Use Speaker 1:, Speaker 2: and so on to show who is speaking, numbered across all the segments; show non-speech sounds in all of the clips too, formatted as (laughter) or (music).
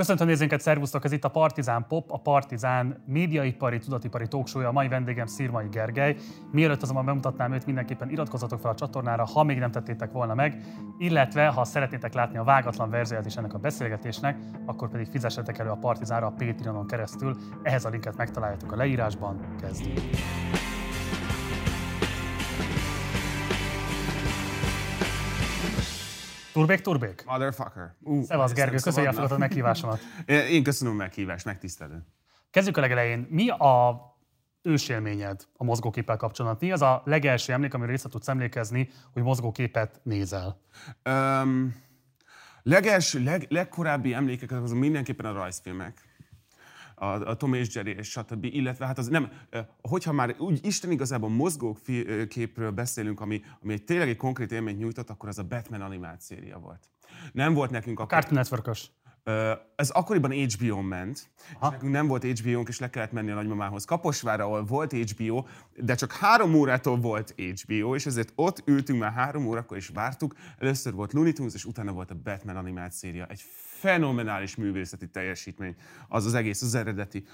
Speaker 1: Köszöntöm nézőinket, szervusztok! Ez itt a Partizán Pop, a Partizán médiaipari, tudatipari talkshow A mai vendégem Szirmai Gergely. Mielőtt azonban bemutatnám őt, mindenképpen iratkozzatok fel a csatornára, ha még nem tettétek volna meg, illetve ha szeretnétek látni a vágatlan verzióját is ennek a beszélgetésnek, akkor pedig fizessetek elő a Partizánra a Patreonon keresztül. Ehhez a linket megtaláljátok a leírásban. Kezdjük! Turbék, turbék?
Speaker 2: Motherfucker.
Speaker 1: Uh, Szevasz Gergő, köszönjük a meghívásomat. (laughs)
Speaker 2: Én köszönöm a meghívást, megtisztelő.
Speaker 1: Kezdjük a legelején. Mi a ősélményed a mozgóképpel kapcsolatban? Mi az a legelső emlék, amiről vissza tudsz emlékezni, hogy mozgóképet nézel? Um,
Speaker 2: legelső, leg, legkorábbi emlékek azok mindenképpen a rajzfilmek a, a Tom és Jerry és stb. Illetve hát az nem, hogyha már úgy Isten igazából mozgóképről beszélünk, ami, ami egy tényleg egy konkrét élményt nyújtott, akkor az a Batman animációja volt. Nem volt nekünk
Speaker 1: a... Cartoon network
Speaker 2: ez akkoriban HBO-n ment, Aha. és nekünk nem volt HBO-nk, és le kellett menni a nagymamához Kaposvára, ahol volt HBO, de csak három órától volt HBO, és ezért ott ültünk már három órakor, és vártuk. Először volt Looney Tunes, és utána volt a Batman animációja. Egy fenomenális művészeti teljesítmény, az az egész, az eredeti,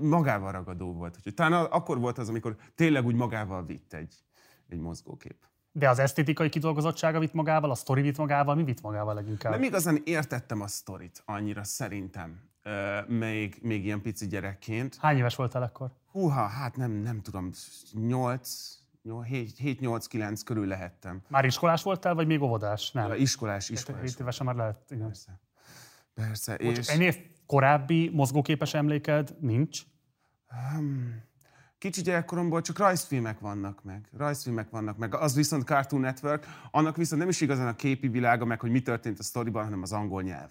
Speaker 2: magával ragadó volt. Úgyhogy talán akkor volt az, amikor tényleg úgy magával vitt egy, egy mozgókép.
Speaker 1: De az esztétikai kidolgozottsága vitt magával, a sztori vitt magával, mi vitt magával leginkább?
Speaker 2: Nem igazán értettem a sztorit annyira szerintem, még, még ilyen pici gyerekként.
Speaker 1: Hány éves voltál akkor?
Speaker 2: Húha, hát nem, nem tudom, 8, 7-8-9 körül lehettem.
Speaker 1: Már iskolás voltál, vagy még óvodás?
Speaker 2: Nem. Iskolás, iskolás.
Speaker 1: 7 évesen már lehet, igen.
Speaker 2: Persze. Persze.
Speaker 1: Most és... ennél korábbi mozgóképes emléked nincs? Um,
Speaker 2: kicsi gyerekkoromból csak rajzfilmek vannak meg. Rajzfilmek vannak meg. Az viszont Cartoon Network, annak viszont nem is igazán a képi világa, meg hogy mi történt a sztoriban, hanem az angol nyelv.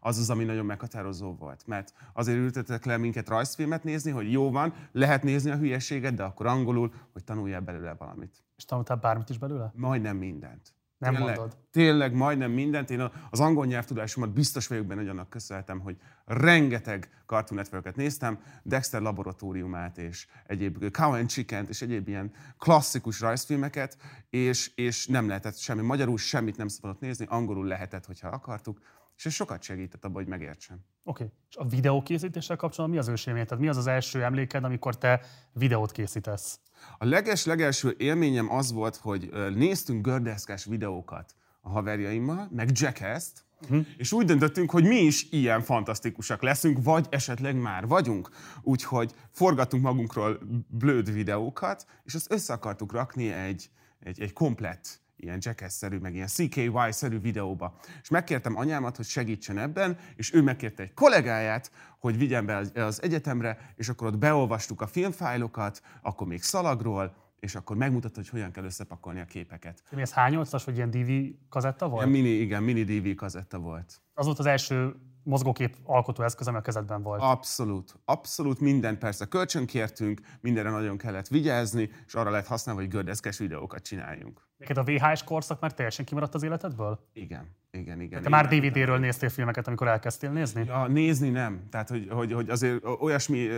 Speaker 2: Az az, ami nagyon meghatározó volt. Mert azért ültetek le minket rajzfilmet nézni, hogy jó van, lehet nézni a hülyeséget, de akkor angolul, hogy tanuljál belőle valamit.
Speaker 1: És tanultál bármit is belőle?
Speaker 2: Majdnem mindent.
Speaker 1: Nem tényleg, mondod.
Speaker 2: Tényleg majdnem mindent. Én az angol nyelvtudásomat biztos vagyok benne, hogy annak köszönhetem, hogy rengeteg Cartoon network néztem, Dexter laboratóriumát és egyéb Cow and chicken és egyéb ilyen klasszikus rajzfilmeket, és, és nem lehetett semmi. Magyarul semmit nem szabadott nézni, angolul lehetett, hogyha akartuk, és ez sokat segített abban, hogy megértsem.
Speaker 1: Oké. Okay. És a videókészítéssel kapcsolatban mi az ősélmény? Tehát mi az az első emléked, amikor te videót készítesz?
Speaker 2: A leges-legelső élményem az volt, hogy néztünk gördeszkás videókat a haverjaimmal, meg Jackass-t, Uh-huh. És úgy döntöttünk, hogy mi is ilyen fantasztikusak leszünk, vagy esetleg már vagyunk. Úgyhogy forgattunk magunkról blöd videókat, és azt össze akartuk rakni egy, egy, egy komplett ilyen jackass-szerű, meg ilyen CKY-szerű videóba. És megkértem anyámat, hogy segítsen ebben, és ő megkérte egy kollégáját, hogy vigyen be az egyetemre, és akkor ott beolvastuk a filmfájlokat, akkor még szalagról, és akkor megmutatta, hogy hogyan kell összepakolni a képeket.
Speaker 1: Mi ez H8-as, vagy ilyen DV kazetta volt?
Speaker 2: Ilyen mini, igen, mini DV kazetta volt.
Speaker 1: Az volt az első mozgókép alkotó eszköz, ami a kezedben volt.
Speaker 2: Abszolút. Abszolút minden persze kölcsönkértünk, mindenre nagyon kellett vigyázni, és arra lehet használni, hogy gördeszkes videókat csináljunk.
Speaker 1: Neked a VHS korszak már teljesen kimaradt az életedből?
Speaker 2: Igen, igen, igen.
Speaker 1: Te már DVD-ről néztél filmeket, amikor elkezdtél nézni?
Speaker 2: Ja, nézni nem. Tehát, hogy, hogy, hogy azért olyasmi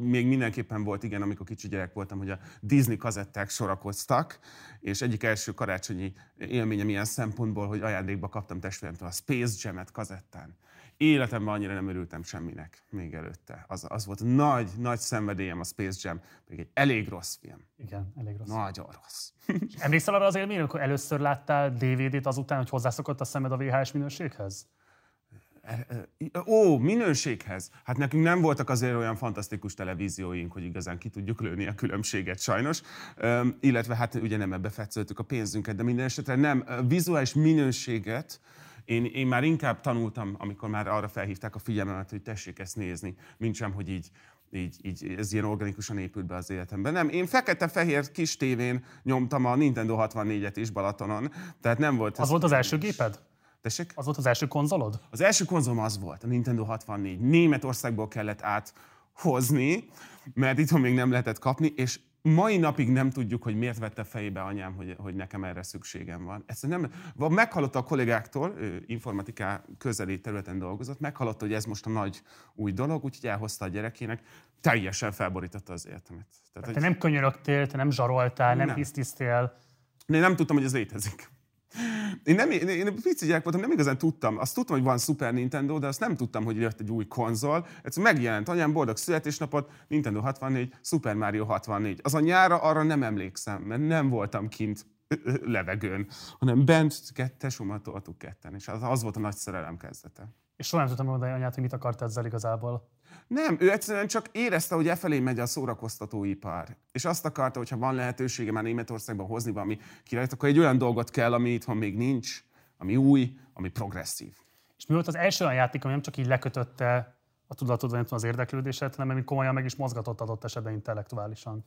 Speaker 2: még mindenképpen volt, igen, amikor kicsi gyerek voltam, hogy a Disney kazetták sorakoztak, és egyik első karácsonyi élményem ilyen szempontból, hogy ajándékba kaptam testvéremtől a Space Jam-et kazettán. Életemben annyira nem örültem semminek még előtte. Az, az volt nagy, nagy szenvedélyem a Space Jam, még egy elég rossz film.
Speaker 1: Igen, elég rossz.
Speaker 2: Nagyon rossz.
Speaker 1: emlékszel arra az élményre, amikor először láttál DVD-t azután, hogy hozzászokott a szemed a VHS minőséghez?
Speaker 2: E, e, ó, minőséghez. Hát nekünk nem voltak azért olyan fantasztikus televízióink, hogy igazán ki tudjuk lőni a különbséget sajnos. Üm, illetve hát ugye nem ebbe fetszöltük a pénzünket, de minden esetre nem. Vizuális minőséget én, én már inkább tanultam, amikor már arra felhívták a figyelmemet, hogy tessék ezt nézni, mint sem, hogy így, így, így ez ilyen organikusan épült be az életemben. Nem, én fekete-fehér kis tévén nyomtam a Nintendo 64-et is Balatonon, tehát nem volt...
Speaker 1: Az volt az első géped?
Speaker 2: Tessék?
Speaker 1: Az volt az első konzolod?
Speaker 2: Az első konzolom az volt, a Nintendo 64. Németországból kellett áthozni, mert itthon még nem lehetett kapni, és mai napig nem tudjuk, hogy miért vette fejébe anyám, hogy, hogy nekem erre szükségem van. Ezt nem, meghallotta a kollégáktól, informatiká közeli területen dolgozott, meghallotta, hogy ez most a nagy új dolog, úgyhogy elhozta a gyerekének, teljesen felborította az életemet.
Speaker 1: Tehát, te hogy... nem könyörögtél, te nem zsaroltál, nem, nem. hisztisztél.
Speaker 2: Én nem tudtam, hogy ez létezik. Én, nem, én, én pici gyerek voltam, nem igazán tudtam. Azt tudtam, hogy van Super Nintendo, de azt nem tudtam, hogy jött egy új konzol. Ez megjelent, anyám, boldog születésnapot, Nintendo 64, Super Mario 64. Az a nyára arra nem emlékszem, mert nem voltam kint (laughs) levegőn, hanem bent tesómat toltuk ketten, és az, az volt a nagy szerelem kezdete.
Speaker 1: És soha nem tudtam mondani anyát, hogy mit akart ezzel igazából.
Speaker 2: Nem, ő egyszerűen csak érezte, hogy e felé megy a szórakoztatóipar. És azt akarta, hogy ha van lehetősége már Németországban hozni valami királyt, akkor egy olyan dolgot kell, ami itthon még nincs, ami új, ami progresszív.
Speaker 1: És mi volt az első olyan játék, ami nem csak így lekötötte a tudatod, vagy az érdeklődéset, hanem ami komolyan meg is mozgatott adott esetben intellektuálisan?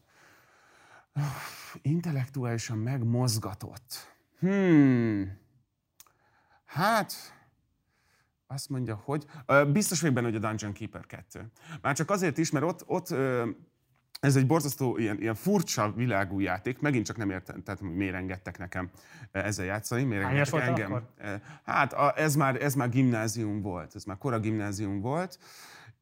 Speaker 2: Intellektuálisan megmozgatott. Hmm. Hát, azt mondja, hogy biztos vagyok benne, hogy a Dungeon Keeper 2. Már csak azért is, mert ott, ott ez egy borzasztó, ilyen, ilyen furcsa világú játék, megint csak nem értem, tehát miért engedtek nekem ezzel játszani, miért engedtek engem. Akkor? Hát ez már, ez már gimnázium volt, ez már kora gimnázium volt,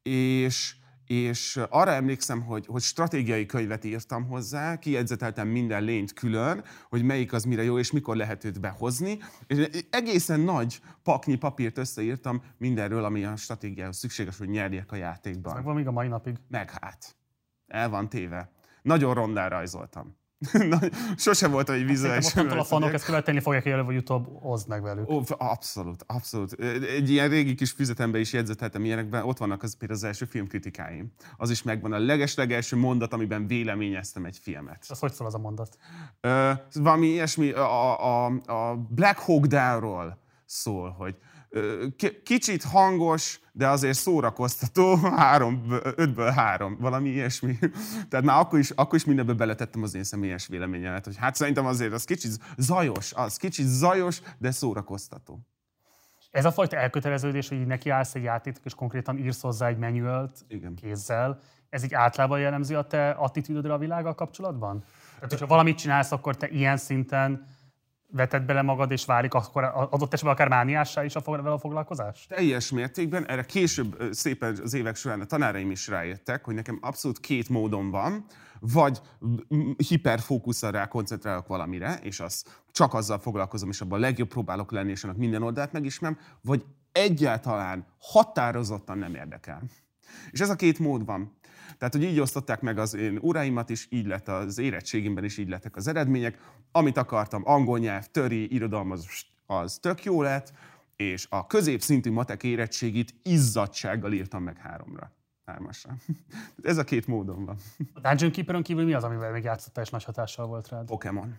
Speaker 2: és és arra emlékszem, hogy, hogy stratégiai könyvet írtam hozzá, kijegyzeteltem minden lényt külön, hogy melyik az mire jó, és mikor lehet őt behozni. És egészen nagy paknyi papírt összeírtam mindenről, ami a stratégiához szükséges, hogy nyerjek a játékban. Ez
Speaker 1: meg van még a mai napig?
Speaker 2: Meg hát. El van téve. Nagyon rondán rajzoltam. (laughs) Sose volt egy vizuális.
Speaker 1: Most a fanok ezt követelni fogják, előbb vagy utóbb hozd meg velük. Ó,
Speaker 2: abszolút, abszolút. Egy ilyen régi kis füzetemben is jegyzeteltem ilyenekben, ott vannak az például az első filmkritikáim. Az is megvan a leges-legelső mondat, amiben véleményeztem egy filmet.
Speaker 1: Az hogy szól az a mondat?
Speaker 2: Uh, valami ilyesmi, a, a, a Black Hawk Down-ról szól, hogy kicsit hangos, de azért szórakoztató, (laughs) három, ötből három, valami ilyesmi. Tehát már akkor is, akkor is mindenbe beletettem az én személyes véleményemet, hogy hát szerintem azért az kicsit zajos, az kicsit zajos, de szórakoztató.
Speaker 1: Ez a fajta elköteleződés, hogy neki állsz egy játékot, és konkrétan írsz hozzá egy manualt kézzel, ez így általában jellemzi a te attitűdödre a világgal kapcsolatban? Tehát, hogyha valamit csinálsz, akkor te ilyen szinten veted bele magad, és válik akkor adott esetben akár mániássá is a, vele a foglalkozás?
Speaker 2: Teljes mértékben. Erre később szépen az évek során a tanáraim is rájöttek, hogy nekem abszolút két módon van, vagy hiperfókuszra rá koncentrálok valamire, és az csak azzal foglalkozom, és abban a legjobb próbálok lenni, és annak minden oldalt megismerem, vagy egyáltalán határozottan nem érdekel. És ez a két mód van. Tehát, hogy így osztották meg az én uraimat is, így lett az érettségimben is így lettek az eredmények. Amit akartam, angol nyelv, töri, irodalom, az, az tök jó lett, és a középszintű matek érettségit izzadsággal írtam meg háromra. Hármasra. (laughs) Ez a két módon van.
Speaker 1: A Dungeon Keeper-on kívül mi az, amivel még játszottál és nagy hatással volt rád?
Speaker 2: Pokémon.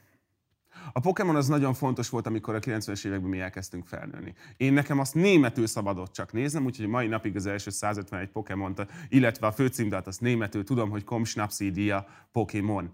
Speaker 2: A Pokémon az nagyon fontos volt, amikor a 90-es években mi elkezdtünk felnőni. Én nekem azt németül szabadott csak néznem, úgyhogy mai napig az első 151 pokémon illetve a főcímdát azt németül tudom, hogy Kom Schnapsidia Pokémon.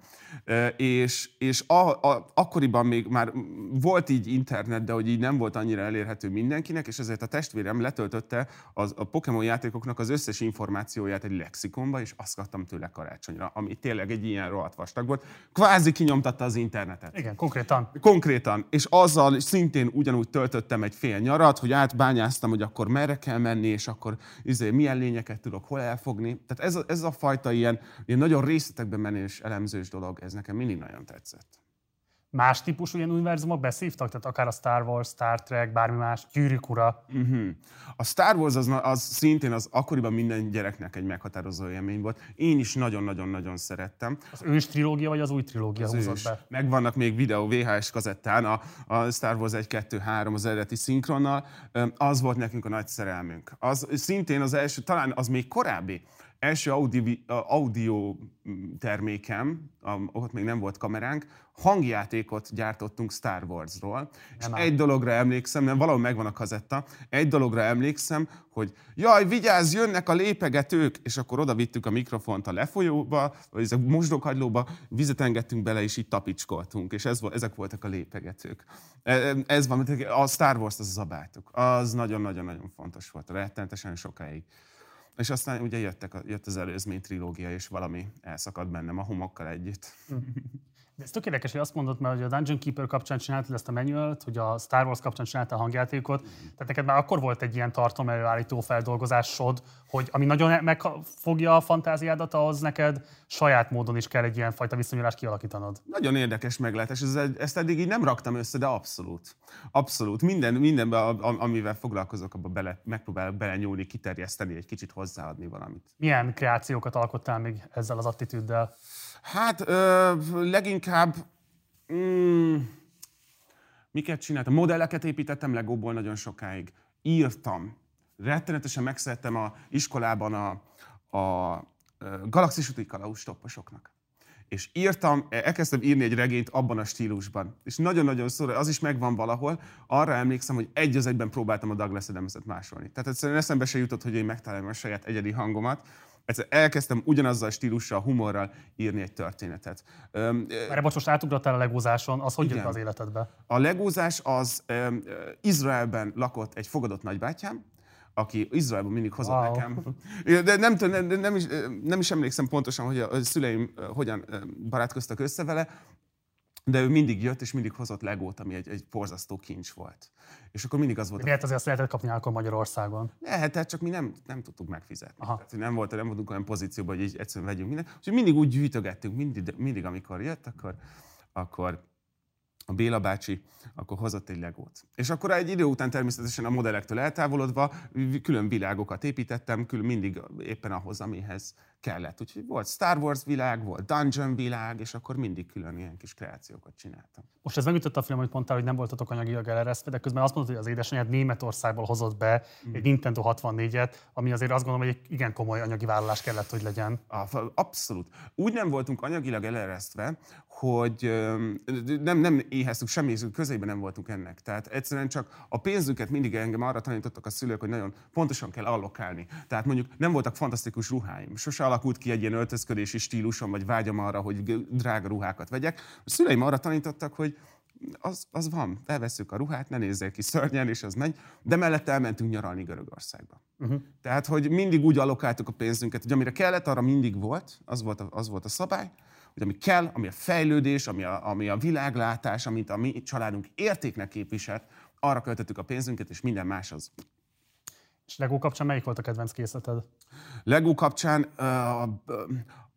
Speaker 2: És, és a, a, akkoriban még már volt így internet, de hogy így nem volt annyira elérhető mindenkinek, és ezért a testvérem letöltötte az, a Pokémon játékoknak az összes információját egy lexikonba, és azt kaptam tőle karácsonyra, ami tényleg egy ilyen rohadt vastag volt. Kvázi kinyomtatta az internetet.
Speaker 1: Igen, konkrétan
Speaker 2: Konkrétan. Konkrétan. És azzal szintén ugyanúgy töltöttem egy fél nyarat, hogy átbányáztam, hogy akkor merre kell menni, és akkor izé, milyen lényeket tudok hol elfogni. Tehát ez a, ez a fajta ilyen, ilyen nagyon részletekben menés elemzős dolog, ez nekem mindig nagyon tetszett
Speaker 1: más típusú ilyen univerzumok beszívtak? Tehát akár a Star Wars, Star Trek, bármi más, Gyűrűk ura?
Speaker 2: Uh-huh. A Star Wars az, az szintén az akkoriban minden gyereknek egy meghatározó élmény volt. Én is nagyon-nagyon-nagyon szerettem.
Speaker 1: Az ős trilógia vagy az új trilógia az húzott ős. be?
Speaker 2: Megvannak még videó VHS kazettán, a, a Star Wars 1, 2, 3 az eredeti szinkronnal. Az volt nekünk a nagy szerelmünk. Az szintén az első, talán az még korábbi első audio, audio termékem, ott még nem volt kameránk, hangjátékot gyártottunk Star Wars-ról. És áll. egy dologra emlékszem, nem valahol megvan a kazetta, egy dologra emlékszem, hogy jaj, vigyázz, jönnek a lépegetők, és akkor oda vittük a mikrofont a lefolyóba, vagy a mosdókagylóba, vizet engedtünk bele, és így tapicskoltunk, és ez, ezek voltak a lépegetők. E, ez van, a Star Wars-t az zabáltuk. Az nagyon-nagyon-nagyon fontos volt, rettenetesen sokáig. És aztán ugye jöttek jött az előzmény trilógia, és valami elszakadt bennem a homokkal együtt. (laughs)
Speaker 1: ez tök érdekes, hogy azt mondod, mert hogy a Dungeon Keeper kapcsán csináltad ezt a manualt, hogy a Star Wars kapcsán csináltál a hangjátékot, tehát neked már akkor volt egy ilyen tartom előállító feldolgozásod, hogy ami nagyon megfogja a fantáziádat, ahhoz neked saját módon is kell egy ilyen fajta viszonyulást kialakítanod.
Speaker 2: Nagyon érdekes meglátás, Ez, ezt eddig így nem raktam össze, de abszolút. Abszolút. Minden, mindenben, amivel foglalkozok, abba bele, megpróbálok belenyúlni, kiterjeszteni, egy kicsit hozzáadni valamit.
Speaker 1: Milyen kreációkat alkottál még ezzel az attitűddel?
Speaker 2: Hát ö, leginkább... Mm, miket csináltam? Modelleket építettem Legóból nagyon sokáig. Írtam. Rettenetesen megszerettem a iskolában a, a, galaxis úti topposoknak. És írtam, elkezdtem írni egy regényt abban a stílusban. És nagyon-nagyon szó, az is megvan valahol. Arra emlékszem, hogy egy az egyben próbáltam a Douglas Adams-et másolni. Tehát egyszerűen eszembe se jutott, hogy én megtaláljam a saját egyedi hangomat egyszer elkezdtem ugyanazzal a stílussal, humorral írni egy történetet.
Speaker 1: Erre most átugrottál a legózáson, az hogy jött az életedbe?
Speaker 2: A legózás az um, Izraelben lakott egy fogadott nagybátyám, aki Izraelben mindig hozott wow. nekem. De nem, nem, nem, is, nem is emlékszem pontosan, hogy a szüleim hogyan barátkoztak össze vele, de ő mindig jött, és mindig hozott legót, ami egy, egy porzasztó kincs volt. És akkor mindig az volt.
Speaker 1: Miért azért azt lehetett kapni akkor Magyarországon?
Speaker 2: Lehet, csak mi nem, nem tudtuk megfizetni. Aha. Tehát, nem, volt, nem voltunk olyan pozícióban, hogy így egyszerűen vegyünk mindent. Úgyhogy mindig úgy gyűjtögettünk, mindig, mindig amikor jött, akkor, akkor a Béla bácsi akkor hozott egy legót. És akkor egy idő után természetesen a modellektől eltávolodva külön világokat építettem, külön mindig éppen ahhoz, amihez kellett. Úgyhogy volt Star Wars világ, volt Dungeon világ, és akkor mindig külön ilyen kis kreációkat csináltam.
Speaker 1: Most ez megütött a film, amit mondtál, hogy nem voltatok anyagilag eleresztve, de közben azt mondtad, hogy az édesanyád Németországból hozott be mm. egy Nintendo 64-et, ami azért azt gondolom, hogy egy igen komoly anyagi vállalás kellett, hogy legyen.
Speaker 2: Abszolút. Úgy nem voltunk anyagilag eleresztve, hogy nem, nem éheztük, semmi közében nem voltunk ennek. Tehát egyszerűen csak a pénzünket mindig engem arra tanítottak a szülők, hogy nagyon pontosan kell allokálni. Tehát mondjuk nem voltak fantasztikus ruháim. Sose alakult ki egy ilyen öltözködési stílusom, vagy vágyam arra, hogy drága ruhákat vegyek. A szüleim arra tanítottak, hogy az, az van, felveszünk a ruhát, ne nézzél ki szörnyen, és az megy, de mellett elmentünk nyaralni Görögországba. Uh-huh. Tehát, hogy mindig úgy allokáltuk a pénzünket, hogy amire kellett, arra mindig volt, az volt a, az volt a szabály, hogy ami kell, ami a fejlődés, ami a, ami a világlátás, amit a mi családunk értéknek képviselt, arra költöttük a pénzünket, és minden más az.
Speaker 1: És Lego kapcsán melyik volt a kedvenc készleted?
Speaker 2: Lego kapcsán a, a,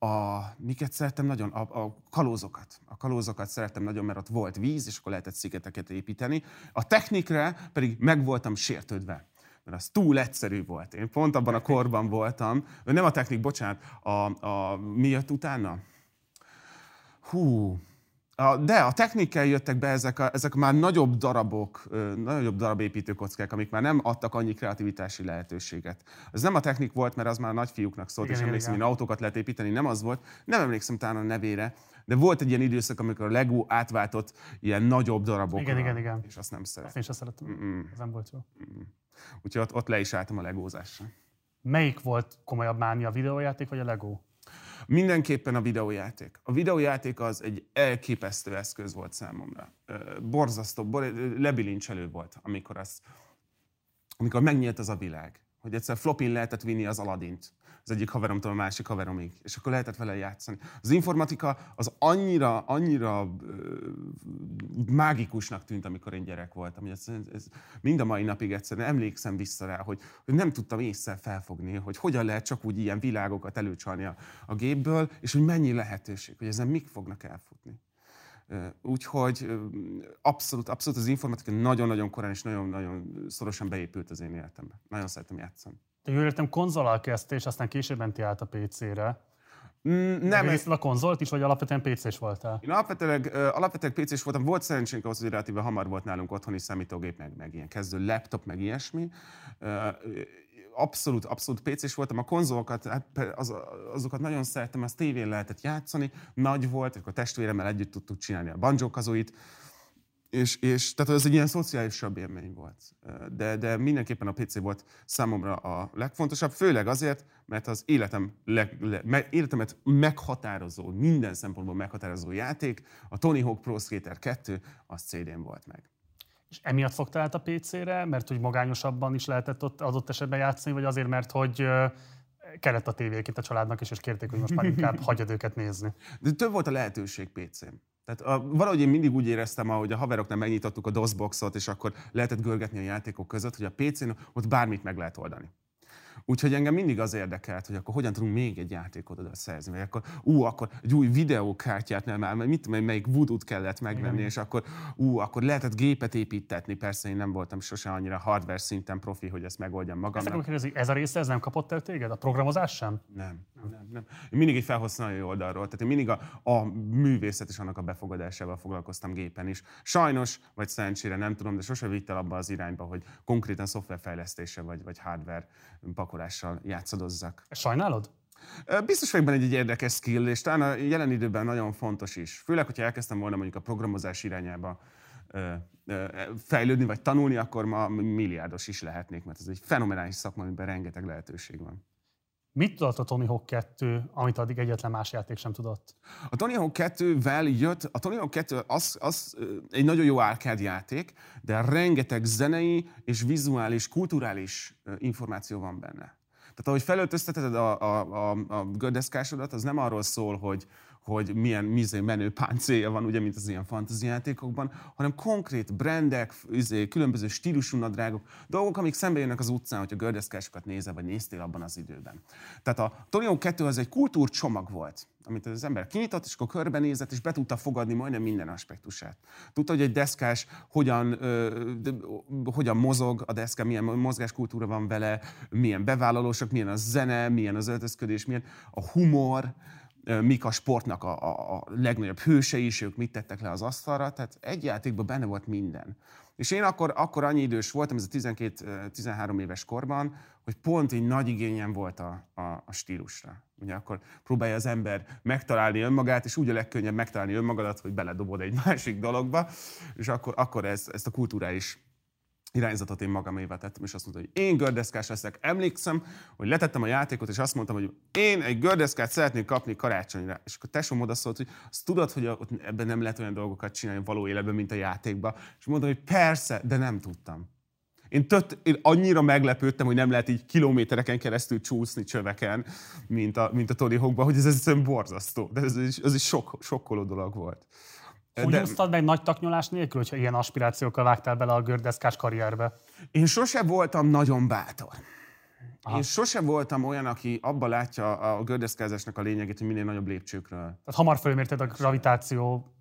Speaker 2: a miket szerettem nagyon? A, a kalózokat. A kalózokat szerettem nagyon, mert ott volt víz, és akkor lehetett szigeteket építeni. A technikre pedig meg voltam sértődve mert az túl egyszerű volt. Én pont abban a korban voltam, nem a technik, bocsánat, a, a mi jött utána? Hú, a, de a technikkel jöttek be ezek, a, ezek már nagyobb darabok, nagyobb darab építőkockák, amik már nem adtak annyi kreativitási lehetőséget. Ez nem a technik volt, mert az már a nagyfiúknak szólt, igen, és emlékszem, hogy autókat lehet építeni, nem az volt. Nem emlékszem talán a nevére, de volt egy ilyen időszak, amikor a Lego átváltott ilyen nagyobb darabokra.
Speaker 1: Igen, igen, igen.
Speaker 2: És azt nem szeretem.
Speaker 1: Azt én sem szeretem. Mm-mm. Ez nem volt jó. Mm-mm.
Speaker 2: Úgyhogy ott, ott le is álltam a legózásra.
Speaker 1: Melyik volt komolyabb mánia, a videójáték vagy a Lego?
Speaker 2: Mindenképpen a videójáték. A videójáték az egy elképesztő eszköz volt számomra. Borzasztó, lebilincselő volt, amikor, az, amikor megnyílt az a világ. Hogy egyszer flopin lehetett vinni az Aladint az egyik haveromtól a másik haveromig, és akkor lehetett vele játszani. Az informatika az annyira, annyira mágikusnak tűnt, amikor én gyerek voltam. Hogy ez, ez, mind a mai napig egyszerűen emlékszem vissza rá, hogy, hogy nem tudtam észre felfogni, hogy hogyan lehet csak úgy ilyen világokat előcsalni a, a gépből, és hogy mennyi lehetőség, hogy ezen mik fognak elfutni. Úgyhogy abszolút, abszolút az informatika nagyon-nagyon korán és nagyon-nagyon szorosan beépült az én életembe. Nagyon szeretem játszani.
Speaker 1: Te jól értem, konzolal kezdte, és aztán később menti át a PC-re.
Speaker 2: Mm, nem.
Speaker 1: Részt a konzolt is, vagy alapvetően PC-s voltál?
Speaker 2: Én alapvetően, alapvetően PC-s voltam. Volt szerencsénk ahhoz, hogy relatíve hamar volt nálunk otthoni számítógép, meg, meg ilyen kezdő laptop, meg ilyesmi. Abszolút, abszolút PC-s voltam. A konzolokat, hát az, azokat nagyon szerettem, az tévén lehetett játszani, nagy volt, akkor a testvéremmel együtt tudtuk csinálni a banjo és, és tehát ez egy ilyen szociálisabb élmény volt. De, de mindenképpen a PC volt számomra a legfontosabb, főleg azért, mert az életem leg, le, me, életemet meghatározó, minden szempontból meghatározó játék, a Tony Hawk Pro Skater 2, az CD-n volt meg.
Speaker 1: És emiatt fogtál át a PC-re, mert hogy magányosabban is lehetett ott adott esetben játszani, vagy azért, mert hogy kellett a tévék itt a családnak is, és kérték, hogy most már inkább (laughs) hagyjad őket nézni.
Speaker 2: De több volt a lehetőség PC-n. Tehát a, valahogy én mindig úgy éreztem, ahogy a haveroknál megnyitottuk a DOS-boxot, és akkor lehetett görgetni a játékok között, hogy a PC-n ott bármit meg lehet oldani. Úgyhogy engem mindig az érdekelt, hogy akkor hogyan tudunk még egy játékot oda szerzni, vagy akkor, ú, akkor egy új videókártyát, nem már, mit tudom, melyik voodoo kellett megvenni, Igen. és akkor, ú, akkor lehetett gépet építetni. Persze én nem voltam sose annyira hardware szinten profi, hogy ezt megoldjam magamnak.
Speaker 1: Ezt ez a része, ez nem kapott el téged? A programozás sem?
Speaker 2: Nem, nem, nem. Én mindig egy felhasználói oldalról, tehát én mindig a, a művészet és annak a befogadásával foglalkoztam gépen is. Sajnos, vagy szerencsére nem tudom, de sose vitt el abba az irányba, hogy konkrétan szoftverfejlesztése vagy, vagy hardware pakolással játszadozzak.
Speaker 1: Sajnálod?
Speaker 2: Biztos vagyok benne egy, egy érdekes skill, és talán a jelen időben nagyon fontos is. Főleg, hogyha elkezdtem volna mondjuk a programozás irányába fejlődni vagy tanulni, akkor ma milliárdos is lehetnék, mert ez egy fenomenális szakma, amiben rengeteg lehetőség van.
Speaker 1: Mit tudott a Tony Hawk 2, amit addig egyetlen más játék sem tudott?
Speaker 2: A Tony Hawk 2-vel jött, a Tony Hawk 2 az, az egy nagyon jó arcade játék, de rengeteg zenei és vizuális, kulturális információ van benne. Tehát ahogy felöltözteted a, a, a, a gördeszkásodat, az nem arról szól, hogy, hogy milyen mizé menő páncélja van, ugye, mint az ilyen fantazijátékokban, hanem konkrét brandek, izé, különböző stílusú nadrágok, dolgok, amik szembe jönnek az utcán, hogyha gördeszkásokat nézel, vagy néztél abban az időben. Tehát a Tony 2 az egy kultúrcsomag volt, amit az ember kinyitott, és akkor körbenézett, és be tudta fogadni majdnem minden aspektusát. Tudta, hogy egy deszkás hogyan, ö, de, hogyan mozog a deszka, milyen mozgáskultúra van vele, milyen bevállalósok, milyen a zene, milyen az öltözködés, milyen a humor, mik a sportnak a, a, a legnagyobb hősei is, ők mit tettek le az asztalra, tehát egy játékban benne volt minden. És én akkor, akkor annyi idős voltam, ez a 12-13 éves korban, hogy pont egy nagy igényem volt a, a, a stílusra. Ugye akkor próbálja az ember megtalálni önmagát, és úgy a legkönnyebb megtalálni önmagadat, hogy beledobod egy (laughs) másik dologba, és akkor, akkor ez, ezt a kulturális irányzatot én magamévá tettem, és azt mondta, hogy én gördeszkás leszek. Emlékszem, hogy letettem a játékot, és azt mondtam, hogy én egy gördeszkát szeretnék kapni karácsonyra. És akkor tesóm oda szólt, hogy azt tudod, hogy ebben nem lehet olyan dolgokat csinálni való életben, mint a játékban. És mondtam, hogy persze, de nem tudtam. Én, tött, én annyira meglepődtem, hogy nem lehet így kilométereken keresztül csúszni csöveken, mint a, mint a Tony Hawkban, hogy ez egyszerűen borzasztó. De ez, ez, ez egy sok, sokkoló dolog volt.
Speaker 1: Hogy de... úsztad meg nagy taknyolás nélkül, hogyha ilyen aspirációkkal vágtál bele a gördeszkás karrierbe?
Speaker 2: Én sose voltam nagyon bátor. Aha. Én sose voltam olyan, aki abba látja a gördeszkázásnak a lényegét, hogy minél nagyobb lépcsőkről. Tehát
Speaker 1: hamar fölmérted a gravitáció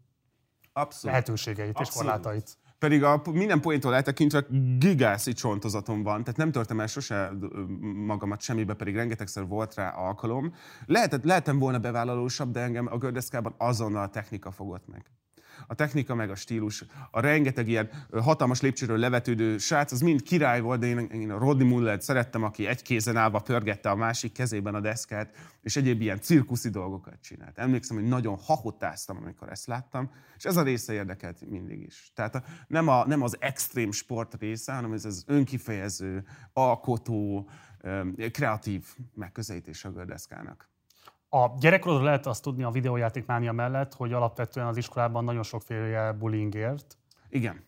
Speaker 1: Abszolút. lehetőségeit Abszolút. és korlátait.
Speaker 2: Pedig a minden poéntól eltekintve gigászi csontozatom van, tehát nem törtem el sose magamat semmibe, pedig rengetegszer volt rá alkalom. Lehetett, lehetem volna bevállalósabb, de engem a gördeszkában azonnal a technika fogott meg a technika meg a stílus, a rengeteg ilyen hatalmas lépcsőről levetődő srác, az mind király volt, de én, én a Rodney Mullet szerettem, aki egy kézen állva pörgette a másik kezében a deszkát, és egyéb ilyen cirkuszi dolgokat csinált. Emlékszem, hogy nagyon hahotáztam, amikor ezt láttam, és ez a része érdekelt mindig is. Tehát a, nem, a, nem az extrém sport része, hanem ez az önkifejező, alkotó, kreatív megközelítés a gördeszkának.
Speaker 1: A gyerekkorodról lehet azt tudni a videójátékmánia mellett, hogy alapvetően az iskolában nagyon sokféle bullyingért.
Speaker 2: Igen.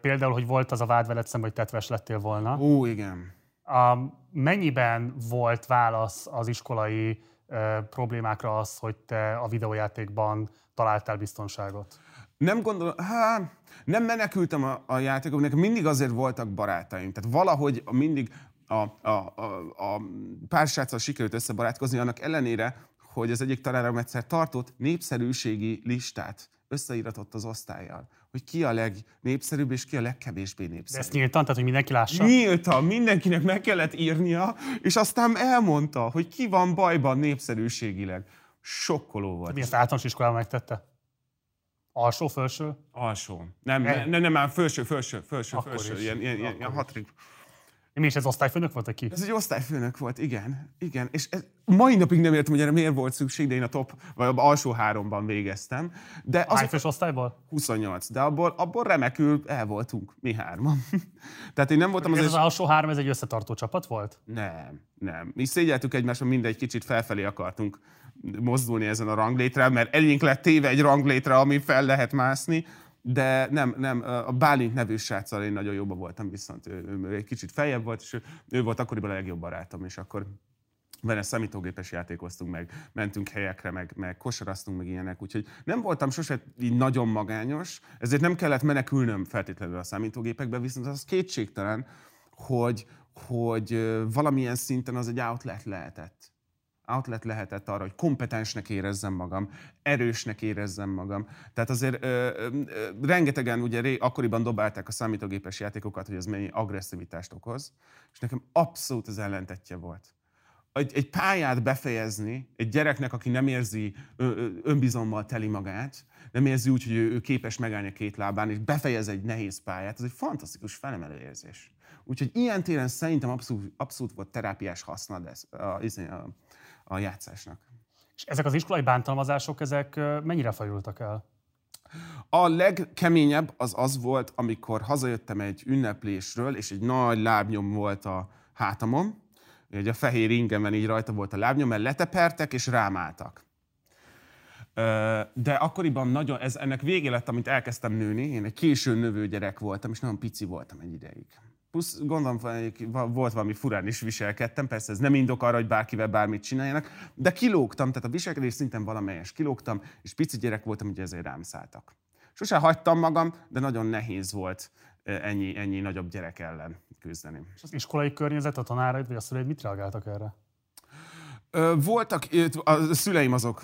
Speaker 1: Például, hogy volt az a vád veled szemben, hogy tetves lettél volna.
Speaker 2: Ó, igen.
Speaker 1: A, mennyiben volt válasz az iskolai e, problémákra az, hogy te a videójátékban találtál biztonságot?
Speaker 2: Nem gondolom, hát nem menekültem a, a játékok, nekem mindig azért voltak barátaim. Tehát valahogy mindig a, a, a, a pár sráccal sikerült összebarátkozni, annak ellenére, hogy az egyik tanárom egyszer tartott népszerűségi listát, összeíratott az osztályjal, hogy ki a legnépszerűbb és ki a legkevésbé népszerű. De
Speaker 1: ezt nyíltan, tehát hogy mindenki lássa?
Speaker 2: Nyíltan, mindenkinek meg kellett írnia, és aztán elmondta, hogy ki van bajban népszerűségileg. Sokkoló volt.
Speaker 1: Mi ezt általános iskolában megtette? Alsó, felső?
Speaker 2: Alsó. Nem, nem, nem, nem, nem felső, felső, felső, Akkor felső. Is. Ilyen, ilyen, ilyen, ilyen hatrik.
Speaker 1: Mi is ez osztályfőnök volt, vagy ki?
Speaker 2: Ez egy osztályfőnök volt, igen. igen. És ez, mai napig nem értem, hogy erre miért volt szükség, de én a top, vagy az alsó háromban végeztem. De
Speaker 1: az, Hány fős osztályból?
Speaker 2: 28, de abból, abból remekül el voltunk mi hárman. (laughs) Tehát én nem voltam
Speaker 1: az... Ez az alsó három, ez egy összetartó csapat volt?
Speaker 2: Nem, nem. Mi szégyeltük egymáson, mindegy kicsit felfelé akartunk mozdulni ezen a ranglétre, mert elénk lett téve egy ranglétre, ami fel lehet mászni, de nem, nem, a Bálint nevű sráccal én nagyon jobban voltam, viszont ő, ő, ő egy kicsit feljebb volt, és ő, ő volt akkoriban a legjobb barátom, és akkor vele számítógépes játékoztunk meg, mentünk helyekre, meg, meg kosaraztunk, meg ilyenek, úgyhogy nem voltam sose így nagyon magányos, ezért nem kellett menekülnöm feltétlenül a számítógépekbe, viszont az kétségtelen, hogy, hogy valamilyen szinten az egy outlet lehetett. Outlet lehetett arra, hogy kompetensnek érezzem magam, erősnek érezzem magam. Tehát azért ö, ö, rengetegen ugye ré, akkoriban dobálták a számítógépes játékokat, hogy ez mennyi agresszivitást okoz, és nekem abszolút az ellentetje volt egy, egy pályát befejezni egy gyereknek, aki nem érzi önbizommal teli magát, nem érzi úgy, hogy ő, ő képes megállni a két lábán, és befejez egy nehéz pályát, ez egy fantasztikus felemelő érzés. Úgyhogy ilyen téren szerintem abszolút, abszolút volt terápiás haszna a, a, a, a játszásnak.
Speaker 1: És ezek az iskolai bántalmazások, ezek mennyire fajultak el?
Speaker 2: A legkeményebb az az volt, amikor hazajöttem egy ünneplésről, és egy nagy lábnyom volt a hátamon, hogy a fehér ingemben így rajta volt a lábnyom, mert letepertek és rámáltak. De akkoriban nagyon, ez ennek vége lett, amit elkezdtem nőni. Én egy késő növő gyerek voltam, és nagyon pici voltam egy ideig. Plusz gondolom, volt valami furán is viselkedtem, persze ez nem indok arra, hogy bárkivel bármit csináljanak, de kilógtam, tehát a viselkedés szinten valamelyes kilógtam, és pici gyerek voltam, hogy ezért rám szálltak. Sose hagytam magam, de nagyon nehéz volt ennyi, ennyi nagyobb gyerek ellen küzdeni.
Speaker 1: És az iskolai környezet, a tanáraid vagy a szüleid mit reagáltak erre?
Speaker 2: Voltak, a szüleim azok,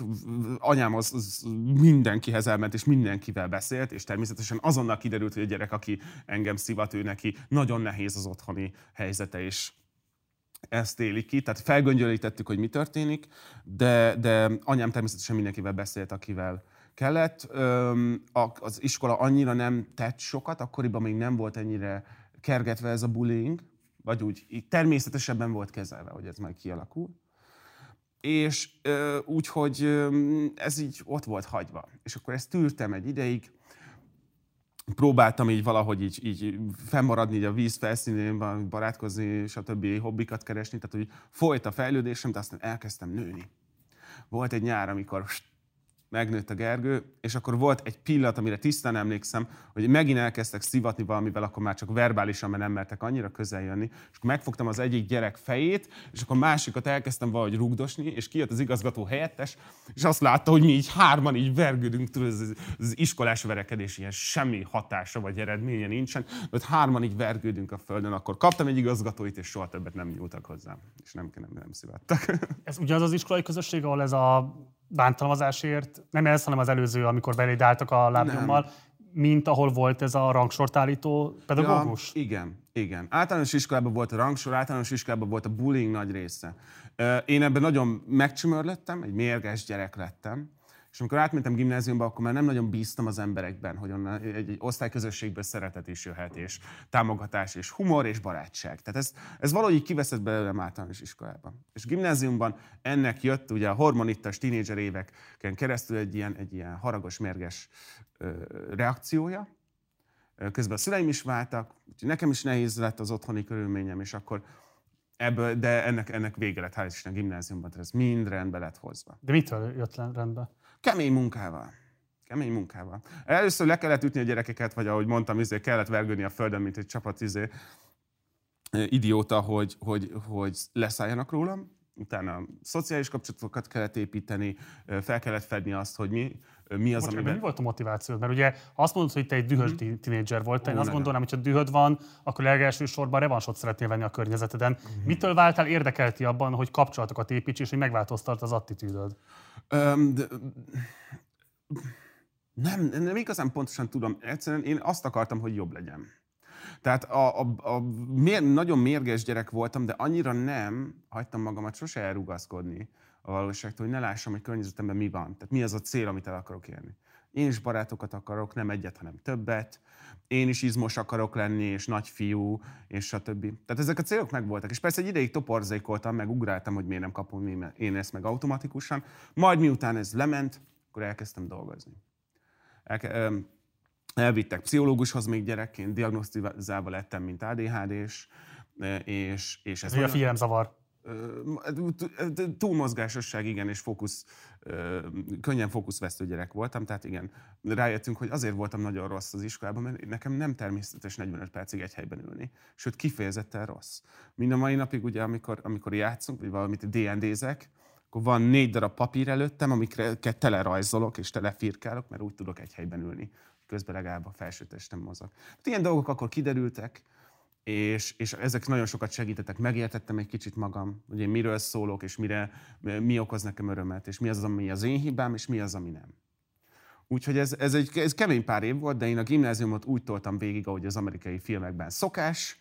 Speaker 2: anyám az, az mindenkihez elment, és mindenkivel beszélt, és természetesen azonnal kiderült, hogy a gyerek, aki engem szivat, ő neki nagyon nehéz az otthoni helyzete, és ezt élik ki. Tehát felgöngyölítettük, hogy mi történik, de, de anyám természetesen mindenkivel beszélt, akivel kellett. Az iskola annyira nem tett sokat, akkoriban még nem volt ennyire kergetve ez a bullying, vagy úgy így természetesebben volt kezelve, hogy ez majd kialakul. És úgy, hogy ez így ott volt hagyva. És akkor ezt tűrtem egy ideig, próbáltam így valahogy így, így fennmaradni így a víz felszínén, barátkozni, stb. hobbikat keresni, tehát hogy folyt a fejlődésem, de aztán elkezdtem nőni. Volt egy nyár, amikor megnőtt a Gergő, és akkor volt egy pillanat, amire tisztán emlékszem, hogy megint elkezdtek szivatni valamivel, akkor már csak verbálisan, mert nem mertek annyira közel jönni, és akkor megfogtam az egyik gyerek fejét, és akkor másikat elkezdtem valahogy rugdosni, és kijött az igazgató helyettes, és azt látta, hogy mi így hárman így vergődünk, tudod, az, iskolás verekedés ilyen semmi hatása vagy eredménye nincsen, ott hárman így vergődünk a földön, akkor kaptam egy igazgatóit, és soha többet nem nyúltak hozzám, és nem, nem, nem szivattak.
Speaker 1: Ez ugyanaz az iskolai közösség, ahol ez a bántalmazásért, nem ez, hanem az előző, amikor beléd álltak a lábnyommal, mint ahol volt ez a rangsortállító pedagógus?
Speaker 2: Ja, igen, igen. Általános iskolában volt a rangsor, általános iskolában volt a bullying nagy része. Én ebben nagyon megcsümörlöttem, egy mérges gyerek lettem, és amikor átmentem gimnáziumba, akkor már nem nagyon bíztam az emberekben, hogy onnan egy, egy osztályközösségből szeretet is jöhet, és támogatás, és humor, és barátság. Tehát ez, ez valahogy így kiveszett belőlem általános iskolában. És gimnáziumban ennek jött ugye a hormonittas tínédzser éveken keresztül egy ilyen, egy ilyen haragos, mérges ö, reakciója. Közben a szüleim is váltak, úgyhogy nekem is nehéz lett az otthoni körülményem, és akkor ebből, de ennek, ennek vége lett, hál' Isten, gimnáziumban, tehát ez mind rendbe lett hozva.
Speaker 1: De mitől jött rendbe?
Speaker 2: Kemény munkával. Kemény munkával. Először le kellett ütni a gyerekeket, vagy ahogy mondtam, izé, kellett vergődni a földön, mint egy csapat izé, idióta, hogy, hogy, hogy leszálljanak rólam. Utána szociális kapcsolatokat kellett építeni, fel kellett fedni azt, hogy mi, mi az,
Speaker 1: amiben... Mi volt a motiváció? Mert ugye azt mondod, hogy te egy dühös mm. tínédzser volt, én azt gondolnám, hogy ha dühöd van, akkor legelső sorban revansot szeretnél venni a környezeteden. Mm. Mitől váltál érdekelti abban, hogy kapcsolatokat építs, és hogy megváltoztart az attitűdöd? Um, de,
Speaker 2: nem, nem igazán pontosan tudom. Egyszerűen én azt akartam, hogy jobb legyen. Tehát a, a, a mér, nagyon mérges gyerek voltam, de annyira nem hagytam magamat sose elrugaszkodni a valóságtól, hogy ne lássam, hogy környezetemben mi van. Tehát mi az a cél, amit el akarok érni. Én is barátokat akarok, nem egyet, hanem többet. Én is izmos akarok lenni, és nagy fiú, és stb. Tehát ezek a célok megvoltak. És persze egy ideig toporzékoltam, meg ugráltam, hogy miért nem kapom én ezt meg automatikusan. Majd miután ez lement, akkor elkezdtem dolgozni. Elke, elvittek pszichológushoz még gyerekként, diagnosztizálva lettem, mint ADHD-s, és, és
Speaker 1: ez... Ez a figyelemzavar.
Speaker 2: Túlmozgásosság, igen, és fókusz, könnyen fókuszvesztő gyerek voltam, tehát igen, rájöttünk, hogy azért voltam nagyon rossz az iskolában, mert nekem nem természetes 45 percig egy helyben ülni, sőt kifejezetten rossz. Mind a mai napig, ugye, amikor, amikor játszunk, vagy valamit DND-zek, akkor van négy darab papír előttem, amikre tele rajzolok és tele firkálok, mert úgy tudok egy helyben ülni. Közben legalább a felső testem mozog. Hát ilyen dolgok akkor kiderültek, és, és ezek nagyon sokat segítettek. Megértettem egy kicsit magam, hogy én miről szólok, és mire, mi okoz nekem örömet, és mi az, ami az én hibám, és mi az, ami nem. Úgyhogy ez, ez egy ez kemény pár év volt, de én a gimnáziumot úgy toltam végig, ahogy az amerikai filmekben szokás.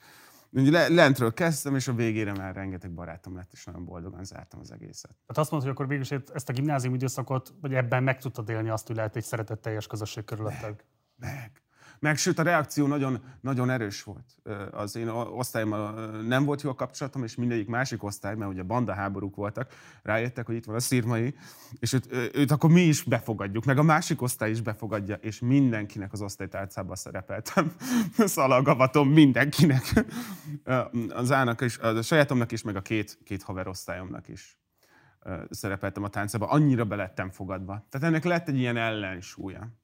Speaker 2: Lentről kezdtem, és a végére már rengeteg barátom lett, és nagyon boldogan zártam az egészet.
Speaker 1: Hát azt mondod, hogy akkor végül ezt a gimnázium időszakot, vagy ebben meg tudtad élni azt, hogy lehet egy szeretetteljes közösség körülötted?
Speaker 2: Meg, meg. Meg sőt, a reakció nagyon, nagyon erős volt. Az én osztályommal nem volt jó a kapcsolatom, és mindegyik másik osztály, mert ugye banda háborúk voltak, rájöttek, hogy itt van a szírmai, és őt, őt akkor mi is befogadjuk, meg a másik osztály is befogadja, és mindenkinek az osztálytárcában szerepeltem. (laughs) Szalagavatom mindenkinek. Az ának is, a sajátomnak is, meg a két, két haverosztályomnak is szerepeltem a táncában. Annyira belettem fogadva. Tehát ennek lett egy ilyen ellensúlya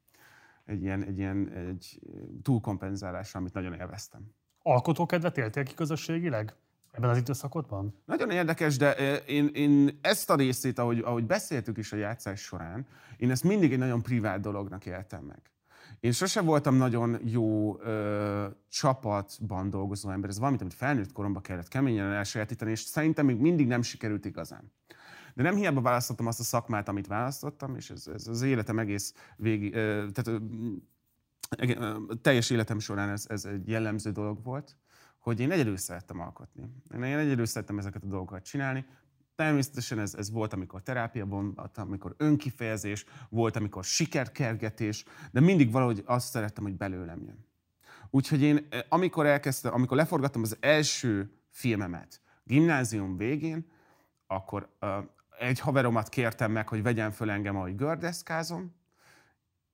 Speaker 2: egy ilyen, egy ilyen egy túlkompenzálás, amit nagyon élveztem.
Speaker 1: Alkotókedvet éltél ki közösségileg? Ebben az időszakodban?
Speaker 2: Nagyon érdekes, de én, én ezt a részét, ahogy, ahogy beszéltük is a játszás során, én ezt mindig egy nagyon privát dolognak éltem meg. Én sose voltam nagyon jó ö, csapatban dolgozó ember. Ez valamit, amit felnőtt koromban kellett keményen elsajátítani, és szerintem még mindig nem sikerült igazán. De nem hiába választottam azt a szakmát, amit választottam, és ez, ez az életem egész végig, tehát teljes életem során ez, ez egy jellemző dolog volt, hogy én egyedül szerettem alkotni. Én egyedül szerettem ezeket a dolgokat csinálni. Természetesen ez, ez volt, amikor terápia volt, amikor önkifejezés, volt, amikor sikerkergetés, de mindig valahogy azt szerettem, hogy belőlem jön. Úgyhogy én, amikor elkezdtem, amikor leforgattam az első filmemet, gimnázium végén, akkor egy haveromat kértem meg, hogy vegyen föl engem, ahogy gördeszkázom,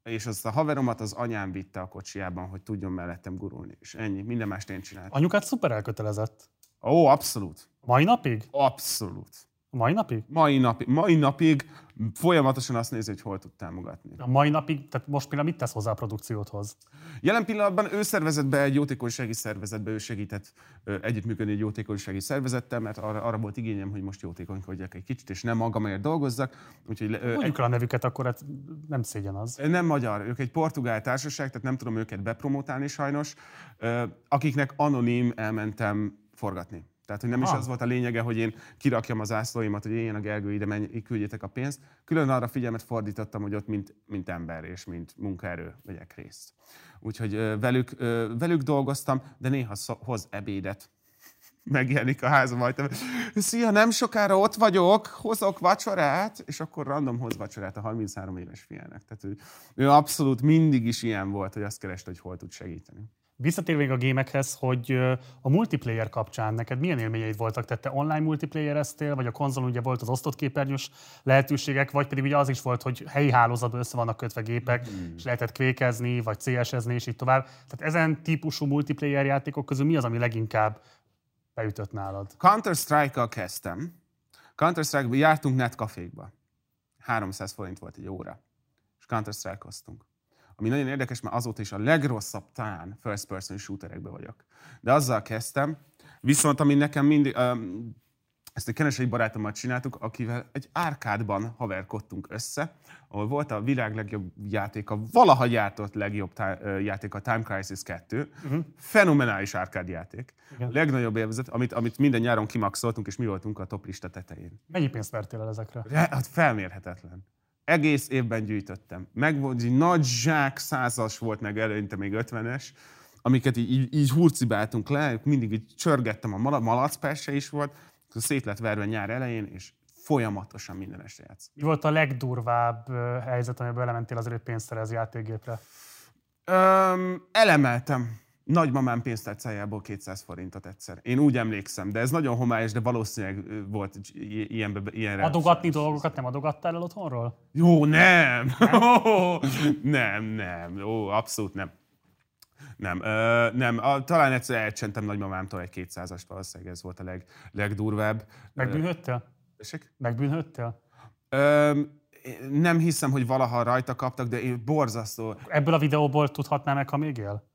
Speaker 2: és azt a haveromat az anyám vitte a kocsiában, hogy tudjon mellettem gurulni. És ennyi, minden mást én csináltam.
Speaker 1: Anyukát szuper elkötelezett.
Speaker 2: Ó, abszolút.
Speaker 1: Mai napig?
Speaker 2: Abszolút.
Speaker 1: Mai napig?
Speaker 2: Mai napig. Mai napig folyamatosan azt nézi, hogy hol tud támogatni.
Speaker 1: A mai napig, tehát most például mit tesz hozzá a produkciódhoz?
Speaker 2: Jelen pillanatban ő szervezett be egy jótékonysági szervezetbe, ő segített együttműködni egy jótékonysági szervezettel, mert arra, arra volt igényem, hogy most jótékonykodjak egy kicsit, és nem magamért dolgozzak.
Speaker 1: Úgyhogy, Mondjuk egy... a nevüket, akkor hát nem szégyen az.
Speaker 2: Nem magyar, ők egy portugál társaság, tehát nem tudom őket bepromotálni sajnos, akiknek anonim elmentem forgatni. Tehát, hogy nem Aha. is az volt a lényege, hogy én kirakjam az ászlóimat, hogy én a Gergő ide menj, küldjétek a pénzt. Külön arra figyelmet fordítottam, hogy ott mint, mint ember és mint munkaerő vegyek részt. Úgyhogy velük, velük dolgoztam, de néha hoz ebédet. (laughs) Megjelenik a házam ajtó. Szia, nem sokára ott vagyok, hozok vacsorát, és akkor random hoz vacsorát a 33 éves fiának. Tehát ő, ő abszolút mindig is ilyen volt, hogy azt kereste, hogy hol tud segíteni.
Speaker 1: Visszatérve a gémekhez, hogy a multiplayer kapcsán neked milyen élményeid voltak? Tehát te online multiplayereztél, vagy a konzolon ugye volt az osztott képernyős lehetőségek, vagy pedig ugye az is volt, hogy helyi hálózatban össze vannak kötve gépek, mm. és lehetett kvékezni, vagy CS-ezni, és így tovább. Tehát ezen típusú multiplayer játékok közül mi az, ami leginkább beütött nálad?
Speaker 2: Counter-Strike-kal kezdtem. Counter-Strike-ba jártunk netkafékba. 300 forint volt egy óra. És Counter-Strike-oztunk ami nagyon érdekes, mert azóta is a legrosszabb talán first person shooterekbe vagyok. De azzal kezdtem, viszont ami nekem mindig, um, ezt egy kenesei barátommal csináltuk, akivel egy árkádban haverkodtunk össze, ahol volt a világ legjobb játéka, valaha gyártott legjobb tá- játék a Time Crisis 2. Uh-huh. Fenomenális árkádjáték. Igen. Legnagyobb élvezet, amit, amit minden nyáron kimaxoltunk, és mi voltunk a top lista tetején.
Speaker 1: Mennyi pénzt vertél el ezekre?
Speaker 2: Re, hát felmérhetetlen egész évben gyűjtöttem. Meg volt, egy nagy zsák százas volt, meg eleinte még ötvenes, amiket így, így, így hurcibáltunk le, mindig így csörgettem, a malacperse is volt, szét lett verve nyár elején, és folyamatosan minden este játsz.
Speaker 1: Mi volt a legdurvább helyzet, amiből elementél azért, hogy pénzt szerez játékgépre?
Speaker 2: Öm, elemeltem nagymamám pénztárcájából 200 forintot egyszer. Én úgy emlékszem, de ez nagyon homályos, de valószínűleg volt ilyen, ilyenre.
Speaker 1: Adogatni dolgokat nem adogattál el otthonról?
Speaker 2: Jó, nem! Nem, (laughs) nem, nem. Ó, abszolút nem. Nem, ö, nem. A, talán egyszer elcsentem nagymamámtól egy 200-ast, valószínűleg ez volt a leg, legdurvább.
Speaker 1: Megbűnhöttél?
Speaker 2: Tessék?
Speaker 1: Megbűnhöttél?
Speaker 2: Ö, nem hiszem, hogy valaha rajta kaptak, de én borzasztó.
Speaker 1: Ebből a videóból tudhatná meg, ha még él?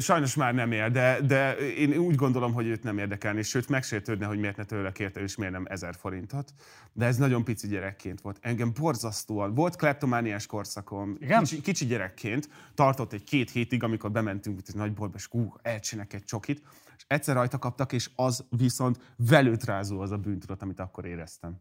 Speaker 2: Sajnos már nem él, de, de én úgy gondolom, hogy őt nem érdekelni, sőt megsértődne, hogy miért ne tőle kérte, és miért nem ezer forintot. De ez nagyon pici gyerekként volt. Engem borzasztóan. Volt kleptomániás korszakom.
Speaker 1: Igen?
Speaker 2: Kicsi, kicsi gyerekként. Tartott egy két hétig, amikor bementünk itt egy nagy boltba, és elcsinek egy csokit. És egyszer rajta kaptak, és az viszont velőtrázó az a bűntudat, amit akkor éreztem.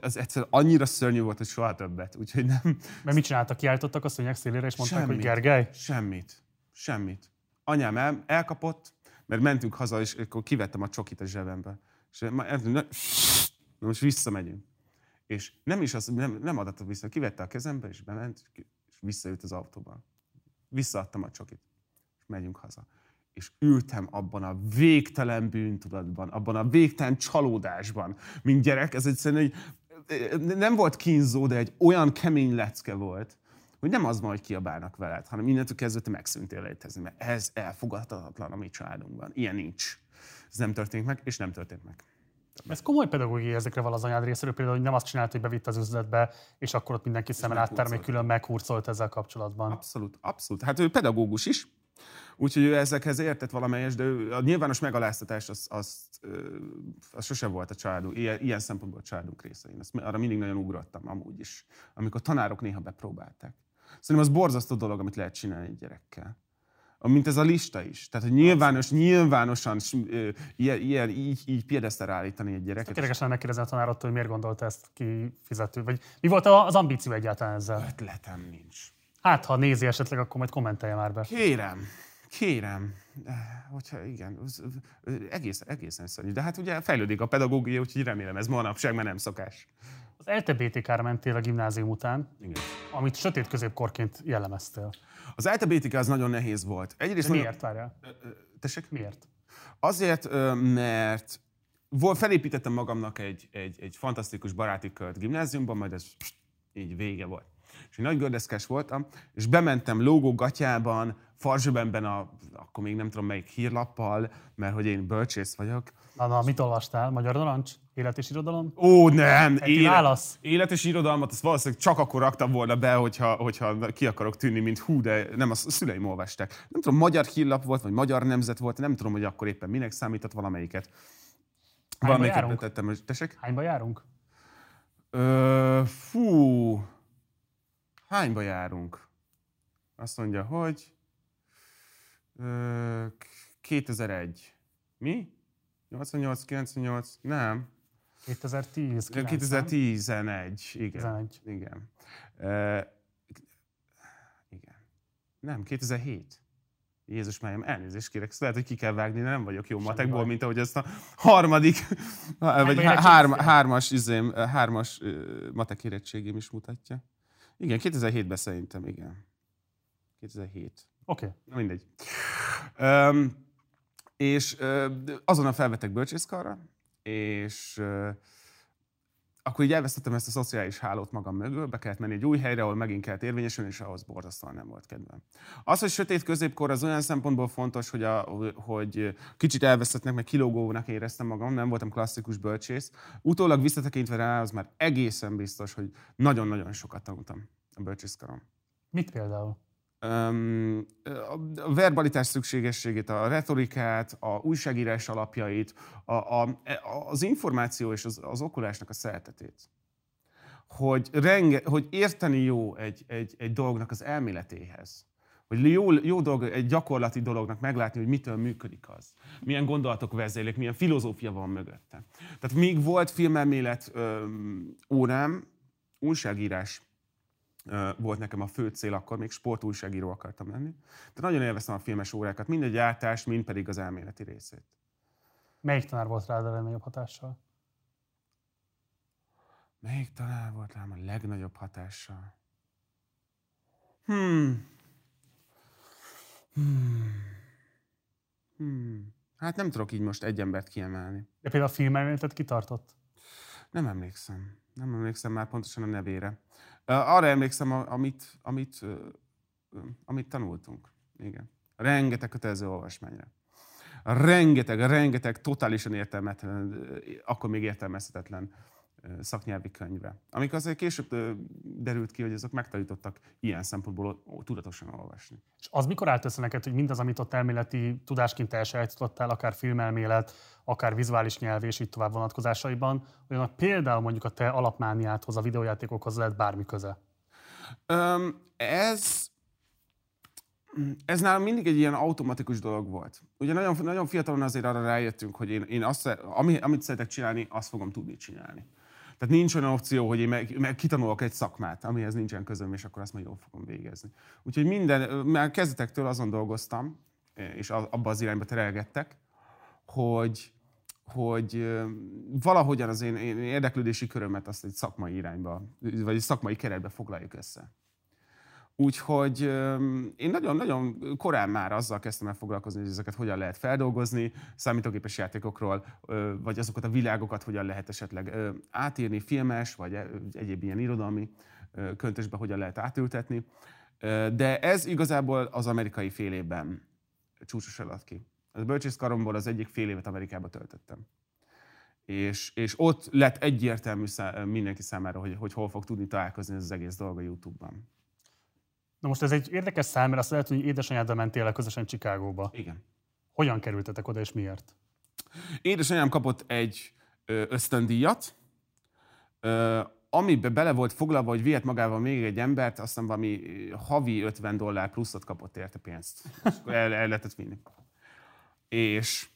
Speaker 2: Az egyszer annyira szörnyű volt, hogy soha többet. Úgyhogy nem,
Speaker 1: Mert mit csináltak? Kiállítottak a szőnyeg szélére, és mondták, hogy
Speaker 2: Semmit.
Speaker 1: Gergely?
Speaker 2: Semmit. Semmit. Anyám el, elkapott, mert mentünk haza, és akkor kivettem a csokit a zsebembe. És na, most visszamegyünk. És nem is az, nem, nem adatott vissza, kivette a kezembe, és bement, és visszajött az autóban. Visszaadtam a csokit, és megyünk haza. És ültem abban a végtelen bűntudatban, abban a végtelen csalódásban, mint gyerek. Ez egyszerűen egy, nem volt kínzó, de egy olyan kemény lecke volt, hogy nem az van, hogy kiabálnak veled, hanem innentől kezdve te megszűntél létezni, mert ez elfogadhatatlan a mi családunkban. Ilyen nincs. Ez nem történt meg, és nem történt meg.
Speaker 1: Ez komoly pedagógiai érzékre van az anyád részéről, például, hogy nem azt csinált, hogy bevitt az üzletbe, és akkor ott mindenki még
Speaker 2: meghurcolt.
Speaker 1: külön meghurcolt ezzel kapcsolatban.
Speaker 2: Abszolút, abszolút. Hát ő pedagógus is, úgyhogy ő ezekhez értett valamelyes, de ő, a nyilvános megaláztatás az, az, az sosem volt a családunk, ilyen, ilyen szempontból a családunk része. Én azt, arra mindig nagyon ugrottam amúgy is, amikor tanárok néha bepróbálták. Szerintem az borzasztó dolog, amit lehet csinálni egy gyerekkel. Mint ez a lista is. Tehát, hogy nyilvános, nyilvánosan ilyen, ilyen, így, így piedeszter állítani egy gyereket.
Speaker 1: Érdekesen megkérdezni a tanárottól, hogy miért gondolta ezt kifizető, vagy mi volt az ambíció egyáltalán ezzel?
Speaker 2: Ötletem nincs.
Speaker 1: Hát, ha nézi esetleg, akkor majd kommentelje már be.
Speaker 2: Kérem, kérem, hogyha igen, egész, egészen szörnyű. De hát ugye fejlődik a pedagógia, úgyhogy remélem ez manapság már nem szokás.
Speaker 1: Az LTBTK-ra mentél a gimnázium után,
Speaker 2: Igen.
Speaker 1: amit sötét középkorként jellemeztél.
Speaker 2: Az LTBTK az nagyon nehéz volt. Egyrészt
Speaker 1: De
Speaker 2: nagyon-
Speaker 1: miért, várjál?
Speaker 2: Ö, ö, Tessék?
Speaker 1: Miért?
Speaker 2: Azért, mert vol, felépítettem magamnak egy, egy, egy fantasztikus baráti kört gimnáziumban, majd ez pst, így vége volt. És én nagy gördeszkes voltam, és bementem lógó gatyában, farzsöbemben a, akkor még nem tudom melyik hírlappal, mert hogy én bölcsész vagyok.
Speaker 1: Na, na, mit olvastál? Magyar narancs? Élet és irodalom?
Speaker 2: Ó, nem!
Speaker 1: Egy válasz?
Speaker 2: élet és irodalmat, azt valószínűleg csak akkor raktam volna be, hogyha, hogyha ki akarok tűnni, mint hú, de nem, a szüleim olvasták. Nem tudom, magyar hírlap volt, vagy magyar nemzet volt, nem tudom, hogy akkor éppen minek számított valamelyiket. Valamelyiket
Speaker 1: járunk?
Speaker 2: betettem, hogy tessék?
Speaker 1: Hányba járunk?
Speaker 2: Ö, fú, hányba járunk? Azt mondja, hogy ö, 2001. Mi? 88, 98? Nem.
Speaker 1: 2010, 9,
Speaker 2: 2011, igen.
Speaker 1: 11.
Speaker 2: Igen. Uh, igen. Nem, 2007. Jézus májam, elnézést kérek, ezt lehet, hogy ki kell vágni, de nem vagyok jó matekból,
Speaker 1: baj.
Speaker 2: mint ahogy ezt a harmadik, vagy há-
Speaker 1: érettségiztél?
Speaker 2: hárm, hármas, izém, hármas matek érettségém is mutatja. Igen, 2007-ben szerintem, igen. 2007.
Speaker 1: Oké. Okay.
Speaker 2: Na mindegy. Um, és azonnal felvettek bölcsészkarra, és akkor így elvesztettem ezt a szociális hálót magam mögül, be kellett menni egy új helyre, ahol megint kellett érvényesülni, és ahhoz borzasztóan nem volt kedvem. Az, hogy sötét középkor, az olyan szempontból fontos, hogy, a, hogy kicsit elveszettnek, meg kilógónak éreztem magam, nem voltam klasszikus bölcsész. Utólag visszatekintve rá, az már egészen biztos, hogy nagyon-nagyon sokat tanultam a bölcsészkaron.
Speaker 1: Mit például?
Speaker 2: A verbalitás szükségességét, a retorikát, a újságírás alapjait, a, a, az információ és az, az okulásnak a szeretetét. Hogy, renge, hogy érteni jó egy, egy, egy dolognak az elméletéhez. Hogy jó, jó dolog egy gyakorlati dolognak meglátni, hogy mitől működik az. Milyen gondolatok vezérlik, milyen filozófia van mögötte. Tehát még volt filmelmélet öm, órám, újságírás ö, volt nekem a fő cél akkor, még sportújságíró akartam lenni. De nagyon élveztem a filmes órákat, mind a gyártás, mind pedig az elméleti részét.
Speaker 1: Melyik tanár volt rád a legnagyobb hatással?
Speaker 2: Melyik tanár volt rám a legnagyobb hatással? Hmm. Hmm. Hmm. Hát nem tudok így most egy embert kiemelni.
Speaker 1: De például a filmelméletet kitartott?
Speaker 2: Nem emlékszem. Nem emlékszem már pontosan a nevére. Arra emlékszem, amit, amit, amit tanultunk. Igen. Rengeteg kötelező olvasmányra. Rengeteg, rengeteg totálisan értelmetlen, akkor még értelmezhetetlen szaknyelvi könyvre. Amik azért később derült ki, hogy azok megtanítottak ilyen szempontból tudatosan olvasni.
Speaker 1: És az mikor állt össze neked, hogy mindaz, amit ott elméleti tudásként elsajátítottál, akár filmelmélet, akár vizuális nyelv és így tovább vonatkozásaiban, olyanok például mondjuk a te alapmániáthoz, a videójátékokhoz lehet bármi köze?
Speaker 2: Um, ez ez nálam mindig egy ilyen automatikus dolog volt. Ugye nagyon, nagyon fiatalon azért arra rájöttünk, hogy én, én azt, ami, amit szeretek csinálni, azt fogom tudni csinálni. Tehát nincs olyan opció, hogy én meg, meg kitanulok egy szakmát, amihez nincsen közöm, és akkor azt majd jól fogom végezni. Úgyhogy minden, már kezdetektől azon dolgoztam, és abba az irányba terelgettek, hogy, hogy valahogyan az én, én érdeklődési körömet azt egy szakmai irányba, vagy egy szakmai keretbe foglaljuk össze. Úgyhogy én nagyon-nagyon korán már azzal kezdtem el foglalkozni, hogy ezeket hogyan lehet feldolgozni, számítógépes játékokról, vagy azokat a világokat hogyan lehet esetleg átírni filmes, vagy egyéb ilyen irodalmi köntösbe hogyan lehet átültetni. De ez igazából az amerikai fél évben csúcsosodott ki. A bölcsészkaromból az egyik fél évet Amerikába töltöttem. És, és ott lett egyértelmű szá- mindenki számára, hogy, hogy hol fog tudni találkozni ez az egész dolog a YouTube-ban.
Speaker 1: Na most ez egy érdekes szám, mert azt lehet, hogy édesanyáddal mentél el közösen Csikágóba.
Speaker 2: Igen.
Speaker 1: Hogyan kerültetek oda, és miért?
Speaker 2: Édesanyám kapott egy ösztöndíjat, amiben bele volt foglalva, hogy vihet magával még egy embert, aztán valami havi 50 dollár pluszot kapott érte pénzt. És akkor el, el lehetett vinni. És,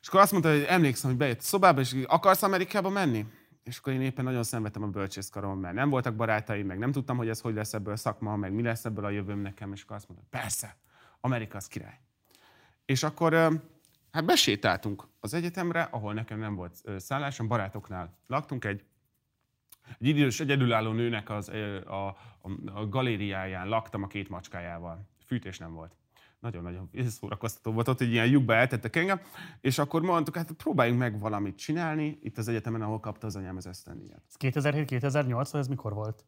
Speaker 2: és akkor azt mondta, hogy emlékszem, hogy bejött a szobába, és akarsz Amerikába menni? És akkor én éppen nagyon szenvedtem a bölcsészkaron, mert nem voltak barátaim, meg nem tudtam, hogy ez hogy lesz ebből szakma, meg mi lesz ebből a jövőm nekem, és akkor azt mondta, persze, Amerika az király. És akkor hát besétáltunk az egyetemre, ahol nekem nem volt szállásom, barátoknál laktunk egy egy idős, egyedülálló nőnek az, a, a, a galériáján laktam a két macskájával. Fűtés nem volt nagyon-nagyon szórakoztató volt ott, hogy ilyen lyukba eltettek engem, és akkor mondtuk, hát próbáljunk meg valamit csinálni, itt az egyetemen, ahol kapta az anyám az ösztöndíjat.
Speaker 1: Ez 2007-2008, vagy ez mikor volt?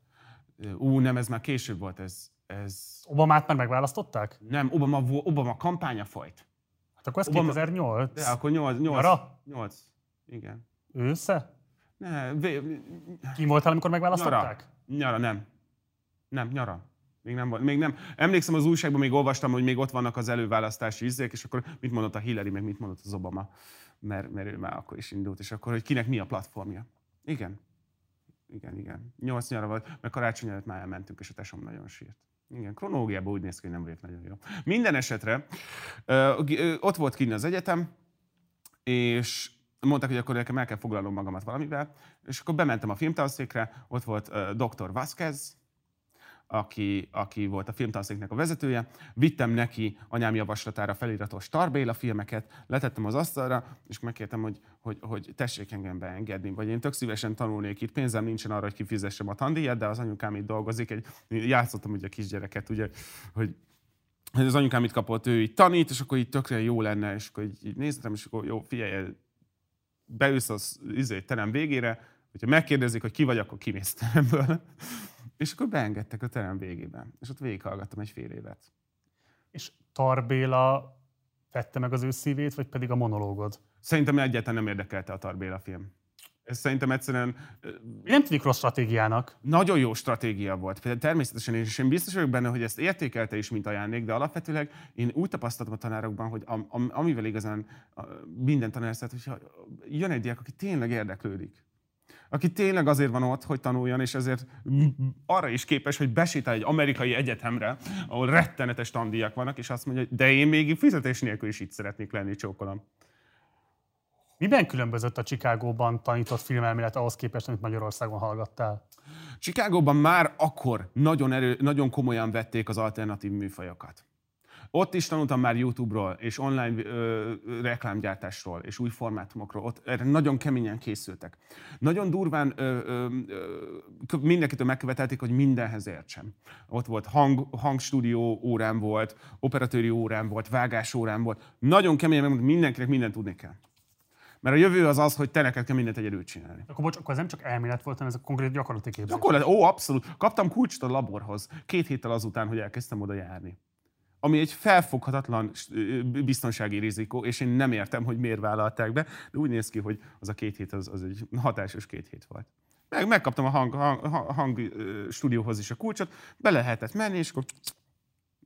Speaker 2: Ú, nem, ez már később volt, ez... ez...
Speaker 1: Obamát már megválasztották?
Speaker 2: Nem, Obama, Obama kampánya folyt.
Speaker 1: Hát akkor ez Obama... 2008?
Speaker 2: De akkor 8. 8
Speaker 1: Nyara?
Speaker 2: 8. Igen.
Speaker 1: Ősze?
Speaker 2: Ne, vé...
Speaker 1: Ki voltál, amikor megválasztották?
Speaker 2: Nyara. nyara, nem. Nem, nyara. Még nem, még nem. Emlékszem az újságban, még olvastam, hogy még ott vannak az előválasztási izzék, és akkor mit mondott a Hillary, meg mit mondott az Obama, mert, mert ő már akkor is indult, és akkor, hogy kinek mi a platformja. Igen. Igen, igen. Nyolc nyara volt, meg karácsony előtt már elmentünk, és a tesom nagyon sírt. Igen, kronológiában úgy néz ki, hogy nem vagyok nagyon jó. Minden esetre ott volt kint az egyetem, és mondták, hogy akkor nekem el kell foglalnom magamat valamivel, és akkor bementem a filmtanszékre, ott volt dr. Vázquez, aki, aki volt a filmtanszéknek a vezetője. Vittem neki anyám javaslatára feliratos Tarbéla filmeket, letettem az asztalra, és megkértem, hogy, hogy, hogy tessék engem beengedni, vagy én tök szívesen tanulnék itt, pénzem nincsen arra, hogy kifizessem a tandíjat, de az anyukám itt dolgozik, egy, játszottam ugye a kisgyereket, ugye, hogy az anyukám itt kapott, ő itt tanít, és akkor így tökre jó lenne, és akkor így, így néztem, és akkor jó, figyelj, beülsz az izé, terem végére, hogyha megkérdezik, hogy ki vagy, akkor kimész teremből. És akkor beengedtek a terem végében. És ott végighallgattam egy fél évet.
Speaker 1: És Tarbéla vette meg az ő szívét, vagy pedig a monológod?
Speaker 2: Szerintem egyáltalán nem érdekelte a Tarbéla film. Ez szerintem egyszerűen...
Speaker 1: Nem tűnik rossz stratégiának.
Speaker 2: Nagyon jó stratégia volt. Természetesen, és én biztos vagyok benne, hogy ezt értékelte is, mint ajándék, de alapvetőleg én úgy tapasztaltam a tanárokban, hogy am, am, amivel igazán minden tanár szeret, hogy jön egy diák, aki tényleg érdeklődik aki tényleg azért van ott, hogy tanuljon, és ezért arra is képes, hogy besétál egy amerikai egyetemre, ahol rettenetes tandíjak vannak, és azt mondja, hogy de én még fizetés nélkül is itt szeretnék lenni, csókolom.
Speaker 1: Miben különbözött a Csikágóban tanított filmelmélet ahhoz képest, amit Magyarországon hallgattál?
Speaker 2: Csikágóban már akkor nagyon, erő, nagyon komolyan vették az alternatív műfajokat. Ott is tanultam már YouTube-ról, és online ö, reklámgyártásról, és új formátumokról. Ott erre nagyon keményen készültek. Nagyon durván ö, ö, ö, mindenkitől megkövetelték, hogy mindenhez értsem. Ott volt hang, hangstúdió órám volt, operatőri órám volt, vágás órám volt. Nagyon keményen megmondtam, mindenkinek mindent tudni kell. Mert a jövő az az, hogy te neked kell mindent egyedül csinálni.
Speaker 1: Akkor bocs, akkor ez nem csak elmélet volt, hanem ez a konkrét gyakorlati képzés.
Speaker 2: Gyakorlat, ó, abszolút. Kaptam kulcsot a laborhoz két héttel azután, hogy elkezdtem oda járni ami egy felfoghatatlan biztonsági rizikó, és én nem értem, hogy miért vállalták be, de úgy néz ki, hogy az a két hét az, az egy hatásos két hét volt. Meg, megkaptam a hang, hang, hang stúdióhoz is a kulcsot, be lehetett menni, és akkor,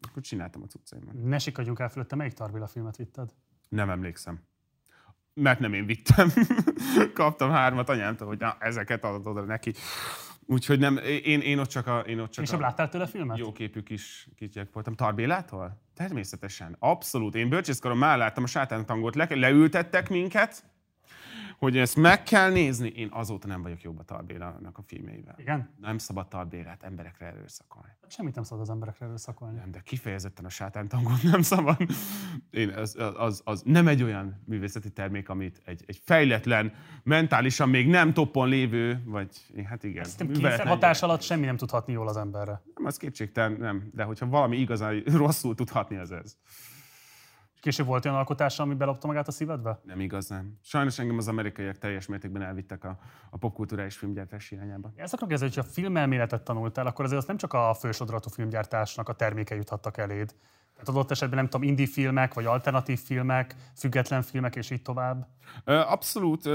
Speaker 2: akkor csináltam a cuccaimat.
Speaker 1: Ne sikadjunk el fölötte, melyik Tarbilla filmet vitted?
Speaker 2: Nem emlékszem. Mert nem én vittem. (laughs) Kaptam hármat anyámtól, hogy na, ezeket adod oda neki. Úgyhogy nem, én, én ott csak a... Én ott csak
Speaker 1: És a, láttál tőle filmet?
Speaker 2: Jó képű kis kisgyerek voltam. Tarbélától? Természetesen. Abszolút. Én bölcsészkaron már láttam a sátántangot, le, leültettek minket, hogy ezt meg kell nézni. Én azóta nem vagyok jobb a Talbélának a filmjeivel.
Speaker 1: Igen?
Speaker 2: Nem szabad Talbélát emberekre erőszakolni.
Speaker 1: Semmit nem szabad az emberekre erőszakolni.
Speaker 2: Nem, de kifejezetten a sátántangot (laughs) nem szabad. Én, az, az, az, nem egy olyan művészeti termék, amit egy, egy fejletlen, mentálisan még nem toppon lévő, vagy hát igen.
Speaker 1: Szerintem hatás alatt semmi nem tudhatni jól az emberre.
Speaker 2: Nem, az kétségtelen nem. De hogyha valami igazán rosszul tudhatni, az ez.
Speaker 1: Később volt olyan alkotása, ami belopta magát a szívedbe?
Speaker 2: Nem igazán. Sajnos engem az amerikaiak teljes mértékben elvittek a, a popkulturális filmgyártás irányába.
Speaker 1: Ezt akarok ezzel, hogyha filmelméletet tanultál, akkor azért az nem csak a fősodratú filmgyártásnak a terméke juthattak eléd. Tehát adott esetben nem tudom, indie filmek, vagy alternatív filmek, független filmek, és így tovább.
Speaker 2: Abszolút.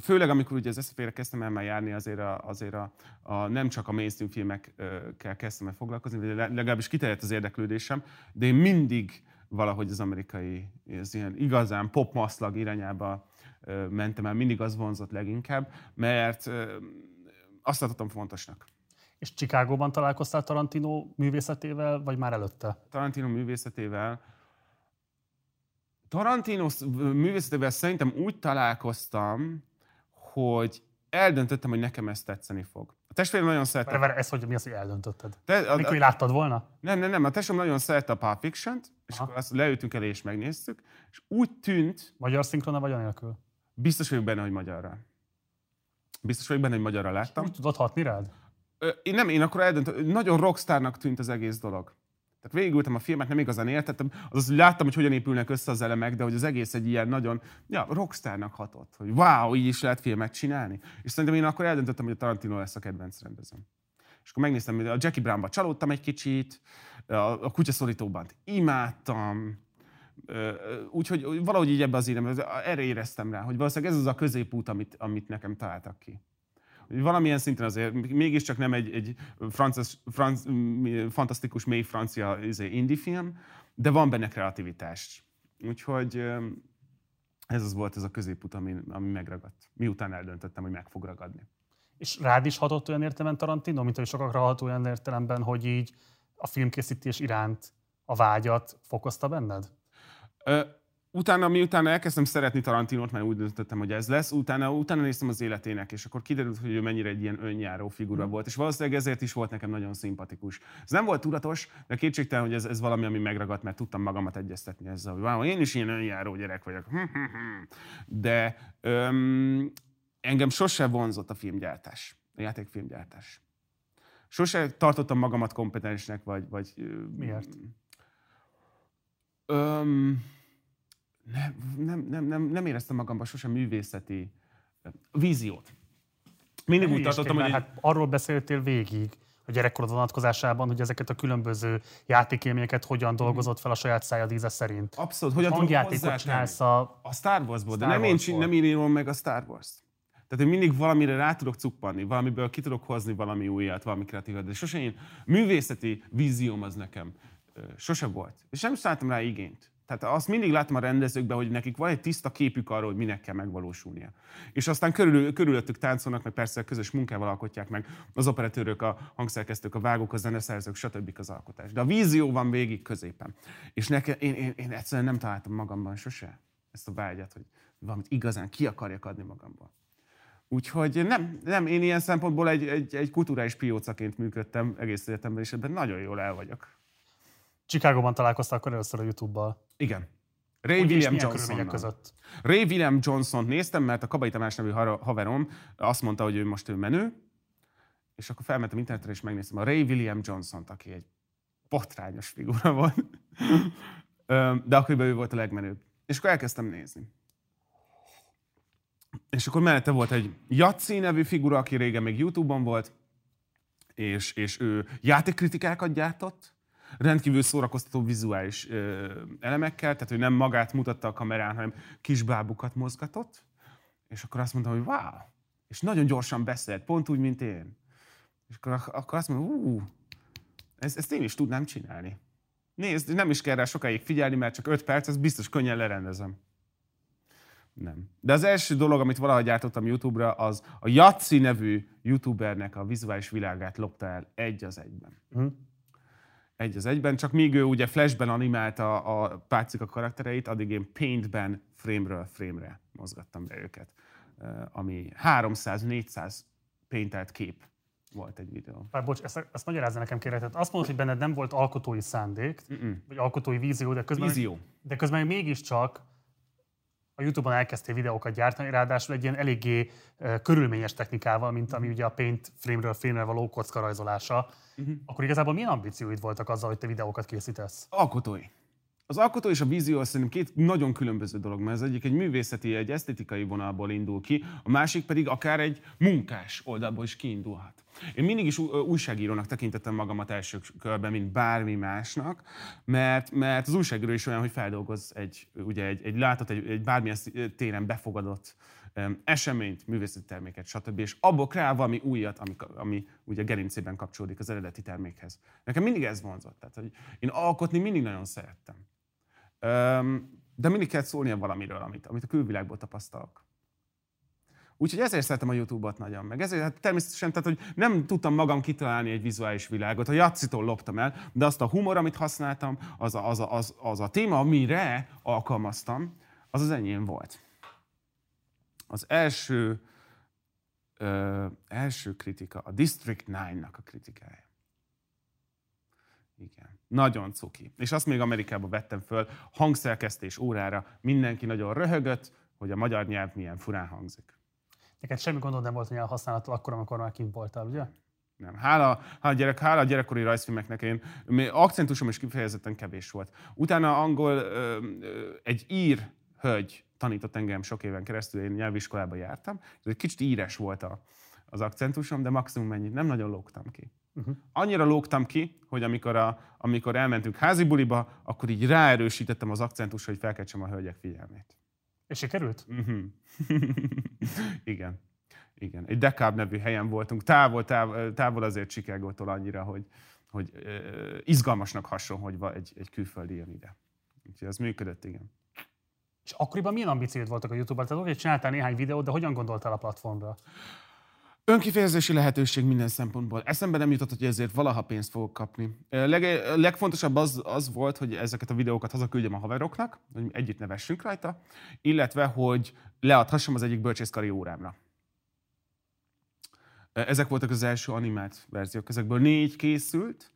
Speaker 2: Főleg, amikor ugye az eszefére kezdtem el már járni, azért, a, azért a, a, nem csak a mainstream filmekkel kezdtem el foglalkozni, vagy legalábbis kiterjedt az érdeklődésem, de én mindig valahogy az amerikai, az ilyen igazán popmaszlag irányába mentem el, mindig az vonzott leginkább, mert azt tartottam fontosnak.
Speaker 1: És Chicagóban találkoztál Tarantino művészetével, vagy már előtte?
Speaker 2: Tarantino művészetével. Tarantino művészetével szerintem úgy találkoztam, hogy eldöntöttem, hogy nekem ez tetszeni fog. A testvérem nagyon szerette...
Speaker 1: Várj, ez hogy mi az, hogy eldöntötted? Te, a, Mikor láttad volna?
Speaker 2: Nem, nem, nem. A testvérem nagyon szerette a Pulp Fiction-t, és Aha. akkor azt leültünk elé és megnéztük, és úgy tűnt...
Speaker 1: Magyar szinkrona vagy anélkül?
Speaker 2: Biztos vagyok benne, hogy magyarra. Biztos vagyok benne, hogy magyarra láttam.
Speaker 1: Úgy tudod hatni rád?
Speaker 2: Én nem, én akkor eldöntöttem, nagyon rockstárnak tűnt az egész dolog. Tehát végigültem a filmet, nem igazán értettem. Azaz, hogy láttam, hogy hogyan épülnek össze az elemek, de hogy az egész egy ilyen nagyon ja, rockstárnak hatott. Hogy wow, így is lehet filmet csinálni. És szerintem én akkor eldöntöttem, hogy a Tarantino lesz a kedvenc rendezőm. És akkor megnéztem, hogy a Jackie Brownba csalódtam egy kicsit, a kutyaszorítóban imádtam, úgyhogy valahogy így ebbe az irányba, erre éreztem rá, hogy valószínűleg ez az a középút, amit, amit nekem találtak ki valamilyen szinten azért mégiscsak nem egy, egy francos, franc, fantasztikus, mély francia izé, indie film, de van benne kreativitás. Úgyhogy ez az volt ez a középút, ami, ami megragadt. Miután eldöntöttem, hogy meg fog ragadni.
Speaker 1: És rád is hatott olyan értelemben Tarantino, mint hogy sokakra hat olyan értelemben, hogy így a filmkészítés iránt a vágyat fokozta benned?
Speaker 2: Ö- utána, miután elkezdtem szeretni Tarantinot, mert úgy döntöttem, hogy ez lesz, utána, utána néztem az életének, és akkor kiderült, hogy ő mennyire egy ilyen önjáró figura mm. volt, és valószínűleg ezért is volt nekem nagyon szimpatikus. Ez nem volt tudatos, de kétségtelen, hogy ez, ez valami, ami megragadt, mert tudtam magamat egyeztetni ezzel, hogy wow, én is ilyen önjáró gyerek vagyok. (laughs) De öm, engem sose vonzott a filmgyártás, a játékfilmgyártás. Sose tartottam magamat kompetensnek, vagy... vagy
Speaker 1: Miért?
Speaker 2: Öm, nem, nem, nem, nem, nem éreztem magamban sosem művészeti víziót. Mindig úgy tartottam, hogy...
Speaker 1: Hát arról beszéltél végig, a gyerekkorod vonatkozásában, hogy ezeket a különböző játékélményeket hogyan dolgozott fel a saját szájad íze szerint.
Speaker 2: Abszolút. Hogyan
Speaker 1: Hangjátékot csinálsz a...
Speaker 2: A Star Wars-ból, de nem, én, nem írom meg a Star Wars-t. Tehát én mindig valamire rá tudok cuppanni, valamiből ki tudok hozni valami újat, valami kreatívat, de sosem én művészeti vízióm az nekem sose volt. És nem szálltam rá igényt. Tehát azt mindig látom a rendezőkben, hogy nekik van egy tiszta képük arról, hogy minek kell megvalósulnia. És aztán körül, körülöttük táncolnak, meg persze a közös munkával alkotják meg az operatőrök, a hangszerkesztők, a vágók, a zeneszerzők, stb. az alkotás. De a vízió van végig középen. És nekem, én, én, én egyszerűen nem találtam magamban sose ezt a vágyat, hogy valamit igazán ki akarjak adni magamból. Úgyhogy nem, nem, én ilyen szempontból egy, egy, egy kulturális piócaként működtem egész életemben, és ebben nagyon jól el vagyok.
Speaker 1: Chicagóban találkoztál akkor először a YouTube-bal.
Speaker 2: Igen. Ray Úgy William Johnson. között? Ray William Johnson néztem, mert a Kabai Tamás nevű haverom azt mondta, hogy ő most ő menő, és akkor felmentem internetre, és megnéztem a Ray William Johnson-t, aki egy potrányos figura volt. (laughs) De akkoriban ő volt a legmenőbb. És akkor elkezdtem nézni. És akkor mellette volt egy Jaci nevű figura, aki régen még YouTube-on volt, és, és ő játékkritikákat gyártott, rendkívül szórakoztató vizuális ö, elemekkel, tehát ő nem magát mutatta a kamerán, hanem kisbábukat mozgatott, és akkor azt mondtam, hogy wow, és nagyon gyorsan beszélt, pont úgy, mint én. És akkor, akkor azt mondom, ú, ezt, ezt én is tudnám csinálni. Nézd, nem is kell rá sokáig figyelni, mert csak 5 perc, ez biztos könnyen lerendezem. Nem. De az első dolog, amit valahogy gyártottam YouTube-ra, az a Jatsi nevű YouTubernek a vizuális világát lopta el egy az egyben. Uh-huh. Egy az egyben, csak míg ő ugye Flashben animálta a pácika karaktereit, addig én Paintben frame-ről frame-re mozgattam be őket. Ami 300-400 paintelt kép volt egy videó.
Speaker 1: Bár bocs, ezt, ezt magyarázza nekem kérlek. Tehát azt mondod, hogy benned nem volt alkotói szándék, Mm-mm. vagy alkotói vízió, de közben,
Speaker 2: vízió.
Speaker 1: de közben mégiscsak a YouTube-on elkezdtél videókat gyártani, ráadásul egy ilyen eléggé körülményes technikával, mint ami ugye a Paint frame-ről frame-re való kocka rajzolása, uh-huh. akkor igazából milyen ambícióid voltak azzal, hogy te videókat készítesz?
Speaker 2: Alkotói. Az alkotó és a vízió szerintem két nagyon különböző dolog, mert az egyik egy művészeti, egy esztetikai vonalból indul ki, a másik pedig akár egy munkás oldalból is kiindulhat. Én mindig is újságírónak tekintettem magamat első körben, mint bármi másnak, mert, mert az újságíró is olyan, hogy feldolgoz egy, ugye egy, egy látott, egy, egy bármilyen téren befogadott eseményt, művészeti terméket, stb. És abból kreál valami újat, ami, ami ugye gerincében kapcsolódik az eredeti termékhez. Nekem mindig ez vonzott. Tehát, hogy én alkotni mindig nagyon szerettem. De mindig kell szólnia valamiről, amit, amit a külvilágból tapasztalok. Úgyhogy ezért szeretem a YouTube-ot nagyon, meg ezért hát természetesen, tehát, hogy nem tudtam magam kitalálni egy vizuális világot, a játszitól loptam el, de azt a humor, amit használtam, az a, az a, az, az a téma, amire alkalmaztam, az az enyém volt. Az első, ö, első kritika, a District 9-nak a kritikája. Igen. Nagyon cuki. És azt még Amerikában vettem föl, hangszerkesztés órára, mindenki nagyon röhögött, hogy a magyar nyelv milyen furán hangzik.
Speaker 1: Neked semmi gondod nem volt a használattal akkor, amikor már kint voltál, ugye?
Speaker 2: Nem. Hála, hála, gyerek, hála a gyerekkori rajzfilmeknek, én, akcentusom is kifejezetten kevés volt. Utána angol, ö, ö, egy ír hölgy tanított engem sok éven keresztül, én nyelviskolába jártam, ez egy kicsit íres volt a, az akcentusom, de maximum mennyit, nem nagyon lógtam ki. Uh-huh. Annyira lógtam ki, hogy amikor, a, amikor elmentünk házi buliba, akkor így ráerősítettem az akcentusra, hogy felkeltsem a hölgyek figyelmét.
Speaker 1: És sikerült?
Speaker 2: Uh-huh. (laughs) Igen. Igen. Egy Dekáb nevű helyen voltunk, távol, távol, távol azért Chicagótól annyira, hogy, hogy uh, izgalmasnak hason, hogy egy, egy külföldi jön ide. Úgyhogy az működött, igen.
Speaker 1: És akkoriban milyen ambíciód voltak a YouTube-ban? Tehát oké, csináltál néhány videót, de hogyan gondoltál a platformra?
Speaker 2: Önkifejezési lehetőség minden szempontból. Eszembe nem jutott, hogy ezért valaha pénzt fogok kapni. Leg, legfontosabb az, az volt, hogy ezeket a videókat hazaküldjem a haveroknak, hogy együtt nevessünk rajta, illetve, hogy leadhassam az egyik bölcsészkari órámra. Ezek voltak az első animált verziók. Ezekből négy készült,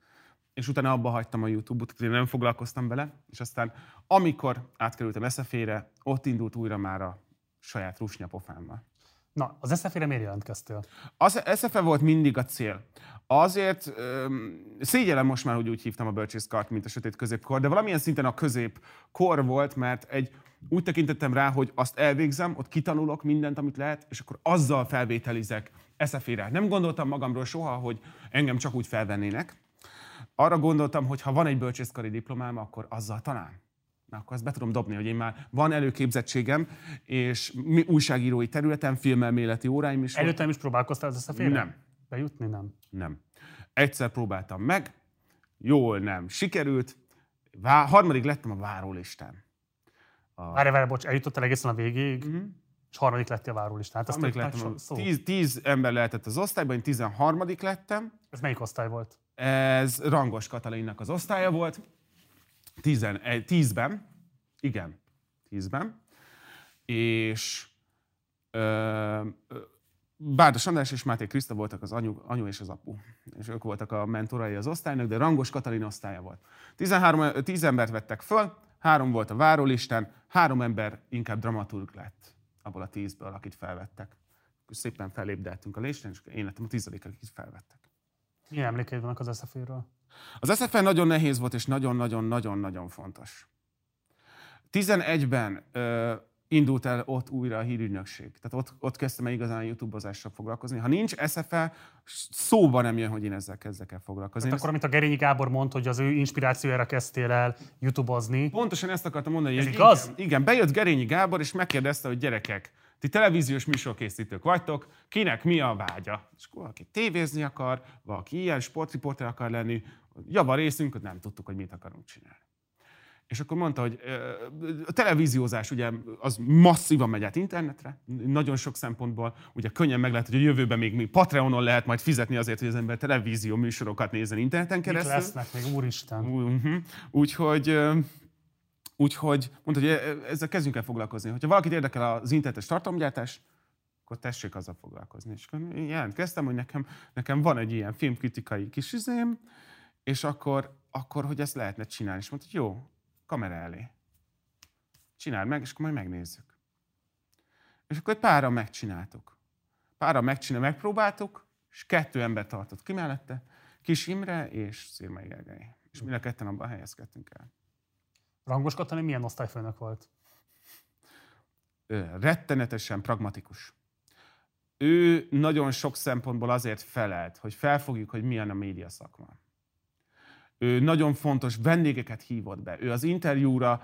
Speaker 2: és utána abba hagytam a YouTube-ot, én nem foglalkoztam vele, és aztán amikor átkerültem SFE-re, ott indult újra már a saját rusnyapofámmal.
Speaker 1: Na, az SFE-re miért jelentkeztél?
Speaker 2: Az SFE volt mindig a cél. Azért öm, szégyellem most már, hogy úgy hívtam a bölcsészkart, mint a sötét középkor, de valamilyen szinten a középkor volt, mert egy úgy tekintettem rá, hogy azt elvégzem, ott kitanulok mindent, amit lehet, és akkor azzal felvételizek SFE-re. Nem gondoltam magamról soha, hogy engem csak úgy felvennének. Arra gondoltam, hogy ha van egy bölcsészkari diplomám, akkor azzal talán na akkor azt be tudom dobni, hogy én már van előképzettségem, és újságírói területen, filmelméleti óráim is
Speaker 1: Előtte nem is próbálkoztál ezt a félre?
Speaker 2: Nem.
Speaker 1: Bejutni nem?
Speaker 2: Nem. Egyszer próbáltam meg, jól nem sikerült, Vá- harmadik lettem a várólistán.
Speaker 1: A... Várj, várj, bocs, eljutottál egészen a végéig, uh-huh. és harmadik lettél a várólistán. Hát
Speaker 2: harmadik lettem, szó. Tíz, tíz ember lehetett az osztályban, én tizenharmadik lettem.
Speaker 1: Ez melyik osztály volt?
Speaker 2: Ez Rangos Katalinnak az osztálya volt. 10-ben, igen, 10-ben, és ö, Bárdos András és Máté Kriszta voltak az anyu, anyu és az apu. És ők voltak a mentorai az osztálynak, de Rangos Katalin osztálya volt. 13, 10 embert vettek föl, három volt a várólistán, három ember inkább dramaturg lett abból a tízből, akit felvettek. Szépen felépdeltünk a listán, és én lettem a tizedik, akit felvettek.
Speaker 1: Milyen emlékeid vannak az SZF-ről?
Speaker 2: Az SFN nagyon nehéz volt, és nagyon-nagyon-nagyon-nagyon fontos. 11-ben ö, indult el ott újra a hírügynökség. Tehát ott, ott kezdtem el igazán YouTube-ozással foglalkozni. Ha nincs SFL, szóba nem jön, hogy én ezzel kezdek el foglalkozni.
Speaker 1: Tehát akkor, amit a Gerényi Gábor mondta, hogy az ő inspirációjára kezdtél el YouTube-ozni.
Speaker 2: Pontosan ezt akartam mondani.
Speaker 1: Ez
Speaker 2: hogy
Speaker 1: igaz?
Speaker 2: Igen, igen, bejött Gerényi Gábor, és megkérdezte, hogy gyerekek, ti televíziós műsorkészítők vagytok, kinek mi a vágya? És akkor valaki tévézni akar, valaki ilyen sportriporter akar lenni, java részünk, hogy nem tudtuk, hogy mit akarunk csinálni. És akkor mondta, hogy a televíziózás ugye az masszívan megy át internetre, nagyon sok szempontból, ugye könnyen meg lehet, hogy a jövőben még mi Patreonon lehet majd fizetni azért, hogy az ember televízió műsorokat nézzen interneten
Speaker 1: Mik
Speaker 2: keresztül.
Speaker 1: lesznek még, úristen?
Speaker 2: Úgyhogy, úgyhogy mondta, hogy e- ezzel kezdjünk el foglalkozni. Hogyha valakit érdekel az internetes tartalomgyártás, akkor tessék azzal foglalkozni. És akkor én jelentkeztem, hogy nekem, nekem van egy ilyen filmkritikai kis üzém, és akkor, akkor, hogy ezt lehetne csinálni. És mondta, hogy jó, kamera elé. Csináld meg, és akkor majd megnézzük. És akkor egy páran megcsináltuk. Páran megcsinál, megpróbáltuk, és kettő ember tartott ki mellette, Kis Imre és Szirmai Gergely. És mind a ketten abban helyezkedtünk el.
Speaker 1: Rangos Katalin milyen osztályfőnök volt?
Speaker 2: Rettenetesen pragmatikus. Ő nagyon sok szempontból azért felelt, hogy felfogjuk, hogy milyen a média szakma. Ő nagyon fontos vendégeket hívott be. Ő az interjúra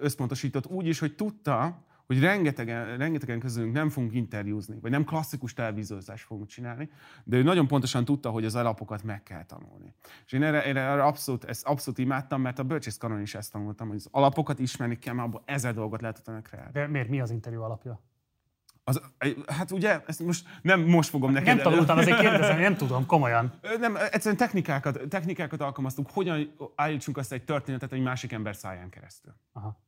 Speaker 2: összpontosított úgy is, hogy tudta, hogy rengetegen, rengetegen közülünk nem fogunk interjúzni, vagy nem klasszikus televíziózást fogunk csinálni, de ő nagyon pontosan tudta, hogy az alapokat meg kell tanulni. És én erre, erre, erre abszolút, ezt abszolút imádtam, mert a bölcsész kanon is ezt tanultam, hogy az alapokat ismerni kell, mert abból ezer dolgot lehet utána kreálni.
Speaker 1: De miért? Mi az interjú alapja?
Speaker 2: Az, hát ugye, ezt most nem most fogom neked...
Speaker 1: Nem tanultam, azért kérdezem, nem tudom, komolyan.
Speaker 2: Nem, egyszerűen technikákat, technikákat alkalmaztunk, hogyan állítsunk azt egy történetet egy másik ember száján keresztül.
Speaker 1: Aha.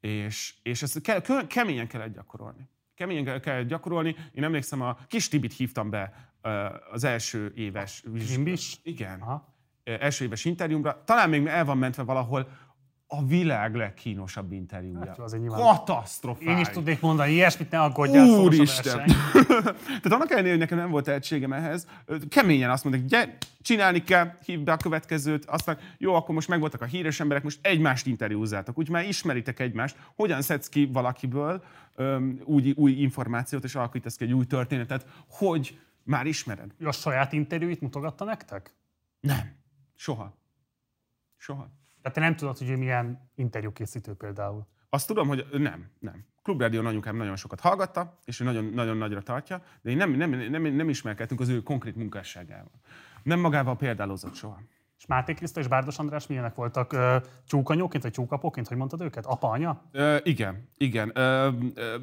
Speaker 2: És, és ezt ke, kö- keményen kellett gyakorolni. Keményen kell- kellett gyakorolni. Én emlékszem, a kis Tibit hívtam be az első éves...
Speaker 1: Krimbis?
Speaker 2: Igen.
Speaker 1: Aha.
Speaker 2: Első éves interjúmra. Talán még el van mentve valahol a világ legkínosabb interjúja.
Speaker 1: Hát azért nyilván.
Speaker 2: Katasztrofális.
Speaker 1: Én is tudnék mondani ilyesmit, ne aggódjál,
Speaker 2: Úristen! (laughs) Tehát annak ellenére, hogy nekem nem volt tehetségem ehhez, keményen azt mondták, gyere, csinálni kell, hívd be a következőt, aztán jó, akkor most megvoltak a híres emberek, most egymást interjúzzátok, úgy már ismeritek egymást, hogyan szedsz ki valakiből öm, új, új információt, és alakítasz ki egy új történetet, hogy már ismered.
Speaker 1: Ő a saját interjúit mutogatta nektek?
Speaker 2: Nem. Soha. Soha.
Speaker 1: Tehát te nem tudod, hogy ő milyen interjúkészítő például.
Speaker 2: Azt tudom, hogy nem, nem. Klubrádión anyukám nagyon sokat hallgatta, és ő nagyon, nagyon nagyra tartja, de én nem, nem, nem, nem ismerkedtünk az ő konkrét munkásságával. Nem magával példálozott soha.
Speaker 1: És Máté Kriszta és Bárdos András milyenek voltak? Csúkanyóként vagy csúkapóként, hogy mondtad őket? Apa, anya?
Speaker 2: Ö, igen, igen. Ö, ö,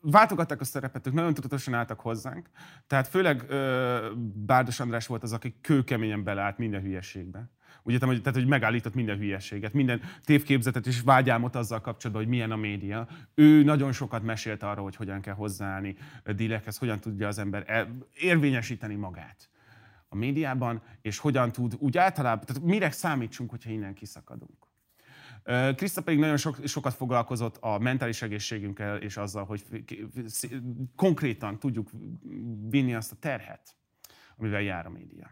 Speaker 2: váltogatták a szerepet, ők nagyon tudatosan álltak hozzánk. Tehát főleg ö, Bárdos András volt az, aki kőkeményen beleállt minden hülyeségbe. Úgy értem, tehát, hogy megállított minden hülyeséget, minden tévképzetet és vágyálmot azzal kapcsolatban, hogy milyen a média. Ő nagyon sokat mesélt arról, hogy hogyan kell hozzáállni dílekhez, hogyan tudja az ember érvényesíteni magát a médiában, és hogyan tud úgy általában, tehát mire számítsunk, hogyha innen kiszakadunk. Kriszta pedig nagyon sok, sokat foglalkozott a mentális egészségünkkel, és azzal, hogy konkrétan tudjuk vinni azt a terhet, amivel jár a média.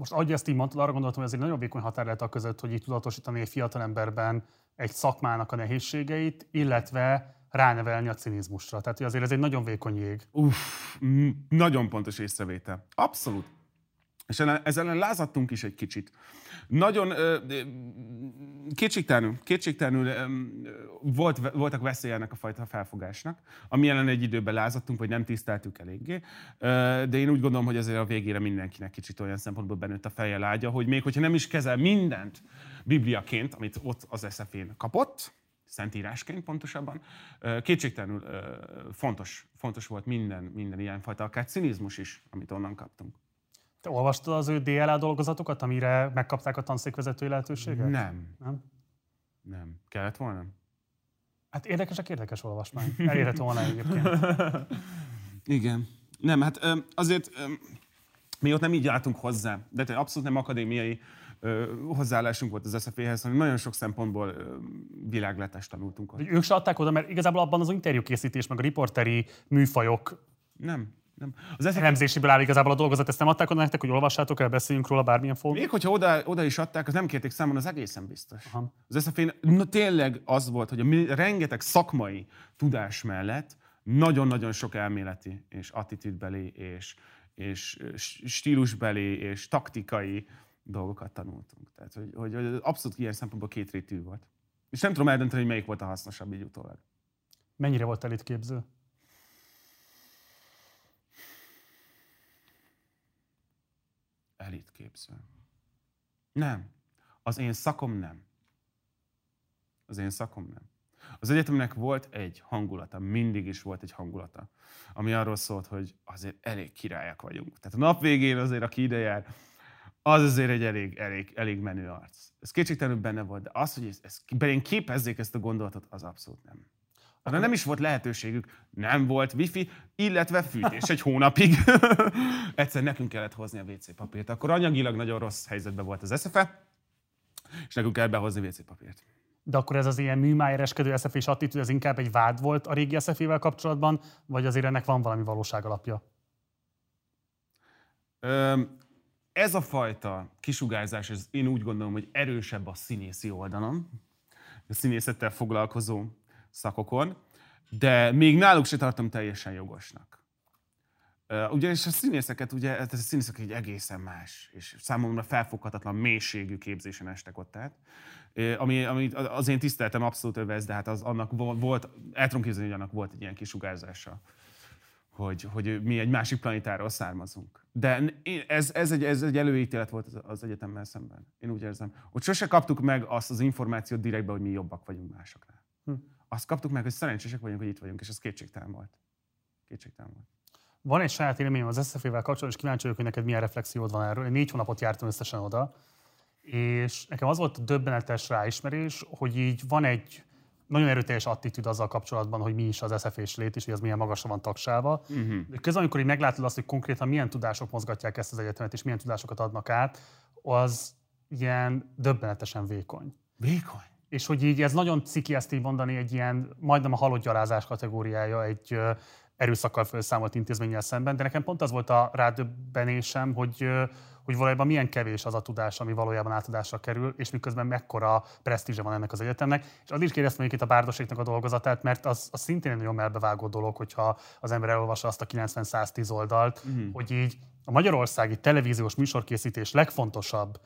Speaker 1: Most ahogy ezt így mondtad, arra gondoltam, hogy ez egy nagyon vékony határ lehet a között, hogy így tudatosítani egy fiatal emberben egy szakmának a nehézségeit, illetve ránevelni a cinizmusra. Tehát azért ez egy nagyon vékony jég.
Speaker 2: Uff, nagyon pontos észrevétel. Abszolút. És ezzel lázadtunk is egy kicsit. Nagyon kétségtelenül, kétségtelenül volt, voltak veszély ennek a fajta felfogásnak, ami ellen egy időben lázadtunk, vagy nem tiszteltük eléggé. De én úgy gondolom, hogy azért a végére mindenkinek kicsit olyan szempontból benőtt a feje lágya, hogy még hogyha nem is kezel mindent bibliaként, amit ott az eszefén kapott, szentírásként pontosabban. Kétségtelenül fontos, fontos volt minden, minden ilyenfajta, akár cinizmus is, amit onnan kaptunk.
Speaker 1: Te olvastad az ő DLA dolgozatokat, amire megkapták a tanszékvezetői lehetőséget?
Speaker 2: Nem,
Speaker 1: Nem?
Speaker 2: nem. Kellett volna?
Speaker 1: Hát érdekesek, érdekes olvasmány. Elérhető volna egyébként. (laughs)
Speaker 2: Igen. Nem, hát azért mi ott nem így álltunk hozzá, de te abszolút nem akadémiai ö, hozzáállásunk volt az SZF-hez, hanem nagyon sok szempontból ö, világlátást tanultunk ott.
Speaker 1: Ők se adták oda, mert igazából abban az interjúkészítés, meg a riporteri műfajok
Speaker 2: Nem, Nem.
Speaker 1: Az elemzésiből áll igazából a dolgozat, ezt nem adták oda nektek, hogy olvassátok el, beszéljünk róla bármilyen fórumon?
Speaker 2: Még hogyha oda, oda is adták, az nem kérték számon, az egészen biztos. Aha. Az sfp no, tényleg az volt, hogy a rengeteg szakmai tudás mellett nagyon-nagyon sok elméleti és attitűdbeli és, és stílusbeli és taktikai dolgokat tanultunk. Tehát, hogy, hogy, hogy abszolút ilyen szempontból kétrétű volt. És nem tudom eldönteni, hogy melyik volt a hasznosabb így utólag.
Speaker 1: Mennyire volt elitképző?
Speaker 2: Elitképző. Nem. Az én szakom nem. Az én szakom nem. Az egyetemnek volt egy hangulata, mindig is volt egy hangulata, ami arról szólt, hogy azért elég királyak vagyunk. Tehát a nap végén azért, aki ide jár, az azért egy elég, elég, elég menő arc. Ez kétségtelenül benne volt, de az, hogy ezt, ezt belén képezzék ezt a gondolatot, az abszolút nem. Arra nem is volt lehetőségük, nem volt wifi, illetve fűtés egy hónapig. (laughs) Egyszer nekünk kellett hozni a WC papírt. Akkor anyagilag nagyon rossz helyzetben volt az SFE, és nekünk kell behozni WC papírt.
Speaker 1: De akkor ez az ilyen műmájereskedő SFE és attitűd, ez inkább egy vád volt a régi SFE-vel kapcsolatban, vagy azért ennek van valami valóság alapja?
Speaker 2: ez a fajta kisugárzás, ez én úgy gondolom, hogy erősebb a színészi oldalon, a színészettel foglalkozó szakokon, de még náluk se tartom teljesen jogosnak. Ugyanis a színészeket, ugye, tehát a színészek egy egészen más, és számomra felfoghatatlan mélységű képzésen estek ott át, ami, ami az én tiszteltem abszolút övez, de hát az annak volt, el tudom képzelni, hogy annak volt egy ilyen kisugárzása hogy, hogy mi egy másik planetáról származunk. De ez, ez, egy, ez egy előítélet volt az, egyetemmel szemben. Én úgy érzem. Ott sose kaptuk meg azt az információt direktbe, hogy mi jobbak vagyunk másoknál. Hm. Azt kaptuk meg, hogy szerencsések vagyunk, hogy itt vagyunk, és ez kétségtelen volt. Kétségtelen volt.
Speaker 1: Van egy saját élményem az SZF-vel kapcsolatban, és kíváncsi vagyok, hogy neked milyen reflexiód van erről. Én négy hónapot jártam összesen oda, és nekem az volt a döbbenetes ráismerés, hogy így van egy nagyon erőteljes attitűd azzal kapcsolatban, hogy mi is az SZF-és lét, és hogy az milyen magasra van tagsálva. Uh-huh. De közben, amikor így meglátod azt, hogy konkrétan milyen tudások mozgatják ezt az egyetemet, és milyen tudásokat adnak át, az ilyen döbbenetesen vékony.
Speaker 2: Vékony?
Speaker 1: És hogy így ez nagyon ciki ezt így mondani, egy ilyen majdnem a halott gyalázás kategóriája egy erőszakkal felszámolt intézménnyel szemben, de nekem pont az volt a rádöbbenésem, hogy hogy valójában milyen kevés az a tudás, ami valójában átadásra kerül, és miközben mekkora presztízse van ennek az egyetemnek. És az is kérdeztem itt a Bárdoséknak a dolgozatát, mert az, az szintén egy nagyon melbevágó dolog, hogyha az ember elolvassa azt a 90-110 oldalt, uh-huh. hogy így a magyarországi televíziós műsorkészítés legfontosabb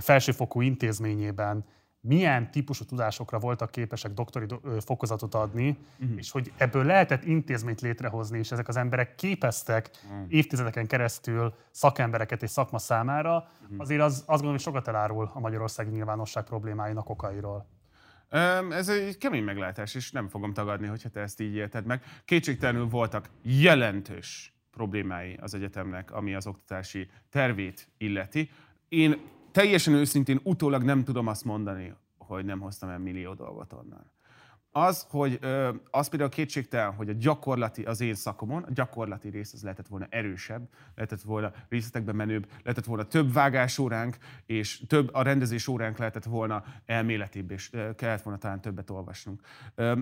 Speaker 1: felsőfokú intézményében milyen típusú tudásokra voltak képesek doktori fokozatot adni, uh-huh. és hogy ebből lehetett intézményt létrehozni, és ezek az emberek képeztek uh-huh. évtizedeken keresztül szakembereket és szakma számára, uh-huh. azért az, azt gondolom, hogy sokat elárul a magyarországi nyilvánosság problémáinak okairól.
Speaker 2: Ez egy kemény meglátás, és nem fogom tagadni, hogyha te ezt így érted meg. Kétségtelenül voltak jelentős problémái az egyetemnek, ami az oktatási tervét illeti. Én teljesen őszintén utólag nem tudom azt mondani, hogy nem hoztam el millió dolgot onnan. Az, hogy az például kétségtelen, hogy a gyakorlati, az én szakomon, a gyakorlati rész az lehetett volna erősebb, lehetett volna részletekben menőbb, lehetett volna több vágás óránk, és több a rendezés óránk lehetett volna elméletibb, és kellett volna talán többet olvasnunk.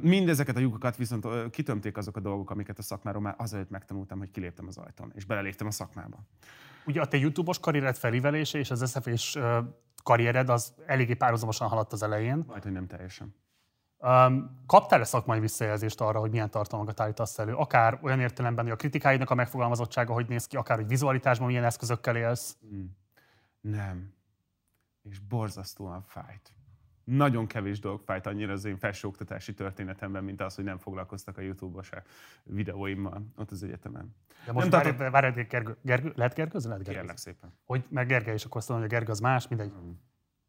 Speaker 2: Mindezeket a lyukakat viszont kitömték azok a dolgok, amiket a szakmáról már azelőtt megtanultam, hogy kiléptem az ajtón, és beleléptem a szakmába.
Speaker 1: Ugye a te YouTube-os karriered felívelése és az SFS karriered az eléggé párhuzamosan haladt az elején.
Speaker 2: Majd, hogy nem teljesen.
Speaker 1: Um, kaptál-e szakmai visszajelzést arra, hogy milyen tartalmakat állítasz elő? Akár olyan értelemben, hogy a kritikáidnak a megfogalmazottsága hogy néz ki, akár hogy vizualitásban milyen eszközökkel élsz? Hmm.
Speaker 2: Nem. És borzasztóan fájt. Nagyon kevés dolog fájt annyira az én felsőoktatási történetemben, mint az, hogy nem foglalkoztak a YouTube-os videóimmal ott az egyetemen.
Speaker 1: De most nem várj, várj, várj, Gergő, Gergő, lehet Gergőzni? Lehet
Speaker 2: Gergőzni. Kérlek szépen.
Speaker 1: Hogy meg Gergely is akkor azt mondom, hogy a Gergő az más, mindegy. Hmm.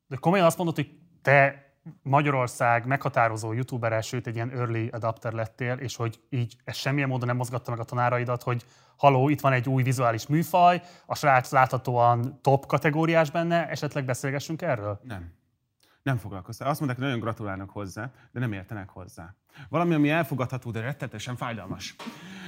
Speaker 1: De komolyan azt mondod, hogy te Magyarország meghatározó youtuberes, sőt egy ilyen early adapter lettél, és hogy így ez semmilyen módon nem mozgatta meg a tanáraidat, hogy haló, itt van egy új vizuális műfaj, a srác láthatóan top kategóriás benne, esetleg beszélgessünk erről?
Speaker 2: Nem. Nem foglalkoztak. Azt mondták, hogy nagyon gratulálnak hozzá, de nem értenek hozzá. Valami, ami elfogadható, de rettenetesen fájdalmas.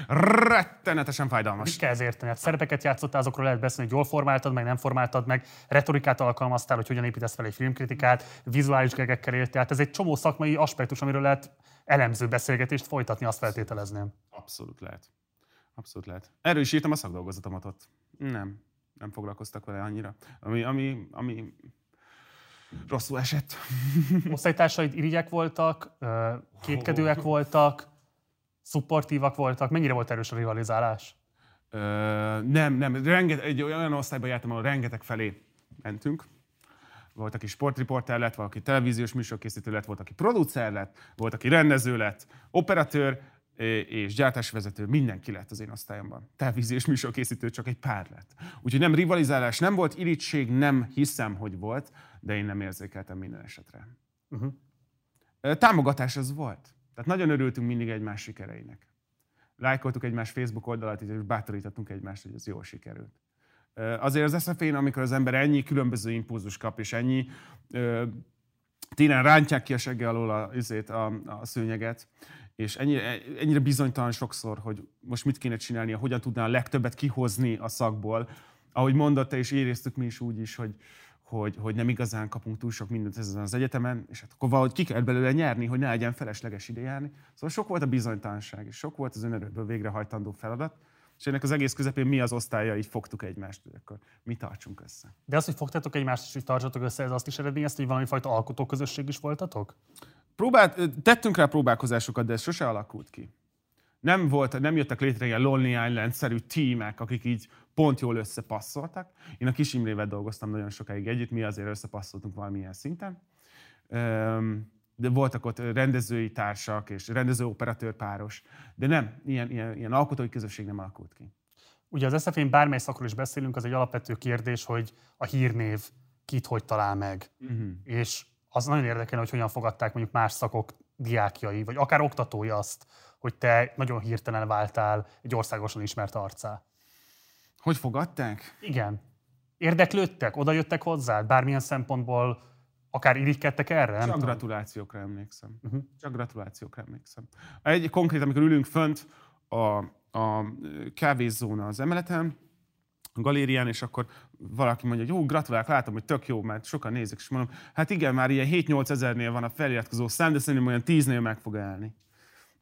Speaker 2: Rettenetesen fájdalmas.
Speaker 1: Mit kell ez érteni? Hát szerepeket játszottál, azokról lehet beszélni, hogy jól formáltad meg, nem formáltad meg, retorikát alkalmaztál, hogy hogyan építesz fel egy filmkritikát, vizuális gegekkel éltél. Tehát ez egy csomó szakmai aspektus, amiről lehet elemző beszélgetést folytatni, azt feltételezném.
Speaker 2: Abszolút lehet. Abszolút lehet. Erről is írtam a szakdolgozatomat ott. Nem, nem foglalkoztak vele annyira. Ami, ami, ami rosszul esett. (laughs)
Speaker 1: Osztálytársaid irigyek voltak, kétkedőek voltak, szupportívak voltak. Mennyire volt erős a rivalizálás?
Speaker 2: Ö, nem, nem. Renget, egy olyan osztályban jártam, ahol rengeteg felé mentünk. Volt, aki sportriporter lett, valaki televíziós műsorkészítő lett, volt, aki producer lett, volt, aki rendező lett, operatőr és gyártásvezető, mindenki lett az én osztályomban. Televíziós műsorkészítő csak egy pár lett. Úgyhogy nem rivalizálás, nem volt irigység, nem hiszem, hogy volt, de én nem érzékeltem minden esetre.
Speaker 1: Uh-huh.
Speaker 2: Támogatás az volt. Tehát nagyon örültünk mindig egymás sikereinek. Lájkoltuk egymás Facebook oldalát, és bátorítottunk egymást, hogy ez jól sikerült. Azért az szf amikor az ember ennyi különböző impulzus kap, és ennyi télen rántják ki a segge alól a, izét, a, a szőnyeget, és ennyire, ennyire bizonytalan sokszor, hogy most mit kéne csinálnia, hogyan tudná a legtöbbet kihozni a szakból. Ahogy mondotta, és éreztük mi is úgy is, hogy, hogy, hogy nem igazán kapunk túl sok mindent ezen az egyetemen, és hát akkor valahogy ki kell belőle nyerni, hogy ne legyen felesleges ide járni. Szóval sok volt a bizonytalanság, és sok volt az önerőből végrehajtandó feladat, és ennek az egész közepén mi az osztálya így fogtuk egymást, akkor mi tartsunk össze.
Speaker 1: De az, hogy fogtátok egymást és hogy tartsatok össze, ez azt is eredményezte, hogy valami fajta alkotóközösség is voltatok?
Speaker 2: Próbált, tettünk rá próbálkozásokat, de ez sose alakult ki. Nem, volt, nem jöttek létre ilyen Lonely Island-szerű tímek, akik így pont jól összepasszoltak. Én a Kis Imrével dolgoztam nagyon sokáig együtt, mi azért összepasszoltunk valamilyen szinten. De voltak ott rendezői társak és rendező-operatőr páros. De nem, ilyen, ilyen, ilyen alkotói közösség nem alakult ki.
Speaker 1: Ugye az SZF-én bármely szakról is beszélünk, az egy alapvető kérdés, hogy a hírnév kit hogy talál meg.
Speaker 2: Uh-huh.
Speaker 1: És az nagyon érdekel, hogy hogyan fogadták mondjuk más szakok diákjai, vagy akár oktatói azt, hogy te nagyon hirtelen váltál egy országosan ismert arcá.
Speaker 2: Hogy fogadták?
Speaker 1: Igen. Érdeklődtek? Oda jöttek hozzád? Bármilyen szempontból akár irigykedtek erre? Nem
Speaker 2: Csak
Speaker 1: tudom.
Speaker 2: gratulációkra emlékszem.
Speaker 1: Uh-huh.
Speaker 2: Csak gratulációkra emlékszem. Egy konkrét, amikor ülünk fönt a, a kávézóna az emeleten, a galérián, és akkor valaki mondja, hogy jó, gratulálok, látom, hogy tök jó, mert sokan nézik, és mondom, hát igen, már ilyen 7-8 ezernél van a feliratkozó szám, de szerintem olyan 10-nél meg fog állni.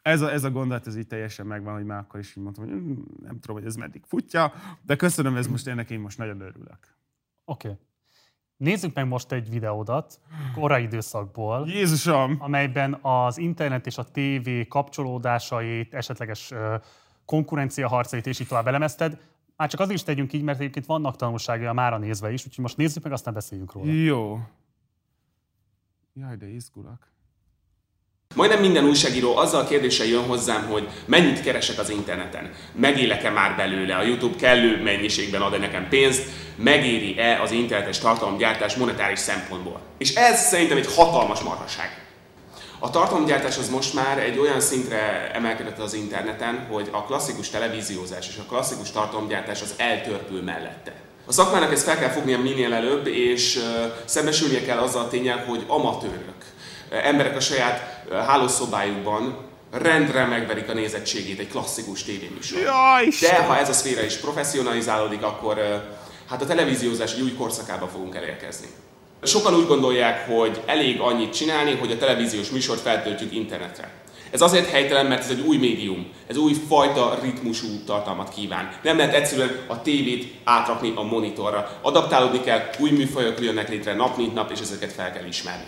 Speaker 2: Ez a, ez a gondolat, ez így teljesen megvan, hogy már akkor is így mondtam, hogy "Mm, nem tudom, hogy ez meddig futja, de köszönöm, ez most ennek én most nagyon örülök.
Speaker 1: Oké. Okay. Nézzük meg most egy videódat korai időszakból,
Speaker 2: Jézusom!
Speaker 1: amelyben az internet és a tévé kapcsolódásait, esetleges konkurencia harcait és így tovább elemezted. Már csak azért is tegyünk így, mert egyébként vannak tanulságai a mára nézve is, úgyhogy most nézzük meg, aztán beszéljünk róla.
Speaker 2: Jó. Jaj, de izgulok.
Speaker 3: Majdnem minden újságíró azzal a kérdéssel jön hozzám, hogy mennyit keresek az interneten, megélek-e már belőle, a YouTube kellő mennyiségben ad-e nekem pénzt, megéri-e az internetes tartalomgyártás monetáris szempontból. És ez szerintem egy hatalmas marhaság. A tartalomgyártás az most már egy olyan szintre emelkedett az interneten, hogy a klasszikus televíziózás és a klasszikus tartalomgyártás az eltörpül mellette. A szakmának ezt fel kell fognia minél előbb, és szembesülnie kell azzal a tényel, hogy amatőrök, emberek a saját hálószobájukban rendre megverik a nézettségét egy klasszikus tévéműsor. De ha ez a szféra is professzionalizálódik, akkor hát a televíziózás egy új korszakába fogunk elérkezni. Sokan úgy gondolják, hogy elég annyit csinálni, hogy a televíziós műsort feltöltjük internetre. Ez azért helytelen, mert ez egy új médium, ez új fajta ritmusú tartalmat kíván. Nem lehet egyszerűen a tévét átrakni a monitorra. Adaptálódni kell, új műfajok jönnek létre nap mint nap, és ezeket fel kell ismerni.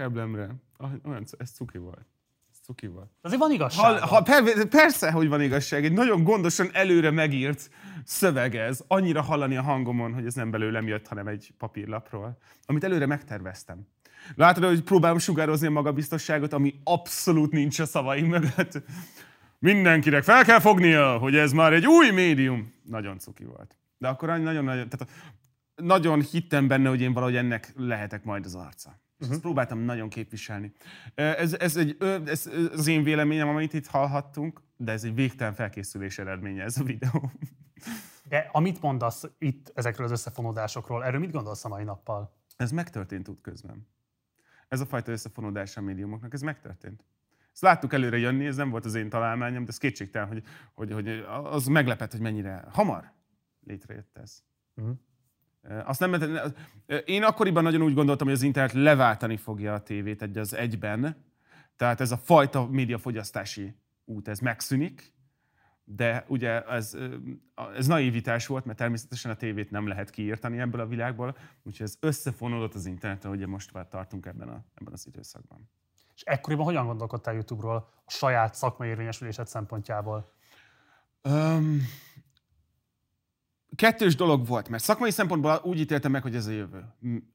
Speaker 2: Keblemre. Ah, Olyan, ez cuki volt. Ez cuki volt.
Speaker 1: Azért van igazság.
Speaker 2: Ha, ha, per, persze, hogy van igazság. Egy nagyon gondosan előre megírt szöveg ez. Annyira hallani a hangomon, hogy ez nem belőlem jött, hanem egy papírlapról. Amit előre megterveztem. Látod, hogy próbálom sugározni a magabiztosságot, ami abszolút nincs a szavaim mögött. Mindenkinek fel kell fognia, hogy ez már egy új médium. Nagyon cuki volt. De akkor nagyon, nagyon, tehát nagyon hittem benne, hogy én valahogy ennek lehetek majd az arca. Uh-huh. Ezt próbáltam nagyon képviselni. Ez, ez, egy, ez az én véleményem, amit itt hallhattunk, de ez egy végtelen felkészülés eredménye ez a videó.
Speaker 1: De amit mondasz itt ezekről az összefonódásokról, erről mit gondolsz a mai nappal?
Speaker 2: Ez megtörtént útközben. Ez a fajta összefonódás a médiumoknak, ez megtörtént. Ezt láttuk előre jönni, ez nem volt az én találmányom, de ez kétségtelen, hogy, hogy, hogy az meglepett, hogy mennyire hamar létrejött ez.
Speaker 1: Uh-huh.
Speaker 2: Azt nem, én akkoriban nagyon úgy gondoltam, hogy az internet leváltani fogja a tévét egy az egyben, tehát ez a fajta médiafogyasztási út, ez megszűnik, de ugye ez, ez naivitás volt, mert természetesen a tévét nem lehet kiírtani ebből a világból, úgyhogy ez összefonódott az interneten, hogy most már tartunk ebben, a, ebben az időszakban.
Speaker 1: És ekkoriban hogyan gondolkodtál YouTube-ról a saját szakmai érvényesülésed szempontjából? Um,
Speaker 2: kettős dolog volt, mert szakmai szempontból úgy ítéltem meg, hogy ez a jövő.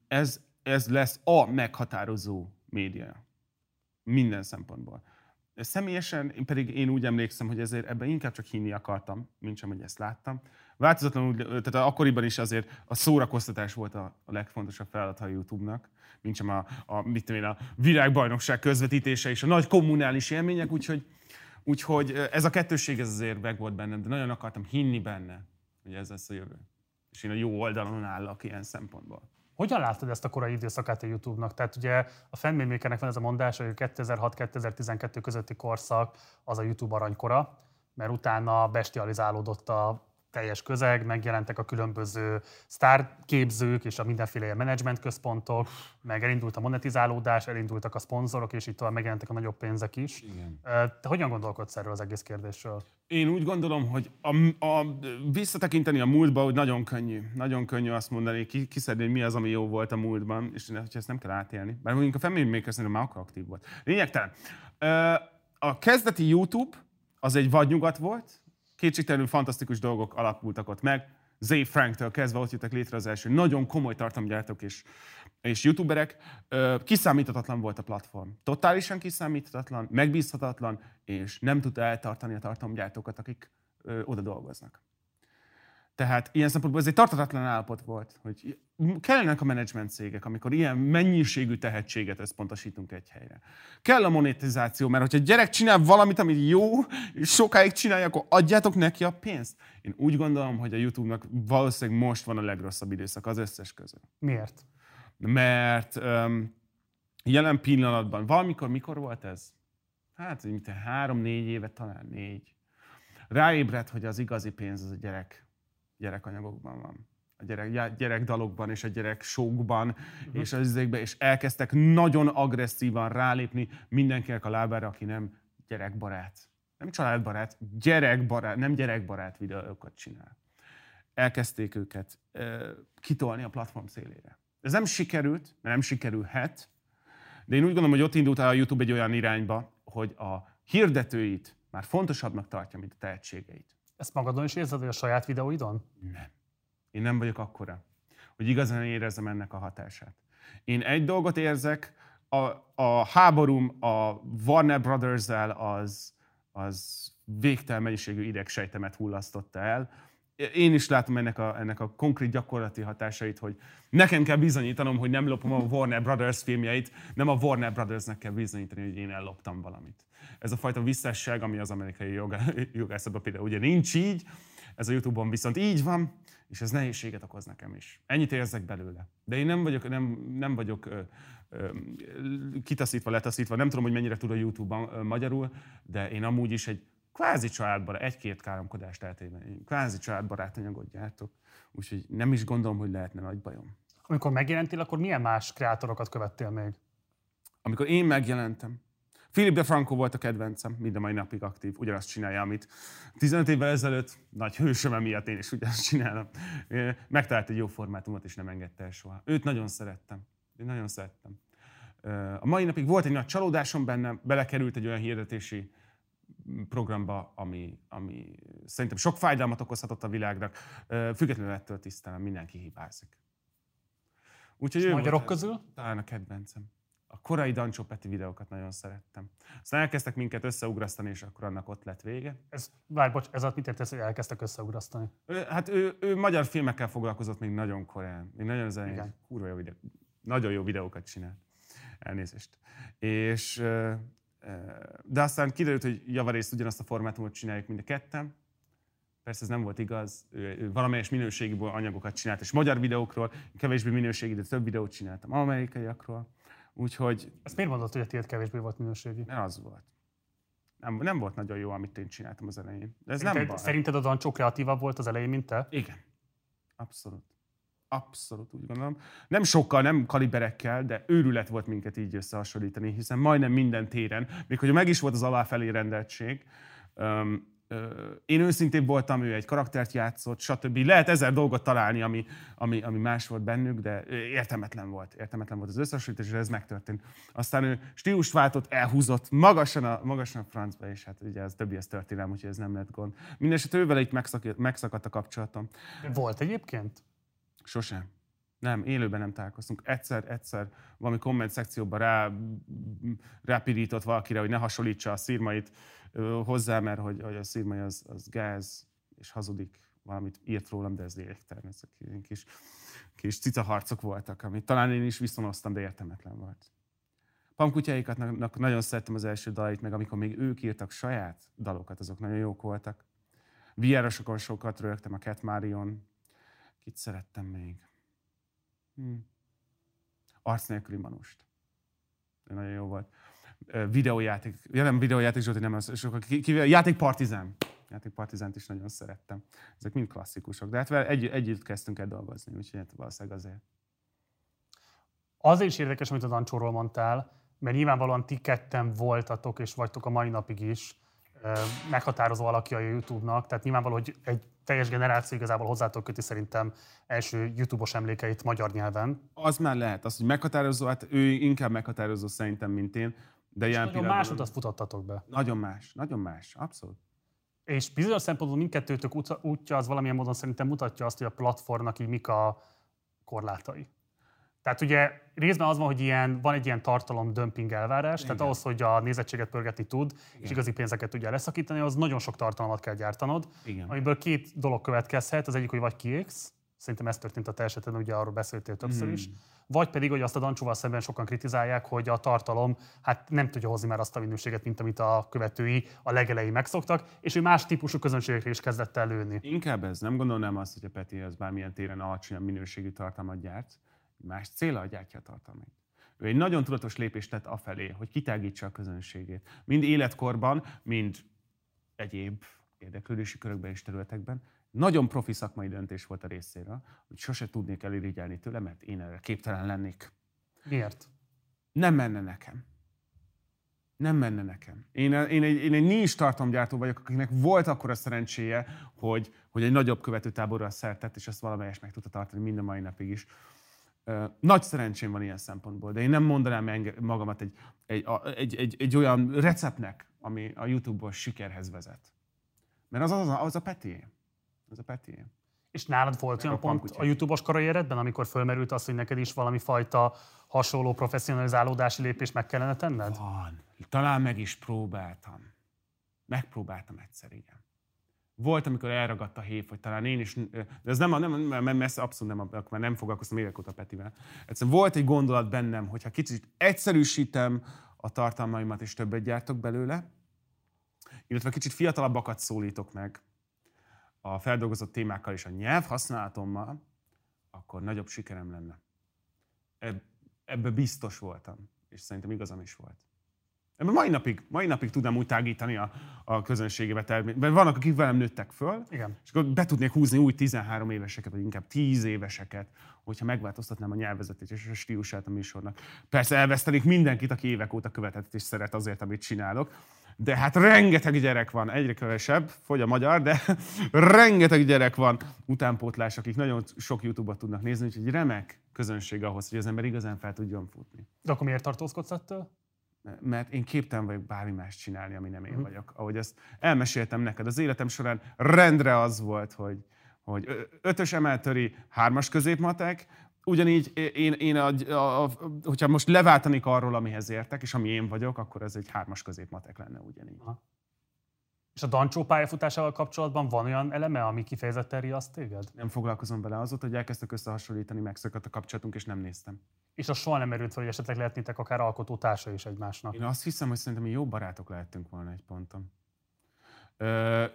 Speaker 2: Ez, ez lesz a meghatározó média. Minden szempontból. Személyesen én pedig én úgy emlékszem, hogy ezért ebben inkább csak hinni akartam, mint sem, hogy ezt láttam. Változatlanul, tehát akkoriban is azért a szórakoztatás volt a, a legfontosabb feladat a YouTube-nak, mint sem a, a, mit tudom én, a világbajnokság közvetítése és a nagy kommunális élmények, úgyhogy, úgyhogy ez a kettősség ez azért meg volt bennem, de nagyon akartam hinni benne, hogy ez lesz a jövő. És én a jó oldalon állok ilyen szempontból.
Speaker 1: Hogyan látod ezt a korai időszakát a YouTube-nak? Tehát ugye a Fenmémékernek van ez a mondás, hogy 2006-2012 közötti korszak az a YouTube aranykora, mert utána bestializálódott a teljes közeg, megjelentek a különböző sztárképzők és a mindenféle menedzsment központok, meg elindult a monetizálódás, elindultak a szponzorok, és így tovább megjelentek a nagyobb pénzek is. Igen. Te hogyan gondolkodsz erről az egész kérdésről?
Speaker 2: Én úgy gondolom, hogy a, a, visszatekinteni a múltba, hogy nagyon könnyű. Nagyon könnyű azt mondani, kiszedni, hogy mi az, ami jó volt a múltban, és hogy ezt nem kell átélni. Bár mondjuk a Family Maker már akkor aktív volt. Lényegtelen. A kezdeti YouTube az egy vadnyugat volt, kétségtelenül fantasztikus dolgok alakultak ott meg. Zay Franktől kezdve ott jöttek létre az első nagyon komoly tartalomgyártók és, és youtuberek. Kiszámíthatatlan volt a platform. Totálisan kiszámíthatatlan, megbízhatatlan, és nem tudta eltartani a tartalomgyártókat, akik oda dolgoznak. Tehát ilyen szempontból ez egy tartatatlan állapot volt, hogy kellenek a menedzsment cégek, amikor ilyen mennyiségű tehetséget összpontosítunk egy helyre. Kell a monetizáció, mert hogyha egy gyerek csinál valamit, amit jó, és sokáig csinálja, akkor adjátok neki a pénzt. Én úgy gondolom, hogy a YouTube-nak valószínűleg most van a legrosszabb időszak az összes közül.
Speaker 1: Miért?
Speaker 2: Mert um, jelen pillanatban, valamikor, mikor volt ez? Hát, mint három-négy éve, talán négy. Ráébredt, hogy az igazi pénz az a gyerek gyerekanyagokban van. A gyerek, gyerekdalokban és a gyerek showkban uh-huh. és az izékben, és elkezdtek nagyon agresszívan rálépni mindenkinek a lábára, aki nem gyerekbarát. Nem családbarát, gyerekbarát, nem gyerekbarát videókat csinál. Elkezdték őket uh, kitolni a platform szélére. Ez nem sikerült, mert nem sikerülhet, de én úgy gondolom, hogy ott indult el a YouTube egy olyan irányba, hogy a hirdetőit már fontosabbnak tartja, mint a tehetségeit.
Speaker 1: Ezt magadon is érzed, hogy a saját videóidon?
Speaker 2: Nem. Én nem vagyok akkora, hogy igazán érezzem ennek a hatását. Én egy dolgot érzek, a, a háborúm a Warner Brothers-el az, az végtelen mennyiségű idegsejtemet hullasztotta el. Én is látom ennek a, ennek a konkrét gyakorlati hatásait, hogy nekem kell bizonyítanom, hogy nem lopom a Warner Brothers filmjeit, nem a Warner Brothersnek kell bizonyítani, hogy én elloptam valamit ez a fajta visszásság, ami az amerikai jogászatban például ugye nincs így, ez a Youtube-on viszont így van, és ez nehézséget okoz nekem is. Ennyit érzek belőle. De én nem vagyok, nem, nem vagyok ö, ö, kitaszítva, letaszítva, nem tudom, hogy mennyire tud a YouTube-ban ö, magyarul, de én amúgy is egy kvázi családbarát, egy-két káromkodást eltében, én kvázi családbarát anyagot gyártok, úgyhogy nem is gondolom, hogy lehetne nagy bajom.
Speaker 1: Amikor megjelentél, akkor milyen más kreátorokat követtél még?
Speaker 2: Amikor én megjelentem, Philip DeFranco volt a kedvencem, mind a mai napig aktív, ugyanazt csinálja, amit 15 évvel ezelőtt nagy hősöm emiatt én is ugyanazt csinálom. Megtalált egy jó formátumot, és nem engedte el soha. Őt nagyon szerettem. Én nagyon szerettem. A mai napig volt egy nagy csalódásom benne, belekerült egy olyan hirdetési programba, ami, ami szerintem sok fájdalmat okozhatott a világnak. Függetlenül ettől tisztelem, mindenki hibázik.
Speaker 1: Úgyhogy ő magyarok volt, közül?
Speaker 2: Talán a kedvencem a korai Dancsó Peti videókat nagyon szerettem. Aztán elkezdtek minket összeugrasztani, és akkor annak ott lett vége.
Speaker 1: Ez, várj, bocs, ez mit értesz, hogy elkezdtek összeugrasztani?
Speaker 2: Hát ő, ő magyar filmekkel foglalkozott még nagyon korán. Még nagyon zenei, kurva jó videó, nagyon jó videókat csinált. Elnézést. És, de aztán kiderült, hogy javarészt ugyanazt a formátumot csináljuk mind a ketten. Persze ez nem volt igaz, ő, ő valamelyes minőségi anyagokat csinált, és magyar videókról, kevésbé minőségi, de több videót csináltam amerikaiakról Úgyhogy...
Speaker 1: Ezt miért mondod, hogy a tiéd kevésbé volt minőségi?
Speaker 2: Nem az volt. Nem, nem volt nagyon jó, amit én csináltam az elején. De ez szerinted, nem baj.
Speaker 1: Szerinted a Dancsó kreatívabb volt az elején, mint te?
Speaker 2: Igen. Abszolút. Abszolút úgy gondolom. Nem sokkal, nem kaliberekkel, de őrület volt minket így összehasonlítani, hiszen majdnem minden téren, még hogy meg is volt az aláfelé rendeltség, én őszintén voltam, ő egy karaktert játszott, stb. Lehet ezer dolgot találni, ami, ami, ami más volt bennük, de értelmetlen volt. Értelmetlen volt az összehasonlítás, és ez megtörtént. Aztán ő stílust váltott, elhúzott magasan a, magasan a francba, és hát ugye ez többi ez történelem, úgyhogy ez nem lett gond. Mindenesetre ővel itt megszakadt a kapcsolatom.
Speaker 1: Volt egyébként?
Speaker 2: Sosem. Nem, élőben nem találkoztunk. Egyszer, egyszer valami komment szekcióban rá, rápirított valakire, hogy ne hasonlítsa a szírmait hozzá, mert hogy, hogy a szírmai az, az gáz, és hazudik, valamit írt rólam, de ez lényegtelen. Ezek ilyen kis, kis cicaharcok voltak, amit talán én is viszonoztam, de értelmetlen volt. Pamkutyáikat nagyon szerettem az első dalait, meg amikor még ők írtak saját dalokat, azok nagyon jók voltak. VR-osokon sokat rögtem, a Cat Marion. Kit szerettem még? Hmm. Arc nélküli manust. Nagyon jó volt videójáték, ja nem videójáték Zsolti, nem az, sokkal, ki, ki, játék Partizán. Játék Partizánt is nagyon szerettem. Ezek mind klasszikusok. De hát egy, együtt kezdtünk el dolgozni, úgyhogy hát valószínűleg azért.
Speaker 1: Azért is érdekes, amit a Dancsóról mondtál, mert nyilvánvalóan ti ketten voltatok és vagytok a mai napig is meghatározó alakja a YouTube-nak, tehát nyilvánvaló, hogy egy teljes generáció igazából hozzátok köti szerintem első YouTube-os emlékeit magyar nyelven.
Speaker 2: Az már lehet, az, hogy meghatározó, hát ő inkább meghatározó szerintem, mint én.
Speaker 1: De ilyen nagyon más utat futattatok be.
Speaker 2: Nagyon más, nagyon más, abszolút.
Speaker 1: És bizonyos szempontból mindkettőtök útja az valamilyen módon szerintem mutatja azt, hogy a platformnak így mik a korlátai. Tehát ugye részben az van, hogy ilyen, van egy ilyen tartalom dömping elvárás, Igen. tehát ahhoz, hogy a nézettséget pörgetni tud, Igen. és igazi pénzeket tudja leszakítani, az nagyon sok tartalmat kell gyártanod, Igen. amiből két dolog következhet. Az egyik, hogy vagy kiégsz, szerintem ez történt a te esetben, ugye arról beszéltél többször is, vagy pedig, hogy azt a Dancsóval szemben sokan kritizálják, hogy a tartalom hát nem tudja hozni már azt a minőséget, mint amit a követői a legelején megszoktak, és ő más típusú közönségekre is kezdett el lőni.
Speaker 2: Inkább ez. Nem gondolnám azt, hogy a Peti az bármilyen téren alacsonyabb minőségű tartalmat gyárt, más célra gyártja a tartalmait. Ő egy nagyon tudatos lépést tett afelé, hogy kitágítsa a közönségét. Mind életkorban, mind egyéb érdeklődési körökben és területekben, nagyon profi szakmai döntés volt a részéről, hogy sose tudnék elirigyelni tőle, mert én erre képtelen lennék.
Speaker 1: Miért?
Speaker 2: Nem menne nekem. Nem menne nekem. Én, én, egy, én egy nincs tartalomgyártó vagyok, akinek volt akkor a szerencséje, hogy, hogy egy nagyobb követőtáborra szertett, és ezt valamelyest meg tudta tartani minden mai napig is. Nagy szerencsém van ilyen szempontból, de én nem mondanám magamat egy, egy, egy, egy, egy olyan receptnek, ami a YouTube-ból sikerhez vezet. Mert az az, az a Peti. Ez a Peti.
Speaker 1: És nálad volt olyan pont a YouTube-os karrieredben, amikor fölmerült az, hogy neked is valami fajta hasonló professzionalizálódási lépést meg kellene tenned?
Speaker 2: Van. Talán meg is próbáltam. Megpróbáltam egyszer, igen. Volt, amikor elragadt a hév, hogy talán én is, de ez nem, nem, nem messze, abszolút nem, akkor már nem foglalkoztam évek óta Petivel. Egyszerűen volt egy gondolat bennem, hogy ha kicsit egyszerűsítem a tartalmaimat, és többet gyártok belőle, illetve kicsit fiatalabbakat szólítok meg, a feldolgozott témákkal és a nyelvhasználatommal, akkor nagyobb sikerem lenne. Ebbe biztos voltam, és szerintem igazam is volt. Mai napig, mai napig tudnám úgy tágítani a, a közönségébe. Mert vannak, akik velem nőttek föl, Igen. és akkor be tudnék húzni új 13 éveseket, vagy inkább 10 éveseket, hogyha megváltoztatnám a nyelvezetét és a stílusát a műsornak. Persze elvesztenék mindenkit, aki évek óta követett és szeret azért, amit csinálok. De hát rengeteg gyerek van, egyre kevesebb, fogy a magyar, de (laughs) rengeteg gyerek van utánpótlás, akik nagyon sok YouTube-ot tudnak nézni, úgyhogy remek közönség ahhoz, hogy az ember igazán fel tudjon futni.
Speaker 1: De akkor miért tartózkodsz ettől?
Speaker 2: Mert én képtelen vagyok bármi más csinálni, ami nem én uh-huh. vagyok. Ahogy ezt elmeséltem neked, az életem során rendre az volt, hogy, hogy ötös emeltöri, hármas középmatek, ugyanígy én, én a, a, a, hogyha most leváltanék arról, amihez értek, és ami én vagyok, akkor ez egy hármas középmatek lenne ugyanígy. Aha.
Speaker 1: És a Dancsó pályafutásával kapcsolatban van olyan eleme, ami kifejezetten riaszt téged?
Speaker 2: Nem foglalkozom vele azóta, hogy elkezdtek összehasonlítani, megszökött a kapcsolatunk, és nem néztem.
Speaker 1: És az soha nem merült fel, hogy esetleg lehetnétek akár alkotó társa is egymásnak.
Speaker 2: Én azt hiszem, hogy szerintem mi jó barátok lehetünk volna egy ponton.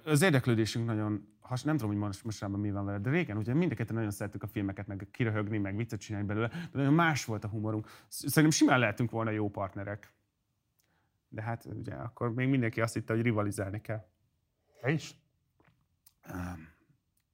Speaker 2: Az érdeklődésünk nagyon, has, nem tudom, hogy most, mostában mi van vele, de régen ugye mind nagyon szerettük a filmeket, meg kiröhögni, meg viccet csinálni belőle, de nagyon más volt a humorunk. Szerintem simán lehetünk volna jó partnerek. De hát ugye akkor még mindenki azt hitte, hogy rivalizálni kell.
Speaker 1: Te is?
Speaker 2: Um,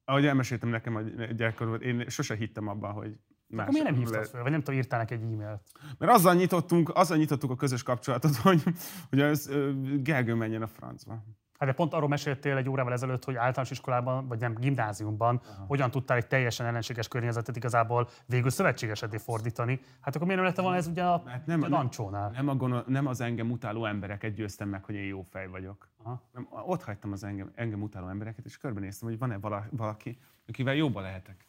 Speaker 2: ahogy elmeséltem nekem a gyerekkorban, én sose hittem abban, hogy
Speaker 1: Más Akkor miért nem hívtad fel, vagy nem tudom, írtál neki egy e-mailt?
Speaker 2: Mert azzal nyitottunk, azzal nyitottuk a közös kapcsolatot, (laughs) hogy, hogy az, Gergő menjen a francba.
Speaker 1: Hát de pont arról meséltél egy órával ezelőtt, hogy általános iskolában, vagy nem, gimnáziumban, Aha. hogyan tudtál egy teljesen ellenséges környezetet igazából végül szövetségesedé fordítani. Hát akkor miért nem lett volna ez ugye a, hát nem, a Dancsónál?
Speaker 2: Nem, nem, a, nem az engem utáló embereket győztem meg, hogy én jó fej vagyok. Aha. Nem, ott hagytam az engem, engem utáló embereket, és körbenéztem, hogy van-e valaki, akivel jobban lehetek.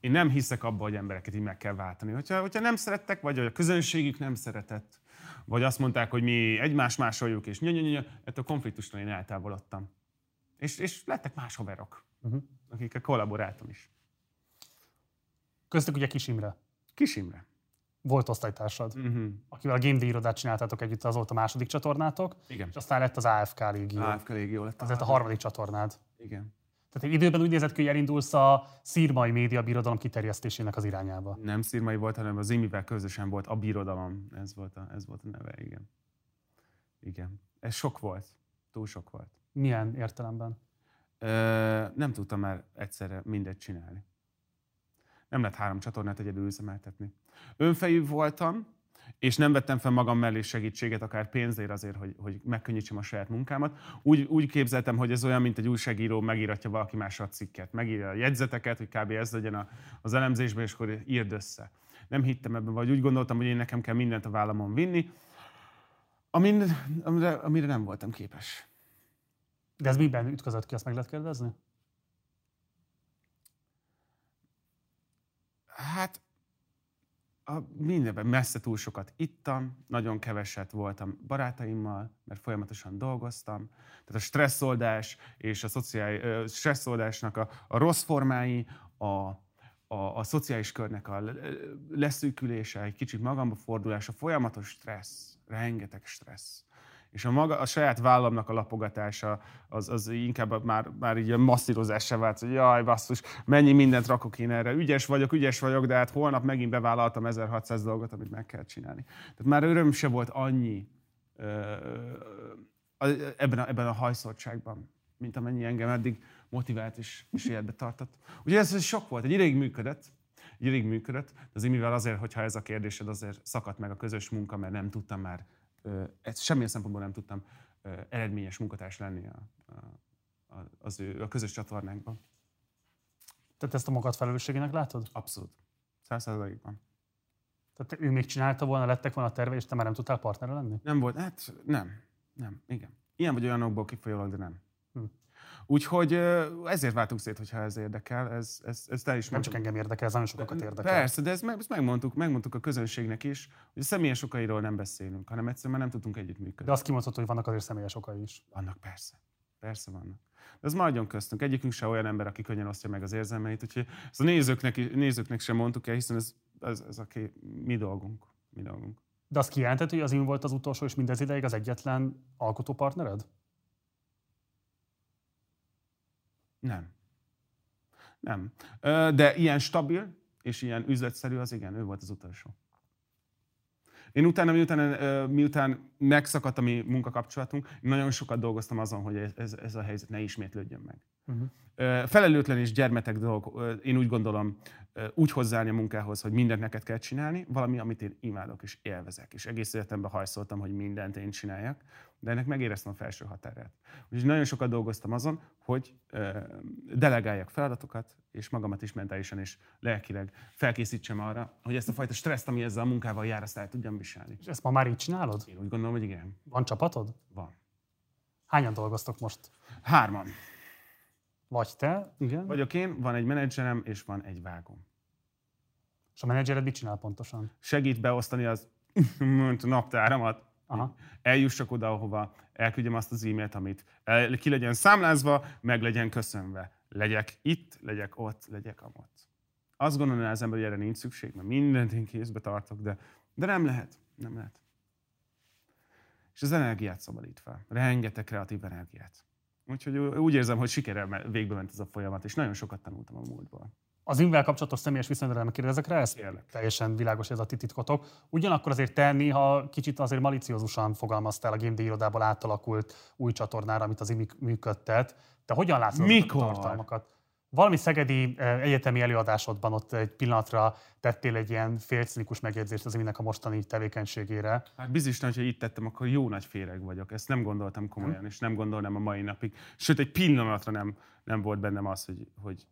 Speaker 2: Én nem hiszek abba, hogy embereket így meg kell váltani. Hogyha, hogyha nem szerettek, vagy a közönségük nem szeretett, vagy azt mondták, hogy mi egymás másoljuk, és nyanya, ettől a konfliktustól én eltávolodtam. És, és lettek más haverok, uh-huh. akikkel kollaboráltam is.
Speaker 1: Köztük ugye Kis Imre.
Speaker 2: Kis Imre.
Speaker 1: Volt osztálytársad, uh-huh. akivel a Game irodát csináltátok együtt, az volt a második csatornátok.
Speaker 2: Igen.
Speaker 1: És aztán lett az AFK Légió.
Speaker 2: AFK Légió lett.
Speaker 1: Az lett a harmadik csatornád.
Speaker 2: Igen.
Speaker 1: Tehát időben úgy nézett ki, hogy elindulsz a szírmai média birodalom kiterjesztésének az irányába.
Speaker 2: Nem szírmai volt, hanem az Imivel közösen volt a birodalom. Ez volt a, ez volt a neve, igen. Igen. Ez sok volt. Túl sok volt.
Speaker 1: Milyen értelemben?
Speaker 2: Ö, nem tudtam már egyszerre mindet csinálni. Nem lehet három csatornát egyedül üzemeltetni. Önfejű voltam, és nem vettem fel magam mellé segítséget, akár pénzért azért, hogy, hogy megkönnyítsem a saját munkámat. Úgy, úgy képzeltem, hogy ez olyan, mint egy újságíró megíratja valaki más a cikket. Megírja a jegyzeteket, hogy kb. ez legyen a, az elemzésben, és akkor írd össze. Nem hittem ebben, vagy úgy gondoltam, hogy én nekem kell mindent a vállamon vinni, amin, amire, amire nem voltam képes.
Speaker 1: De ez miben ütközött ki, azt meg lehet kérdezni?
Speaker 2: Hát a mindenben messze túl sokat ittam, nagyon keveset voltam barátaimmal, mert folyamatosan dolgoztam. Tehát a stresszoldás és a szociális, stresszoldásnak a, a rossz formái, a, a, a szociális körnek a leszűkülése, egy kicsit magamba fordulása, folyamatos stressz, rengeteg stressz és a, maga, a saját vállamnak a lapogatása az, az inkább már, már így a masszírozássá vált, hogy jaj, basszus, mennyi mindent rakok én erre. Ügyes vagyok, ügyes vagyok, de hát holnap megint bevállaltam 1600 dolgot, amit meg kell csinálni. Tehát már öröm se volt annyi ö, ebben, a, ebben a hajszoltságban, mint amennyi engem eddig motivált és, és életbe tartott. Ugye ez, ez sok volt, egy ideig működött, egy ideig működött, de az imivel azért, hogyha ez a kérdésed, azért szakadt meg a közös munka, mert nem tudtam már ezt semmilyen szempontból nem tudtam eredményes munkatárs lenni a, a, az ő, a közös csatornánkban.
Speaker 1: Tehát ezt a magad felelősségének látod?
Speaker 2: Abszolút. Száz százalékban.
Speaker 1: Tehát ő még csinálta volna, lettek volna a terve, és te már nem tudtál partnere lenni?
Speaker 2: Nem volt, hát nem, nem, igen. Ilyen vagy olyanokból kifolyólag, de nem. Hm. Úgyhogy ezért váltunk szét, hogyha ez érdekel. Ez, ez, ez
Speaker 1: te is Nem csak engem érdekel, ez nagyon sokakat érdekel.
Speaker 2: Persze, de ezt, ezt megmondtuk, megmondtuk a közönségnek is, hogy a személyes okairól nem beszélünk, hanem egyszerűen már nem tudtunk együttműködni.
Speaker 1: De azt kimondható, hogy vannak azért személyes okai is.
Speaker 2: Vannak, persze. Persze vannak. De ez maradjon köztünk. Egyikünk se olyan ember, aki könnyen osztja meg az érzelmeit, úgyhogy ezt a nézőknek, nézőknek sem mondtuk el, hiszen ez, ez, ez a mi dolgunk. Mi dolgunk.
Speaker 1: De azt kijelentett, hogy az én volt az utolsó, és mindez ideig az egyetlen alkotópartnered?
Speaker 2: Nem. Nem. De ilyen stabil és ilyen üzletszerű az igen, ő volt az utolsó. Én utána, miután, miután megszakadt a mi munkakapcsolatunk, nagyon sokat dolgoztam azon, hogy ez, ez a helyzet ne ismétlődjön meg. Uh-huh. Felelőtlen és gyermetek dolgok, én úgy gondolom, úgy hozzáállni a munkához, hogy mindent neked kell csinálni, valami, amit én imádok és élvezek. És egész életemben hajszoltam, hogy mindent én csináljak, de ennek megéreztem a felső határát. Úgyhogy nagyon sokat dolgoztam azon, hogy delegáljak feladatokat, és magamat is mentálisan és lelkileg felkészítsem arra, hogy ezt a fajta stresszt, ami ezzel a munkával jár, azt el tudjam viselni.
Speaker 1: És ezt ma már így csinálod?
Speaker 2: Én úgy gondolom, hogy igen.
Speaker 1: Van csapatod?
Speaker 2: Van.
Speaker 1: Hányan dolgoztok most?
Speaker 2: Hárman.
Speaker 1: Vagy te, igen.
Speaker 2: Vagyok én, van egy menedzserem, és van egy vágom.
Speaker 1: És a menedzsered mit csinál pontosan?
Speaker 2: Segít beosztani az (laughs) naptáramat. Eljussak oda, ahova elküldjem azt az e-mailt, amit ki legyen számlázva, meg legyen köszönve. Legyek itt, legyek ott, legyek amott. Azt gondolom az ember, hogy erre nincs szükség, mert mindent én kézbe tartok, de, de nem lehet. Nem lehet. És az energiát szabadít fel. Rengeteg kreatív energiát. Úgyhogy úgy érzem, hogy sikerrel végbe ment ez a folyamat, és nagyon sokat tanultam a múltból.
Speaker 1: Az imvel kapcsolatos személyes viszonyra kérdezek rá, ez Érlek. teljesen világos, ez a titkotok. Ugyanakkor azért te néha kicsit azért maliciózusan fogalmaztál a Game irodából átalakult új csatornára, amit az imi működtet. Te hogyan látsz
Speaker 2: Mikor?
Speaker 1: a tartalmakat? valami szegedi eh, egyetemi előadásodban ott egy pillanatra tettél egy ilyen félcinikus megjegyzést az Iminek a mostani tevékenységére.
Speaker 2: Hát biztosan, hogyha itt tettem, akkor jó nagy féreg vagyok. Ezt nem gondoltam komolyan, és nem gondolnám a mai napig. Sőt, egy pillanatra nem, nem volt bennem az, hogy, hogy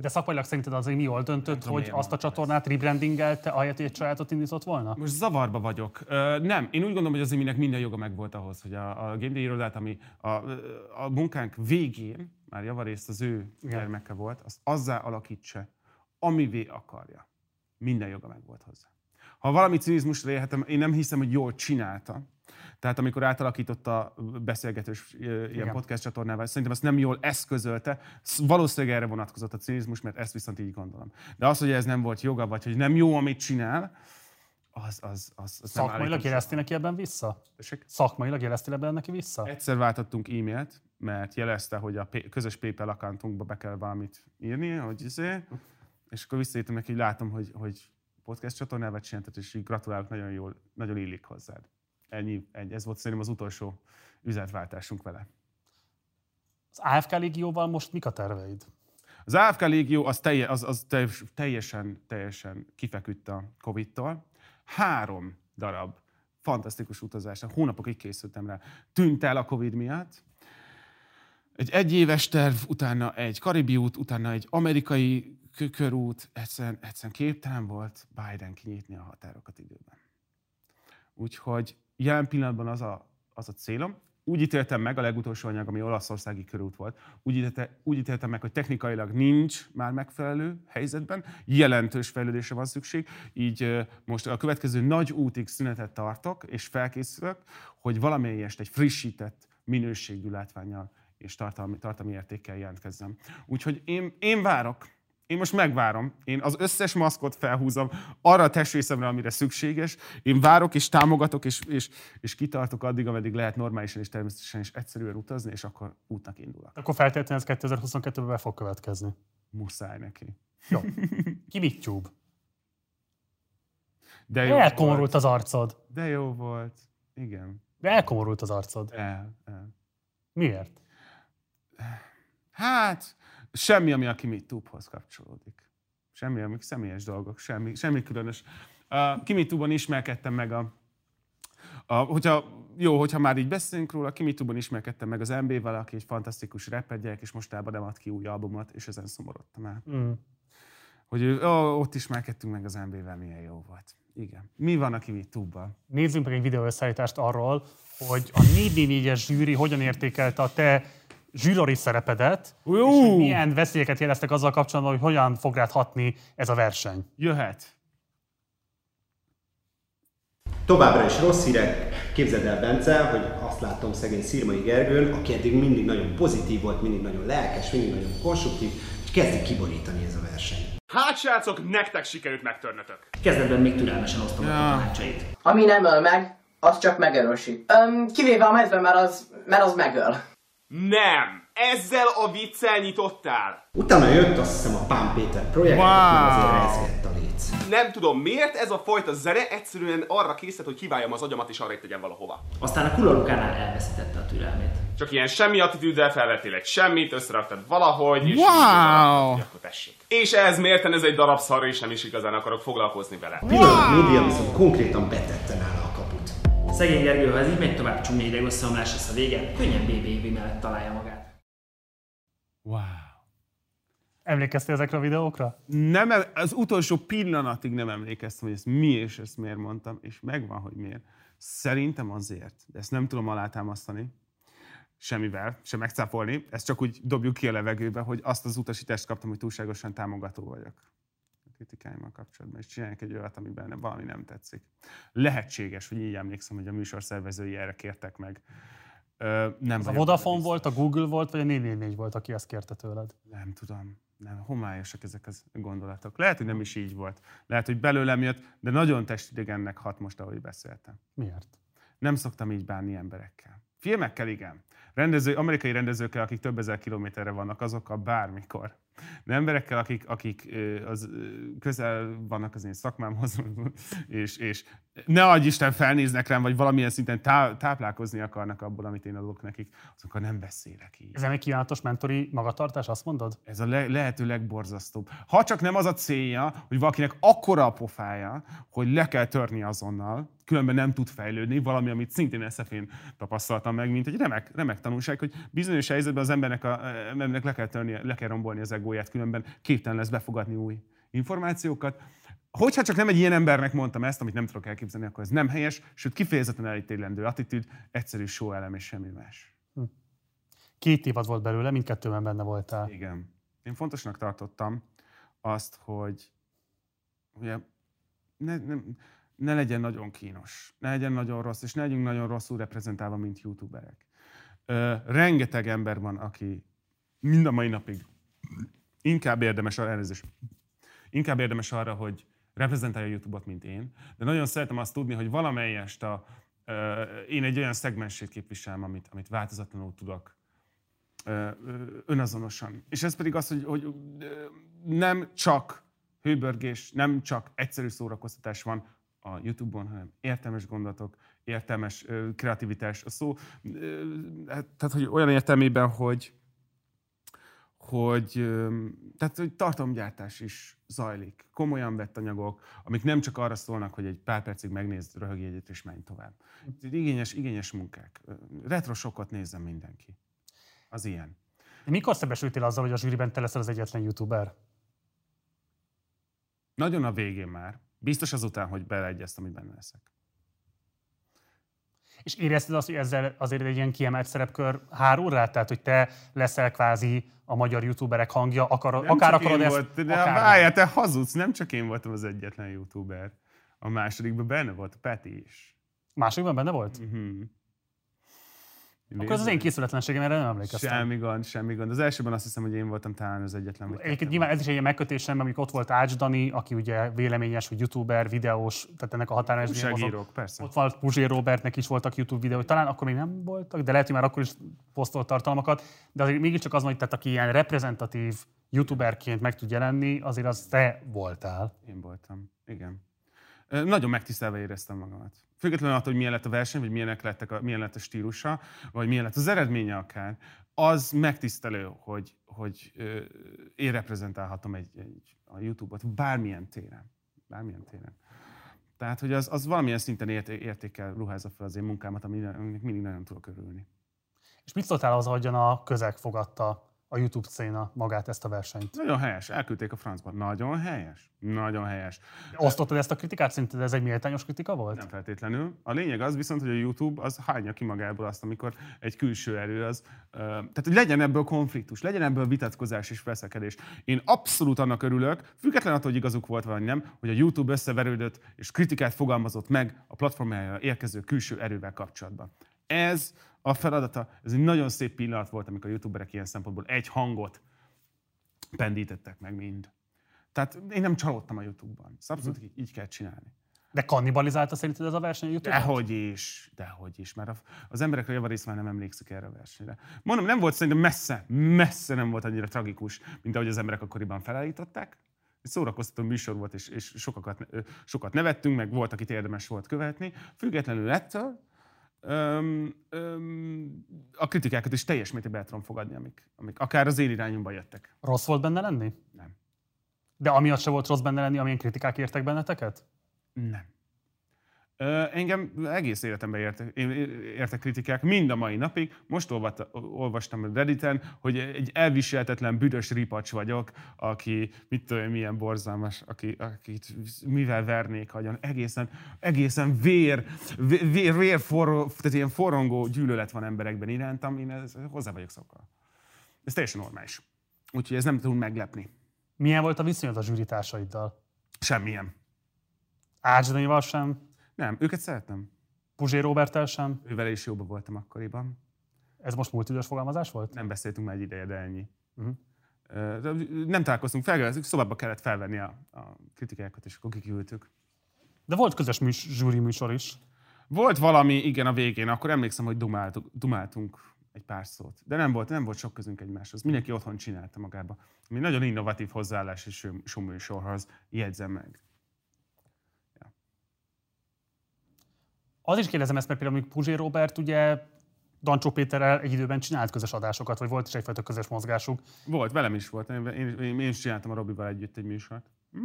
Speaker 1: De szakmailag szerinted az mi jól döntött, hogy azt a csatornát rebrandingelte, ahelyett, hogy egy sajátot indított volna?
Speaker 2: Most zavarba vagyok. Ö, nem, én úgy gondolom, hogy az Iminek minden joga megvolt ahhoz, hogy a, a Game Day irodát, ami a, a munkánk végén, már javarészt az ő gyermeke volt, azt azzá alakítsa, amivé akarja. Minden joga megvolt hozzá. Ha valami cinizmusra élhetem, én nem hiszem, hogy jól csinálta. Tehát amikor átalakította a beszélgetős ilyen
Speaker 1: Igen.
Speaker 2: podcast csatornával, szerintem ezt nem jól eszközölte. Sz- Valószínűleg erre vonatkozott a cinizmus, mert ezt viszont így gondolom. De az, hogy ez nem volt joga, vagy hogy nem jó, amit csinál, az, az, az, az
Speaker 1: Szakmailag jeleztél neki ebben vissza?
Speaker 2: Tessék?
Speaker 1: Szakmailag jeleztél ebben neki vissza?
Speaker 2: Egyszer váltottunk e-mailt, mert jelezte, hogy a közös PayPal accountunkba be kell valamit írni, hogy izé, és akkor visszaírtam neki, hogy látom, hogy, hogy podcast csatornával csináltad, és így gratulálok, nagyon jól, nagyon illik hozzád. Ennyi, ennyi. Ez volt szerintem az utolsó üzletváltásunk vele.
Speaker 1: Az AFK Légióval most mik a terveid?
Speaker 2: Az AFK Légió az, telje, az, az teljes- teljesen, teljesen kifeküdt a Covid-tól. Három darab fantasztikus utazásra, hónapokig készültem rá, tűnt el a Covid miatt. Egy egyéves terv, utána egy karibi út, utána egy amerikai kö- körút, egyszerűen, egyszerűen képtelen volt Biden kinyitni a határokat időben. Úgyhogy jelen pillanatban az a, az a célom, úgy ítéltem meg, a legutolsó anyag, ami olaszországi körút volt, úgy, ítélte, úgy ítéltem meg, hogy technikailag nincs már megfelelő helyzetben, jelentős fejlődésre van szükség, így most a következő nagy útig szünetet tartok, és felkészülök, hogy valamelyest egy frissített minőségű látványjal és tartalmi, tartalmi értékkel jelentkezzem. Úgyhogy én, én várok, én most megvárom. Én az összes maszkot felhúzom arra a testrészemre, amire szükséges. Én várok és támogatok, és, és, és kitartok addig, ameddig lehet normálisan és természetesen és egyszerűen utazni, és akkor útnak indulok.
Speaker 1: Akkor feltétlenül ez 2022-ben be fog következni.
Speaker 2: Muszáj neki.
Speaker 1: Jó. Ki mit tyúb?
Speaker 2: De jó
Speaker 1: Elkomorult
Speaker 2: volt.
Speaker 1: az arcod.
Speaker 2: De jó volt. Igen.
Speaker 1: De elkomorult az arcod.
Speaker 2: El, el.
Speaker 1: Miért?
Speaker 2: Hát, semmi, ami a Kimi Tube-hoz kapcsolódik. Semmi, ami személyes dolgok, semmi, semmi különös. A Kimi Tube-on ismerkedtem meg a, a, hogyha, jó, hogyha már így beszélünk róla, Kimi Tube-on ismerkedtem meg az MB-vel, aki egy fantasztikus rapper gyerek, és mostában nem ad ki új albumot, és ezen szomorodtam el.
Speaker 1: Mm.
Speaker 2: Hogy ó, ott ismerkedtünk meg az MB-vel, milyen jó volt. Igen. Mi van a Kimi Tube-ban?
Speaker 1: Nézzünk meg egy videó összeállítást arról, hogy a 444-es zsűri hogyan értékelte a te zsűrori szerepedet,
Speaker 2: Jó!
Speaker 1: és hogy milyen veszélyeket jeleztek azzal kapcsolatban, hogy hogyan fog rád hatni ez a verseny.
Speaker 2: Jöhet.
Speaker 4: Továbbra is rossz hírek. Képzeld el, Bence, hogy azt látom szegény Szirmai Gergőn, aki eddig mindig nagyon pozitív volt, mindig nagyon lelkes, mindig nagyon konstruktív, hogy kezdi kiborítani ez a verseny.
Speaker 3: Hát srácok, nektek sikerült megtörnötök.
Speaker 5: Kezdetben még türelmesen osztogatta
Speaker 2: Ja.
Speaker 5: a tanácsait.
Speaker 6: Ami nem öl meg, az csak megerősít. Öm, kivéve a mezben, mert az, mert az megöl.
Speaker 3: Nem! Ezzel a viccel nyitottál!
Speaker 4: Utána jött azt hiszem a Pán Péter projekt,
Speaker 2: Wow.
Speaker 4: wow. azért rezgett a léc.
Speaker 3: Nem tudom miért, ez a fajta zene egyszerűen arra készített, hogy kiváljam az agyamat és arra tegyem valahova.
Speaker 5: Aztán a Kulalukánál elveszítette a türelmét.
Speaker 3: Csak ilyen semmi attitűddel felvettél egy semmit, összeraktad valahogy, és
Speaker 2: Wow!
Speaker 3: hogy akkor tessék. És ez mérten ez egy darab szar, és nem is igazán akarok foglalkozni vele.
Speaker 4: A Pillanat média viszont konkrétan betette nála.
Speaker 5: Szegény Gergő, ha ez így megy tovább, csúnya idegösszeomlás lesz a vége, könnyen BBB mellett találja magát.
Speaker 2: Wow.
Speaker 1: Emlékeztél ezekre a videókra?
Speaker 2: nem, em- az utolsó pillanatig nem emlékeztem, hogy ezt mi és ezt miért mondtam, és megvan, hogy miért. Szerintem azért, de ezt nem tudom alátámasztani, semmivel, sem megcáfolni, ezt csak úgy dobjuk ki a levegőbe, hogy azt az utasítást kaptam, hogy túlságosan támogató vagyok kritikáimmal kapcsolatban, és csináljunk egy olyat, amiben valami nem tetszik. Lehetséges, hogy így emlékszem, hogy a műsor szervezői erre kértek meg. Ö, nem
Speaker 1: a Vodafone volt, a Google volt, vagy a 444 volt, aki ezt kérte tőled?
Speaker 2: nem tudom, nem, homályosak ezek az gondolatok. Lehet, hogy nem is így volt. Lehet, hogy belőlem jött, de nagyon testidegennek hat most, ahogy beszéltem.
Speaker 1: Miért?
Speaker 2: Nem szoktam így bánni emberekkel. Filmekkel igen. Rendező, amerikai rendezőkkel, akik több ezer kilométerre vannak, azokkal bármikor. De emberekkel, akik, akik az, közel vannak az én szakmámhoz, (laughs) és, és ne adj Isten felnéznek rám, vagy valamilyen szinten tá, táplálkozni akarnak abból, amit én adok nekik, azokkal nem beszélek így.
Speaker 1: Ez egy kívánatos mentori magatartás, azt mondod?
Speaker 2: Ez a le- lehető legborzasztóbb. Ha csak nem az a célja, hogy valakinek akkora a pofája, hogy le kell törni azonnal, különben nem tud fejlődni, valami, amit szintén eszefén tapasztaltam meg, mint egy remek, remek tanulság, hogy bizonyos helyzetben az embernek, a, embernek le, kell törni, le kell rombolni az egóját, különben képtelen lesz befogadni új információkat. Hogyha csak nem egy ilyen embernek mondtam ezt, amit nem tudok elképzelni, akkor ez nem helyes, sőt kifejezetten elítélendő attitűd, egyszerű show elem és semmi más.
Speaker 1: Két évad volt belőle, mindkettőben benne voltál.
Speaker 2: Igen. Én fontosnak tartottam azt, hogy ugye, ne, ne, ne legyen nagyon kínos, ne legyen nagyon rossz, és ne legyünk nagyon rosszul reprezentálva, mint youtuberek. Ö, rengeteg ember van, aki mind a mai napig inkább érdemes arra, elnézést, inkább érdemes arra, hogy reprezentálja a YouTube-ot, mint én, de nagyon szeretem azt tudni, hogy valamelyest a, én egy olyan szegmensét képviselem, amit, amit változatlanul tudok önazonosan. És ez pedig az, hogy, hogy nem csak hőbörgés, nem csak egyszerű szórakoztatás van a YouTube-on, hanem értelmes gondolatok, értelmes kreativitás. A szó, hát, tehát hogy olyan értelmében, hogy hogy, tehát, hogy tartalomgyártás is zajlik. Komolyan vett anyagok, amik nem csak arra szólnak, hogy egy pár percig megnézd, röhögj egyet és menj tovább. Igényes, igényes munkák. Retro sokat nézzen mindenki. Az ilyen.
Speaker 1: De mikor szembesültél azzal, hogy a zsűriben te leszel az egyetlen youtuber?
Speaker 2: Nagyon a végén már. Biztos azután, hogy beleegyeztem, hogy benne leszek.
Speaker 1: És érezted azt, hogy ezzel azért egy ilyen kiemelt szerepkör hárul rá? Tehát, hogy te leszel kvázi a magyar youtuberek hangja, akar,
Speaker 2: Nem
Speaker 1: akár akarod ezt,
Speaker 2: volt, de
Speaker 1: akár
Speaker 2: várjál, te hazudsz, nem csak én voltam az egyetlen youtuber. A másodikban benne volt Peti is.
Speaker 1: Másodikban benne volt?
Speaker 2: Mhm.
Speaker 1: Akkor ez az én készületlenségem, erre nem emlékeztem.
Speaker 2: Semmi gond, semmi gond. Az elsőben azt hiszem, hogy én voltam talán az egyetlen.
Speaker 1: Egyébként nyilván ez is egy ilyen megkötésem, amikor ott volt Ács Dani, aki ugye véleményes, hogy youtuber, videós, tehát ennek a határa
Speaker 2: Újságírók, persze.
Speaker 1: Ott volt Puzsér Robertnek is voltak YouTube videói, talán akkor még nem voltak, de lehet, hogy már akkor is posztolt tartalmakat, de azért mégiscsak az hogy tehát aki ilyen reprezentatív youtuberként meg tud jelenni, azért az te voltál.
Speaker 2: Én voltam, igen. Nagyon megtisztelve éreztem magamat. Függetlenül attól, hogy milyen lett a verseny, vagy milyenek lettek a, milyen lett a stílusa, vagy milyen lett az eredménye akár, az megtisztelő, hogy, hogy én reprezentálhatom egy, egy, a YouTube-ot bármilyen téren. Bármilyen téren. Tehát, hogy az, az valamilyen szinten érté, értékel ruházza fel az én munkámat, aminek mindig nagyon tudok örülni.
Speaker 1: És mit szóltál az, ahogyan a közeg fogadta a YouTube széna magát ezt a versenyt?
Speaker 2: Nagyon helyes, elküldték a francba. Nagyon helyes. Nagyon helyes.
Speaker 1: Osztottad ezt a kritikát? Szerinted ez egy méltányos kritika volt?
Speaker 2: Nem feltétlenül. A lényeg az viszont, hogy a YouTube az hányja ki magából azt, amikor egy külső erő az. Tehát, hogy legyen ebből konfliktus, legyen ebből vitatkozás és veszekedés. Én abszolút annak örülök, független attól, hogy igazuk volt vagy nem, hogy a YouTube összeverődött és kritikát fogalmazott meg a platformjára érkező külső erővel kapcsolatban. Ez a feladata, ez egy nagyon szép pillanat volt, amikor a youtuberek ilyen szempontból egy hangot pendítettek meg mind. Tehát én nem csalódtam a YouTube-ban. Ezt abszolút így, így kell csinálni.
Speaker 1: De kannibalizálta szerinted ez a verseny a YouTube?
Speaker 2: Dehogy is, dehogy is, mert az emberekre javarészt már nem emlékszik erre a versenyre. Mondom, nem volt szerintem messze, messze nem volt annyira tragikus, mint ahogy az emberek akkoriban felállították. Egy szórakoztató műsor volt, és, és sokakat, sokat nevettünk, meg volt, akit érdemes volt követni. Függetlenül ettől, öm, öm, a kritikákat is teljes mértékben el tudom fogadni, amik, amik akár az én irányomba jöttek.
Speaker 1: Rossz volt benne lenni?
Speaker 2: Nem.
Speaker 1: De amiatt se volt rossz benne lenni, amilyen kritikák értek benneteket?
Speaker 2: Nem. Engem egész életemben értek, értek kritikák, mind a mai napig. Most olvat, olvastam a Redditen, hogy egy elviselhetetlen büdös ripacs vagyok, aki, mit tudom, milyen borzalmas, aki, akit mivel vernék agyon. Egészen, egészen vér, vér, vér, forró, tehát ilyen forrongó gyűlölet van emberekben irántam, én ez, hozzá vagyok szokva. Ez teljesen normális. Úgyhogy ez nem tud meglepni.
Speaker 1: Milyen volt a viszonyod a zsűritársaiddal?
Speaker 2: Semmilyen.
Speaker 1: Ács sem?
Speaker 2: Nem, őket szeretem.
Speaker 1: Puzsé Roberttel sem?
Speaker 2: Ővel is jóban voltam akkoriban.
Speaker 1: Ez most múlt idős fogalmazás volt?
Speaker 2: Nem beszéltünk már egy ideje, de ennyi.
Speaker 1: Uh-huh.
Speaker 2: De Nem találkoztunk, fel, szobába kellett felvenni a, a kritikákat, és akkor kiküldtük.
Speaker 1: De volt közös műs, zsűri műsor is.
Speaker 2: Volt valami, igen, a végén, akkor emlékszem, hogy dumáltuk, dumáltunk egy pár szót. De nem volt, nem volt sok közünk egymáshoz. Mindenki otthon csinálta magába. Mi nagyon innovatív hozzáállás és sorhoz jegyzem meg.
Speaker 1: Az is kérdezem ezt, mert például Puzsé Robert ugye Dancsó Péterrel egy időben csinált közös adásokat, vagy volt is egyfajta közös mozgásuk.
Speaker 2: Volt, velem is volt. Én, én, én is csináltam a Robival együtt egy műsort. Hm?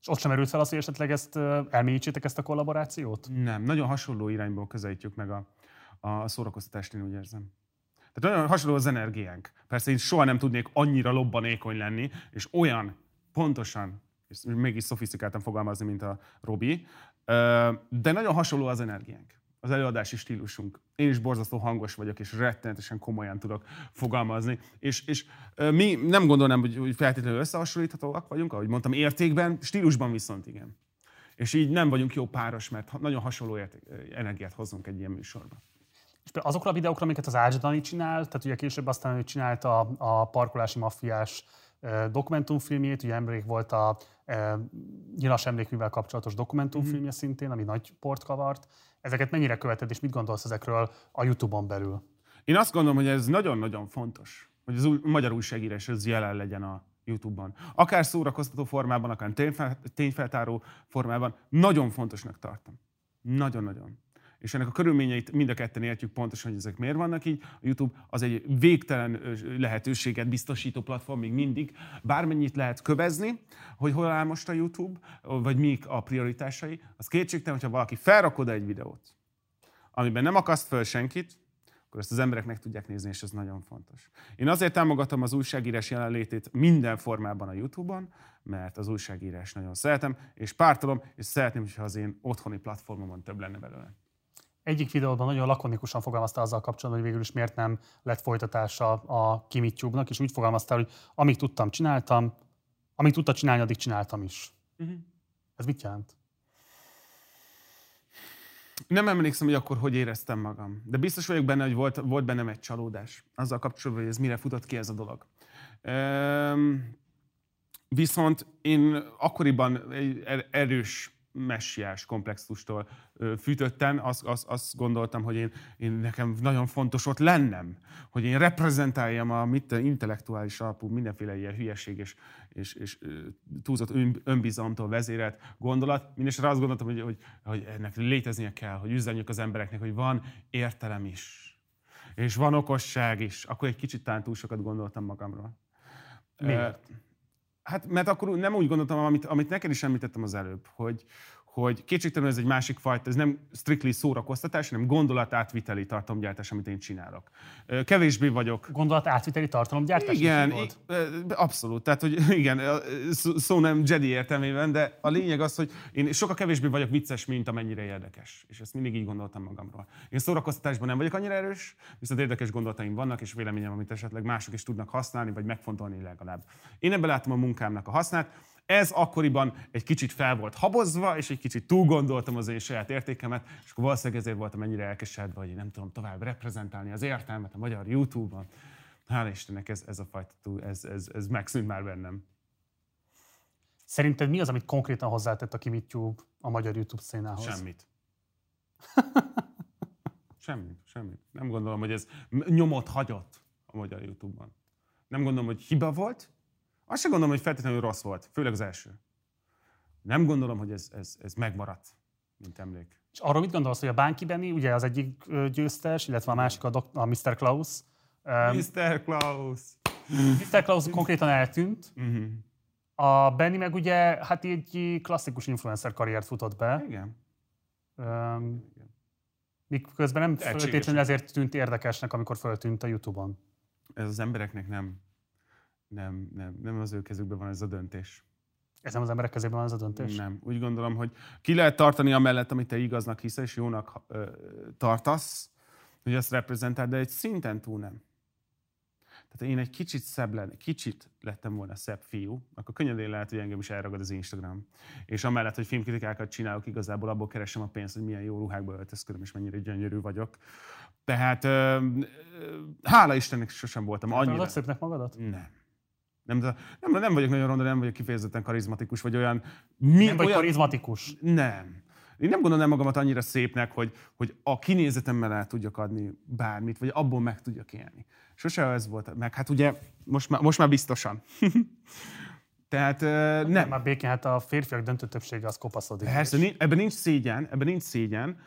Speaker 1: És ott sem erült fel az, hogy esetleg ezt elmélyítsétek ezt a kollaborációt?
Speaker 2: Nem, nagyon hasonló irányból közelítjük meg a, a szórakoztatást, én úgy érzem. Tehát nagyon hasonló az energiánk. Persze én soha nem tudnék annyira lobbanékony lenni, és olyan pontosan, és mégis szofisztikáltan fogalmazni, mint a Robi, de nagyon hasonló az energiánk az előadási stílusunk. Én is borzasztó hangos vagyok, és rettenetesen komolyan tudok fogalmazni. És, és mi nem gondolnám, hogy, feltétlenül összehasonlíthatóak vagyunk, ahogy mondtam, értékben, stílusban viszont igen. És így nem vagyunk jó páros, mert nagyon hasonló érték, energiát hozunk egy ilyen műsorba.
Speaker 1: És azokra a videókra, amiket az Ács Dani csinál, tehát ugye később aztán ő csinálta a parkolási maffiás dokumentumfilmjét, ugye emlék volt a nyilas emlékművel kapcsolatos dokumentumfilmje mm-hmm. szintén, ami nagy port kavart. Ezeket mennyire követed, és mit gondolsz ezekről a YouTube-on belül?
Speaker 2: Én azt gondolom, hogy ez nagyon-nagyon fontos, hogy az új, magyar újságírás ez jelen legyen a YouTube-ban. Akár szórakoztató formában, akár tényfeltáró formában. Nagyon fontosnak tartom. Nagyon-nagyon és ennek a körülményeit mind a ketten értjük pontosan, hogy ezek miért vannak így. A YouTube az egy végtelen lehetőséget biztosító platform még mindig. Bármennyit lehet kövezni, hogy hol áll most a YouTube, vagy mik a prioritásai. Az kétségtelen, hogyha valaki felrakod egy videót, amiben nem akaszt föl senkit, akkor ezt az emberek meg tudják nézni, és ez nagyon fontos. Én azért támogatom az újságírás jelenlétét minden formában a YouTube-on, mert az újságírás nagyon szeretem, és pártolom, és szeretném, hogyha az én otthoni platformomon több lenne belőle
Speaker 1: egyik videóban nagyon lakonikusan fogalmazta azzal kapcsolatban, hogy végül is miért nem lett folytatása a Kimitube-nak, és úgy fogalmaztál, hogy amíg tudtam, csináltam, amíg tudta csinálni, addig csináltam is. Uh-huh. Ez mit jelent?
Speaker 2: Nem emlékszem, hogy akkor hogy éreztem magam. De biztos vagyok benne, hogy volt, volt bennem egy csalódás. Azzal kapcsolatban, hogy ez mire futott ki ez a dolog. Ehm, viszont én akkoriban egy er-, erős messiás komplexustól fűtötten, azt, azt, azt gondoltam, hogy én, én nekem nagyon fontos ott lennem, hogy én reprezentáljam a mit, intellektuális alapú mindenféle ilyen hülyeség és, és, és túlzott ön, önbizalomtól vezérelt gondolat. Mindenesetre azt gondoltam, hogy, hogy, hogy ennek léteznie kell, hogy üzenjük az embereknek, hogy van értelem is, és van okosság is. Akkor egy kicsit talán túl sokat gondoltam magamról.
Speaker 1: Miért?
Speaker 2: Hát, mert akkor nem úgy gondoltam, amit, amit neked is említettem az előbb, hogy, hogy kétségtelenül ez egy másik fajta, ez nem strictly szórakoztatás, hanem gondolatátviteli tartalomgyártás, amit én csinálok. Kevésbé vagyok...
Speaker 1: Gondolatátviteli tartalomgyártás?
Speaker 2: Igen, abszolút. Tehát, hogy (laughs) igen, szó nem Jedi értelmében, de a lényeg az, hogy én sokkal kevésbé vagyok vicces, mint amennyire érdekes. És ezt mindig így gondoltam magamról. Én szórakoztatásban nem vagyok annyira erős, viszont érdekes gondolataim vannak, és véleményem, amit esetleg mások is tudnak használni, vagy megfontolni legalább. Én ebben látom a munkámnak a hasznát. Ez akkoriban egy kicsit fel volt habozva, és egy kicsit túl gondoltam az én saját értékemet, és akkor valószínűleg ezért voltam ennyire elkeseredve, hogy nem tudom tovább reprezentálni az értelmet a magyar YouTube-on. Hála Istennek ez, ez a fajta, ez, ez, ez megszűnt már bennem.
Speaker 1: Szerinted mi az, amit konkrétan hozzátett a YouTube a magyar YouTube szénához?
Speaker 2: Semmit. (laughs) semmit, semmit. Nem gondolom, hogy ez nyomot hagyott a magyar YouTube-ban. Nem gondolom, hogy hiba volt, azt sem gondolom, hogy feltétlenül rossz volt, főleg az első. Nem gondolom, hogy ez, ez, ez megmaradt, mint emlék.
Speaker 1: És arról mit gondolsz, hogy a Bánki Benni, ugye az egyik győztes, illetve a másik a, dok- a Mr. Klaus.
Speaker 2: Mr. Klaus.
Speaker 1: Mr. Klaus konkrétan eltűnt. Uh-huh. A Benny meg ugye hát egy klasszikus influencer karriert futott be.
Speaker 2: Igen.
Speaker 1: Um, miközben nem feltétlenül ezért tűnt érdekesnek, amikor föltűnt a YouTube-on.
Speaker 2: Ez az embereknek nem nem, nem, nem az ő kezükben van ez a döntés.
Speaker 1: Ez nem az emberek kezében van ez a döntés?
Speaker 2: Nem. Úgy gondolom, hogy ki lehet tartani amellett, amit te igaznak hiszel, és jónak ö, tartasz, hogy ezt reprezentál, de egy szinten túl nem. Tehát én egy kicsit szebb lenne, kicsit lettem volna szebb fiú, akkor könnyedén lehet, hogy engem is elragad az Instagram. És amellett, hogy filmkritikákat csinálok, igazából abból keresem a pénzt, hogy milyen jó ruhákba öltözködöm, és mennyire gyönyörű vagyok. Tehát ö, ö, hála Istennek sosem voltam annyira.
Speaker 1: Hát szépnek magadat?
Speaker 2: Nem. Nem, nem, nem vagyok nagyon ronda, nem vagyok kifejezetten karizmatikus, vagy olyan...
Speaker 1: Mi, nem vagy olyan, karizmatikus?
Speaker 2: Nem. Én nem gondolnám magamat annyira szépnek, hogy, hogy a kinézetemmel el tudjak adni bármit, vagy abból meg tudjak élni. Sose ez volt. Meg hát ugye most már, most már biztosan. (laughs) Tehát
Speaker 1: Nem.
Speaker 2: nem.
Speaker 1: Már békén, hát a férfiak döntő többsége az kopaszodik.
Speaker 2: Persze, ni- ebben nincs szégyen, ebben nincs szégyen,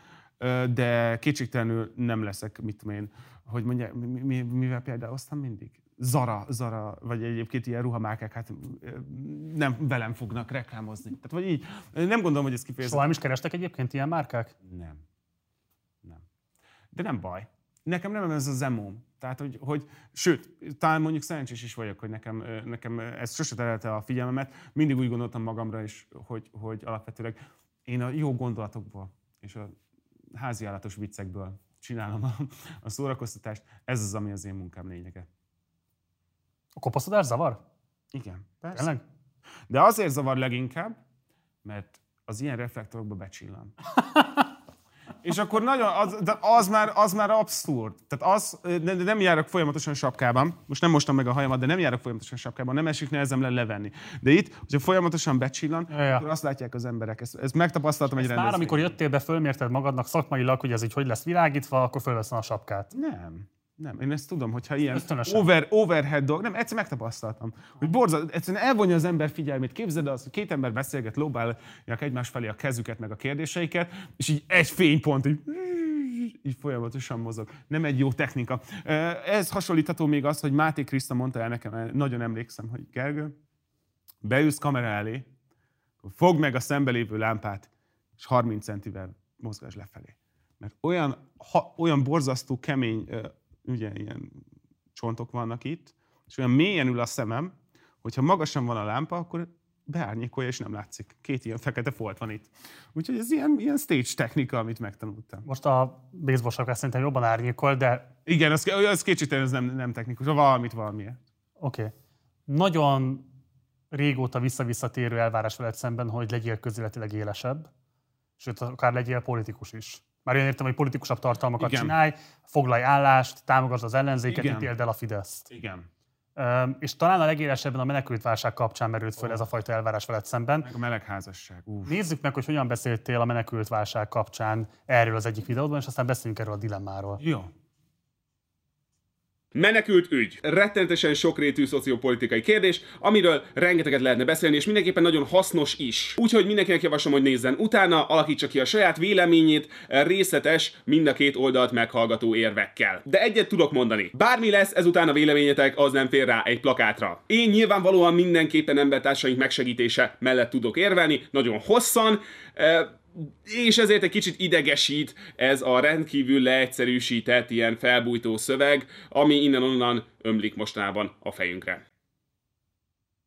Speaker 2: de kétségtelenül nem leszek, mit tudom én, hogy mondja, mi, mi, mivel példáloztam mindig? Zara, Zara, vagy egyébként ilyen ruhamárkák, hát nem velem fognak reklámozni. Tehát vagy így, nem gondolom, hogy ez
Speaker 1: Soha
Speaker 2: kifejezetten...
Speaker 1: nem is kerestek egyébként ilyen márkák?
Speaker 2: Nem. Nem. De nem baj. Nekem nem ez az emóm. Tehát, hogy, hogy, sőt, talán mondjuk szerencsés is vagyok, hogy nekem, nekem ez sose terelte a figyelmemet. Mindig úgy gondoltam magamra is, hogy, hogy alapvetőleg én a jó gondolatokból és a háziállatos viccekből csinálom a, a szórakoztatást. Ez az, ami az én munkám lényege.
Speaker 1: A kopaszodás zavar?
Speaker 2: Igen, persze.
Speaker 1: Tényleg?
Speaker 2: De azért zavar leginkább, mert az ilyen reflektorokba becsillan. (laughs) És akkor nagyon, az, de az, már, az már abszurd. Tehát az, de nem járok folyamatosan sapkában, most nem mostam meg a hajamat, de nem járok folyamatosan sapkában, nem esik nehezem le levenni. De itt, hogyha folyamatosan becsillan,
Speaker 1: Ja, ja.
Speaker 2: akkor azt látják az emberek. Ezt, ezt megtapasztaltam egy
Speaker 1: Már
Speaker 2: rendezvényen.
Speaker 1: amikor jöttél be, fölmérted magadnak szakmailag, hogy ez így hogy lesz világítva, akkor fölveszem a sapkát.
Speaker 2: Nem. Nem, én ezt tudom, hogyha ilyen
Speaker 1: Ösztönösen.
Speaker 2: over, overhead dolg, nem, egyszer megtapasztaltam, hogy borzal, egyszerűen elvonja az ember figyelmét. Képzeld el azt, hogy két ember beszélget, lóbálják egymás felé a kezüket, meg a kérdéseiket, és így egy fénypont, így, így folyamatosan mozog. Nem egy jó technika. Ez hasonlítható még az, hogy Máté Kriszta mondta el nekem, nagyon emlékszem, hogy Gergő, beülsz kamera elé, fogd meg a szembe lévő lámpát, és 30 centivel mozgás lefelé. Mert olyan, ha, olyan borzasztó kemény, ugye ilyen csontok vannak itt, és olyan mélyen ül a szemem, hogyha magasan van a lámpa, akkor beárnyékolja, és nem látszik. Két ilyen fekete folt van itt. Úgyhogy ez ilyen, ilyen stage technika, amit megtanultam.
Speaker 1: Most a baseball sapkát szerintem jobban árnyékol, de
Speaker 2: Igen, az, az kétségtelen, ez nem, nem technikus, valamit valamiért.
Speaker 1: oké. Okay. Nagyon régóta visszavisszatérő elvárás veled szemben, hogy legyél közéletileg élesebb, sőt, akár legyél politikus is. Már én értem, hogy politikusabb tartalmakat
Speaker 2: Igen.
Speaker 1: csinálj, foglalj állást, támogasd az ellenzéket,
Speaker 2: Igen.
Speaker 1: ítéld el a Fideszt.
Speaker 2: Igen.
Speaker 1: Üm, és talán a legélesebben a menekültválság kapcsán merült föl ez a fajta elvárás veled szemben.
Speaker 2: Meg a melegházasság. Uf.
Speaker 1: Nézzük meg, hogy hogyan beszéltél a menekültválság kapcsán erről az egyik videódban, és aztán beszéljünk erről a dilemmáról.
Speaker 2: Jó.
Speaker 3: Menekült ügy. Rettenetesen sokrétű szociopolitikai kérdés, amiről rengeteget lehetne beszélni, és mindenképpen nagyon hasznos is. Úgyhogy mindenkinek javaslom, hogy nézzen utána, alakítsa ki a saját véleményét, részletes, mind a két oldalt meghallgató érvekkel. De egyet tudok mondani. Bármi lesz ezután a véleményetek, az nem fér rá egy plakátra. Én nyilvánvalóan mindenképpen embertársaink megsegítése mellett tudok érvelni, nagyon hosszan, és ezért egy kicsit idegesít ez a rendkívül leegyszerűsített, ilyen felbújtó szöveg, ami innen-onnan ömlik mostanában a fejünkre.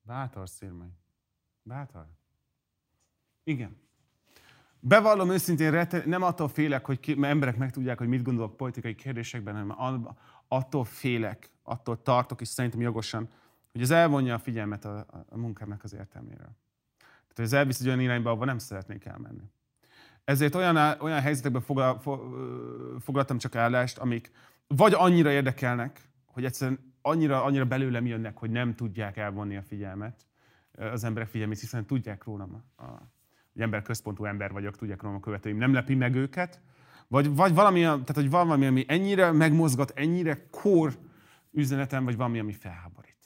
Speaker 2: Bátor, Szirmai. Bátor. Igen. Bevallom őszintén, rette, nem attól félek, hogy ki, mert emberek megtudják, hogy mit gondolok politikai kérdésekben, hanem attól félek, attól tartok, és szerintem jogosan, hogy ez elvonja a figyelmet a, a- munkámnak az értelméről. Tehát, hogy ez elvisz egy olyan irányba, ahova nem szeretnék elmenni. Ezért olyan, olyan helyzetekben foglal, foglaltam csak állást, amik vagy annyira érdekelnek, hogy egyszerűen annyira, annyira belőlem jönnek, hogy nem tudják elvonni a figyelmet, az emberek figyelmét, hiszen tudják rólam, a, hogy ember központú ember vagyok, tudják rólam a követőim, nem lepi meg őket, vagy, vagy valami, tehát hogy van valami, ami ennyire megmozgat, ennyire kór üzenetem, vagy valami, ami felháborít.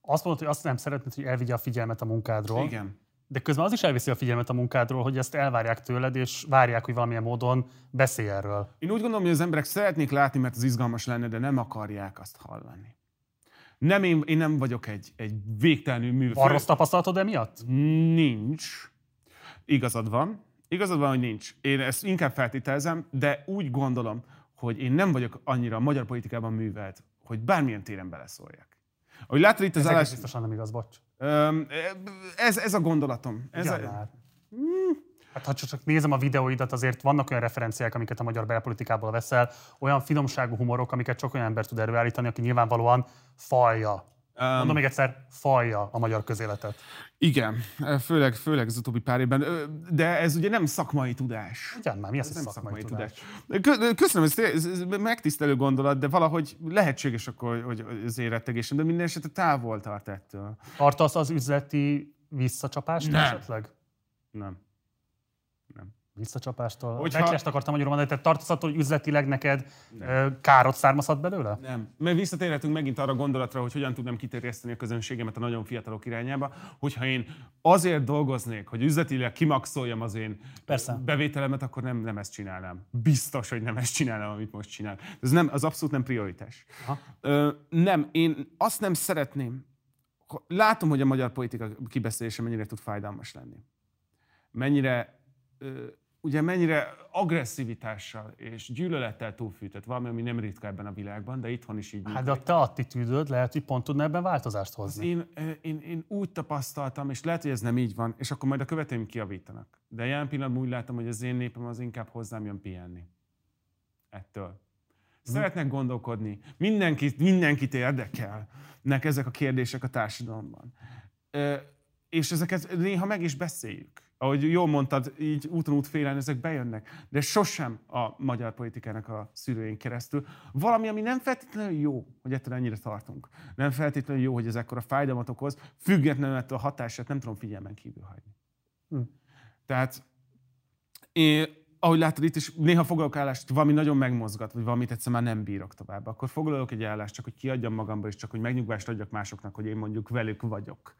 Speaker 1: Azt mondod, hogy azt nem szeretnéd, hogy elvigye a figyelmet a munkádról.
Speaker 2: Igen.
Speaker 1: De közben az is elviszi a figyelmet a munkádról, hogy ezt elvárják tőled, és várják, hogy valamilyen módon beszélj erről.
Speaker 2: Én úgy gondolom, hogy az emberek szeretnék látni, mert az izgalmas lenne, de nem akarják azt hallani. Nem, én, én nem vagyok egy, egy végtelenül mű.
Speaker 1: Van rossz tapasztalatod emiatt?
Speaker 2: Nincs. Igazad van. Igazad van, hogy nincs. Én ezt inkább feltételezem, de úgy gondolom, hogy én nem vagyok annyira a magyar politikában művelt, hogy bármilyen téren beleszóljak. Ahogy látod itt az
Speaker 1: Ez
Speaker 2: állás...
Speaker 1: biztosan nem igaz, bocs.
Speaker 2: Öm, Ez, ez a gondolatom. Ez a,
Speaker 1: már. Hát ha csak nézem a videóidat, azért vannak olyan referenciák, amiket a magyar belpolitikából veszel, olyan finomságú humorok, amiket csak olyan ember tud előállítani, aki nyilvánvalóan falja. Mondom még egyszer, falja a magyar közéletet.
Speaker 2: Igen, főleg, főleg az utóbbi pár évben. De ez ugye nem szakmai tudás.
Speaker 1: Ugyan már, mi az,
Speaker 2: Ez nem
Speaker 1: szakmai, tudás?
Speaker 2: Kö- Köszönöm, ez, ez megtisztelő gondolat, de valahogy lehetséges akkor, hogy az érettegésem, de minden esetre távol tart ettől.
Speaker 1: Tartasz az üzleti visszacsapást
Speaker 2: Nem.
Speaker 1: esetleg?
Speaker 2: Nem. Nem.
Speaker 1: Visszacsapástól.
Speaker 2: Hogyha-
Speaker 1: Hogyha... Backlash akartam magyarul mondani, tehát tartasz attól, hogy üzletileg neked ö, károt származhat belőle?
Speaker 2: Nem. Mert visszatérhetünk megint arra a gondolatra, hogy hogyan tudnám kiterjeszteni a közönségemet a nagyon fiatalok irányába, hogyha én azért dolgoznék, hogy üzletileg kimaxoljam az én
Speaker 1: Persze.
Speaker 2: bevételemet, akkor nem, nem ezt csinálnám. Biztos, hogy nem ezt csinálnám, amit most csinál. Ez nem, az abszolút nem prioritás. Ö, nem, én azt nem szeretném, látom, hogy a magyar politika kibeszélése mennyire tud fájdalmas lenni. Mennyire, ö, ugye mennyire agresszivitással és gyűlölettel túlfűtött, valami, ami nem ritka ebben a világban, de itthon is így
Speaker 1: Hát de a te attitűdöd lehet, hogy pont tudna ebben változást hozni.
Speaker 2: én, én, én úgy tapasztaltam, és lehet, hogy ez nem így van, és akkor majd a követőim kiavítanak. De jelen pillanatban úgy látom, hogy az én népem az inkább hozzám jön pihenni. Ettől. Szeretnek gondolkodni. Mindenkit, mindenkit érdekelnek ezek a kérdések a társadalomban. És ezeket néha meg is beszéljük. Ahogy jól mondtad, így úton útfélen ezek bejönnek, de sosem a magyar politikának a szűrőjén keresztül. Valami, ami nem feltétlenül jó, hogy ettől ennyire tartunk. Nem feltétlenül jó, hogy ez ekkora fájdalmat okoz, függetlenül ettől a hatását nem tudom figyelmen kívül hagyni. Tehát én, ahogy látod itt is, néha foglalok állást, valami nagyon megmozgat, vagy valamit egyszer már nem bírok tovább. Akkor foglalok egy állást, csak hogy kiadjam magamba, és csak hogy megnyugvást adjak másoknak, hogy én mondjuk velük vagyok.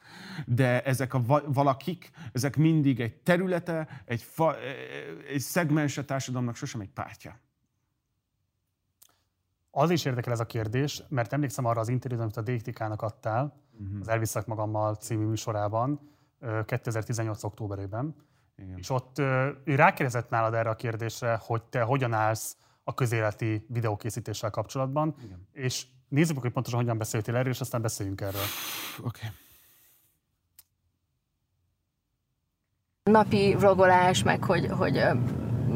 Speaker 2: De ezek a va- valakik, ezek mindig egy területe, egy, fa, egy szegmens a társadalomnak, sosem egy pártja.
Speaker 1: Az is érdekel ez a kérdés, mert emlékszem arra az interjút, amit a DTK-nak adtál,
Speaker 2: Mhm.
Speaker 1: az Elviszek magammal című műsorában, ö, 2018. októberében.
Speaker 2: Igen.
Speaker 1: És ott ő rákérdezett nálad erre a kérdésre, hogy te hogyan állsz a közéleti videókészítéssel kapcsolatban,
Speaker 2: Igen.
Speaker 1: és nézzük meg, hogy pontosan hogyan beszéltél erről, és aztán beszéljünk erről.
Speaker 2: Oké. Okay.
Speaker 7: napi vlogolás, meg hogy, hogy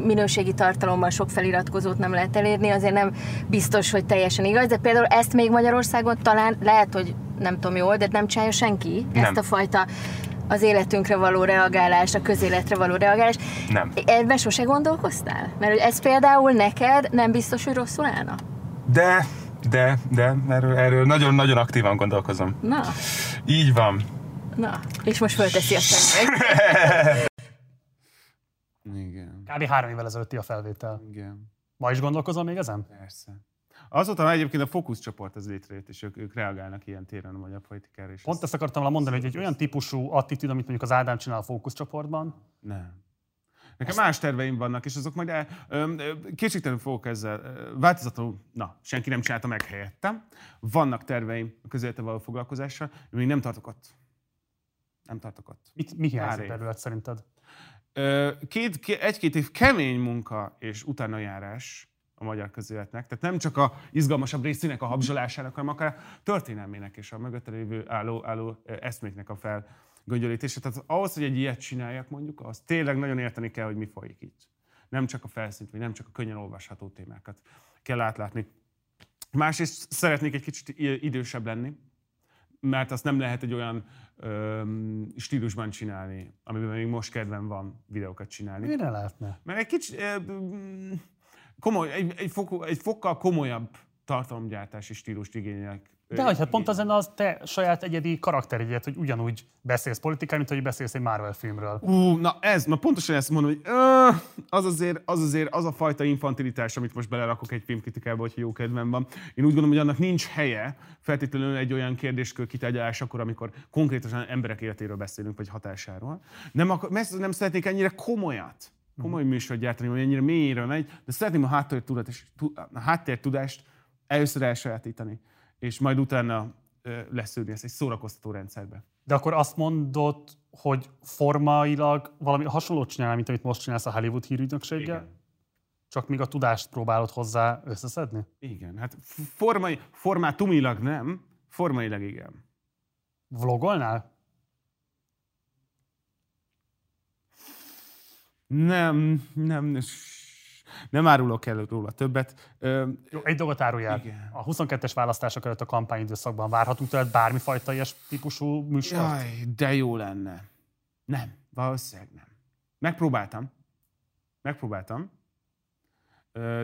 Speaker 7: minőségi tartalommal sok feliratkozót nem lehet elérni, azért nem biztos, hogy teljesen igaz, de például ezt még Magyarországon talán lehet, hogy nem tudom jól, de nem csinálja senki
Speaker 8: Nem.
Speaker 7: ezt a fajta az életünkre való reagálás, a közéletre való reagálás.
Speaker 8: Nem.
Speaker 7: Ebben sose gondolkoztál? Mert hogy ez például neked nem biztos, hogy rosszul állna?
Speaker 8: De, de, de, erről, erről nagyon-nagyon aktívan gondolkozom.
Speaker 7: Na,
Speaker 8: Így van.
Speaker 7: na. És most fölteszi a szemüveg.
Speaker 2: Igen.
Speaker 1: Kb. három évvel ezelőtti a felvétel.
Speaker 2: Igen.
Speaker 1: Ma is gondolkozol még ezen?
Speaker 2: Persze. Azóta már egyébként a fókuszcsoport az létrejött, és ők, ők reagálnak ilyen téren a magyar politikára. És
Speaker 1: Pont ezt akartam volna mondani, hogy egy olyan típusú attitűd, amit mondjuk az Ádám csinál a fókuszcsoportban,
Speaker 2: Nem. Nekem más terveim vannak, és azok majd el, kétségtelenül fogok ezzel változatlanul, na, senki nem csinálta meg helyettem. Vannak terveim a közélete való foglalkozással, még nem tartok ott. Nem tartok ott.
Speaker 1: mit, mi hiányzik
Speaker 2: év.
Speaker 1: belőled szerinted?
Speaker 2: Két, ké- egy-két év kemény munka és utána járás a magyar közéletnek. Tehát nem csak a izgalmasabb részének a habzsolásának, hanem akár a történelmének és a mögötte lévő álló, álló eszméknek a felgöngyölítése. Tehát ahhoz, hogy egy ilyet csináljak mondjuk, az tényleg nagyon érteni kell, hogy mi folyik itt. Nem csak a felszínt, vagy nem csak a könnyen olvasható témákat kell átlátni. Másrészt szeretnék egy kicsit idősebb lenni, mert azt nem lehet egy olyan öm, stílusban csinálni, amiben még most kedvem van videókat csinálni.
Speaker 1: Mire lehetne?
Speaker 2: Mert egy kicsit ö, mm, komoly, egy, egy, fok, egy fokkal komolyabb tartalomgyártási stílust igényelek.
Speaker 1: De hogy hát pont lenne az te saját egyedi karakterjegyet, hogy ugyanúgy beszélsz politikán, mint hogy beszélsz egy Marvel filmről.
Speaker 2: Ú, na ez, na pontosan ezt mondom, hogy ö, az, azért, az azért az a fajta infantilitás, amit most belerakok egy filmkritikába, hogyha jó kedvem van. Én úgy gondolom, hogy annak nincs helye feltétlenül egy olyan kérdéskör kitárgyalásakor, amikor konkrétan emberek életéről beszélünk, vagy hatásáról. Nem, akar, nem szeretnék ennyire komolyat, komoly műsort gyártani, hogy ennyire mélyre megy, de szeretném a háttértudást, a háttértudást először elsajátítani, és majd utána leszűrni ezt egy szórakoztató rendszerbe.
Speaker 1: De akkor azt mondod, hogy formailag valami hasonlót csinálnál, mint amit most csinálsz a Hollywood hírügynökséggel?
Speaker 2: Igen.
Speaker 1: Csak még a tudást próbálod hozzá összeszedni?
Speaker 2: Igen, hát formai, formátumilag nem, formailag igen.
Speaker 1: Vlogolnál?
Speaker 2: Nem, nem, nem árulok el róla többet. Ö,
Speaker 1: Jó, egy dolgot.
Speaker 2: Igen.
Speaker 1: A 22-es választások előtt a kampányidőszakban várhatunk tőled bármifajta ilyes típusú műsort?
Speaker 2: jaj, de jó lenne. Nem, valószínűleg nem. Megpróbáltam. Megpróbáltam.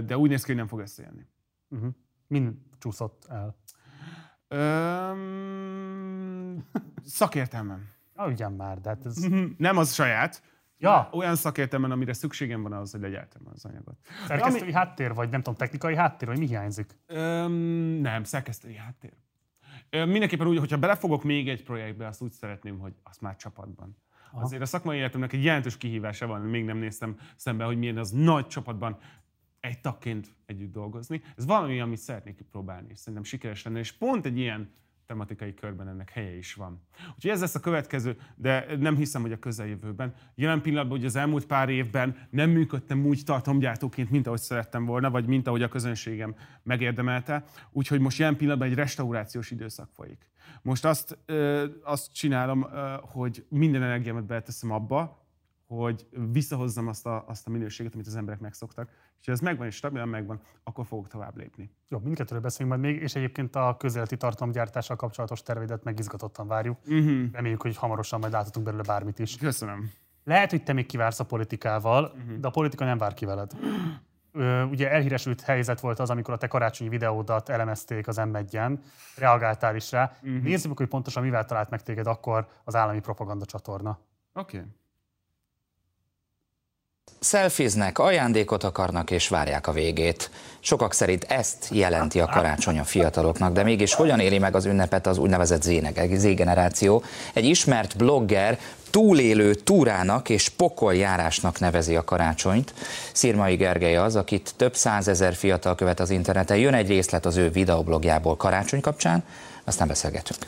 Speaker 2: De úgy néz ki, hogy nem fog összejönni.
Speaker 1: Uh-huh. Mind csúszott el.
Speaker 2: Öm, szakértelmem.
Speaker 1: Ah, ugyan már, de hát ez...
Speaker 2: Nem az saját,
Speaker 1: Ja.
Speaker 2: Olyan szakértelmen, amire szükségem van ahhoz, hogy legyártam az anyagot.
Speaker 1: Szerkesztői
Speaker 2: Ami-
Speaker 1: háttér, vagy nem tudom, technikai háttér, vagy mi hiányzik?
Speaker 2: Öm, nem, szerkesztői háttér. Ö, mindenképpen úgy, hogyha belefogok még egy projektbe, azt úgy szeretném, hogy azt már csapatban. Aha. Azért a szakmai életemnek egy jelentős kihívása van, még nem néztem szembe, hogy milyen az nagy csapatban egy tagként együtt dolgozni. Ez valami, amit szeretnék kipróbálni, és szerintem sikeres lenne, és pont egy ilyen tematikai körben ennek helye is van. Úgyhogy ez lesz a következő, de nem hiszem, hogy a közeljövőben. Jelen pillanatban, hogy az elmúlt pár évben nem működtem úgy tartomgyártóként, mint ahogy szerettem volna, vagy mint ahogy a közönségem megérdemelte. Úgyhogy most jelen pillanatban egy restaurációs időszak folyik. Most azt, ö, azt csinálom, ö, hogy minden energiámat beleteszem abba, hogy visszahozzam azt a, azt a minőséget, amit az emberek megszoktak. És ha ez megvan és stabilan megvan, akkor fogok tovább lépni.
Speaker 1: Jó, mindkettőről beszélünk majd még, és egyébként a közéleti tartalomgyártással kapcsolatos terveidet meg izgatottan várjuk. Uh-huh. Reméljük, hogy hamarosan majd láthatunk belőle bármit is.
Speaker 2: Köszönöm.
Speaker 1: Lehet, hogy te még kivársz a politikával, uh-huh. de a politika nem vár ki veled. Ö, ugye elhíresült helyzet volt az, amikor a te karácsonyi videódat elemezték az m reagáltál is rá. Uh-huh. Nézzük hogy pontosan mivel talált meg téged akkor az állami propaganda csatorna.
Speaker 2: Oké. Okay.
Speaker 9: Szelfiznek, ajándékot akarnak és várják a végét. Sokak szerint ezt jelenti a karácsony a fiataloknak, de mégis hogyan éri meg az ünnepet az úgynevezett Z-generáció? Egy ismert blogger túlélő túrának és pokoljárásnak nevezi a karácsonyt. Szirmai Gergely az, akit több százezer fiatal követ az interneten. Jön egy részlet az ő videoblogjából karácsony kapcsán, aztán beszélgetünk.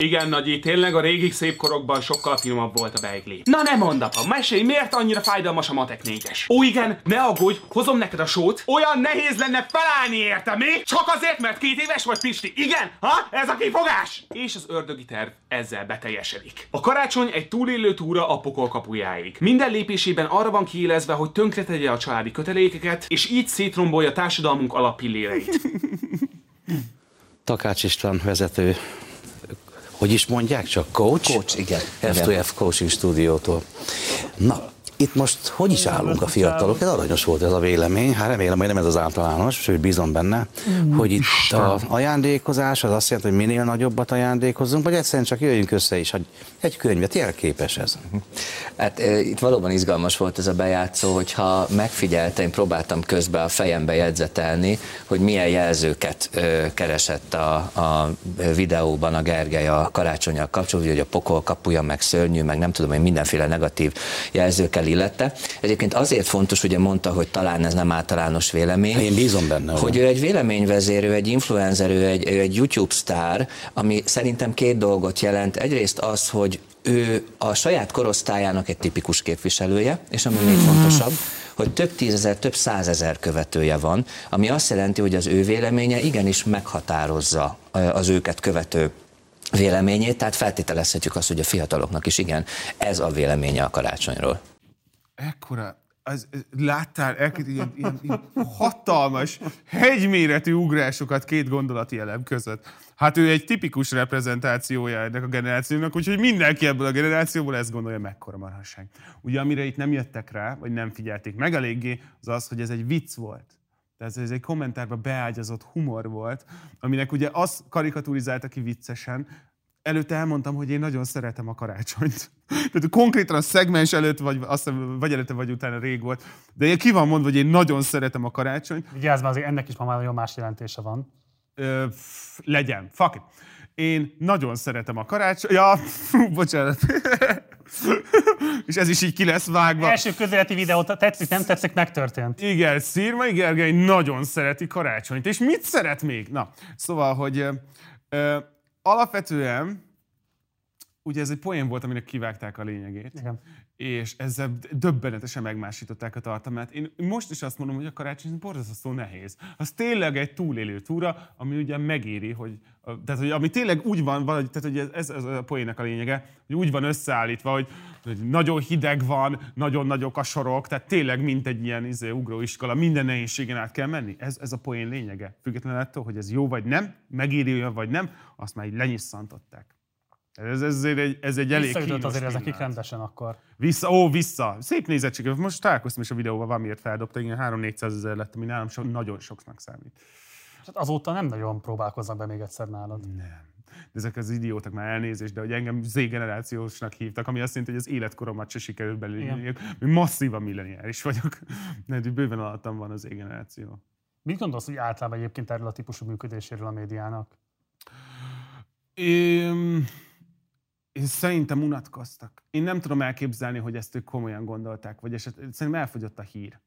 Speaker 3: Igen, Nagyi, tényleg a régi szép korokban sokkal finomabb volt a beigli. Na nem mondd, apa, mesélj, miért annyira fájdalmas a matek négyes? Ó, igen, ne aggódj, hozom neked a sót. Olyan nehéz lenne felállni érte, mi? Csak azért, mert két éves vagy, Pisti. Igen, ha? Ez a kifogás! És az ördögi terv ezzel beteljesedik. A karácsony egy túlélő túra a pokol kapujáig. Minden lépésében arra van kiélezve, hogy tönkretegye a családi kötelékeket, és így szétrombolja társadalmunk alappilléreit.
Speaker 10: Takács István vezető, hogy is mondják csak, coach?
Speaker 9: Coach, igen.
Speaker 10: F2F Coaching Stúdiótól. Na, itt most hogy is állunk a fiatalok? Ez aranyos volt ez a vélemény, hát remélem, hogy nem ez az általános, sőt bízom benne, hogy itt a ajándékozás az azt jelenti, hogy minél nagyobbat ajándékozzunk, vagy egyszerűen csak jöjjünk össze is, hogy egy könyvet, jelképes ez.
Speaker 9: Hát e, itt valóban izgalmas volt ez a bejátszó, hogyha megfigyelte, én próbáltam közben a fejembe jegyzetelni, hogy milyen jelzőket e, keresett a, a videóban a Gergely a karácsonyal kapcsolatban, hogy a pokol kapuja, meg szörnyű, meg nem tudom, hogy mindenféle negatív jelzőkkel illette. Egyébként azért fontos, ugye mondta, hogy talán ez nem általános vélemény.
Speaker 10: Én bízom benne.
Speaker 9: Hogy ő egy véleményvezérő, egy influencer, ő egy, ő egy YouTube sztár, ami szerintem két dolgot jelent. Egyrészt az, hogy ő a saját korosztályának egy tipikus képviselője, és ami még fontosabb, hogy több tízezer, több százezer követője van, ami azt jelenti, hogy az ő véleménye igenis meghatározza az őket követő véleményét, tehát feltételezhetjük azt, hogy a fiataloknak is igen, ez a véleménye a karácsonyról.
Speaker 2: Ekkora, az, láttál el, ilyen, ilyen, ilyen hatalmas, hegyméretű ugrásokat két gondolati elem között. Hát ő egy tipikus reprezentációja ennek a generációnak, úgyhogy mindenki ebből a generációból ezt gondolja, mekkora marhasság. Ugye amire itt nem jöttek rá, vagy nem figyelték meg eléggé, az az, hogy ez egy vicc volt. Tehát ez egy kommentárba beágyazott humor volt, aminek ugye azt karikaturizálta ki viccesen, előtte elmondtam, hogy én nagyon szeretem a karácsonyt. Tehát konkrétan a szegmens előtt, vagy, azt, hiszem, vagy előtte, vagy utána rég volt. De én ki van mondva, hogy én nagyon szeretem a karácsonyt.
Speaker 1: Vigyázz, mert azért ennek is ma már nagyon más jelentése van.
Speaker 2: Ö, legyen, fuck it. Én nagyon szeretem a karácsonyt. Ja, bocsánat. (laughs) És ez is így ki lesz vágva.
Speaker 1: Első közéleti videó, tetszik, nem tetszik, megtörtént.
Speaker 2: Igen, Szirmai Gergely nagyon szereti karácsonyt. És mit szeret még? Na, szóval, hogy ö, alapvetően ugye ez egy poén volt, aminek kivágták a lényegét.
Speaker 1: Igen.
Speaker 2: És ezzel döbbenetesen megmásították a tartalmát. Én most is azt mondom, hogy a karácsony borzasztó nehéz. Az tényleg egy túlélő túra, ami ugye megéri, hogy, tehát, hogy ami tényleg úgy van, valahogy, tehát hogy ez, ez a poénnak a lényege, hogy úgy van összeállítva, hogy, hogy nagyon hideg van, nagyon nagyok a sorok, tehát tényleg mint egy ilyen izé, ugróiskola, minden nehézségen át kell menni. Ez, ez a poén lényege. Függetlenül attól, hogy ez jó vagy nem, olyan vagy nem, azt már így lenyisszantották. Ez, ez, egy, ez egy elég kínos
Speaker 1: azért ezekig
Speaker 2: pillanat.
Speaker 1: rendesen akkor.
Speaker 2: Vissza, ó, vissza. Szép nézettség. Most találkoztam is a videóval, valamiért feldobta, igen, 3-400 ezer lett, ami nálam so, nagyon soknak számít.
Speaker 1: Hát azóta nem nagyon próbálkoznak be még egyszer nálad.
Speaker 2: Nem. De ezek az idiótak már elnézést, de hogy engem Z-generációsnak hívtak, ami azt jelenti, hogy az életkoromat se sikerült belülni. Masszívan milleniális vagyok. De bőven alattam van az Z-generáció.
Speaker 1: Mit gondolsz, hogy általában egyébként erről a típusú működéséről a médiának?
Speaker 2: Én, én szerintem unatkoztak. Én nem tudom elképzelni, hogy ezt ők komolyan gondolták, vagy eset, szerintem elfogyott a hír.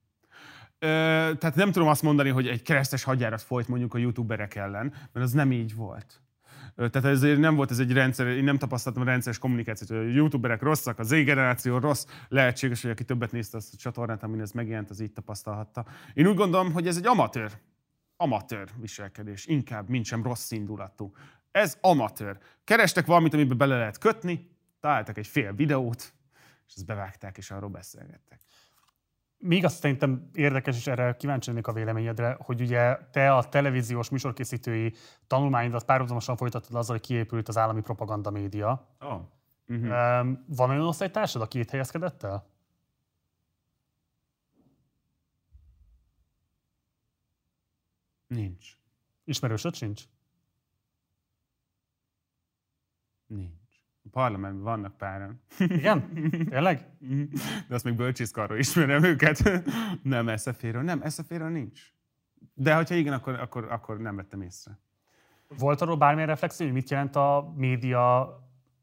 Speaker 2: Tehát nem tudom azt mondani, hogy egy keresztes hadjárat folyt mondjuk a youtuberek ellen, mert az nem így volt. Tehát ezért nem volt ez egy rendszer, én nem tapasztaltam rendszeres kommunikációt, hogy a youtuberek rosszak, az Z-generáció rossz, lehetséges, hogy aki többet nézte azt a csatornát, amin ez megjelent, az így tapasztalhatta. Én úgy gondolom, hogy ez egy amatőr, amatőr viselkedés, inkább, mint sem rossz indulatú. Ez amatőr. Kerestek valamit, amiben bele lehet kötni, találtak egy fél videót, és ezt bevágták, és arról beszélgettek.
Speaker 1: Még azt szerintem érdekes, és erre kíváncsi lennék a véleményedre, hogy ugye te a televíziós műsorkészítői tanulmányodat párhuzamosan folytattad azzal, hogy kiépült az állami propaganda média.
Speaker 2: Oh.
Speaker 1: Uh-huh. Van olyan osztálytársad, aki itt helyezkedett el?
Speaker 2: Nincs.
Speaker 1: Ismerősöd sincs?
Speaker 2: Nincs. Parlamentben vannak páran.
Speaker 1: Igen? (laughs) Tényleg?
Speaker 2: De azt még bölcsészkarról ismerem őket. (laughs) nem eszeféről. Nem, eszeféről nincs. De hogyha igen, akkor, akkor, akkor nem vettem észre.
Speaker 1: Volt arról bármilyen reflexió, hogy mit jelent a média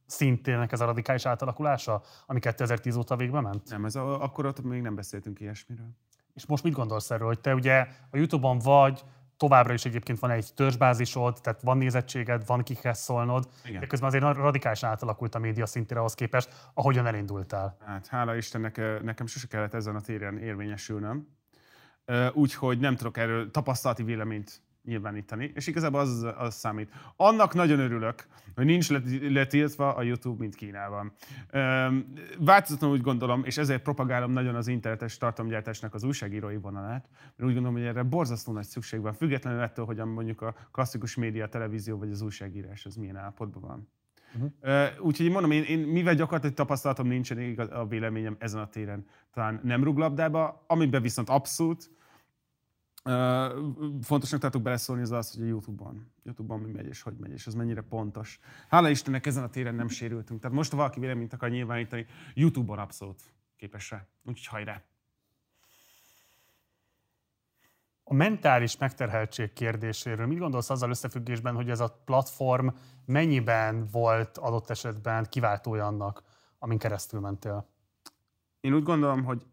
Speaker 1: szintének ez a radikális átalakulása, ami 2010 óta végbe ment?
Speaker 2: Nem, ez a, akkor ott még nem beszéltünk ilyesmiről.
Speaker 1: És most mit gondolsz erről, hogy te ugye a Youtube-on vagy, továbbra is egyébként van egy törzsbázisod, tehát van nézettséged, van kikhez szólnod, Igen. de közben azért radikálisan átalakult a média szintére ahhoz képest, ahogyan elindultál.
Speaker 2: Hát hála Istennek, nekem sose kellett ezen a téren érvényesülnöm. Úgyhogy nem tudok erről tapasztalati véleményt nyilvánítani, és igazából az, az számít. Annak nagyon örülök, hogy nincs letiltva a YouTube, mint Kínában. Változatlanul úgy gondolom, és ezért propagálom nagyon az internetes tartalomgyártásnak az újságírói vonalát, mert úgy gondolom, hogy erre borzasztó nagy szükség van, függetlenül ettől, hogy mondjuk a klasszikus média, a televízió vagy az újságírás az milyen állapotban van. Uh-huh. Úgyhogy mondom, én, én mivel gyakorlatilag tapasztalatom nincsen a véleményem ezen a téren, talán nem ruglabdába, amiben viszont abszolút fontosnak tartok beleszólni az az, hogy a YouTube-on, YouTube-on mi megy és hogy megy, és ez mennyire pontos. Hála Istennek ezen a téren nem sérültünk. Tehát most, ha valaki véleményt akar nyilvánítani, YouTube-on abszolút képes rá. Úgyhogy hajrá!
Speaker 1: A mentális megterheltség kérdéséről mit gondolsz azzal összefüggésben, hogy ez a platform mennyiben volt adott esetben kiváltója annak, amin keresztül mentél?
Speaker 2: Én úgy gondolom, hogy,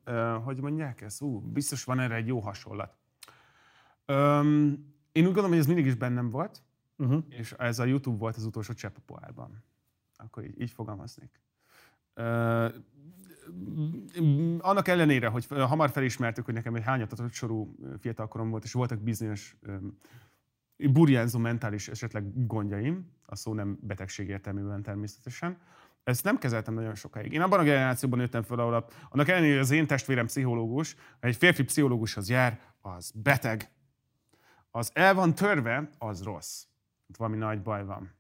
Speaker 2: hogy mondják ezt? Ú, biztos van erre egy jó hasonlat. Um, én úgy gondolom, hogy ez mindig is bennem volt, uh-huh. és ez a YouTube volt az utolsó csepp a pohárban. Akkor így, így fogalmaznék. Uh, annak ellenére, hogy hamar felismertük, hogy nekem egy hányatatott sorú fiatalkorom volt, és voltak bizonyos burjánzó mentális esetleg gondjaim, a szó nem betegség értelmében természetesen, ezt nem kezeltem nagyon sokáig. Én abban a generációban nőttem fel, ahol annak ellenére, hogy az én testvérem pszichológus, ha egy férfi pszichológushoz jár, az beteg, az el van törve, az rossz. Itt valami nagy baj van.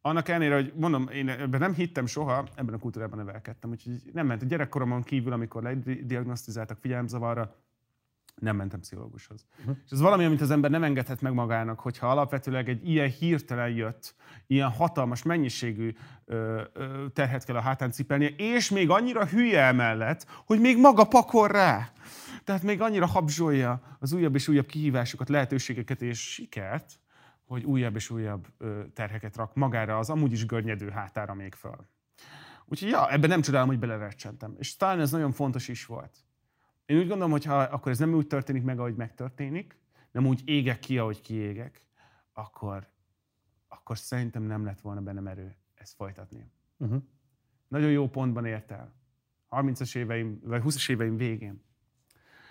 Speaker 2: Annak ellenére, hogy mondom, én ebben nem hittem soha, ebben a kultúrában nevelkedtem, úgyhogy nem ment. A gyerekkoromon kívül, amikor lediagnosztizáltak figyelemzavarra, nem mentem pszichológushoz. Uh-huh. És ez valami, amit az ember nem engedhet meg magának, hogyha alapvetőleg egy ilyen hirtelen jött, ilyen hatalmas mennyiségű ö, ö, terhet kell a hátán cipelnie, és még annyira hülye emellett, hogy még maga pakol rá. Tehát még annyira habzsolja az újabb és újabb kihívásokat, lehetőségeket és sikert, hogy újabb és újabb terheket rak magára az amúgy is görnyedő hátára még föl. Úgyhogy ja, ebben nem csodálom, hogy belerecsentem. És talán ez nagyon fontos is volt. Én úgy gondolom, hogy ha akkor ez nem úgy történik meg, ahogy megtörténik, nem úgy égek ki, ahogy kiégek, akkor, akkor szerintem nem lett volna bennem erő ezt folytatni. Uh-huh. Nagyon jó pontban ért el. 30-as éveim, vagy 20-as éveim végén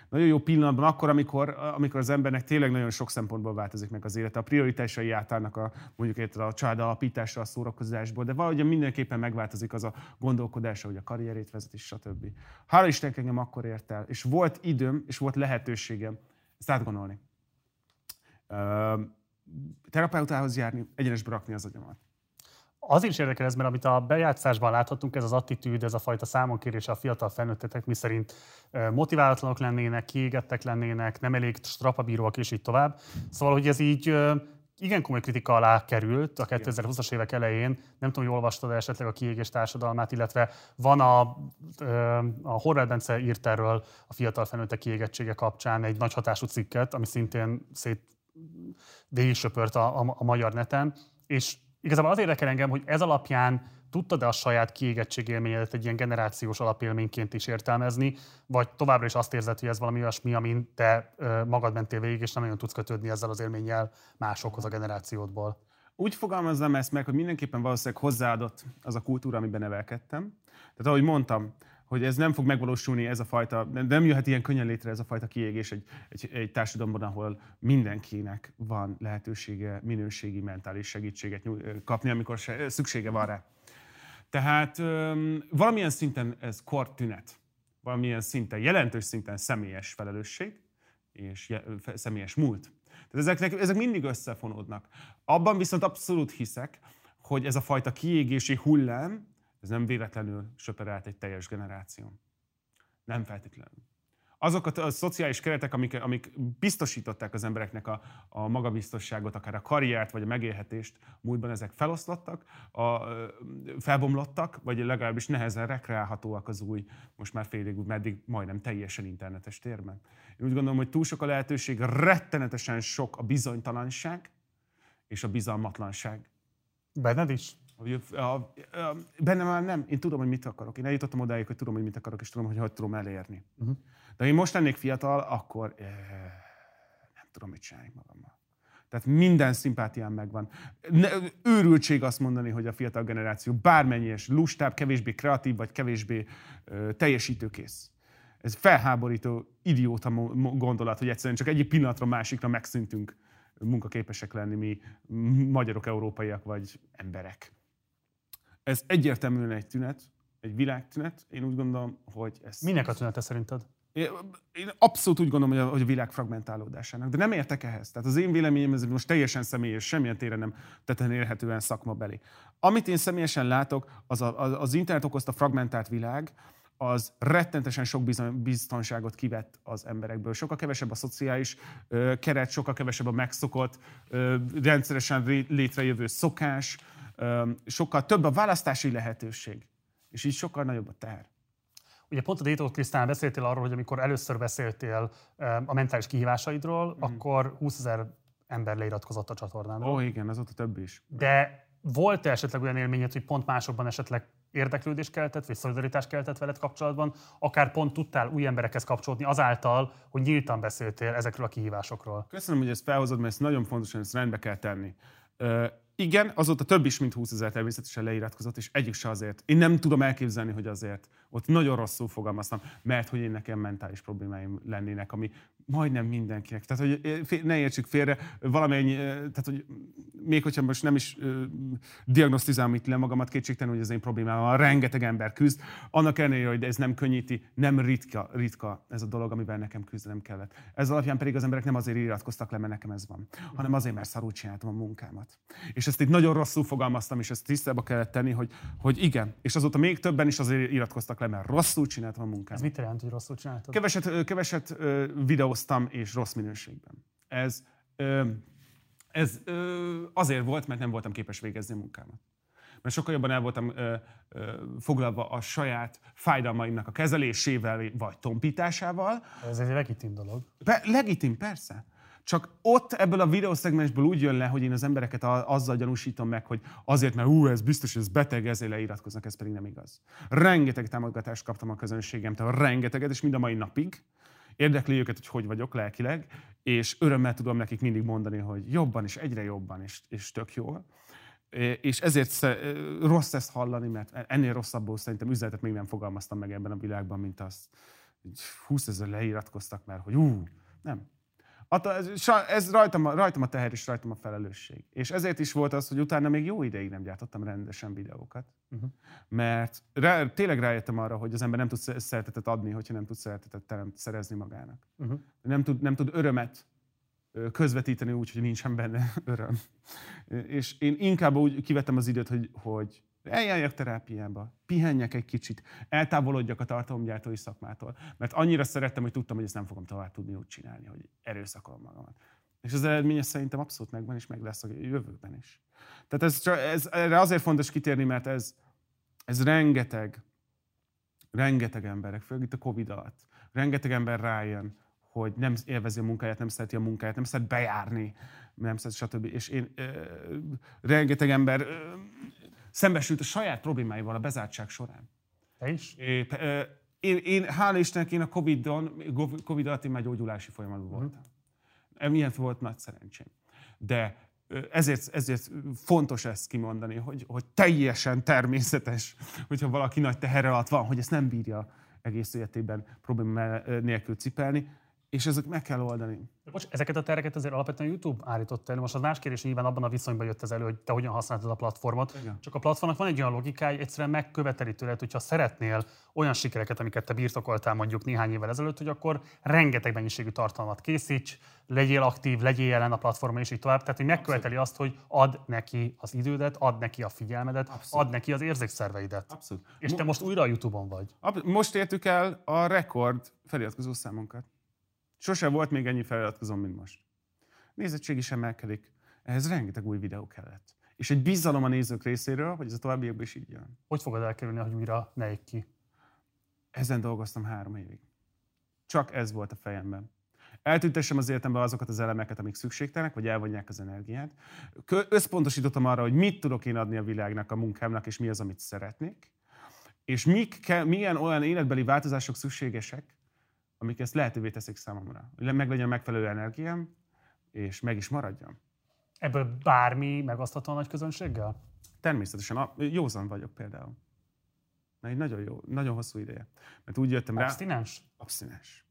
Speaker 2: nagyon jó pillanatban, akkor, amikor, amikor az embernek tényleg nagyon sok szempontból változik meg az élete. A prioritásai átállnak a, mondjuk a család alapításra, a szórakozásból, de valahogy mindenképpen megváltozik az a gondolkodása, hogy a karrierét vezet, és stb. Hála Isten engem akkor ért el, és volt időm, és volt lehetőségem ezt átgondolni. Terapeutához járni, egyenesbe rakni az agyamat.
Speaker 1: Azért is érdekel ez, mert amit a bejátszásban láthatunk, ez az attitűd, ez a fajta számonkérése a fiatal felnőttetek, mi szerint motiválatlanok lennének, kiégettek lennének, nem elég strapabíróak, és így tovább. Szóval, hogy ez így igen komoly kritika alá került a 2020-as évek elején. Nem tudom, hogy olvastad esetleg a kiégés társadalmát, illetve van a, a Horváth Bence írt erről a fiatal felnőttek kiégettsége kapcsán egy nagy hatású cikket, ami szintén szét végig söpört a, a, a magyar neten, és igazából az érdekel engem, hogy ez alapján tudtad-e a saját kiégettségélményedet egy ilyen generációs alapélményként is értelmezni, vagy továbbra is azt érzed, hogy ez valami olyasmi, amin te magad mentél végig, és nem nagyon tudsz kötődni ezzel az élménnyel másokhoz a generációdból?
Speaker 2: Úgy fogalmaznám ezt meg, hogy mindenképpen valószínűleg hozzáadott az a kultúra, amiben nevelkedtem. Tehát ahogy mondtam, hogy ez nem fog megvalósulni, ez a fajta, nem jöhet ilyen könnyen létre ez a fajta kiégés egy, egy, egy társadalomban, ahol mindenkinek van lehetősége minőségi mentális segítséget kapni, amikor se, szüksége van rá. Tehát valamilyen szinten ez kortünet, valamilyen szinten, jelentős szinten személyes felelősség és személyes múlt. Tehát ezek, ezek mindig összefonódnak. Abban viszont abszolút hiszek, hogy ez a fajta kiégési hullám, ez nem véletlenül söperelt egy teljes generáció. Nem feltétlenül azok a, a szociális keretek, amik, amik biztosították az embereknek a, a magabiztosságot, akár a karriert, vagy a megélhetést, múltban ezek feloszlottak, a, felbomlottak, vagy legalábbis nehezen rekreálhatóak az új, most már félig, meddig majdnem teljesen internetes térben. Én úgy gondolom, hogy túl sok a lehetőség, rettenetesen sok a bizonytalanság és a bizalmatlanság.
Speaker 1: Benned is?
Speaker 2: A, bennem már nem. Én tudom, hogy mit akarok. Én eljutottam odáig, hogy tudom, hogy mit akarok, és tudom, hogy hogy tudom elérni. Uh-huh. De én most lennék fiatal, akkor eh, nem tudom, mit csinálni magammal. Tehát minden szimpátiám megvan. Ne, őrültség azt mondani, hogy a fiatal generáció bármennyi és lustább, kevésbé kreatív, vagy kevésbé ö, teljesítőkész. Ez felháborító, idióta gondolat, hogy egyszerűen csak egyik pillanatra másikra megszűntünk munkaképesek lenni mi magyarok, európaiak vagy emberek. Ez egyértelműen egy tünet, egy világtünet. Én úgy gondolom, hogy ez...
Speaker 1: Minek a tünete szerinted?
Speaker 2: Én abszolút úgy gondolom, hogy a, hogy a világ fragmentálódásának, de nem értek ehhez. Tehát az én véleményem ez most teljesen személyes, semmilyen téren nem tetten érhetően szakmabeli. Amit én személyesen látok, az a, az, az internet okozta fragmentált világ, az rettentesen sok biztonságot kivett az emberekből. Sokkal kevesebb a szociális ö, keret, sokkal kevesebb a megszokott, ö, rendszeresen létrejövő szokás, sokkal több a választási lehetőség, és így sokkal nagyobb a teher.
Speaker 1: Ugye pont a Détó Krisztán beszéltél arról, hogy amikor először beszéltél a mentális kihívásaidról, mm. akkor 20 ezer ember leiratkozott a csatornán.
Speaker 2: Ó, igen, azóta több is.
Speaker 1: De volt-e esetleg olyan élményed, hogy pont másokban esetleg érdeklődés keltett, vagy szolidaritás keltett veled kapcsolatban, akár pont tudtál új emberekhez kapcsolódni azáltal, hogy nyíltan beszéltél ezekről a kihívásokról?
Speaker 2: Köszönöm, hogy ezt felhozod, mert ezt nagyon fontos, hogy ezt rendbe kell tenni. Igen, azóta több is, mint 20 ezer természetesen leiratkozott, és egyik se azért. Én nem tudom elképzelni, hogy azért. Ott nagyon rosszul fogalmaztam, mert hogy én nekem mentális problémáim lennének, ami majdnem mindenkinek. Tehát, hogy eh, ne értsük félre, valamennyi, eh, tehát, hogy még hogyha most nem is uh, diagnosztizálom itt le magamat, kétségtelen, hogy az én problémám, rengeteg ember küzd, annak ellenére, hogy ez nem könnyíti, nem ritka, ritka ez a dolog, amivel nekem küzdenem kellett. Ez alapján pedig az emberek nem azért iratkoztak le, mert nekem ez van, hanem azért, mert szarul csináltam a munkámat. És ezt itt nagyon rosszul fogalmaztam, és ezt tisztába kellett tenni, hogy, hogy igen. És azóta még többen is azért iratkoztak le, mert rosszul csináltam a munkámat.
Speaker 1: Ez mit jelent, hogy rosszul csináltad?
Speaker 2: Keveset, keveset videóztam, és rossz minőségben. Ez, ez azért volt, mert nem voltam képes végezni a munkámat mert sokkal jobban el voltam ö, ö, foglalva a saját fájdalmaimnak a kezelésével vagy tompításával.
Speaker 1: Ez egy legitim dolog.
Speaker 2: Be, legitim, persze. Csak ott ebből a videószegmensből úgy jön le, hogy én az embereket azzal gyanúsítom meg, hogy azért, mert ú, ez biztos, ez beteg, ezért leiratkoznak, ez pedig nem igaz. Rengeteg támogatást kaptam a közönségemtől, rengeteget, és mind a mai napig. Érdekli őket, hogy hogy vagyok lelkileg, és örömmel tudom nekik mindig mondani, hogy jobban és egyre jobban, és, és tök jól. És ezért rossz ezt hallani, mert ennél rosszabbul szerintem üzletet még nem fogalmaztam meg ebben a világban, mint azt, hogy 20 ezer leiratkoztak, mert hogy ú, nem, ez, ez rajtam, a, rajtam a teher és rajtam a felelősség. És ezért is volt az, hogy utána még jó ideig nem gyártottam rendesen videókat. Uh-huh. Mert rá, tényleg rájöttem arra, hogy az ember nem tud szeretetet adni, hogyha nem tud szeretetet teremt, szerezni magának. Uh-huh. Nem, tud, nem tud örömet közvetíteni úgy, hogy nincsen benne (laughs) öröm. És én inkább úgy kivettem az időt, hogy, hogy eljárjak terápiába, pihenjek egy kicsit, eltávolodjak a tartalomgyártói szakmától. Mert annyira szerettem, hogy tudtam, hogy ezt nem fogom tovább tudni úgy csinálni, hogy erőszakolom magamat. És az eredménye szerintem abszolút megvan, és meg lesz a jövőben is. Tehát ez, csak, ez erre azért fontos kitérni, mert ez, ez rengeteg, rengeteg emberek, főleg itt a Covid alatt, rengeteg ember rájön, hogy nem élvezi a munkáját, nem szereti a munkáját, nem szeret bejárni, nem szeret, stb. És én, ö, rengeteg ember ö, szembesült a saját problémáival a bezártság során.
Speaker 1: Te is?
Speaker 2: É, ö, Én, én hála Istennek, én a Covid-on, Covid alatt én már gyógyulási folyamatban voltam. Emiatt volt nagy szerencsém. De ezért, ezért fontos ezt kimondani, hogy, hogy teljesen természetes, hogyha valaki nagy teher alatt van, hogy ezt nem bírja egész életében probléma nélkül cipelni, és ezek meg kell oldani.
Speaker 1: Bocs, ezeket a tereket azért alapvetően YouTube állította elő. Most az más kérdés, nyilván abban a viszonyban jött ez elő, hogy te hogyan használtad a platformot.
Speaker 2: Igen.
Speaker 1: Csak a platformnak van egy olyan logikája, hogy egyszerűen megköveteli tőled, hogyha szeretnél olyan sikereket, amiket te birtokoltál mondjuk néhány évvel ezelőtt, hogy akkor rengeteg mennyiségű tartalmat készíts, legyél aktív, legyél jelen a platformon, és így tovább. Tehát, hogy megköveteli azt, hogy ad neki az idődet, ad neki a figyelmedet,
Speaker 2: Abszolút.
Speaker 1: ad neki az érzékszerveidet.
Speaker 2: Abszolút.
Speaker 1: És te most újra a YouTube-on vagy.
Speaker 2: Ab- Most értük el a rekord feliratkozó számunkat. Sose volt még ennyi feliratkozóm, mint most. Nézettség is emelkedik. Ehhez rengeteg új videó kellett. És egy bizalom a nézők részéről, hogy ez a továbbiakban is így jön.
Speaker 1: Hogy fogod elkerülni, hogy újra ne ég ki?
Speaker 2: Ezen dolgoztam három évig. Csak ez volt a fejemben. Eltüntessem az életemben azokat az elemeket, amik szükségtelenek, vagy elvonják az energiát. Összpontosítottam arra, hogy mit tudok én adni a világnak, a munkámnak, és mi az, amit szeretnék. És mik milyen olyan életbeli változások szükségesek, amik ezt lehetővé teszik számomra. Hogy meg legyen megfelelő energiám, és meg is maradjam.
Speaker 1: Ebből bármi megosztható a nagy közönséggel?
Speaker 2: Természetesen a- józan vagyok például. Mert egy nagyon jó, nagyon hosszú ideje. Mert úgy jöttem rá...
Speaker 1: Abstinens?
Speaker 2: Abstinens.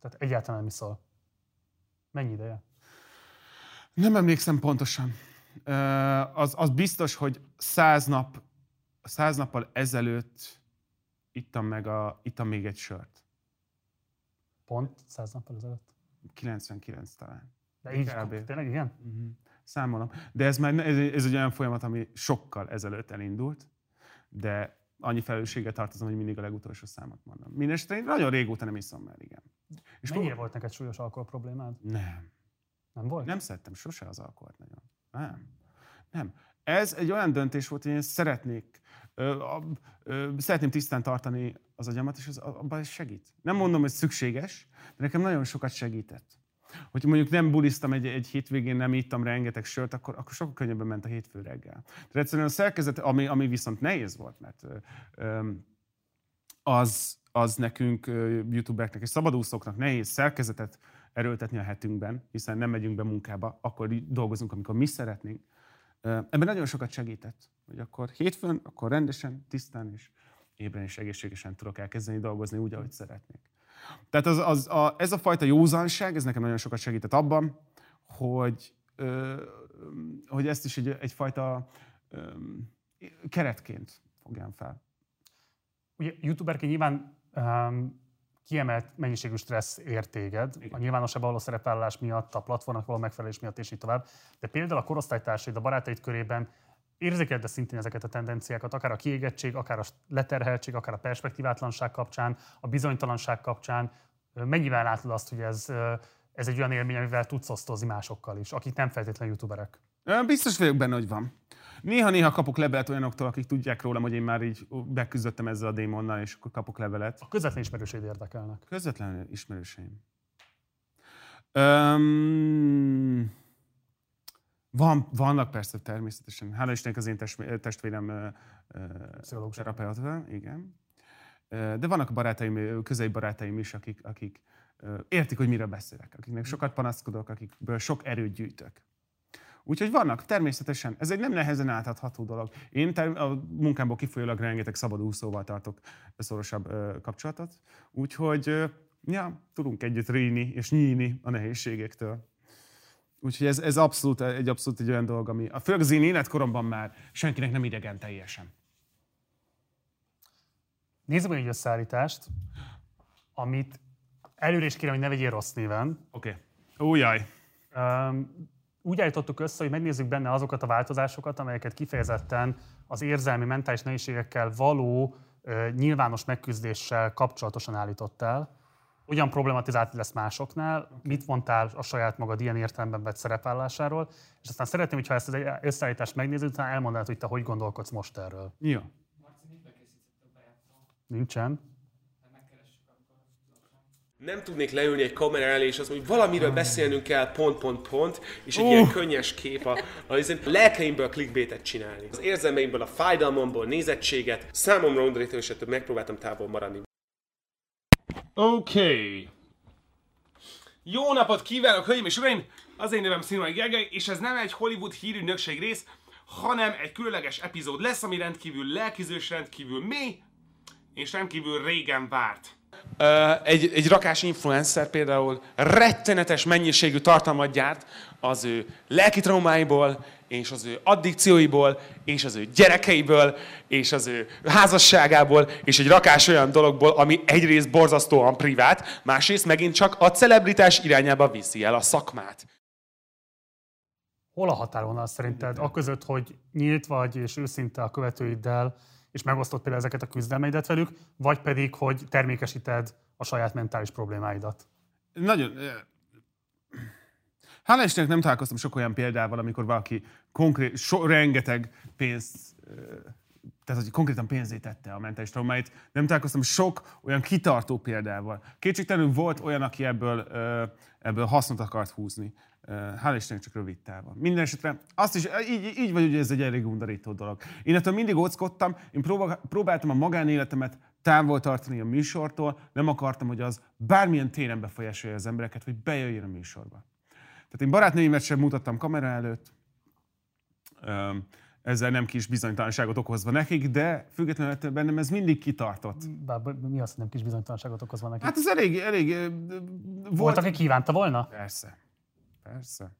Speaker 1: Tehát egyáltalán nem iszol. Mennyi ideje?
Speaker 2: Nem emlékszem pontosan. Az, az biztos, hogy száz, nap, száz nappal ezelőtt ittam, meg a, ittam még egy sört.
Speaker 1: Pont száz nappal ezelőtt.
Speaker 2: 99 talán.
Speaker 1: De így,
Speaker 2: Kb.
Speaker 1: tényleg igen?
Speaker 2: Mhm. Számolom. De ez már ez, ez egy olyan folyamat, ami sokkal ezelőtt elindult, de annyi felelősséggel tartozom, hogy mindig a legutolsó számot mondom. Mindenesetre én nagyon régóta nem iszom már, igen.
Speaker 1: És mennyire volt neked súlyos alkohol problémád?
Speaker 2: Nem.
Speaker 1: Nem volt?
Speaker 2: Nem szerettem sose az alkoholt nagyon. Nem. Nem. Ez egy olyan döntés volt, hogy én szeretnék, szeretném tisztán tartani az agyamat, és az, abban ez segít. Nem mondom, hogy szükséges, de nekem nagyon sokat segített. Hogy mondjuk nem buliztam egy, egy hétvégén, nem ittam rengeteg sört, akkor, akkor sokkal könnyebben ment a hétfő reggel. Tehát egyszerűen a szerkezet, ami, ami viszont nehéz volt, mert az, az nekünk, youtubereknek és szabadúszóknak nehéz szerkezetet erőltetni a hetünkben, hiszen nem megyünk be munkába, akkor dolgozunk, amikor mi szeretnénk. Ebben nagyon sokat segített, hogy akkor hétfőn, akkor rendesen, tisztán és ébren és egészségesen tudok elkezdeni dolgozni úgy, ahogy szeretnék. Tehát az, az, a, ez a fajta józanság, ez nekem nagyon sokat segített abban, hogy, ö, hogy ezt is egy, egyfajta ö, keretként fogjam fel.
Speaker 1: Ugye youtuberként nyilván kiemelt mennyiségű stressz ér téged, a nyilvánosságban való szerepvállalás miatt, a platformnak való megfelelés miatt, és így tovább. De például a korosztálytársaid, a barátaid körében érzékeled szintén ezeket a tendenciákat, akár a kiégettség, akár a leterheltség, akár a perspektívátlanság kapcsán, a bizonytalanság kapcsán. Mennyivel látod azt, hogy ez, ez egy olyan élmény, amivel tudsz osztozni másokkal is, akik nem feltétlenül youtuberek?
Speaker 2: Biztos vagyok benne, hogy van. Néha-néha kapok levelet olyanoktól, akik tudják rólam, hogy én már így beküzdöttem ezzel a démonnal, és akkor kapok levelet.
Speaker 1: A közvetlen ismerőseid érdekelnek.
Speaker 2: Közvetlen ismerőseim. Öm, van, vannak persze természetesen. Hála Istennek az én test- testvérem
Speaker 1: Pszichológus.
Speaker 2: terapeuta, igen. De vannak barátaim, közeli barátaim is, akik, akik értik, hogy miről beszélek, akiknek sokat panaszkodok, akikből sok erőt gyűjtök. Úgyhogy vannak, természetesen. Ez egy nem nehezen átadható dolog. Én ter- a munkámból kifolyólag rengeteg szabadúszóval tartok szorosabb ö, kapcsolatot. Úgyhogy, ö, ja, tudunk együtt ríni és nyíni a nehézségektől. Úgyhogy ez, ez abszolút, egy abszolút egy olyan dolog, ami a főleg én életkoromban már senkinek nem idegen teljesen.
Speaker 1: Nézzük meg egy összeállítást, amit előre is kérem, hogy ne vegyél rossz néven.
Speaker 2: Oké. Okay. Ó, jaj.
Speaker 1: Úgy állítottuk össze, hogy megnézzük benne azokat a változásokat, amelyeket kifejezetten az érzelmi, mentális nehézségekkel való ö, nyilvános megküzdéssel kapcsolatosan állított el. Ugyan problematizált lesz másoknál, mit mondtál a saját magad ilyen értelemben vett szerepvállásáról, és aztán szeretném, hogyha ezt az összeállítást megnézed, utána elmondanád, hogy te hogy gondolkodsz most erről.
Speaker 2: Jó.
Speaker 1: Nincsen.
Speaker 3: Nem tudnék leülni egy kamera elé, és azt mondani, hogy valamiről beszélnünk kell, pont, pont, pont, és egy
Speaker 2: Uh.
Speaker 3: ilyen könnyes kép a, a, a lelkeimből clickbaitet csinálni. Az érzelmeimből, a fájdalmamból nézettséget, számomra undorító, és ettől megpróbáltam távol maradni. Oké. Okay. Jó napot kívánok, hölgyeim és uraim! Az én nevem Színvai Gergely, és ez nem egy Hollywood hírügynökség rész, hanem egy különleges epizód lesz, ami rendkívül lelkizős, rendkívül mély, és rendkívül régen várt. Egy, egy rakás influencer például rettenetes mennyiségű tartalmat gyárt az ő lelki traumáiból, és az ő addikcióiból, és az ő gyerekeiből, és az ő házasságából, és egy rakás olyan dologból, ami egyrészt borzasztóan privát, másrészt megint csak a celebritás irányába viszi el a szakmát.
Speaker 1: Hol a határvonal szerinted? A között, hogy nyílt vagy és őszinte a követőiddel, és megosztod például ezeket a küzdelmeidet velük, vagy pedig, hogy termékesíted a saját mentális problémáidat?
Speaker 2: Nagyon... Hála Istennek nem találkoztam sok olyan példával, amikor valaki konkrét, so, rengeteg pénzt, tehát hogy konkrétan pénzé tette a mentális traumáit. Nem találkoztam sok olyan kitartó példával. Kétségtelenül volt olyan, aki ebből, ebből hasznot akart húzni. Ö, Hála Istennek csak rövid távon. Minden esetre azt is, így, így vagy, hogy ez egy elég undorító dolog. Én ettől mindig óckodtam, én próbál, próbáltam a magánéletemet távol tartani a műsortól, nem akartam, hogy az bármilyen téren befolyásolja az embereket, hogy bejöjjön a műsorba. Tehát én barátnőimet sem mutattam kamera előtt, ezzel nem kis bizonytalanságot okozva nekik, de függetlenül ettől bennem ez mindig kitartott.
Speaker 1: Bár, mi az, hogy nem kis bizonytalanságot okozva neki?
Speaker 2: Hát ez elég, elég
Speaker 1: Volt,
Speaker 2: volt.
Speaker 1: aki kívánta volna?
Speaker 2: Persze. Persze.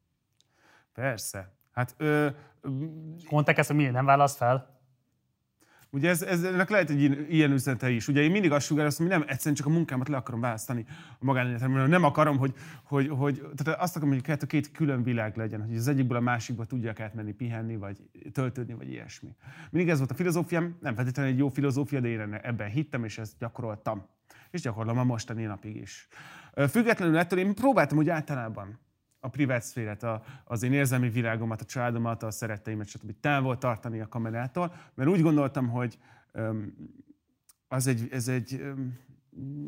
Speaker 2: Persze. Hát ö,
Speaker 1: Mondták ezt, hogy miért nem válasz fel?
Speaker 2: Ugye ez, ez, ennek lehet egy ilyen- ilyen üzenete is. Ugye én mindig azt sugározom, hogy nem egyszerűen csak a munkámat le akarom választani a magánéletemről. Nem akarom, hogy, hogy, hogy tehát azt akarom, hogy kettő két külön világ legyen, hogy az egyikből a másikba tudjak átmenni, pihenni, vagy töltődni, vagy ilyesmi. Mindig ez volt a filozófiám, nem feltétlenül egy jó filozófia, de én ebben hittem, és ezt gyakoroltam. És gyakorlom a mostani napig is. Függetlenül ettől én próbáltam úgy általában a privát szférát, a, az én érzelmi világomat, a családomat, a szeretteimet, stb. távol tartani a kamerától, mert úgy gondoltam, hogy öm, az egy, ez egy öm,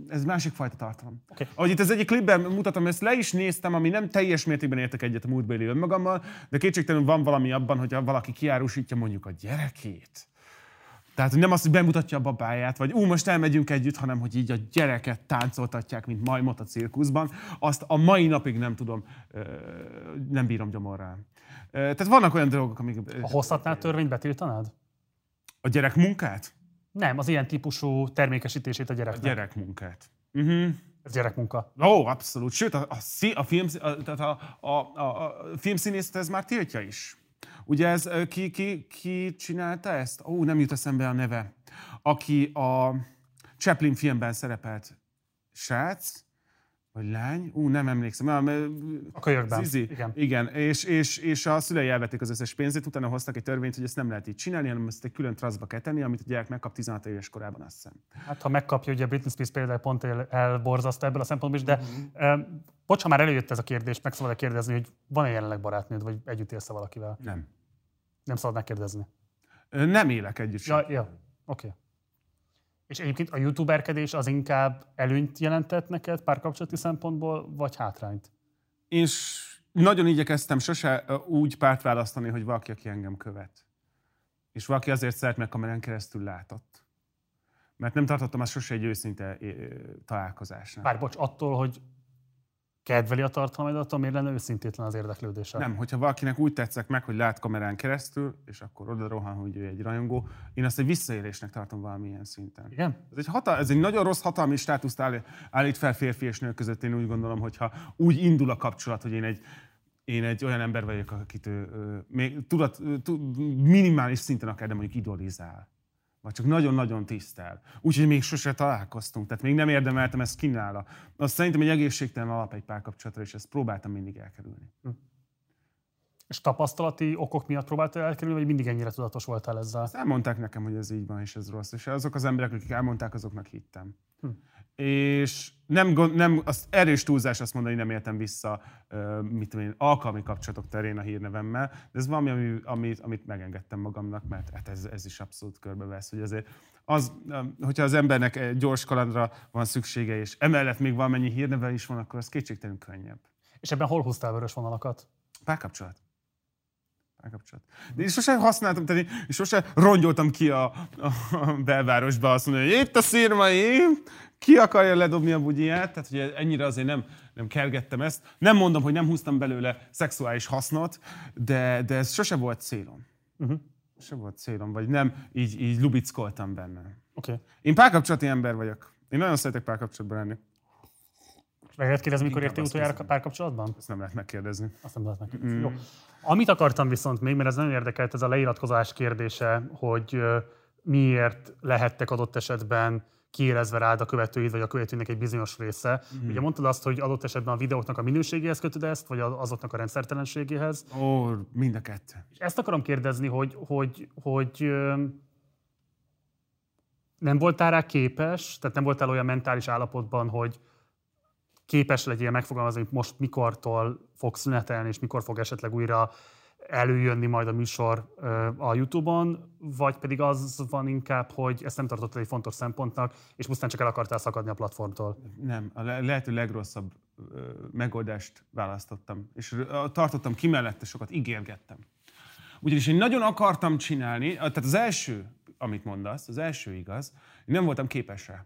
Speaker 2: ez másik fajta tartalom. Okay. Ahogy itt az egyik klipben mutatom, ezt le is néztem, ami nem teljes mértékben értek egyet a múltbéli önmagammal, de kétségtelenül van valami abban, hogyha valaki kiárusítja mondjuk a gyerekét. Tehát hogy nem azt, hogy bemutatja a babáját, vagy ú, most elmegyünk együtt, hanem hogy így a gyereket táncoltatják, mint majmot a cirkuszban, azt a mai napig nem tudom, nem bírom gyomorral. Ö, Tehát vannak olyan dolgok, amik...
Speaker 1: A hozhatnál törvényt betiltanád?
Speaker 2: A gyerek munkát?
Speaker 1: Nem, az ilyen típusú termékesítését a
Speaker 2: A
Speaker 1: gyereknek.
Speaker 2: gyerek munkát. Uh-huh.
Speaker 1: Ez gyerekmunka.
Speaker 2: Ó, abszolút. Sőt, a, a, a, film, a, a, a, a, a filmszínészet ez már tiltja is. Ugye ez, ki, ki, ki csinálta ezt? Ó, nem jut eszembe a neve. Aki a Chaplin filmben szerepelt srác, vagy lány? Ú, nem emlékszem. Nem,
Speaker 1: A kölyökben,
Speaker 2: Zizi.
Speaker 1: igen.
Speaker 2: Igen, és, és, és a szülei elvették az összes pénzét, utána hoztak egy törvényt, hogy ezt nem lehet így csinálni, hanem ezt egy külön traszba kell tenni, amit a gyerek megkap 16 éves korában, azt hiszem.
Speaker 1: Hát ha megkapja, ugye Britney Spears például pont el, elborzasztó ebből a szempontból is, de uh-huh. bocs, ha már előjött ez a kérdés, meg szabad kérdezni, hogy van-e jelenleg barátnőd, vagy együtt élsz valakivel?
Speaker 2: Nem.
Speaker 1: Nem szabad megkérdezni.
Speaker 2: Nem élek együtt sem.
Speaker 1: Ja, ja. oké. Okay. És egyébként a youtuberkedés az inkább előnyt jelentett neked párkapcsolati szempontból, vagy hátrányt?
Speaker 2: Én s- nagyon igyekeztem sose úgy párt választani, hogy valaki, aki engem követ. És valaki azért szeret, mert kamerán keresztül látott. Mert nem tartottam azt sose egy őszinte találkozásnak.
Speaker 1: Bár bocs, attól, hogy kedveli a tartalmaidat, miért lenne őszintétlen az érdeklődése?
Speaker 2: Nem, hogyha valakinek úgy tetszek meg, hogy lát kamerán keresztül, és akkor oda rohan, hogy ő egy rajongó, én azt egy visszaélésnek tartom valamilyen szinten.
Speaker 1: Igen?
Speaker 2: Ez egy, hatal- ez egy nagyon rossz hatalmi státuszt áll- állít fel férfi és nő között, én úgy gondolom, hogyha úgy indul a kapcsolat, hogy én egy, én egy olyan ember vagyok, akit ő, ő, még tudat, ő, tu- minimális szinten akár, de mondjuk idolizál. Vagy csak nagyon-nagyon tisztel. Úgyhogy még sose találkoztunk, tehát még nem érdemeltem ezt kínála. Azt szerintem egy egészségtelen alap egy párkapcsolatra, és ezt próbáltam mindig elkerülni.
Speaker 1: És tapasztalati okok miatt próbáltál elkerülni, vagy mindig ennyire tudatos voltál ezzel?
Speaker 2: Azt elmondták nekem, hogy ez így van, és ez rossz. És azok az emberek, akik elmondták, azoknak hittem. Hm. És nem, nem az erős túlzás azt mondani, nem éltem vissza, mit tudom én, alkalmi kapcsolatok terén a hírnevemmel, de ez valami, ami, amit, amit megengedtem magamnak, mert hát ez, ez is abszolút körbevesz, hogy azért az, hogyha az embernek egy gyors kalandra van szüksége, és emellett még valamennyi hírneve is van, akkor az kétségtelenül könnyebb.
Speaker 1: És ebben hol húztál vörös vonalakat?
Speaker 2: Párkapcsolat. Párkapcsolat. De én sosem használtam, tehát én sosem rongyoltam ki a, a, belvárosba azt mondani, hogy itt a szírmai, ki akarja ledobni a bugyját, tehát hogy ennyire azért nem, nem kergettem ezt. Nem mondom, hogy nem húztam belőle szexuális hasznot, de, de ez sose volt célom. Uh-huh. Sose volt célom, vagy nem így, így lubickoltam benne.
Speaker 1: Oké.
Speaker 2: Én párkapcsolati ember vagyok. Én nagyon szeretek párkapcsolatban lenni.
Speaker 1: Meg lehet kérdezni, mikor értél utoljára párkapcsolatban?
Speaker 2: Ezt nem lehet megkérdezni.
Speaker 1: Azt nem lehet megkérdezni. Jó. Amit akartam viszont még, mert ez nagyon érdekelt, ez a leiratkozás kérdése, hogy miért lehettek adott esetben kiérezve rád a követőid, vagy a követőinek egy bizonyos része.
Speaker 2: Mhm.
Speaker 1: Ugye mondtad azt, hogy adott esetben a videóknak a minőségéhez kötöd ezt, vagy azoknak a rendszertelenségéhez.
Speaker 2: Ó, mind a kettő.
Speaker 1: És ezt akarom kérdezni, hogy, hogy, hogy nem voltál rá képes, tehát nem voltál olyan mentális állapotban, hogy képes legyél megfogalmazni, hogy most mikortól fog szünetelni, és mikor fog esetleg újra előjönni majd a műsor a YouTube-on, vagy pedig az van inkább, hogy ezt nem tartottad egy fontos szempontnak, és pusztán csak el akartál szakadni a platformtól.
Speaker 2: Nem, a le- lehető legrosszabb megoldást választottam. És tartottam ki mellette sokat, ígérgettem. Ugyanis én nagyon akartam csinálni, tehát az első, amit mondasz, az első igaz, nem voltam képes rá.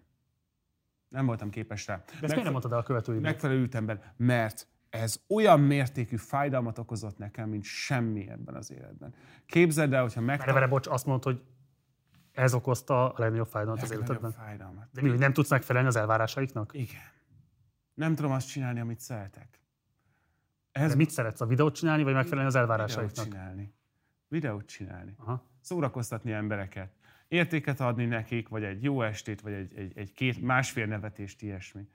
Speaker 2: Nem voltam képes rá.
Speaker 1: De ezt miért nem mondtad el a követőidnek?
Speaker 2: Megfelelő ütemben, mert ez olyan mértékű fájdalmat okozott nekem, mint semmi ebben az életben. Képzeld el, hogyha meg...
Speaker 1: Erre vele, bocs, azt mondod, hogy ez okozta a legnagyobb fájdalmat az
Speaker 2: Legnagyobb
Speaker 1: életedben?
Speaker 2: fájdalmat.
Speaker 1: De mi, hogy nem tudsz megfelelni az elvárásaiknak?
Speaker 2: Igen. Nem tudom azt csinálni, amit szeretek.
Speaker 1: Ez mit szeretsz? A videót csinálni, vagy megfelelni az
Speaker 2: Videót
Speaker 1: elvárásaiknak?
Speaker 2: csinálni. Videót csinálni.
Speaker 1: Aha.
Speaker 2: Szórakoztatni embereket. Értéket adni nekik, vagy egy jó estét, vagy egy, egy, egy két, másfél nevetést, ilyesmi.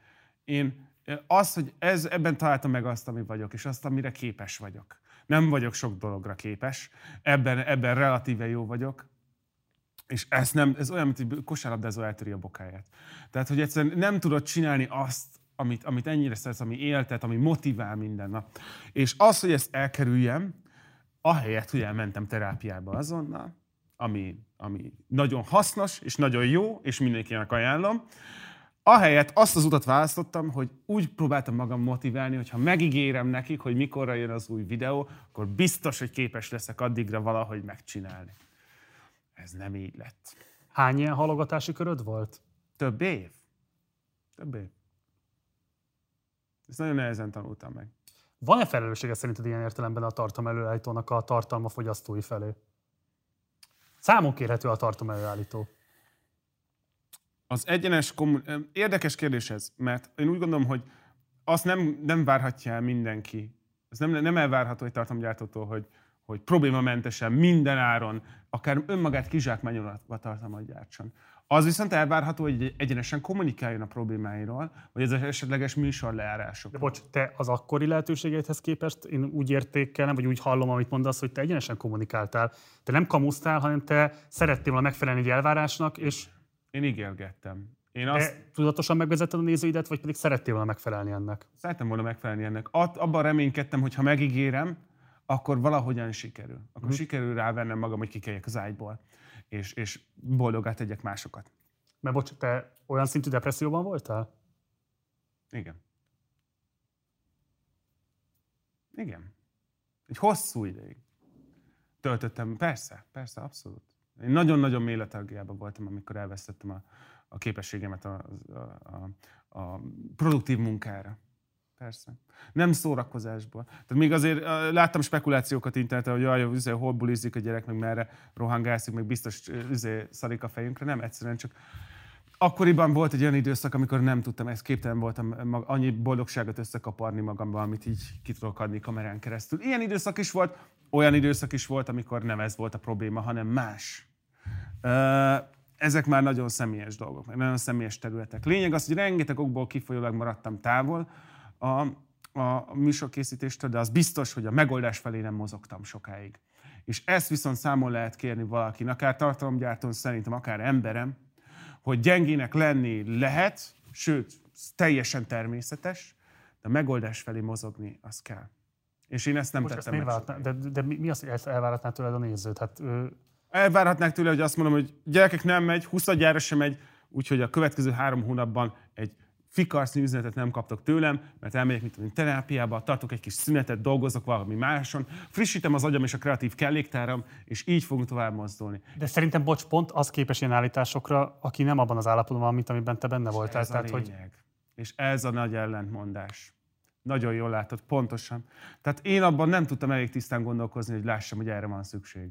Speaker 2: Én az, hogy ez, ebben találtam meg azt, ami vagyok, és azt, amire képes vagyok. Nem vagyok sok dologra képes, ebben, ebben relatíve jó vagyok, és ez, nem, ez olyan, mint egy kosárlabdázó eltöri a bokáját. Tehát, hogy egyszerűen nem tudod csinálni azt, amit, amit ennyire szeretsz, ami éltet, ami motivál minden nap. És az, hogy ezt elkerüljem, ahelyett, hogy elmentem terápiába azonnal, ami, ami nagyon hasznos, és nagyon jó, és mindenkinek ajánlom, ahelyett azt az utat választottam, hogy úgy próbáltam magam motiválni, hogy ha megígérem nekik, hogy mikorra jön az új videó, akkor biztos, hogy képes leszek addigra valahogy megcsinálni. Ez nem így lett.
Speaker 1: Hány ilyen halogatási köröd volt?
Speaker 2: Több év. Több év. Ezt nagyon nehezen tanultam meg.
Speaker 1: Van-e felelőssége szerinted ilyen értelemben a tartalom előállítónak a tartalma fogyasztói felé? Számon kérhető a tartalom előállító.
Speaker 2: Az egyenes kommun... Érdekes kérdés ez, mert én úgy gondolom, hogy azt nem, nem várhatja el mindenki. Ez nem, nem elvárható egy tartalomgyártótól, hogy, hogy problémamentesen, minden áron, akár önmagát kizsákmányolva tartalmat gyártson. Az viszont elvárható, hogy egyenesen kommunikáljon a problémáiról, vagy az esetleges műsor leárások.
Speaker 1: De bocs, te az akkori lehetőségeidhez képest én úgy értékelem, vagy úgy hallom, amit mondasz, hogy te egyenesen kommunikáltál. Te nem kamusztál, hanem te szerettél volna megfelelni egy elvárásnak, és
Speaker 2: Én ígérgettem. Én
Speaker 1: te
Speaker 2: azt
Speaker 1: tudatosan megvezetted a nézőidet, vagy pedig szerettél volna megfelelni ennek?
Speaker 2: szerettem volna megfelelni ennek. At, abban reménykedtem, hogy ha megígérem, akkor valahogyan sikerül. Akkor
Speaker 1: Mhm.
Speaker 2: sikerül rávennem magam, hogy kikeljek az ágyból, és, és boldogát tegyek másokat.
Speaker 1: Mert bocs, te olyan szintű depresszióban voltál?
Speaker 2: Igen. Igen. Egy hosszú ideig töltöttem, persze, persze, abszolút. Én nagyon-nagyon mély letargiában voltam, amikor elvesztettem a, a képességemet a, a, a, a produktív munkára. Persze. Nem szórakozásból. Tehát még azért láttam spekulációkat interneten, hogy jaj, üzé, hol bulizik a gyerek, meg merre rohangálszik, meg biztos üzé, szarik a fejünkre. Nem, egyszerűen csak akkoriban volt egy olyan időszak, amikor nem tudtam, ezt képtelen voltam mag, annyi boldogságot összekaparni magamban, amit így ki tudok adni kamerán keresztül. Ilyen időszak is volt, olyan időszak is volt, amikor nem ez volt a probléma, hanem más. Ezek már nagyon személyes dolgok, meg nagyon személyes területek. Lényeg az, hogy rengeteg okból kifolyólag maradtam távol a, a műsorkészítéstől, de az biztos, hogy a megoldás felé nem mozogtam sokáig. És ezt viszont számon lehet kérni valakin, akár tartalomgyártón, szerintem akár emberem, hogy gyengének lenni lehet, sőt, teljesen természetes, de a megoldás felé mozogni, az kell. És én ezt nem
Speaker 1: Most ezt
Speaker 2: tettem
Speaker 1: miért
Speaker 2: meg.
Speaker 1: de, de, mi mi az, hogy ezt elváratná tőled a nézőt? Hát, ő,
Speaker 2: Elvárhatnák tőle, hogy azt mondom, hogy gyerekek nem megy, 20 gyára sem megy, úgyhogy a következő három hónapban egy fikarsz üzenetet nem kaptok tőlem, mert elmegyek, mint tudom, terápiába, tartok egy kis szünetet, dolgozok valami máson, frissítem az agyam és a kreatív kelléktáram, és így fogunk tovább mozdulni.
Speaker 1: de szerintem, bocs, pont az képes ilyen állításokra, aki nem abban az állapotban van, mint amiben te benne voltál.
Speaker 2: Ez a
Speaker 1: Tehát, hogy
Speaker 2: lényeg. És ez a nagy ellentmondás. Nagyon jól látod, pontosan. Tehát én abban nem tudtam elég tisztán gondolkozni, hogy lássam, hogy erre van szükség.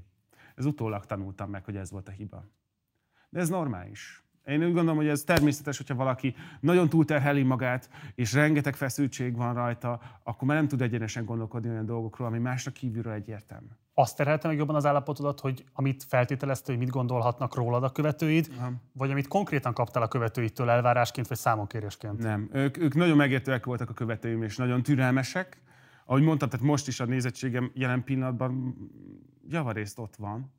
Speaker 2: Ez utólag tanultam meg, hogy ez volt a hiba. De ez normális. Én úgy gondolom, hogy ez természetes, hogyha valaki nagyon túlterheli magát, és rengeteg feszültség van rajta, akkor már nem tud egyenesen gondolkodni olyan dolgokról, ami másnak kívülről egyértelmű.
Speaker 1: azt terhelte meg jobban az állapotodat, hogy amit feltételezte, hogy mit gondolhatnak rólad a követőid,
Speaker 2: Aha.
Speaker 1: vagy amit konkrétan kaptál a követőidtől elvárásként, vagy számonkérésként?
Speaker 2: Nem. Ők, ők nagyon megértőek voltak a követőim, és nagyon türelmesek. Ahogy mondtam, tehát most is a nézettségem jelen pillanatban javarészt ott van.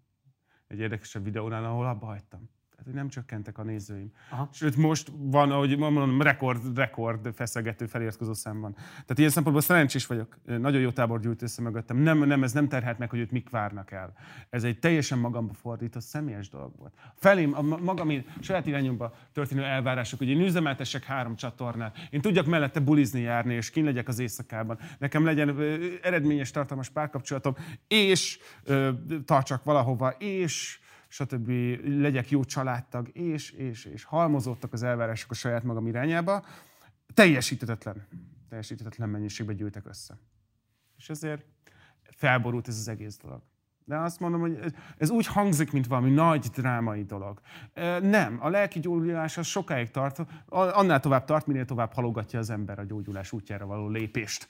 Speaker 2: Egy érdekesebb videónál, ahol abba hagytam. Tehát, hogy nem csökkentek a nézőim.
Speaker 1: Aha.
Speaker 2: Sőt, most van, ahogy mondom, rekord, rekord feszegető feliratkozó szám van. Tehát ilyen szempontból szerencsés vagyok. Nagyon jó tábor gyűjt össze mögöttem. Nem, nem, ez nem terhelt meg, hogy őt mik várnak el. Ez egy teljesen magamba fordított személyes dolog volt. Felém, a ma- magam én, saját irányomba történő elvárások, hogy én üzemeltessek három csatornát, én tudjak mellette bulizni járni, és kin legyek az éjszakában, nekem legyen eredményes, tartalmas párkapcsolatom, és ö, tartsak valahova, és stb. legyek jó családtag, és, és, és halmozottak az elvárások a saját magam irányába, teljesítetetlen, teljesítetetlen mennyiségben gyűltek össze. És ezért felborult ez az egész dolog. De azt mondom, hogy ez, ez úgy hangzik, mint valami nagy drámai dolog. Nem, a lelki gyógyulás az sokáig tart, annál tovább tart, minél tovább halogatja az ember a gyógyulás útjára való lépést.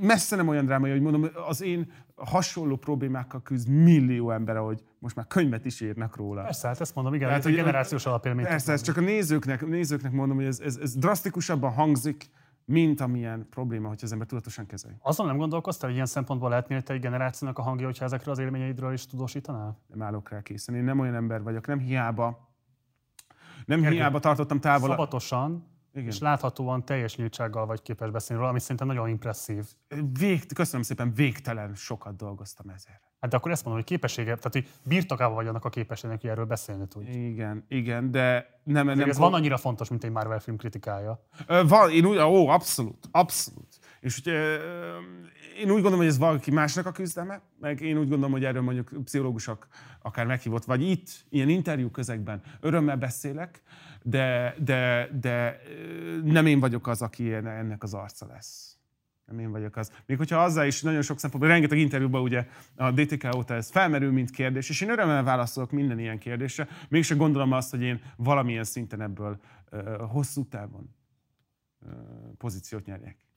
Speaker 2: Messze nem olyan drámai, hogy mondom, az én hasonló problémákkal küzd millió ember, ahogy most már könyvet is írnak róla.
Speaker 1: Persze, hát ezt mondom, igen,
Speaker 2: Tehát,
Speaker 1: ez
Speaker 2: hogy-
Speaker 1: generációs alapélmény.
Speaker 2: Persze, ez
Speaker 1: lenni.
Speaker 2: csak a nézőknek, nézőknek mondom, hogy ez, ez, ez drasztikusabban hangzik, mint amilyen probléma, hogy az ember tudatosan kezeli.
Speaker 1: Azon nem gondolkoztál, hogy ilyen szempontból lehetnél te egy generációnak a hangja, hogyha ezekről az élményeidről is tudósítanál?
Speaker 2: Nem állok rá készen. Én nem olyan ember vagyok, nem hiába. Nem
Speaker 1: Gergő,
Speaker 2: hiába tartottam távol.
Speaker 1: Szabatosan
Speaker 2: Igen.
Speaker 1: és láthatóan teljes nyíltsággal vagy képes beszélni róla, ami szerintem nagyon impresszív.
Speaker 2: Vég, köszönöm szépen, végtelen sokat dolgoztam ezért.
Speaker 1: Hát de akkor ezt mondom, hogy képessége, tehát hogy birtokában vagy annak a képességnek, hogy erről beszélni tudj.
Speaker 2: Igen, igen, de nem... nem
Speaker 1: Nem ez van annyira fontos, mint egy Marvel film kritikája.
Speaker 2: Ö, Van, én úgy, ó, abszolút, abszolút. És úgy, ö, én úgy gondolom, hogy ez valaki másnak a küzdelme, meg én úgy gondolom, hogy erről mondjuk pszichológusok akár meghívott, vagy itt, ilyen interjú közegben örömmel beszélek, de, de, de nem én vagyok az, aki ennek az arca lesz. Nem én vagyok az. Még hogyha azzal is nagyon sok szempontból, rengeteg interjúban ugye a DTK óta ez felmerül, mint kérdés, és én örömmel válaszolok minden ilyen kérdésre, mégse gondolom azt, hogy én valamilyen szinten ebből hosszú távon pozíciót nyerjek.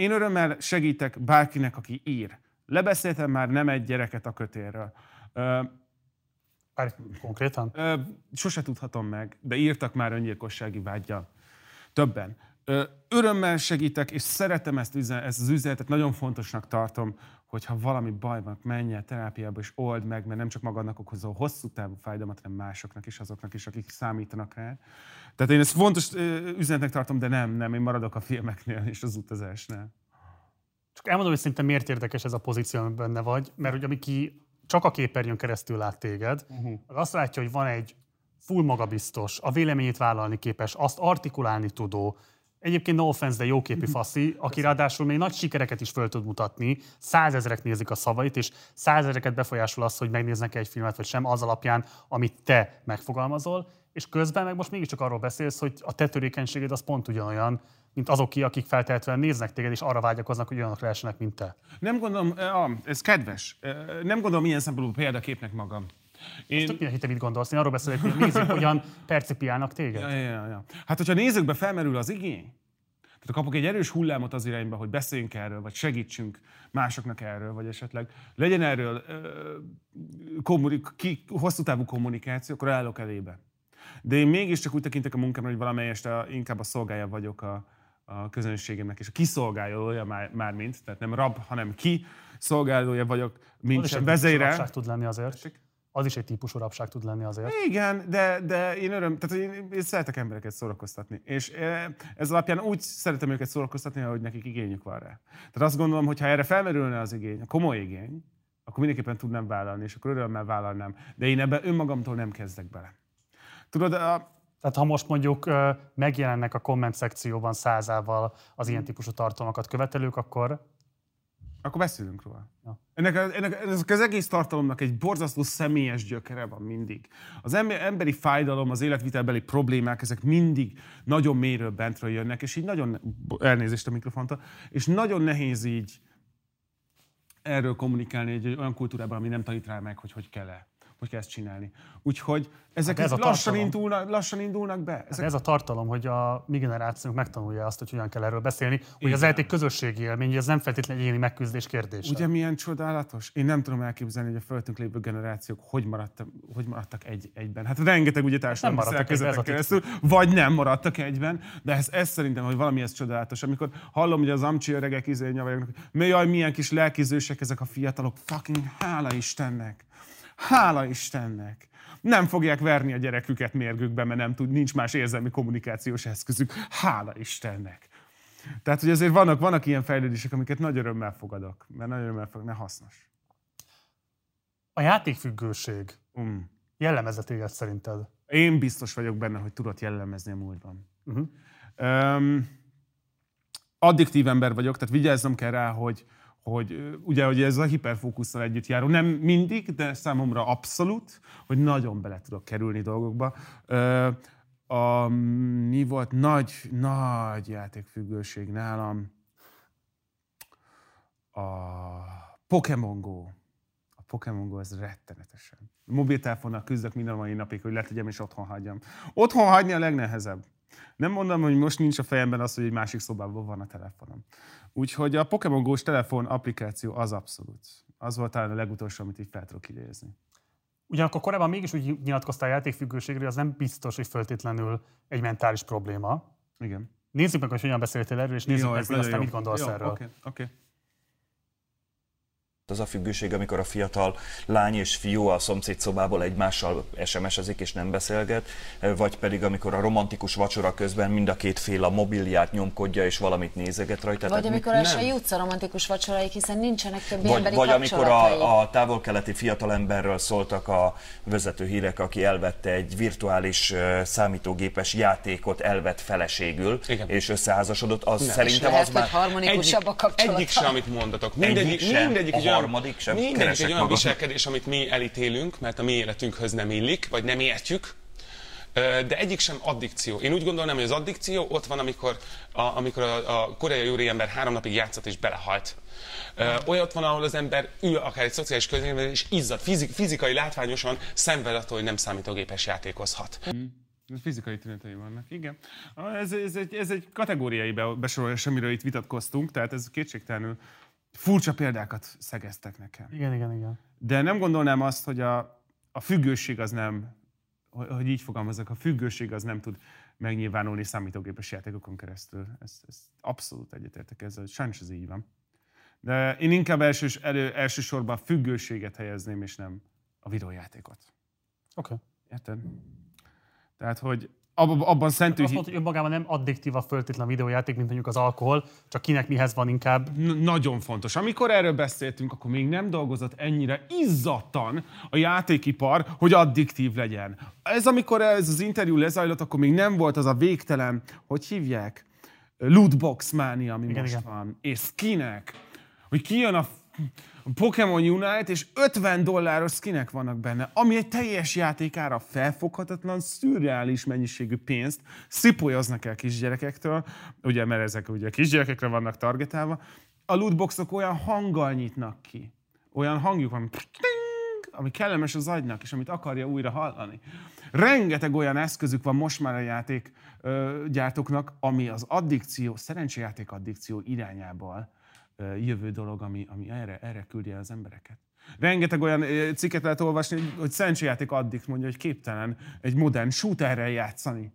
Speaker 2: Én örömmel segítek bárkinek, aki ír. Lebeszéltem már nem egy gyereket a kötélről. Ö,
Speaker 1: konkrétan?
Speaker 2: Ö, sose tudhatom meg, de írtak már öngyilkossági vágyjal. Többen. Ö, örömmel segítek, és szeretem ezt, üzen- ezt az üzenetet, nagyon fontosnak tartom, hogyha valami baj van, menj el terápiába és old meg, mert nem csak magadnak okozol hosszú távú fájdalmat, hanem másoknak is, azoknak is, akik számítanak rá. Tehát én ezt fontos üzenetnek tartom, de nem, nem, én maradok a filmeknél és az utazásnál.
Speaker 1: Csak elmondom, hogy szerintem miért érdekes ez a pozíció, amiben benne vagy, mert hogy aki csak a képernyőn keresztül lát téged,
Speaker 2: Uh-huh.
Speaker 1: az azt látja, hogy van egy full magabiztos, a véleményét vállalni képes, azt artikulálni tudó, egyébként no offense, de jóképű (laughs) faszi, aki ráadásul még nagy sikereket is föl tud mutatni, százezrek nézik a szavait, és százezreket befolyásol az, hogy megnéznek egy filmet, vagy sem, az alapján, amit te megfogalmazol, és közben meg most mégiscsak arról beszélsz, hogy a te törékenységed az pont ugyanolyan, mint azok, akik feltehetően néznek téged, és arra vágyakoznak, hogy olyanok lehessenek, mint te.
Speaker 2: Nem gondolom, ez kedves, nem gondolom ilyen szempontból példaképnek magam.
Speaker 1: Én... Tök mindegy, hogy te mit gondolsz. Én arról beszélek, hogy nézzük, hogyan percipiálnak téged.
Speaker 2: Ja, ja, ja. Hát, hogyha nézőkbe felmerül az igény, Tehát kapok egy erős hullámot az irányba, hogy beszéljünk erről, vagy segítsünk másoknak erről, vagy esetleg legyen erről ö, kommunik- ki, hosszú távú kommunikáció, akkor állok elébe. De én mégiscsak úgy tekintek a munkámra, hogy valamelyest a, inkább a szolgája vagyok a, a közönségemnek, és a kiszolgálója már, már mint, tehát nem rab, hanem ki szolgálója vagyok, mint sem vezére.
Speaker 1: tud lenni azért. Az is egy típusú rabság tud lenni azért.
Speaker 2: Igen, de, de én öröm, tehát én, én szeretek embereket szórakoztatni. És eh, ez alapján úgy szeretem őket szórakoztatni, hogy nekik igényük van rá. Tehát azt gondolom, hogy ha erre felmerülne az igény, a komoly igény, akkor mindenképpen tudnám vállalni, és akkor örömmel vállalnám. De én ebben önmagamtól nem kezdek bele. Tudod, a,
Speaker 1: Tehát ha most mondjuk megjelennek a komment szekcióban százával az ilyen típusú tartalmakat követelők, akkor
Speaker 2: akkor beszélünk róla.
Speaker 1: Ja.
Speaker 2: Ennek, ennek, az egész tartalomnak egy borzasztó személyes gyökere van mindig. Az ember, emberi fájdalom, az életvitelbeli problémák, ezek mindig nagyon mélyről bentről jönnek, és így nagyon, elnézést a mikrofontól, és nagyon nehéz így erről kommunikálni egy olyan kultúrában, ami nem tanít rá meg, hogy hogy kell hogy kell ezt csinálni. Úgyhogy ezek
Speaker 1: Hát ez
Speaker 2: lassan,
Speaker 1: tartalom.
Speaker 2: indulnak, lassan indulnak be.
Speaker 1: Ezek... Ez a tartalom, hogy a mi generációnk megtanulja azt, hogy hogyan kell erről beszélni, hogy az
Speaker 2: Igen.
Speaker 1: egy közösségi élmény, ez nem feltétlenül egyéni megküzdés kérdése.
Speaker 2: Ugye milyen csodálatos? Én nem tudom elképzelni, hogy a fölöttünk lévő generációk hogy maradtak, hogy maradtak egy, egyben. Hát rengeteg ugye társadalmi
Speaker 1: ez a titka.
Speaker 2: keresztül, vagy nem maradtak egyben, de ez, ez szerintem, hogy valami ez csodálatos. Amikor hallom, hogy az amcsi öregek izé hogy jaj, milyen kis lelkizősek ezek a fiatalok, fucking hála Istennek! Hála Istennek! Nem fogják verni a gyereküket mérgükbe, mert nem tud, nincs más érzelmi kommunikációs eszközük. Hála Istennek! Tehát, hogy azért vannak, vannak ilyen fejlődések, amiket nagy örömmel fogadok, mert nagy örömmel fogadok, mert hasznos.
Speaker 1: A játékfüggőség
Speaker 2: Mm.
Speaker 1: jellemezze téged szerinted?
Speaker 2: Én biztos vagyok benne, hogy tudott jellemezni a múltban.
Speaker 1: Uh-huh.
Speaker 2: Um, addiktív ember vagyok, tehát vigyázzam kell rá, hogy, hogy ugye hogy ez a hiperfókusszal együtt járó. Nem mindig, de számomra abszolút, hogy nagyon bele tudok kerülni dolgokba. A, mi volt nagy, nagy játékfüggőség nálam? A Pokémon Go. A Pokémon Go az rettenetesen. A mobiltelefonnal küzdök minden mai napig, hogy letegyem és otthon hagyjam. Otthon hagyni a legnehezebb. Nem mondom, hogy most nincs a fejemben az, hogy egy másik szobában van a telefonom. Úgyhogy a Pokémon Go-s telefon applikáció az abszolút. Az volt talán a legutolsó, amit így fel tudok idézni.
Speaker 1: Ugyanakkor korábban mégis úgy nyilatkoztál a játékfüggőségről, az nem biztos, hogy feltétlenül egy mentális probléma.
Speaker 2: Igen.
Speaker 1: Nézzük meg, hogy hogyan beszéltél erről, és nézzük
Speaker 2: Jó,
Speaker 1: meg, hogy aztán
Speaker 2: jó.
Speaker 1: mit gondolsz
Speaker 2: Jó,
Speaker 1: erről.
Speaker 2: Oké, oké.
Speaker 11: Az a függőség, amikor a fiatal lány és fiú a szomszéd szobából egymással SMS-ezik és nem beszélget, vagy pedig amikor a romantikus vacsora közben mind a két fél a mobilját nyomkodja és valamit nézeget rajta.
Speaker 12: Vagy
Speaker 11: Tehát
Speaker 12: amikor
Speaker 11: mi-
Speaker 12: el se jutsz a romantikus vacsoraik, hiszen nincsenek többi
Speaker 11: vagy,
Speaker 12: emberi
Speaker 11: vagy amikor a, a távol-keleti fiatalemberről szóltak a vezető hírek, aki elvette egy virtuális ö, számítógépes játékot, elvett feleségül,
Speaker 3: Igen.
Speaker 11: és összeházasodott, az
Speaker 3: Nem.
Speaker 11: szerintem
Speaker 12: És lehet,
Speaker 11: az már...
Speaker 12: harmonikusabb a kapcsolata.
Speaker 3: Egyik sem, amit mondatok.
Speaker 11: Egyik
Speaker 3: Mindegyik,
Speaker 11: sem,
Speaker 3: mindegyik
Speaker 11: a
Speaker 3: egy olyan,
Speaker 11: harmadik sem.
Speaker 3: mindegyik egy olyan viselkedés, amit mi elítélünk, mert a mi életünkhöz nem illik, vagy nem értjük. De egyik sem addikció. Én úgy gondolnám, hogy az addikció ott van, amikor a, amikor a, a koreai úriember három napig játszott és belehalt. Olyan ott van, ahol az ember ül akár egy szociális közényben, és izzad, fizik, fizikai, látványosan szenved attól, hogy nem számítógépes játékozhat.
Speaker 2: Fizikai tünetei vannak, igen. Ez, ez, egy, ez egy kategóriai be- besorolás, amiről itt vitatkoztunk, tehát ez kétségtelenül furcsa példákat szegeztek nekem.
Speaker 1: Igen, igen, igen.
Speaker 2: De nem gondolnám azt, hogy a, a függőség az nem, hogy hogy így fogalmazok, a függőség az nem tud megnyilvánulni számítógépes játékokon keresztül. Ez, ez abszolút egyetértek ezzel, sajnos ez így van. De én inkább elsős, elő, elsősorban a függőséget helyezném, és nem a videójátékot.
Speaker 1: Oké.
Speaker 2: Érted? Tehát, hogy abban, abban szentű...
Speaker 1: Azt mondta, hogy önmagában nem addiktív a föltétlen videójáték, mint mondjuk az alkohol, csak kinek mihez van inkább.
Speaker 2: N- nagyon fontos. Amikor erről beszéltünk, akkor még nem dolgozott ennyire izzadtan a játékipar, hogy addiktív legyen. Ez amikor ez az interjú lezajlott, akkor még nem volt az a végtelen, hogy hívják, lootbox mánia, ami
Speaker 1: Igen,
Speaker 2: most
Speaker 1: igen.
Speaker 2: van. És skinek. Hogy kijön a Pokémon Unite, és 50 dolláros skinek vannak benne, ami egy teljes játékára felfoghatatlan, szürreális mennyiségű pénzt szipolyoznak el kisgyerekektől, ugye, mert ezek ugye kisgyerekekre vannak targetálva, a lootboxok olyan hanggal nyitnak ki, olyan hangjuk van, ami kellemes az agynak, és amit akarja újra hallani. Rengeteg olyan eszközük van most már a játék ö, gyártóknak, ami az addikció, szerencsejáték addikció irányából jövő dolog, ami, ami erre, erre küldi el az embereket. Rengeteg olyan cikket lehet olvasni, hogy szerencsejáték addikt mondja, hogy képtelen egy modern shooterrel játszani.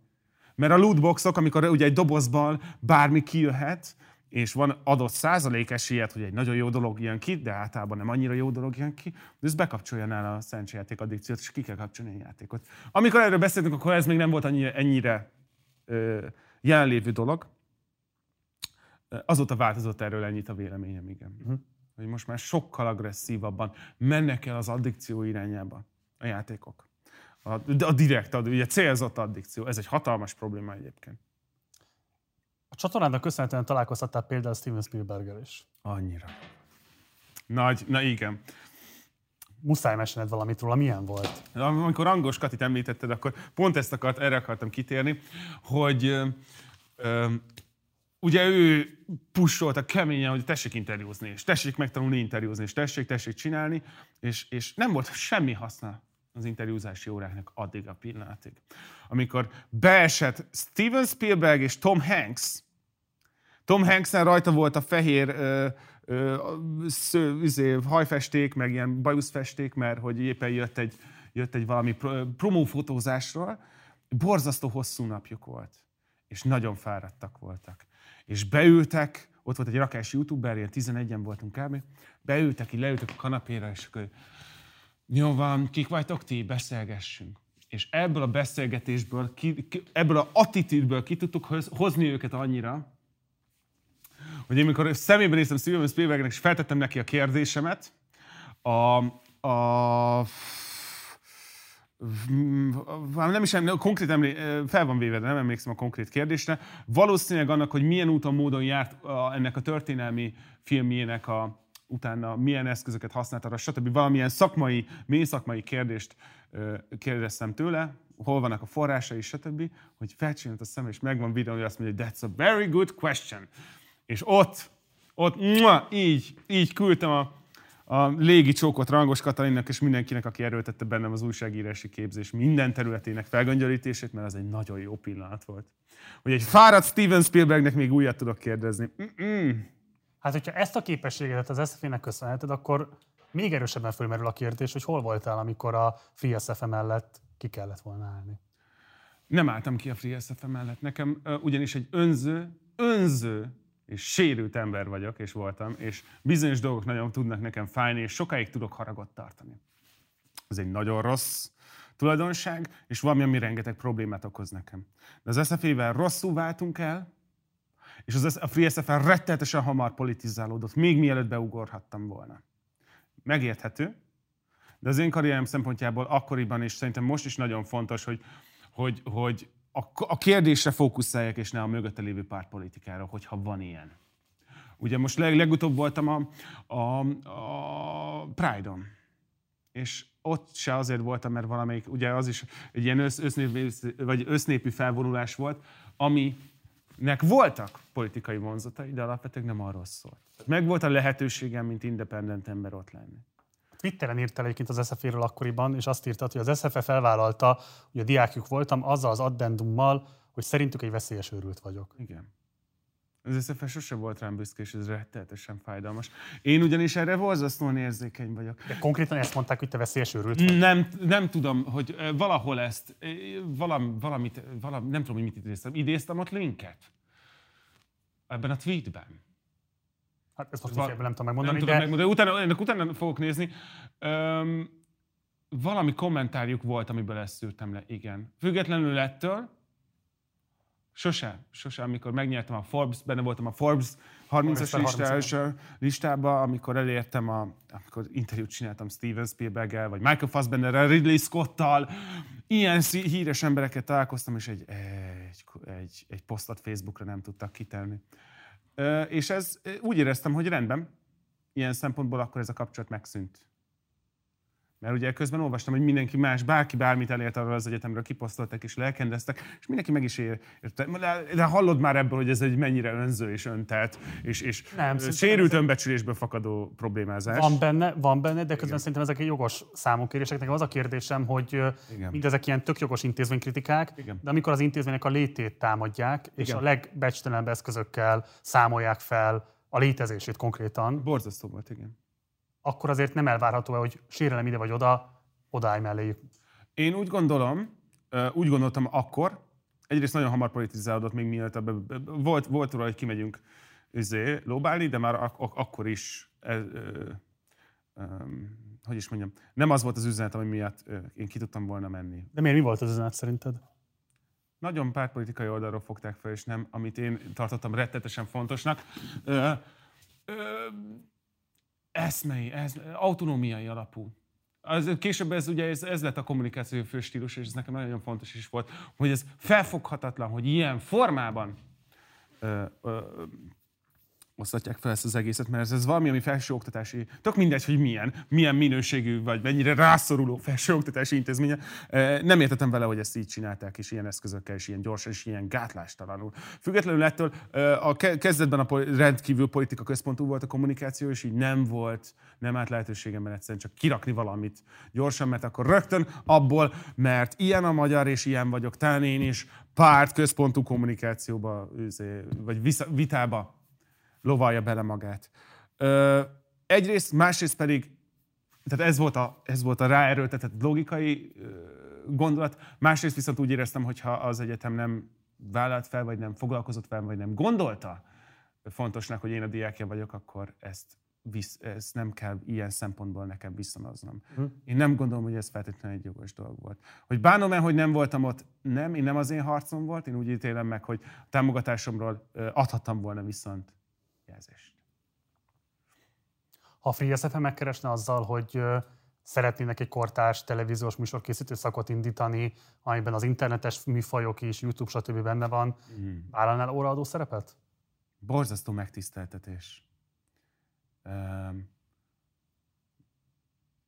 Speaker 2: Mert a lootboxok, amikor ugye egy dobozban bármi kijöhet, és van adott százalék esélyed, hogy egy nagyon jó dolog jön ki, de általában nem annyira jó dolog jön ki, de ez bekapcsolja nála a szerencsejáték addikciót, és ki kell kapcsolni a játékot. Amikor erről beszéltünk, akkor ez még nem volt annyira, ennyire ö, jelenlévő dolog. Azóta változott erről ennyit a véleményem, igen. Uh-huh. Hogy most már sokkal agresszívabban mennek el az addikció irányába a játékok. A, a direkt, a, ugye célzott addikció. Ez egy hatalmas probléma egyébként.
Speaker 1: A csatornának köszönhetően találkozhattál például Steven Spielberggel is.
Speaker 2: Annyira. Nagy, na igen.
Speaker 1: Muszáj mesélned valamit róla, milyen volt?
Speaker 2: Amikor Angos Katit említetted, akkor pont ezt akart, erre akartam kitérni, hogy ö, ö, ugye ő pusolta keményen, hogy tessék interjúzni, és tessék megtanulni interjúzni, és tessék, tessék csinálni, és, és nem volt semmi haszna az interjúzási óráknak addig a pillanatig. Amikor beesett Steven Spielberg és Tom Hanks, Tom Hanks-en rajta volt a fehér ö, ö, sző, üzé, hajfesték, meg ilyen bajuszfesték, mert hogy éppen jött egy, jött egy valami pro- promófotózásról. Borzasztó hosszú napjuk volt, és nagyon fáradtak voltak. És beültek, ott volt egy rakás youtuber, ilyen 11-en voltunk kb. Beültek, így leültek a kanapéra, és akkor jó van, kik vagytok ti, beszélgessünk. És ebből a beszélgetésből, ki, ki, ebből a attitűdből ki tudtuk hoz- hozni őket annyira, hogy én mikor szemébe néztem Steven Spielbergnek, és feltettem neki a kérdésemet, a, a nem is nem, konkrét emlé, fel van véve, de nem emlékszem a konkrét kérdésre. Valószínűleg annak, hogy milyen úton, módon járt a, ennek a történelmi filmjének a, utána milyen eszközöket használta, arra, stb. Valamilyen szakmai, mély szakmai kérdést kérdeztem tőle, hol vannak a forrásai, stb., hogy felcsinált a szem, és megvan videó, hogy azt mondja, hogy that's a very good question. És ott, ott, mua, így, így küldtem a, a légi csókot Rangos Katalinnak és mindenkinek, aki erőltette bennem az újságírási képzés minden területének felgöngyölítését, mert az egy nagyon jó pillanat volt. Hogy egy fáradt Steven Spielbergnek még újat tudok kérdezni. Mm-mm.
Speaker 1: Hát, hogyha ezt a képességedet az SZF-nek köszönheted, akkor még erősebben fölmerül a kérdés, hogy hol voltál, amikor a Free SFM mellett ki kellett volna állni.
Speaker 2: Nem álltam ki a Free SFM mellett. Nekem ö, ugyanis egy önző, önző és sérült ember vagyok, és voltam, és bizonyos dolgok nagyon tudnak nekem fájni, és sokáig tudok haragot tartani. Ez egy nagyon rossz tulajdonság, és valami, ami rengeteg problémát okoz nekem. De az SFE-vel rosszul váltunk el, és az, a Free SFL rettenetesen hamar politizálódott, még mielőtt beugorhattam volna. Megérthető, de az én karrierem szempontjából akkoriban, és szerintem most is nagyon fontos, hogy, hogy, hogy a, a kérdésre fókuszáljak, és ne a mögötte lévő pártpolitikára, hogyha van ilyen. Ugye most leg, legutóbb voltam a, a, a Pride-on, és ott se azért voltam, mert valamelyik, ugye az is egy ilyen össz, össznépű, vagy össznépű felvonulás volt, aminek voltak politikai vonzatai, de alapvetően nem arról szólt. Meg volt a lehetőségem, mint independent ember ott lenni.
Speaker 1: Twitteren írtál egyébként az SZF-ről akkoriban, és azt írtad, hogy az SZF felvállalta, hogy a diákjuk voltam, azzal az addendummal, hogy szerintük egy veszélyes őrült vagyok.
Speaker 2: Igen. Az SZF sose volt rám büszke, és ez rettenetesen fájdalmas. Én ugyanis erre borzasztóan érzékeny vagyok.
Speaker 1: De konkrétan ezt mondták, hogy te veszélyes őrült vagy.
Speaker 2: Nem, nem tudom, hogy valahol ezt, valam, valamit, valam, nem tudom, hogy mit idéztem. Idéztem ott linket? Ebben a tweetben.
Speaker 1: Hát ezt most
Speaker 2: Val-
Speaker 1: nem, tudom megmondani,
Speaker 2: nem
Speaker 1: de...
Speaker 2: tudom megmondani, utána, ennek utána fogok nézni. Öm, valami kommentárjuk volt, amiből ezt szűrtem le, igen. Függetlenül ettől, sose, sose, amikor megnyertem a Forbes, benne voltam a Forbes 30-as
Speaker 1: 30
Speaker 2: listá, listába, amikor elértem, a, amikor interjút csináltam Steven Spielberggel, vagy Michael Fassbenderrel, Ridley Scottal, ilyen híres embereket találkoztam, és egy, egy, egy, egy posztot Facebookra nem tudtak kitenni. És ez úgy éreztem, hogy rendben, ilyen szempontból akkor ez a kapcsolat megszűnt. Mert ugye közben olvastam, hogy mindenki más, bárki bármit elért arról az egyetemről, kiposztoltak és lelkendeztek, és mindenki meg is ér- érte. De, de hallod már ebből, hogy ez egy mennyire önző és öntelt, és, és
Speaker 1: Nem,
Speaker 2: sérült
Speaker 1: ez-
Speaker 2: önbecsülésből fakadó problémázás.
Speaker 1: Van benne, van benne, de közben szerintem ezek egy jogos számunkérések. Nekem az a kérdésem, hogy
Speaker 2: Igen.
Speaker 1: mindezek ilyen tök jogos intézménykritikák,
Speaker 2: Igen.
Speaker 1: de amikor az intézménynek a létét támadják, és
Speaker 2: Igen.
Speaker 1: a legbecstelenebb eszközökkel számolják fel a létezését konkrétan,
Speaker 2: Borzasztó volt, igen.
Speaker 1: Akkor azért nem elvárható hogy sérelem ide vagy oda, odállj melléjük.
Speaker 2: Én úgy gondolom, úgy gondoltam akkor, egyrészt nagyon hamar politizálódott még mielőtt ebbe, volt, volt róla, hogy kimegyünk üzé, lóbálni, de már ak- ak- akkor is, ez, ö, ö, hogy is mondjam, nem az volt az üzenet, ami miatt én ki tudtam volna menni.
Speaker 1: De miért mi volt az üzenet szerinted?
Speaker 2: Nagyon pártpolitikai oldalról fogták fel, és nem, amit én tartottam rettetesen fontosnak. Ö, ö, eszmei, ez, autonómiai alapú. Az, később ez ugye ez, ez lett a kommunikáció fő stílus, és ez nekem nagyon fontos is volt, hogy ez felfoghatatlan, hogy ilyen formában osztatják fel ezt az egészet, mert ez, ez valami, ami felsőoktatási, tök mindegy, hogy milyen, milyen minőségű, vagy mennyire rászoruló felsőoktatási intézménye. Nem értettem vele, hogy ezt így csinálták, és ilyen eszközökkel, és ilyen gyorsan, és ilyen gátlástalanul. Függetlenül ettől a ke- kezdetben a rendkívül politika központú volt a kommunikáció, és így nem volt, nem állt lehetőségemben egyszerűen csak kirakni valamit gyorsan, mert akkor rögtön abból, mert ilyen a magyar, és ilyen vagyok, talán én is párt központú kommunikációba, vagy vitába lovalja bele magát. Ö, egyrészt, másrészt pedig, tehát ez volt a, ez volt a ráerőltetett logikai ö, gondolat, másrészt viszont úgy éreztem, hogy ha az egyetem nem vállalt fel, vagy nem foglalkozott fel, vagy nem gondolta fontosnak, hogy én a diákja vagyok, akkor ezt, visz, ezt nem kell ilyen szempontból nekem viszonoznom.
Speaker 1: Hm.
Speaker 2: Én nem gondolom, hogy ez feltétlenül egy jogos dolog volt. Hogy bánom-e, hogy nem voltam ott? Nem, én nem az én harcom volt, én úgy ítélem meg, hogy a támogatásomról adhattam volna viszont jelzést.
Speaker 1: Ha a Free SFM megkeresne azzal, hogy szeretnének egy kortárs televíziós műsorkészítő szakot indítani, amiben az internetes műfajok is, YouTube, stb. benne van,
Speaker 2: Mm.
Speaker 1: vállalnál óraadó szerepet?
Speaker 2: Borzasztó megtiszteltetés. Um,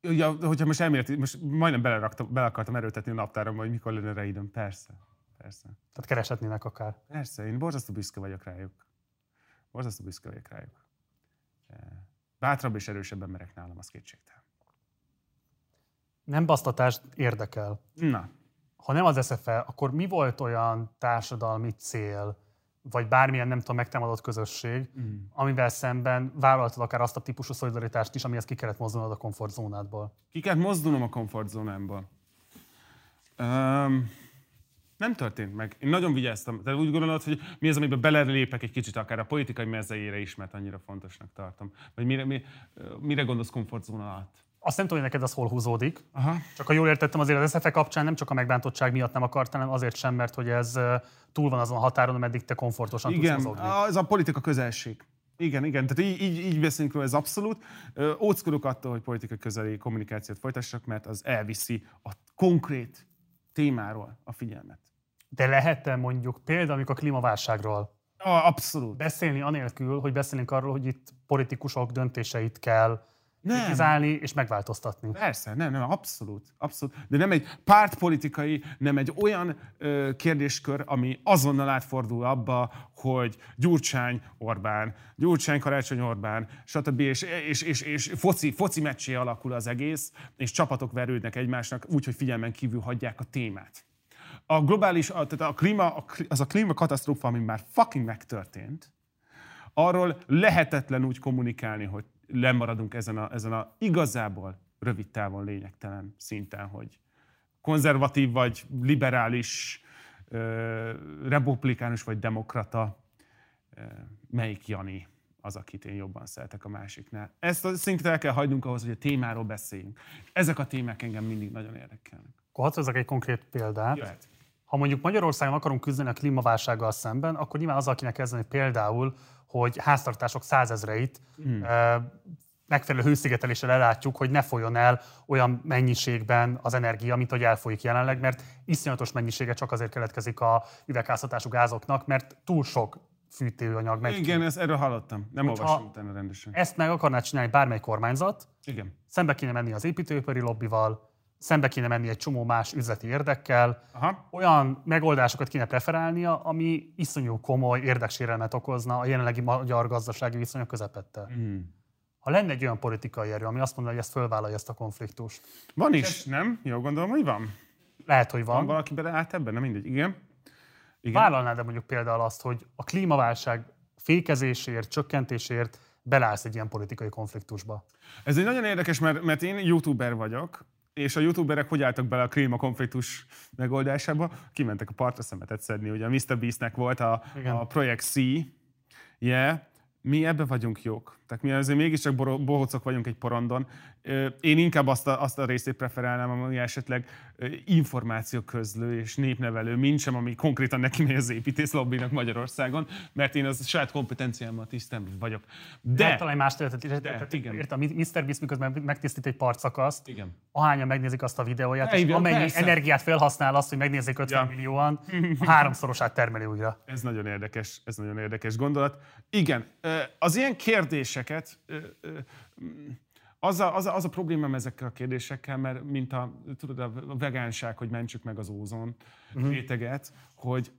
Speaker 2: ugye, hogyha most elméleti, most majdnem beleraktam, bele akartam erőltetni a naptáromba, hogy mikor lenne rá időm. Persze. Persze.
Speaker 1: Tehát kereshetnének akár.
Speaker 2: Persze, én borzasztó büszke vagyok rájuk. Borzasztó büszke vagyok rájuk. Bátrabb és erősebb emberek nálam, az kétségtelen.
Speaker 1: Nem basztatás érdekel.
Speaker 2: Na.
Speaker 1: Ha nem az SFE, akkor mi volt olyan társadalmi cél, vagy bármilyen, nem tudom, megtámadott közösség,
Speaker 2: Mm.
Speaker 1: amivel szemben vállaltad akár azt a típusú szolidaritást is, amihez ki kellett mozdulnod a komfortzónádból?
Speaker 2: Ki kellett mozdulnom a komfortzónámból. Um, nem történt meg. Én nagyon vigyáztam. De úgy gondolod, hogy mi az, amiben belelépek egy kicsit, akár a politikai mezejére is, mert annyira fontosnak tartom. Vagy mire, mi, mire gondolsz komfortzóna alatt?
Speaker 1: Azt nem tudom, hogy neked az hol húzódik.
Speaker 2: Aha.
Speaker 1: Csak ha jól értettem, azért az SFE kapcsán nem csak a megbántottság miatt nem akart, hanem azért sem, mert hogy ez túl van azon a határon, ameddig te komfortosan
Speaker 2: Igen,
Speaker 1: tudsz mozogni.
Speaker 2: az a politika közelség. Igen, igen, tehát így, így, így beszélünk róla, ez abszolút. Óckodok attól, hogy politikai közeli kommunikációt folytassak, mert az elviszi a konkrét témáról a figyelmet.
Speaker 1: De lehet-e mondjuk például, amikor a klímaválságról
Speaker 2: A, abszolút.
Speaker 1: beszélni anélkül, hogy beszélünk arról, hogy itt politikusok döntéseit kell
Speaker 2: Nem.
Speaker 1: kritizálni és megváltoztatni.
Speaker 2: Persze, nem, nem, abszolút, abszolút. De nem egy pártpolitikai, nem egy olyan ö, kérdéskör, ami azonnal átfordul abba, hogy Gyurcsány Orbán, Gyurcsány Karácsony Orbán, stb. És, és, és, és foci, foci meccsé alakul az egész, és csapatok verődnek egymásnak úgy, hogy figyelmen kívül hagyják a témát. A globális, a, tehát a klíma, az a klímakatasztrófa, ami már fucking megtörtént, arról lehetetlen úgy kommunikálni, hogy lemaradunk ezen a, ezen a igazából rövid távon lényegtelen szinten, hogy konzervatív vagy liberális, republikánus vagy demokrata, melyik Jani az, akit én jobban szeretek a másiknál. Ezt a szintet el kell hagynunk ahhoz, hogy a témáról beszéljünk. Ezek a témák engem mindig nagyon érdekelnek.
Speaker 1: Akkor hadd hozzak egy konkrét példát.
Speaker 2: Jöhet.
Speaker 1: Ha mondjuk Magyarországon akarunk küzdeni a klímaválsággal szemben, akkor nyilván azzal kéne kezdeni például, hogy háztartások százezreit
Speaker 2: Hmm.
Speaker 1: ö, megfelelő hőszigeteléssel ellátjuk, hogy ne folyjon el olyan mennyiségben az energia, mint hogy elfolyik jelenleg, mert iszonyatos mennyisége csak azért keletkezik a üvegházhatású gázoknak, mert túl sok fűtőanyag. Meg
Speaker 2: Igen, ezt erről hallottam. Nem
Speaker 1: Hogyha
Speaker 2: olvastam utána rendesen.
Speaker 1: Ezt meg akarná csinálni bármely kormányzat,
Speaker 2: Igen.
Speaker 1: szembe kéne menni az építőipari lobbival, szembe kéne menni egy csomó más üzleti érdekkel,
Speaker 2: Aha.
Speaker 1: olyan megoldásokat kéne preferálnia, ami iszonyú komoly érdeksérelmet okozna a jelenlegi magyar gazdasági viszonyok közepette.
Speaker 2: Mm.
Speaker 1: Ha lenne egy olyan politikai erő, ami azt mondaná, hogy ezt fölvállalja ezt a konfliktust.
Speaker 2: Van is, nem? Jól gondolom, hogy van?
Speaker 1: Lehet, hogy
Speaker 2: Van
Speaker 1: van.
Speaker 2: valaki beleállt ebben? Nem mindegy. Igen.
Speaker 1: Igen. Vállalnád-e mondjuk például azt, hogy a klímaválság fékezésért, csökkentésért beleállsz egy ilyen politikai konfliktusba?
Speaker 2: Ez egy nagyon érdekes, mert, mert én youtuber vagyok, és a youtuberek hogy álltak bele a klímakonfliktus megoldásába? Kimentek a partra szemetet szedni. Ugye a Mr. Beastnek volt a,
Speaker 1: Igen.
Speaker 2: a Project C, yeah. mi ebbe vagyunk jók. Tehát mi azért mégiscsak bohócok vagyunk egy porondon. Én inkább azt a, azt a részét preferálnám, ami esetleg ö, információ közlő és népnevelő, mint sem, ami konkrétan neki megy az építész lobbynak Magyarországon, mert én az saját kompetenciámmal tisztán vagyok.
Speaker 1: De
Speaker 2: De,
Speaker 1: talán más területet
Speaker 2: igen.
Speaker 1: Értem, Mr. Beast miközben megtisztít egy partszakaszt,
Speaker 2: Igen.
Speaker 1: ahányan megnézik azt a videóját, és
Speaker 2: Igen,
Speaker 1: amennyi
Speaker 2: persze.
Speaker 1: energiát felhasznál azt, hogy megnézzék 50
Speaker 2: Ja.
Speaker 1: millióan, a háromszorosát termeli újra.
Speaker 2: Ez nagyon érdekes, ez nagyon érdekes gondolat. Igen, az ilyen kérdéseket, ö, ö, mm, az a, az, a, az a problémám ezekkel a kérdésekkel, mert mint a, tudod, a vegánság, hogy mentsük meg az ózon
Speaker 1: Mhm.
Speaker 2: réteget, hogy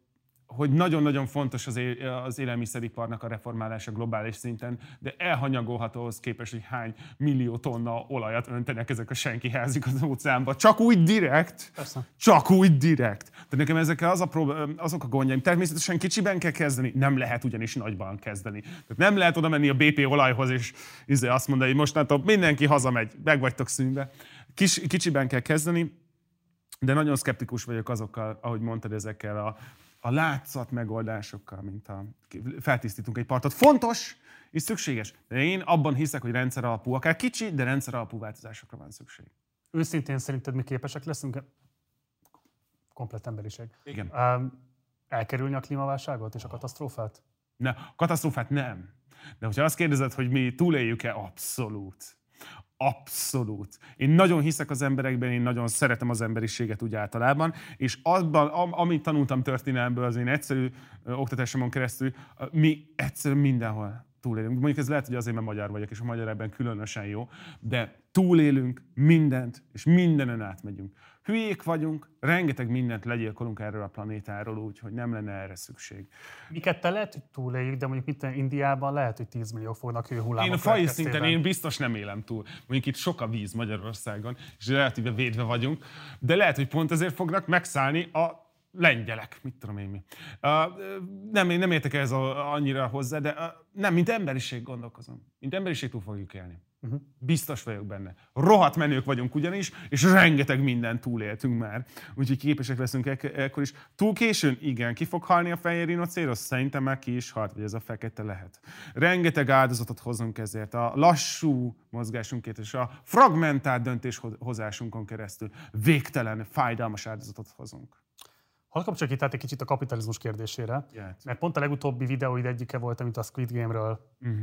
Speaker 2: hogy nagyon-nagyon fontos az, é- az élelmiszeriparnak a reformálása globális szinten, de elhanyagolható ahhoz képest, hogy hány millió tonna olajat öntenek ezek a senki házik az óceánba. Csak úgy direkt.
Speaker 1: Persze.
Speaker 2: Csak úgy direkt. De nekem ezekkel az a prób- azok a gondjaim. Természetesen kicsiben kell kezdeni, nem lehet ugyanis nagyban kezdeni. Tehát nem lehet oda menni a BP olajhoz, és izé azt mondani, hogy mostantól mindenki hazamegy, meg vagytok szűnve. Kis, kicsiben kell kezdeni, de nagyon szkeptikus vagyok azokkal, ahogy mondtad, ezekkel a, a látszat megoldásokkal, mint a feltisztítunk egy partot. Fontos és szükséges. De én abban hiszek, hogy rendszer alapú, akár kicsi, de rendszer alapú változásokra van szükség.
Speaker 1: Őszintén szerinted mi képesek leszünk? Komplet emberiség.
Speaker 2: Igen.
Speaker 1: Um, elkerülni a klímaválságot és a katasztrófát?
Speaker 2: Ne, katasztrófát nem. De hogyha azt kérdezed, hogy mi túléljük-e, abszolút. Abszolút. Én nagyon hiszek az emberekben, én nagyon szeretem az emberiséget úgy általában, és abban, am, amit tanultam történelemből, az én egyszerű ö, oktatásomon keresztül, mi egyszerűen mindenhol túlélünk. Mondjuk ez lehet, hogy azért, mert magyar vagyok, és a magyar ebben különösen jó, de túlélünk mindent, és mindenen átmegyünk. Hülyék vagyunk, rengeteg mindent legyilkolunk erről a planétáról úgy, hogy nem lenne erre szükség.
Speaker 1: Miket te lehet, hogy túléljük, de mondjuk itt Indiában lehet, hogy 10 millió fognak hőhullámok
Speaker 2: Én a
Speaker 1: következtében.
Speaker 2: szinten én biztos nem élem túl. Mondjuk itt sok a víz Magyarországon, és relatíve védve vagyunk, de lehet, hogy pont ezért fognak megszállni a lengyelek, mit tudom én mi. Uh, nem, én nem értek ez a, annyira hozzá, de uh, nem, mint emberiség gondolkozom. Mint emberiség túl fogjuk élni.
Speaker 1: Uh-huh.
Speaker 2: Biztos vagyok benne. Rohadt menők vagyunk ugyanis, és rengeteg mindent túléltünk már. Úgyhogy képesek leszünk ek- ekkor is. Túl későn? Igen. Ki fog halni a fehér rinocérosz? Szerintem már ki is halt, vagy ez a fekete lehet. Rengeteg áldozatot hozunk ezért. A lassú mozgásunkért és a fragmentált döntéshozásunkon keresztül végtelen, fájdalmas áldozatot hozunk.
Speaker 1: Hadd kapcsoljuk itt át egy kicsit a kapitalizmus kérdésére,
Speaker 2: Jöhet.
Speaker 1: mert pont a legutóbbi videóid egyike volt, amit a Squid Game-ről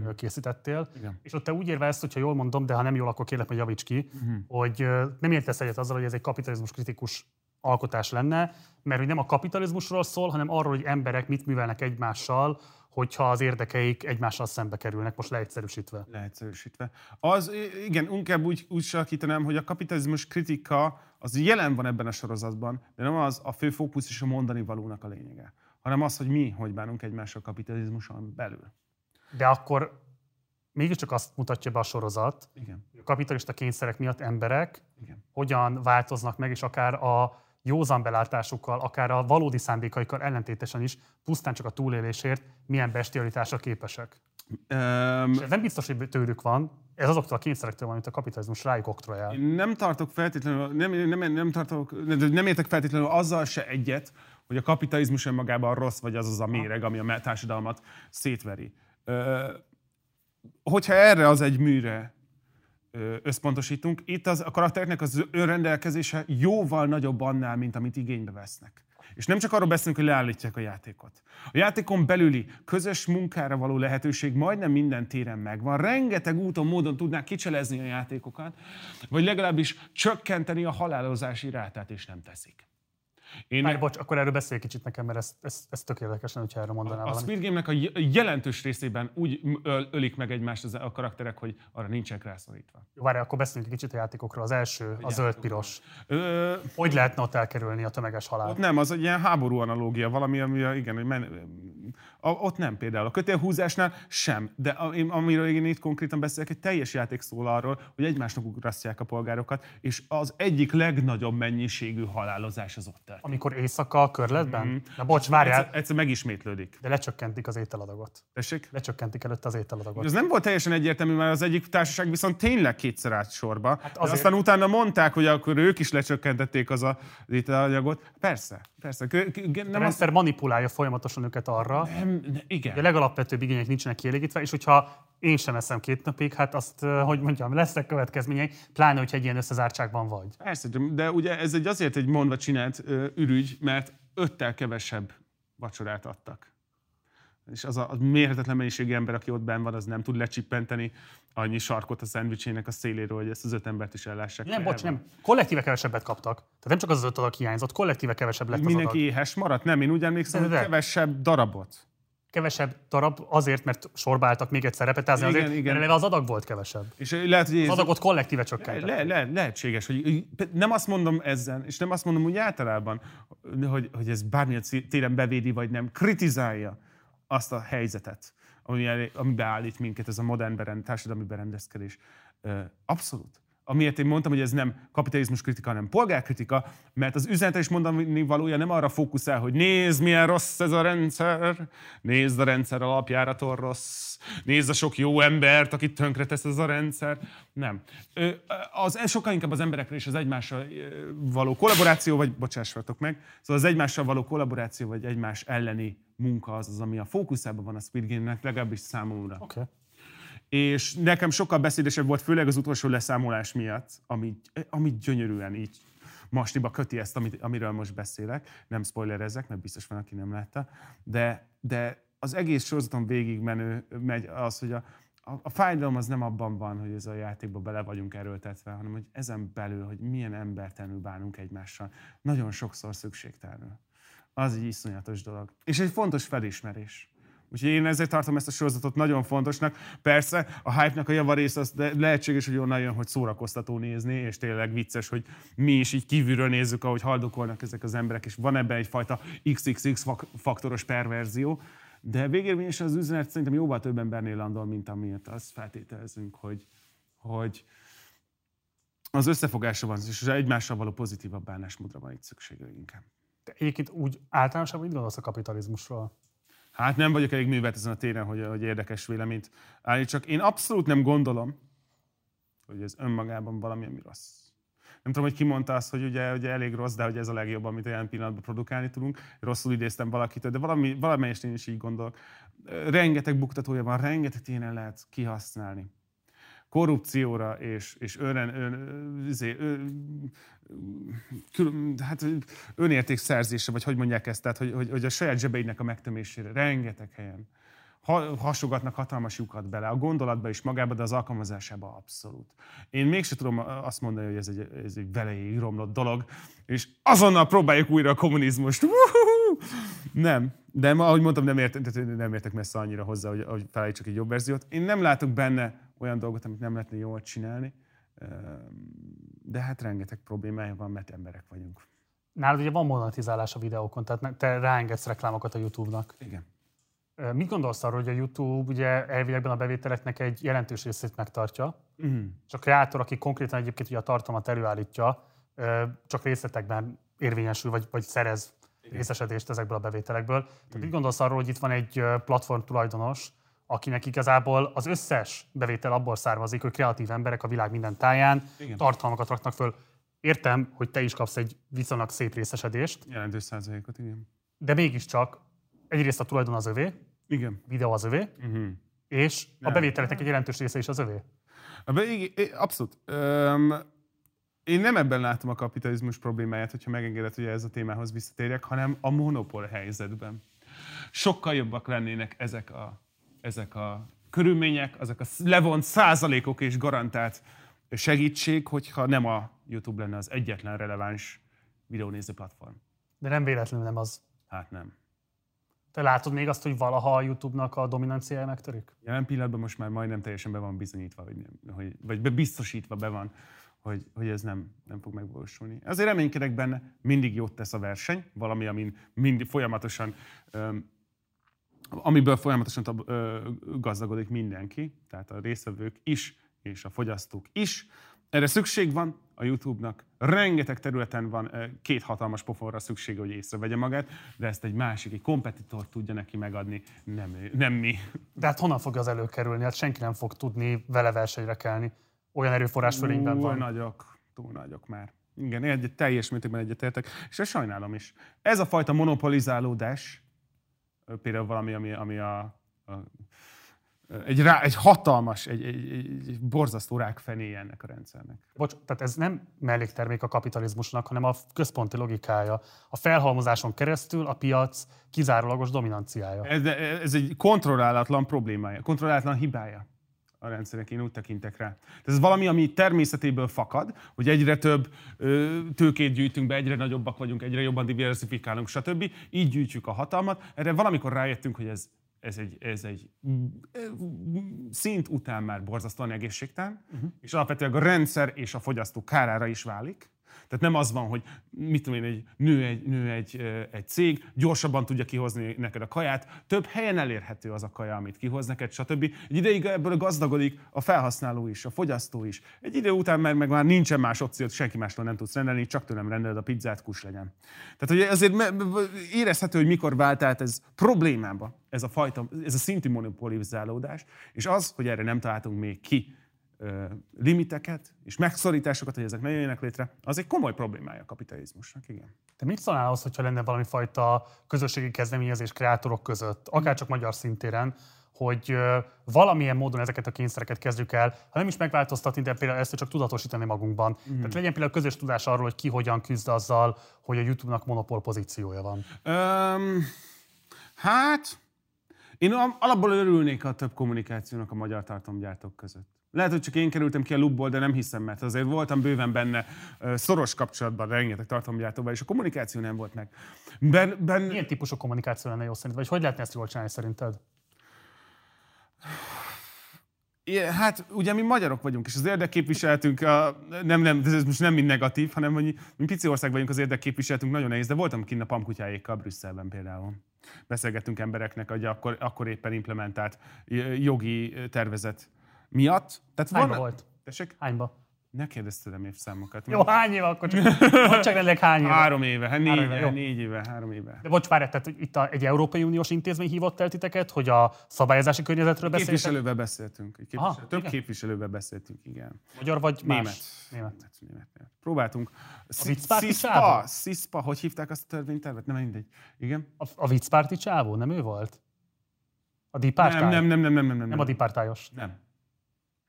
Speaker 1: ö, készítettél,
Speaker 2: Igen.
Speaker 1: és ott te úgy érvelsz, hogyha jól mondom, de ha nem jól, akkor kérlek, hogy javíts ki,
Speaker 2: Mhm.
Speaker 1: hogy nem értesz egyet azzal, hogy ez egy kapitalizmus kritikus alkotás lenne, mert hogy nem a kapitalizmusról szól, hanem arról, hogy emberek mit művelnek egymással, hogyha az érdekeik egymással szembe kerülnek, most leegyszerűsítve.
Speaker 2: leegyszerűsítve. Az, igen, inkább úgy, úgy sarkítanám, hogy a kapitalizmus kritika az jelen van ebben a sorozatban, de nem az a fő fókusz és a mondani valónak a lényege, hanem az, hogy mi hogy bánunk egymással kapitalizmuson belül.
Speaker 1: De akkor mégiscsak azt mutatja be a sorozat,
Speaker 2: Igen.
Speaker 1: hogy a kapitalista kényszerek miatt emberek
Speaker 2: Igen.
Speaker 1: hogyan változnak meg, és akár a józan belátásukkal, akár a valódi szándékaikkal ellentétesen is, pusztán csak a túlélésért milyen bestialitásra képesek.
Speaker 2: Um,
Speaker 1: És ez nem biztos, hogy tőlük van, ez azoktól a kényszerektől van, amit a kapitalizmus rájuk oktrojál.
Speaker 2: Nem tartok feltétlenül, nem, nem, nem, tartok, nem, értek feltétlenül azzal se egyet, hogy a kapitalizmus önmagában rossz, vagy az az a méreg, ami a társadalmat szétveri. Hogyha erre az egy műre összpontosítunk, itt az, a karaktereknek az önrendelkezése jóval nagyobb annál, mint amit igénybe vesznek. És nem csak arról beszélünk, hogy leállítják a játékot. A játékon belüli közös munkára való lehetőség majdnem minden téren megvan. Rengeteg úton, módon tudnák kicselezni a játékokat, vagy legalábbis csökkenteni a halálozási rátát, és nem teszik.
Speaker 1: Én Már, bocs, akkor erről beszélj kicsit nekem, mert ez, ez, ez tök érdekes, hogyha erről mondanál
Speaker 2: A
Speaker 1: valamit.
Speaker 2: Squid Game-nek a jelentős részében úgy öl, ölik meg egymást az- a karakterek, hogy arra nincsenek rászorítva.
Speaker 1: Jó, Várj, akkor beszéljünk kicsit a játékokról. Az első, a zöld-piros.
Speaker 2: Ö,
Speaker 1: Hogy lehetne ott elkerülni a tömeges halált?
Speaker 2: Ott nem, az egy ilyen háború analógia, valami, ami a, igen, hogy men, a, ott nem például. A kötélhúzásnál sem. De amiről én itt konkrétan beszélek, egy teljes játék szól arról, hogy egymásnak ugrasztják a polgárokat, és az egyik legnagyobb mennyiségű halálozás az ott történik.
Speaker 1: Amikor éjszaka a körletben?
Speaker 2: Mhm.
Speaker 1: Na bocs, várjál.
Speaker 2: Egyszer, egyszer megismétlődik.
Speaker 1: De lecsökkentik az ételadagot.
Speaker 2: Tessék?
Speaker 1: Lecsökkentik előtte az ételadagot.
Speaker 2: Ez nem volt teljesen egyértelmű, mert az egyik társaság viszont tényleg kétszer állt sorba. Hát
Speaker 1: azért-.
Speaker 2: Aztán utána mondták, hogy akkor ők is lecsökkentették az a az ételanyagot. Persze, persze. Kö- kö-
Speaker 1: Nem a rendszer manipulálja folyamatosan őket arra,
Speaker 2: Nem, ne, igen.
Speaker 1: hogy a legalapvetőbb igények nincsenek kielégítve, és hogyha én sem eszem két napig, hát azt, eh, hogy mondjam, lesznek következményei, pláne, hogyha egy ilyen összezártságban vagy.
Speaker 2: Persze, de- ugye ez egy azért egy mondva csinált ürügy, mert öttel kevesebb vacsorát adtak. És az a, a mérhetetlen mennyiségű ember, aki ott benn van, az nem tud lecsippenteni annyi sarkot a szendvicsének a széléről, hogy ezt az öt embert is ellássák.
Speaker 1: Nem, bocs, nem. Kollektíve kevesebbet kaptak. Tehát nem csak az öt adag hiányzott, kollektíve kevesebb lett az
Speaker 2: Mindenki
Speaker 1: adag.
Speaker 2: éhes maradt? Nem, én úgy emlékszem,
Speaker 1: De,
Speaker 2: hogy
Speaker 1: de.
Speaker 2: kevesebb darabot.
Speaker 1: Kevesebb darab azért, mert sorba álltak még egyszer repetázni,
Speaker 2: Igen,
Speaker 1: azért,
Speaker 2: igen.
Speaker 1: mert az adag volt kevesebb.
Speaker 2: És lehet, hogy
Speaker 1: Az adagot kollektíve
Speaker 2: Le,
Speaker 1: csökkent.
Speaker 2: le, le, lehetséges, hogy nem azt mondom ezzel, és nem azt mondom úgy általában, hogy, hogy ez bármilyen téren bevédi, vagy nem, kritizálja azt a helyzetet, ami, ami beállít minket, ez a modern berend, társadalmi berendezkedés. Abszolút. Amiért én mondtam, hogy ez nem kapitalizmus kritika, hanem polgárkritika, mert az üzenete is mondani valója nem arra fókuszál, hogy nézd, milyen rossz ez a rendszer, nézd a rendszer alapjáraton rossz, nézd a sok jó embert, akit tönkretesz ez a rendszer. Nem. Az sokkal inkább az emberekre és az egymással való kollaboráció, vagy bocsássatok meg, szóval az egymással való kollaboráció, vagy egymás elleni munka az az, ami a fókuszában van a Squid Game-nek, legalábbis számomra.
Speaker 1: Okay.
Speaker 2: És nekem sokkal beszédesebb volt, főleg az utolsó leszámolás miatt, ami, ami gyönyörűen így masniba köti ezt, amit, amiről most beszélek. Nem spoilerezek, mert biztos van, aki nem látta. De, de az egész sorozaton végig menő megy az, hogy a, a, a fájdalom az nem abban van, hogy ez a játékba bele vagyunk erőltetve, hanem hogy ezen belül, hogy milyen embertelenül bánunk egymással. Nagyon sokszor szükségtelenül. Az egy iszonyatos dolog. És egy fontos felismerés. Úgyhogy én ezért tartom ezt a sorozatot nagyon fontosnak. Persze a hype-nak a javarész az lehetséges, hogy onnan jön, hogy szórakoztató nézni, és tényleg vicces, hogy mi is így kívülről nézzük, ahogy haldokolnak ezek az emberek, és van ebben egyfajta XXX fak- faktoros perverzió. De végérvényesen az üzenet szerintem jóval több embernél landol, mint amiért azt feltételezünk, hogy, hogy az összefogásra van, és az egymással való pozitívabb bánásmódra van itt szükség inkább.
Speaker 1: De egyébként úgy általánosan mit gondolsz a kapitalizmusról?
Speaker 2: Hát nem vagyok elég művelt ezen a téren, hogy, hogy érdekes véleményt állítsak. Én abszolút nem gondolom, hogy ez önmagában valami, ami rossz. Nem tudom, hogy ki mondta azt, hogy ugye, ugye elég rossz, de hogy ez a legjobb, amit olyan pillanatban produkálni tudunk. Rosszul idéztem valakitől, de valami, valamelyest én is így gondolok. Rengeteg buktatója van, rengeteg tényleg lehet kihasználni. Korrupcióra és, és ön, ön, ön, ön, kül, hát önértékszerzésre, vagy hogy mondják ezt, tehát hogy, hogy, hogy a saját zsebeidnek a megtömésére rengeteg helyen ha, hasogatnak hatalmas lyukat bele, a gondolatba is magába, de az alkalmazásába abszolút. Én mégsem tudom azt mondani, hogy ez egy, ez egy velejéig romlott dolog, és azonnal próbáljuk újra a kommunizmust. Uhuhu! Nem. De ahogy mondtam, nem, ért, nem értek messze annyira hozzá, hogy, hogy felállítsak egy jobb verziót. Én nem látok benne olyan dolgot, amit nem lehetne jól csinálni, de hát rengeteg problémája van, mert emberek vagyunk.
Speaker 1: Nálad ugye van monetizálás a videókon, tehát te ráengedsz reklámokat a YouTube-nak.
Speaker 2: Igen.
Speaker 1: Mit gondolsz arról, hogy a YouTube ugye elvilegben a bevételeknek egy jelentős részét megtartja,
Speaker 2: Mhm.
Speaker 1: és a kreátor, aki konkrétan egyébként ugye a tartalmat előállítja, csak részletekben érvényesül, vagy, vagy szerez Igen. részesedést ezekből a bevételekből. Tehát
Speaker 2: Mhm.
Speaker 1: mit gondolsz arról, hogy itt van egy platform tulajdonos, akinek igazából az összes bevétel abból származik, hogy kreatív emberek a világ minden táján
Speaker 2: Igen.
Speaker 1: tartalmakat raknak föl. Értem, hogy te is kapsz egy viszonylag szép részesedést,
Speaker 2: Jelentős százalékot, igen.
Speaker 1: de mégiscsak egyrészt a tulajdon az övé,
Speaker 2: Igen.
Speaker 1: videó az övé,
Speaker 2: Uh-huh.
Speaker 1: és a bevételeknek egy jelentős része is az övé.
Speaker 2: A Abszolút. Öm, én nem ebben látom a kapitalizmus problémáját, hogyha megengedett, hogy ez a témához visszatérjek, hanem a monopól helyzetben. Sokkal jobbak lennének ezek a, ezek a körülmények, azok a levont százalékok és garantált segítség, hogyha nem a YouTube lenne az egyetlen releváns videónéző platform.
Speaker 1: De nem véletlenül nem az.
Speaker 2: Hát nem.
Speaker 1: Te látod még azt, hogy valaha a YouTube-nak a dominanciája megtörik?
Speaker 2: Jelen pillanatban most már majdnem teljesen be van bizonyítva, hogy, nem, hogy vagy be biztosítva be van, hogy, hogy ez nem, nem fog megvalósulni. Azért reménykedek benne, mindig jót tesz a verseny, valami, amin mindig folyamatosan, öm, amiből folyamatosan tab- ö, gazdagodik mindenki, tehát a résztvevők is, és a fogyasztók is. Erre szükség van a YouTube-nak. Rengeteg területen van ö, két hatalmas pofonra szüksége, hogy észrevegye magát, de ezt egy másik, egy kompetitor tudja neki megadni, nem, ő- nem mi.
Speaker 1: De hát honnan fog az előkerülni? Hát senki nem fog tudni vele versenyre kelni. Olyan erőforrás fölényben van.
Speaker 2: nagyok, túl nagyok már. Igen, egy, teljes mértékben egyetértek, és ezt sajnálom is. Ez a fajta monopolizálódás, például valami, ami, ami a, a egy, rá, egy hatalmas, egy, egy, egy, borzasztó rákfenéje ennek a rendszernek.
Speaker 1: Bocs, tehát ez nem melléktermék a kapitalizmusnak, hanem a központi logikája. A felhalmozáson keresztül a piac kizárólagos dominanciája.
Speaker 2: Ez, ez egy kontrollálatlan problémája, kontrollálatlan hibája a rendszernek, én úgy tekintek rá. Tehát ez valami, ami természetéből fakad, hogy egyre több ö, tőkét gyűjtünk be, egyre nagyobbak vagyunk, egyre jobban diversifikálunk, stb. Így gyűjtjük a hatalmat. Erre valamikor rájöttünk, hogy ez, ez egy, ez egy szint után már borzasztóan egészségtelen, uh-huh. és alapvetően a rendszer és a fogyasztó kárára is válik. Tehát nem az van, hogy mit tudom én, egy nő egy, nő egy, egy cég, gyorsabban tudja kihozni neked a kaját, több helyen elérhető az a kaja, amit kihoz neked, stb. Egy ideig ebből gazdagodik a felhasználó is, a fogyasztó is. Egy idő után meg, meg már nincsen más opciót, senki mástól nem tudsz rendelni, csak tőlem rendeled a pizzát, kus legyen. Tehát hogy azért érezhető, hogy mikor vált át ez problémába, ez a fajta, ez a szintű monopolizálódás, és az, hogy erre nem találtunk még ki limiteket és megszorításokat, hogy ezek ne jöjjenek létre, az egy komoly problémája a kapitalizmusnak, igen.
Speaker 1: Te mit szólnál ahhoz, hogyha lenne valami fajta közösségi kezdeményezés kreátorok között, akárcsak magyar szintéren, hogy valamilyen módon ezeket a kényszereket kezdjük el, ha nem is megváltoztatni, de például ezt csak tudatosítani magunkban. Mm. Tehát legyen például közös tudás arról, hogy ki hogyan küzd azzal, hogy a YouTube-nak monopól pozíciója van.
Speaker 2: Öm, hát, én al- alapból örülnék a több kommunikációnak a magyar tartalomgyártók között. Lehet, hogy csak én kerültem ki a lubból, de nem hiszem, mert azért voltam bőven benne szoros kapcsolatban rengeteg tartalomgyártóval, és a kommunikáció nem volt meg. Ben, ben...
Speaker 1: Milyen típusú kommunikáció lenne jó szerint? Vagy hogy lehetne ezt jól csinálni szerinted?
Speaker 2: Igen, hát ugye mi magyarok vagyunk, és az érdekképviseletünk, a, nem, nem, ez most nem mind negatív, hanem hogy mi pici ország vagyunk, az érdekképviseletünk nagyon nehéz, de voltam kint a pamkutyáékkal Brüsszelben például. Beszélgettünk embereknek, hogy akkor, akkor éppen implementált jogi tervezet miatt. Tehát
Speaker 1: Hányba
Speaker 2: van-
Speaker 1: volt?
Speaker 2: Tessék?
Speaker 1: Hányba?
Speaker 2: Ne kérdezz tőlem évszámokat.
Speaker 1: Jó, hány éve akkor csak, mondd csak rendileg hány éve.
Speaker 2: Három éve, hát négy,
Speaker 1: Három éve, jó.
Speaker 2: négy éve, három éve.
Speaker 1: De bocs, várj, tehát itt a, egy Európai Uniós intézmény hívott el titeket, hogy a szabályozási környezetről beszéltek?
Speaker 2: Képviselővel beszéltünk. Képviselő,
Speaker 1: Aha,
Speaker 2: több
Speaker 1: igen.
Speaker 2: képviselővel beszéltünk, igen.
Speaker 1: Magyar vagy más?
Speaker 2: Német.
Speaker 1: Német.
Speaker 2: Német. német, német. Próbáltunk.
Speaker 1: A viccpárti
Speaker 2: Cispa,
Speaker 1: csávó?
Speaker 2: Cispa, hogy hívták azt a törvénytervet? Nem mindegy. Igen.
Speaker 1: A, a viccpárti csávó, nem ő volt? A
Speaker 2: Nem,
Speaker 1: dipártály?
Speaker 2: nem, nem, nem, nem, nem, nem.
Speaker 1: Nem a dipártályos.
Speaker 2: Nem.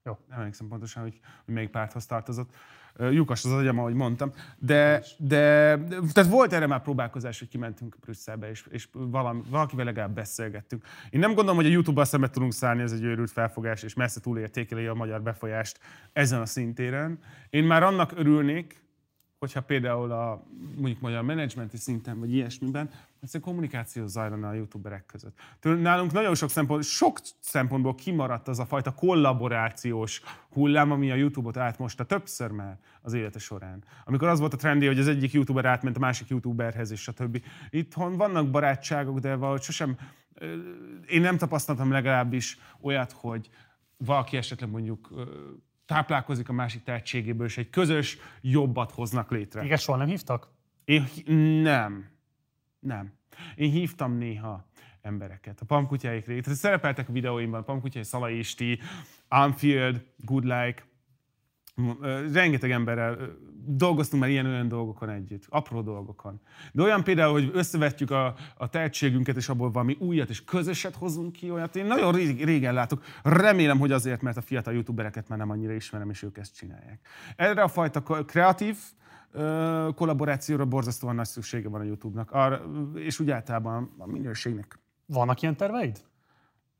Speaker 1: Jó.
Speaker 2: Nem emlékszem pontosan, hogy, hogy melyik párthoz tartozott. Lyukas az agyam, ahogy mondtam. De, de, tehát volt erre már próbálkozás, hogy kimentünk Brüsszelbe, és, és valami, valakivel legalább beszélgettünk. Én nem gondolom, hogy a YouTube-ban szembe tudunk szállni, ez egy őrült felfogás, és messze túlértékeli a magyar befolyást ezen a szintéren. Én már annak örülnék, hogyha például a mondjuk magyar menedzsmenti szinten, vagy ilyesmiben, a kommunikáció zajlana a youtuberek között. Nálunk nagyon sok, szempont, sok szempontból kimaradt az a fajta kollaborációs hullám, ami a YouTube-ot átmosta többször már az élete során. Amikor az volt a trendi, hogy az egyik youtuber átment a másik youtuberhez, és stb. Itthon vannak barátságok, de valahogy sosem, én nem tapasztaltam legalábbis olyat, hogy valaki esetleg mondjuk táplálkozik a másik tehetségéből, és egy közös jobbat hoznak létre.
Speaker 1: Igen, soha nem hívtak?
Speaker 2: Én nem. Nem. Én hívtam néha embereket. A pamkutyáik. Tehát szerepeltek a videóimban, a pamkutyai Szalai Isti, Anfield, Good Like, rengeteg emberrel dolgoztunk már ilyen-olyan dolgokon együtt, apró dolgokon. De olyan például, hogy összevetjük a, a tehetségünket, és abból valami újat és közöset hozunk ki, olyat én nagyon rég, régen látok. Remélem, hogy azért, mert a fiatal youtubereket már nem annyira ismerem, és ők ezt csinálják. Erre a fajta kreatív ö, kollaborációra borzasztóan nagy szüksége van a YouTube-nak, arra, és úgy általában a minőségnek.
Speaker 1: Vannak ilyen terveid?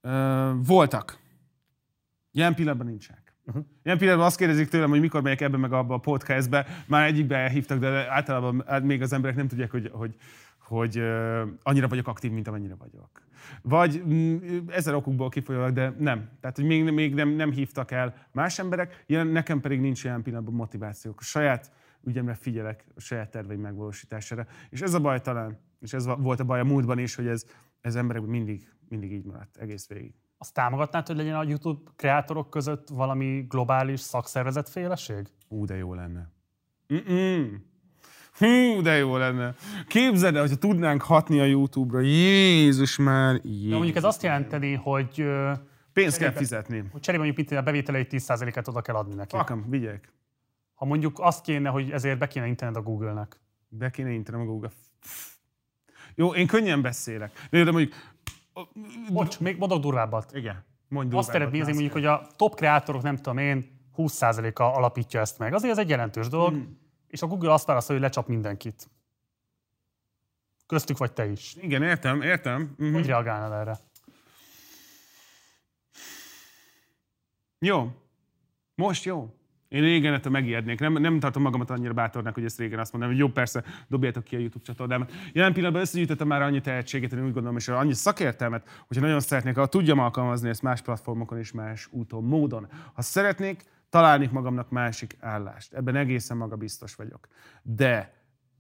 Speaker 2: Ö, voltak. Jelen pillanatban nincsenek. Uh-huh. Ilyen pillanatban azt kérdezik tőlem, hogy mikor megyek ebbe meg abba a podcastbe. Már egyikbe elhívtak, de általában hát még az emberek nem tudják, hogy, hogy, hogy uh, annyira vagyok aktív, mint amennyire vagyok. Vagy mm, ezer okukból kifolyólag, de nem. Tehát, hogy még, még nem, nem hívtak el más emberek, ilyen, nekem pedig nincs ilyen pillanatban motivációk. A saját ügyemre figyelek, a saját terveim megvalósítására. És ez a baj talán, és ez volt a baj a múltban is, hogy ez, ez emberekben mindig, mindig így maradt, egész végig.
Speaker 1: Azt támogatnád, hogy legyen a YouTube kreátorok között valami globális szakszervezetféleség?
Speaker 2: Ú, de jó lenne. Mm-mm. Hú, de jó lenne. Képzeld el, hogyha tudnánk hatni a YouTube-ra. Jézus már, Jézus.
Speaker 1: De mondjuk ez azt jelenteni, hogy...
Speaker 2: Pénzt kell fizetni.
Speaker 1: Hogy cserébe mondjuk mint a bevételei 10%-át oda kell adni neki.
Speaker 2: Akam, vigyek.
Speaker 1: Ha mondjuk azt kéne, hogy ezért be kéne intened a Google-nek.
Speaker 2: Be kéne intenem a Google. Jó, én könnyen beszélek. De, de mondjuk...
Speaker 1: Bocs, még mondok durvábbat.
Speaker 2: Igen. Mondj
Speaker 1: Azt
Speaker 2: durvábbat,
Speaker 1: eredményezi
Speaker 2: Nász.
Speaker 1: mondjuk, hogy a top kreátorok, nem tudom én, 20%-a alapítja ezt meg. Azért ez egy jelentős dolog,
Speaker 2: Hmm.
Speaker 1: és a Google azt válaszolja, hogy lecsap mindenkit. Köztük vagy te is.
Speaker 2: Igen, értem, értem. Mhm.
Speaker 1: Hogy reagálnál erre?
Speaker 2: Jó. Most jó. Én régen ettől megijednék. Nem, nem tartom magamat annyira bátornak, hogy ezt régen azt mondom, hogy jó, persze, dobjátok ki a YouTube csatornámat. Jelen pillanatban összegyűjtöttem már annyi tehetséget, én úgy gondolom, és annyi szakértelmet, hogyha nagyon szeretnék, ha tudjam alkalmazni ezt más platformokon és más úton, módon. Ha szeretnék, találnék magamnak másik állást. Ebben egészen magabiztos vagyok. De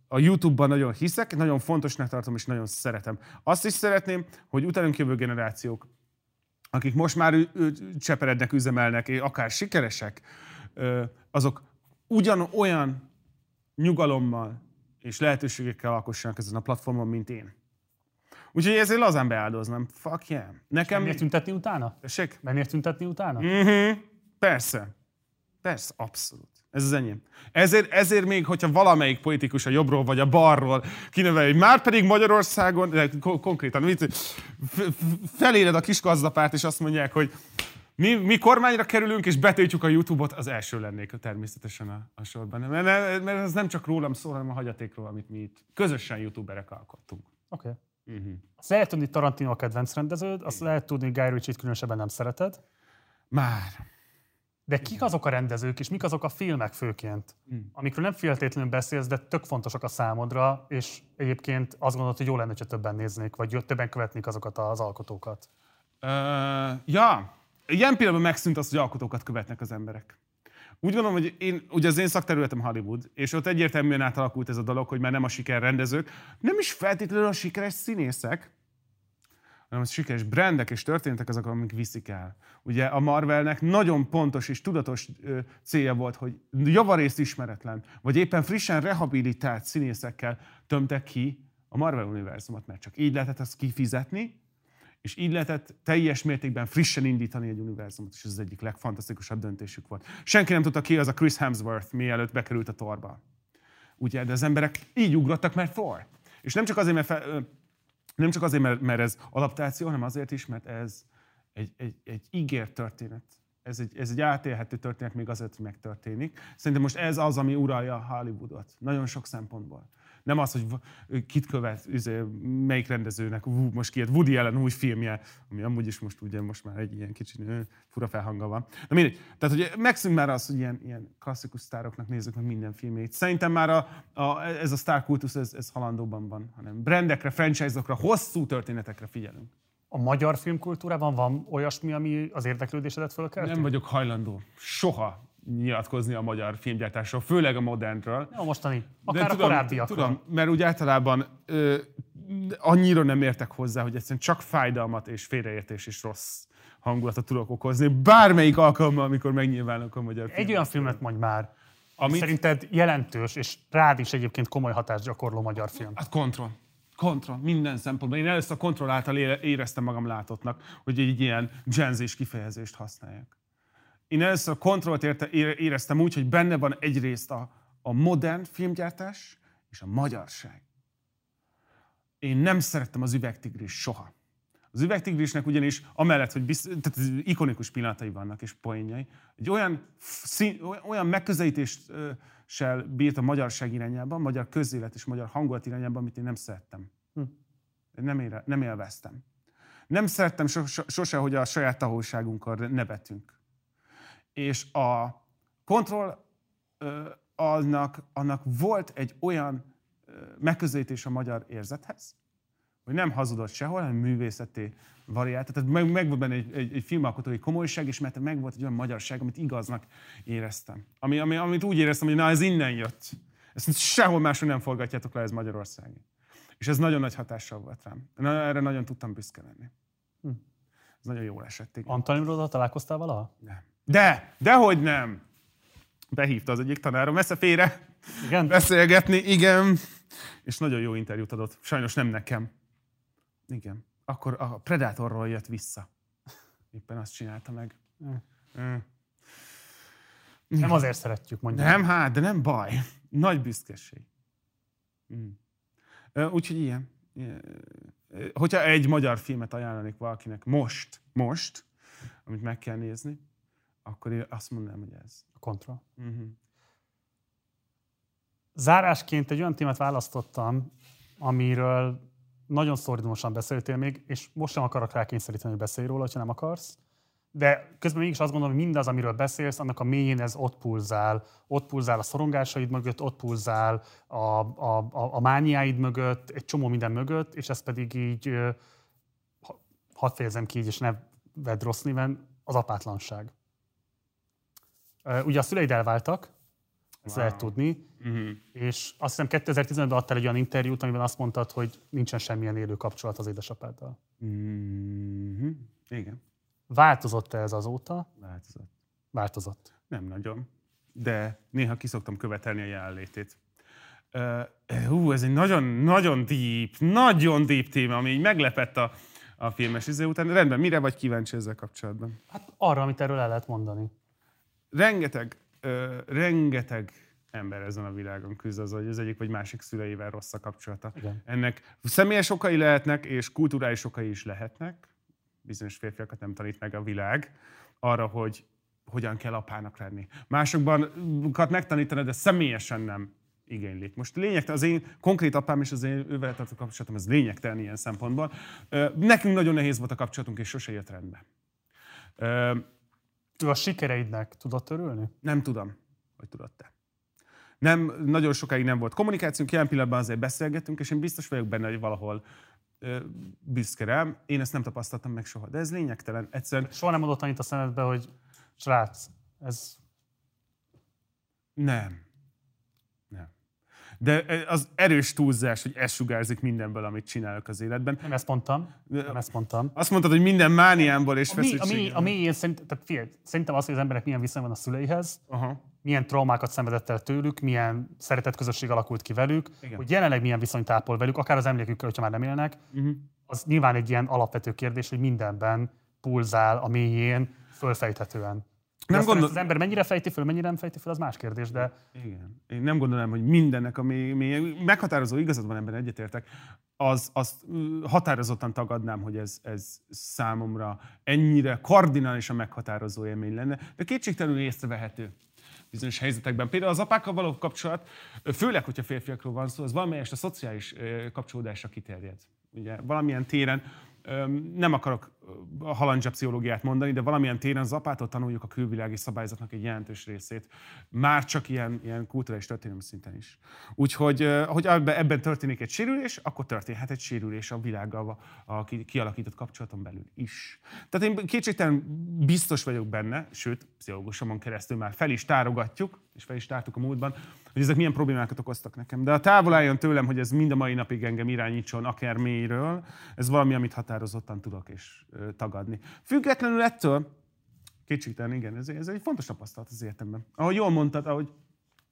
Speaker 2: a YouTube-ban nagyon hiszek, nagyon fontosnak tartom, és nagyon szeretem. Azt is szeretném, hogy utánunk jövő generációk akik most már cseperednek, üzemelnek, akár sikeresek, azok ugyanolyan nyugalommal és lehetőségekkel alkossanak ezen a platformon, mint én. Úgyhogy ezért lazán beáldoznám. Fuck yeah. Nekem...
Speaker 1: Mennél tüntetni utána?
Speaker 2: Tessék?
Speaker 1: Mennél tüntetni utána?
Speaker 2: Mhm. Persze. Persze, abszolút. Ez az enyém. Ezért, ezért még, hogyha valamelyik politikus a jobbról vagy a balról kinövel, hogy már pedig Magyarországon, de ko- konkrétan, mit, f- f- feléled a kis gazdapárt, és azt mondják, hogy mi, mi kormányra kerülünk, és betiltjuk a YouTube-ot, az első lennék természetesen a, a sorban. Mert, mert, ez nem csak rólam szól, hanem a hagyatékról, amit mi itt közösen youtuberek alkottunk.
Speaker 1: Oké.
Speaker 2: Okay. Uh-huh.
Speaker 1: Azt lehet tudni, Tarantino a kedvenc rendeződ, azt lehet tudni, Guy Ritchie-t különösebben nem szereted.
Speaker 2: Már.
Speaker 1: De kik azok a rendezők, és mik azok a filmek főként,
Speaker 2: Hmm.
Speaker 1: amikről nem feltétlenül beszélsz, de tök fontosak a számodra, és egyébként azt gondolod, hogy jó lenne, ha többen néznék, vagy többen követnék azokat az alkotókat.
Speaker 2: Uh, ja, ilyen pillanatban megszűnt az, hogy alkotókat követnek az emberek. Úgy gondolom, hogy én, ugye az én szakterületem Hollywood, és ott egyértelműen átalakult ez a dolog, hogy már nem a siker rendezők, nem is feltétlenül a sikeres színészek, hanem a sikeres brandek és történetek azok, amik viszik el. Ugye a Marvelnek nagyon pontos és tudatos ö, célja volt, hogy javarészt ismeretlen, vagy éppen frissen rehabilitált színészekkel tömtek ki a Marvel univerzumot, mert csak így lehetett azt kifizetni, és így lehetett teljes mértékben frissen indítani egy univerzumot, és ez az egyik legfantasztikusabb döntésük volt. Senki nem tudta ki az a Chris Hemsworth, mielőtt bekerült a torba. Ugye, de az emberek így ugrottak, mert Thor. És nem csak azért, mert, fe, ö, nem csak azért, mert, mert ez adaptáció, hanem azért is, mert ez egy, egy, egy ígért történet. Ez egy, ez egy átélhető történet még azért, hogy megtörténik. Szerintem most ez az, ami uralja Hollywoodot. Nagyon sok szempontból. Nem az, hogy kit követ, üzé, melyik rendezőnek, hú, most kijött Woody Allen új filmje, ami amúgy is most ugye most már egy ilyen kicsit fura felhanga van. Na mindegy. Tehát, hogy megszűnt már az, hogy ilyen, ilyen klasszikus sztároknak nézzük meg minden filmét. Szerintem már a, a, ez a sztárkultusz, ez, ez halandóban van, hanem brandekre, franchise-okra, hosszú történetekre figyelünk.
Speaker 1: A magyar filmkultúrában van olyasmi, ami az érdeklődésedet fölkelti?
Speaker 2: Nem vagyok hajlandó soha nyilatkozni a magyar filmgyártásról, főleg a modernről.
Speaker 1: A mostani,
Speaker 2: De
Speaker 1: akár a
Speaker 2: tudom,
Speaker 1: korábbiakról.
Speaker 2: Tudom, mert úgy általában ö, annyira nem értek hozzá, hogy egyszerűen csak fájdalmat és félreértés és rossz hangulatot tudok okozni. Bármelyik alkalommal, amikor megnyilvánulok a magyar
Speaker 1: Egy olyan filmet mondj már,
Speaker 2: Amit-
Speaker 1: szerinted jelentős, és rád is egyébként komoly hatást gyakorló magyar film.
Speaker 2: Hát kontroll. Kontroll, minden szempontból. Én először a kontroll által ére- éreztem magam látottnak, hogy egy ilyen genzés kifejezést használják. Én először kontrollt érte, ére- éreztem úgy, hogy benne van egyrészt a, a modern filmgyártás és a magyarság. Én nem szerettem az üvegtigris soha. Az üvegtigrisnek ugyanis, amellett, hogy bizt, tehát ikonikus pillanatai vannak és poénjai, egy olyan, szín, olyan megközelítéssel bírt a magyarság irányában, magyar közélet és magyar hangulat irányában, amit én nem szerettem.
Speaker 1: Hm.
Speaker 2: Nem, ére, nem élveztem. Nem szerettem so, so, sose, hogy a saját tahóságunkkal nevetünk. És a kontroll annak, annak volt egy olyan megközelítés a magyar érzethez, hogy nem hazudott sehol, hanem művészeti variált. Tehát meg, meg volt benne egy, egy, egy filmalkotói komolyság, és mert meg volt egy olyan magyarság, amit igaznak éreztem. Ami, ami, amit úgy éreztem, hogy na, ez innen jött. Ezt sehol máshol nem forgatjátok le, ez Magyarországi. És ez nagyon nagy hatással volt rám. Erre nagyon tudtam büszke lenni.
Speaker 1: Hm.
Speaker 2: Ez nagyon jól esett. Igen.
Speaker 1: Antal Imroddal találkoztál valaha?
Speaker 2: Nem. De, dehogy nem. Behívta az egyik tanárom eszefére
Speaker 1: Igen?
Speaker 2: beszélgetni, igen. És nagyon jó interjút adott. Sajnos nem nekem. Igen. Akkor a Predatorról jött vissza. Éppen azt csinálta meg. Mm.
Speaker 1: Nem azért szeretjük, mondjuk.
Speaker 2: Nem, hát, de nem baj. Nagy büszkeség. Mm. Úgyhogy ilyen. Hogyha egy magyar filmet ajánlanék valakinek most, most, amit meg kell nézni, akkor én azt mondanám, hogy ez.
Speaker 1: A kontra.
Speaker 2: Mhm.
Speaker 1: Zárásként egy olyan témát választottam, amiről nagyon szorgalmasan beszéltél még, és most sem akarok rá kényszeríteni, hogy beszélj róla, ha nem akarsz. De közben mégis azt gondolom, hogy mindaz, amiről beszélsz, annak a mélyén ez ott pulzál. Ott pulzál a szorongásaid mögött, ott pulzál a, a, a, a mániáid mögött, egy csomó minden mögött, és ez pedig így, hadd fejezem ki így, és ne vedd rossz néven, az apátlanság. Ugye a szüleid elváltak, ezt
Speaker 2: Wow.
Speaker 1: lehet tudni,
Speaker 2: Mhm.
Speaker 1: és azt hiszem 2015-ben adtál egy olyan interjút, amiben azt mondtad, hogy nincsen semmilyen élő kapcsolat az édesapáddal.
Speaker 2: Mhm. Igen,
Speaker 1: Változott-e ez azóta?
Speaker 2: változott.
Speaker 1: Változott.
Speaker 2: Nem nagyon, de néha kiszoktam követelni a jelenlétét. Hú, ez egy nagyon, nagyon deep, nagyon deep téma, ami így meglepett a, a filmes izé után. Rendben, mire vagy kíváncsi ezzel kapcsolatban?
Speaker 1: Hát arra, amit erről el lehet mondani.
Speaker 2: Rengeteg, ö, rengeteg ember ezen a világon küzd az, hogy az egyik vagy másik szüleivel rossz a kapcsolata.
Speaker 1: Igen.
Speaker 2: Ennek személyes okai lehetnek, és kulturális okai is lehetnek. Bizonyos férfiakat nem tanít meg a világ arra, hogy hogyan kell apának lenni. Másokban megtanítani, de személyesen nem igénylik. Most lényegtelen, az én konkrét apám és az én ővel tartó kapcsolatom, ez lényegtelen ilyen szempontból. Nekünk nagyon nehéz volt a kapcsolatunk, és sose jött rendbe.
Speaker 1: A sikereidnek tudott örülni?
Speaker 2: nem tudom, hogy tudod te. Nem, nagyon sokáig nem volt kommunikációnk, jelen pillanatban azért beszélgetünk, és én biztos vagyok benne, hogy valahol ö, büszke rám. Én ezt nem tapasztaltam meg soha, de ez lényegtelen. Egyszerűen
Speaker 1: Soha nem adott annyit a szemedbe, hogy srác, ez.
Speaker 2: Nem. De az erős túlzás, hogy ez sugárzik mindenből, amit csinálok az életben.
Speaker 1: nem ezt mondtam. Nem ezt mondtam.
Speaker 2: Azt mondtad, hogy minden mániámból és
Speaker 1: mély, a,
Speaker 2: feszültségemből.
Speaker 1: a mélyén szerint, tehát figyelj, szerintem az, hogy az emberek milyen viszony van a szüleihez,
Speaker 2: Aha.
Speaker 1: milyen traumákat szenvedett el tőlük, milyen szeretett közösség alakult ki velük,
Speaker 2: Igen.
Speaker 1: hogy jelenleg milyen viszonyt ápol velük, akár az emlékükkel, hogyha már nem élnek,
Speaker 2: Mhm.
Speaker 1: az nyilván egy ilyen alapvető kérdés, hogy mindenben pulzál a mélyén, fölfejthetően.
Speaker 2: Nem
Speaker 1: Nem gondol... az ember mennyire fejti föl, mennyire nem fejti föl, az más kérdés, de
Speaker 2: Igen. Én nem gondolom, hogy mindennek, ami, ami meghatározó, igazad van ebben egyetértek, az, azt határozottan tagadnám, hogy ez, ez számomra ennyire kardinálisan meghatározó élmény lenne, de kétségtelenül észrevehető bizonyos helyzetekben. Például az apákkal való kapcsolat, főleg, hogyha férfiakról van szó, az valamelyest a szociális kapcsolódásra kiterjed. Ugye valamilyen téren, nem akarok halandzsa pszichológiát mondani, de valamilyen téren az apától tanuljuk a külvilági szabályzatnak egy jelentős részét. Már csak ilyen, ilyen kulturális történelmi szinten is. Úgyhogy, hogy ebben, történik egy sérülés, akkor történhet egy sérülés a világgal, a, a ki- kialakított kapcsolaton belül is. Tehát én kétségtelen biztos vagyok benne, sőt, pszichológusomon keresztül már fel is tárogatjuk, és fel is tártuk a múltban, hogy ezek milyen problémákat okoztak nekem. De a távol álljon tőlem, hogy ez mind a mai napig engem irányítson, akár mélyről, ez valami, amit határozottan tudok és tagadni. Függetlenül ettől, kétségtelen, igen, ez, ez egy fontos tapasztalat az életemben. Ahogy jól mondtad, ahogy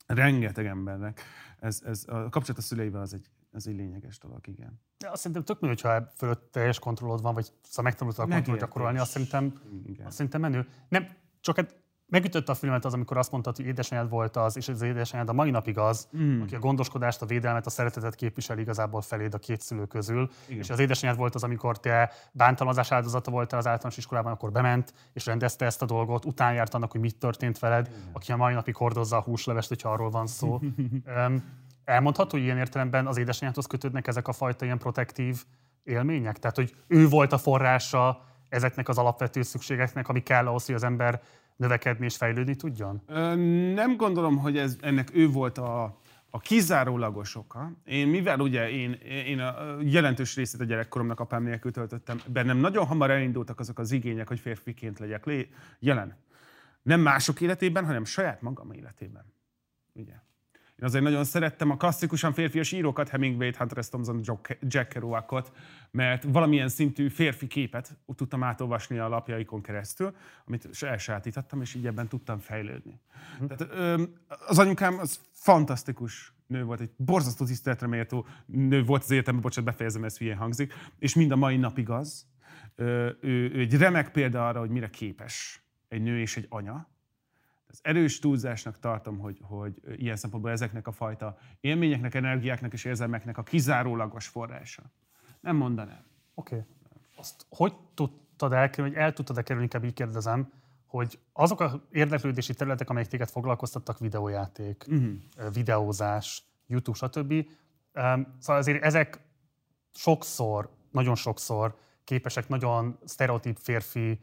Speaker 2: rengeteg embernek ez, ez a kapcsolat a szüleivel az egy, ez egy lényeges dolog, igen.
Speaker 1: de azt szerintem tök mindegy, ha fölött teljes kontrollod van, vagy szóval megtanultad a kontrollt gyakorolni, azt szerintem,
Speaker 2: Igen.
Speaker 1: azt szerintem menő. Nem, csak hát megütötte a filmet az, amikor azt mondtad, hogy édesanyád volt az, és az édesanyád a mai napig az,
Speaker 2: Mm.
Speaker 1: aki a gondoskodást, a védelmet, a szeretetet képvisel igazából feléd a két szülő közül.
Speaker 2: Igen.
Speaker 1: És az édesanyád volt az, amikor te bántalmazás áldozata voltál az általános iskolában, akkor bement, és rendezte ezt a dolgot, után járt annak, hogy mit történt veled, aki a mai napig hordozza a húslevest, hogyha arról van szó. (laughs) Elmondható, hogy ilyen értelemben az édesanyádhoz kötődnek ezek a fajta ilyen protektív élmények? Tehát, hogy ő volt a forrása ezeknek az alapvető szükségeknek, ami kell ahhoz, hogy az ember növekedni és fejlődni tudjon?
Speaker 2: Nem gondolom, hogy ez, ennek ő volt a, a kizárólagos oka. Én, mivel ugye én, én a jelentős részét a gyerekkoromnak apám nélkül töltöttem, bennem nagyon hamar elindultak azok az igények, hogy férfiként legyek lé, jelen. Nem mások életében, hanem saját magam életében. Ugye? Én azért nagyon szerettem a klasszikusan férfias írókat, Hemingway-t, Hunter S. Thompson, Jack- Kerouacot, mert valamilyen szintű férfi képet tudtam átolvasni a lapjaikon keresztül, amit elsajátítottam, és így ebben tudtam fejlődni. Tehát, ö, az anyukám az fantasztikus nő volt, egy borzasztó tiszteletre méltó nő volt az életemben, bocsánat, befejezem, ez hülyén hangzik, és mind a mai napig az. Ő, ő egy remek példa arra, hogy mire képes egy nő és egy anya, az erős túlzásnak tartom, hogy, hogy ilyen szempontból ezeknek a fajta élményeknek, energiáknak és érzelmeknek a kizárólagos forrása. Nem mondanám.
Speaker 1: Oké. Okay. Azt hogy tudtad elkerülni, vagy el tudtad kerülni, inkább így kérdezem, hogy azok a érdeklődési területek, amelyek téged foglalkoztattak, videójáték, uh-huh. videózás, YouTube, stb. Szóval azért ezek sokszor, nagyon sokszor képesek nagyon sztereotíp férfi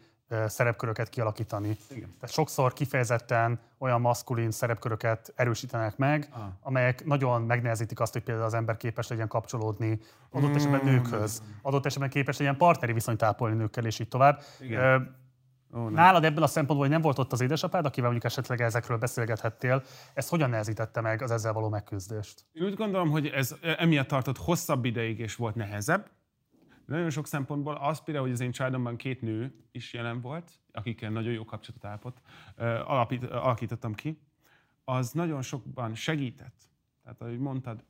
Speaker 1: szerepköröket kialakítani.
Speaker 2: Igen.
Speaker 1: Tehát sokszor kifejezetten olyan maszkulin szerepköröket erősítenek meg,
Speaker 2: Ah.
Speaker 1: amelyek nagyon megnehezítik azt, hogy például az ember képes legyen kapcsolódni adott esetben
Speaker 2: Mm.
Speaker 1: nőkhöz, adott esetben képes legyen partneri viszonyt ápolni nőkkel, és így tovább.
Speaker 2: Igen. Ó, nem.
Speaker 1: Nálad ebből a szempontból, hogy nem volt ott az édesapád, akivel mondjuk esetleg ezekről beszélgethettél, ez hogyan nehezítette meg az ezzel való megküzdést?
Speaker 2: Én úgy gondolom, hogy ez emiatt tartott hosszabb ideig, és volt nehezebb. Nagyon sok szempontból az például, hogy az én családomban két nő is jelen volt, akikkel nagyon jó kapcsolatot állapot, alapít, alakítottam ki, az nagyon sokban segített. Tehát, ahogy mondtad,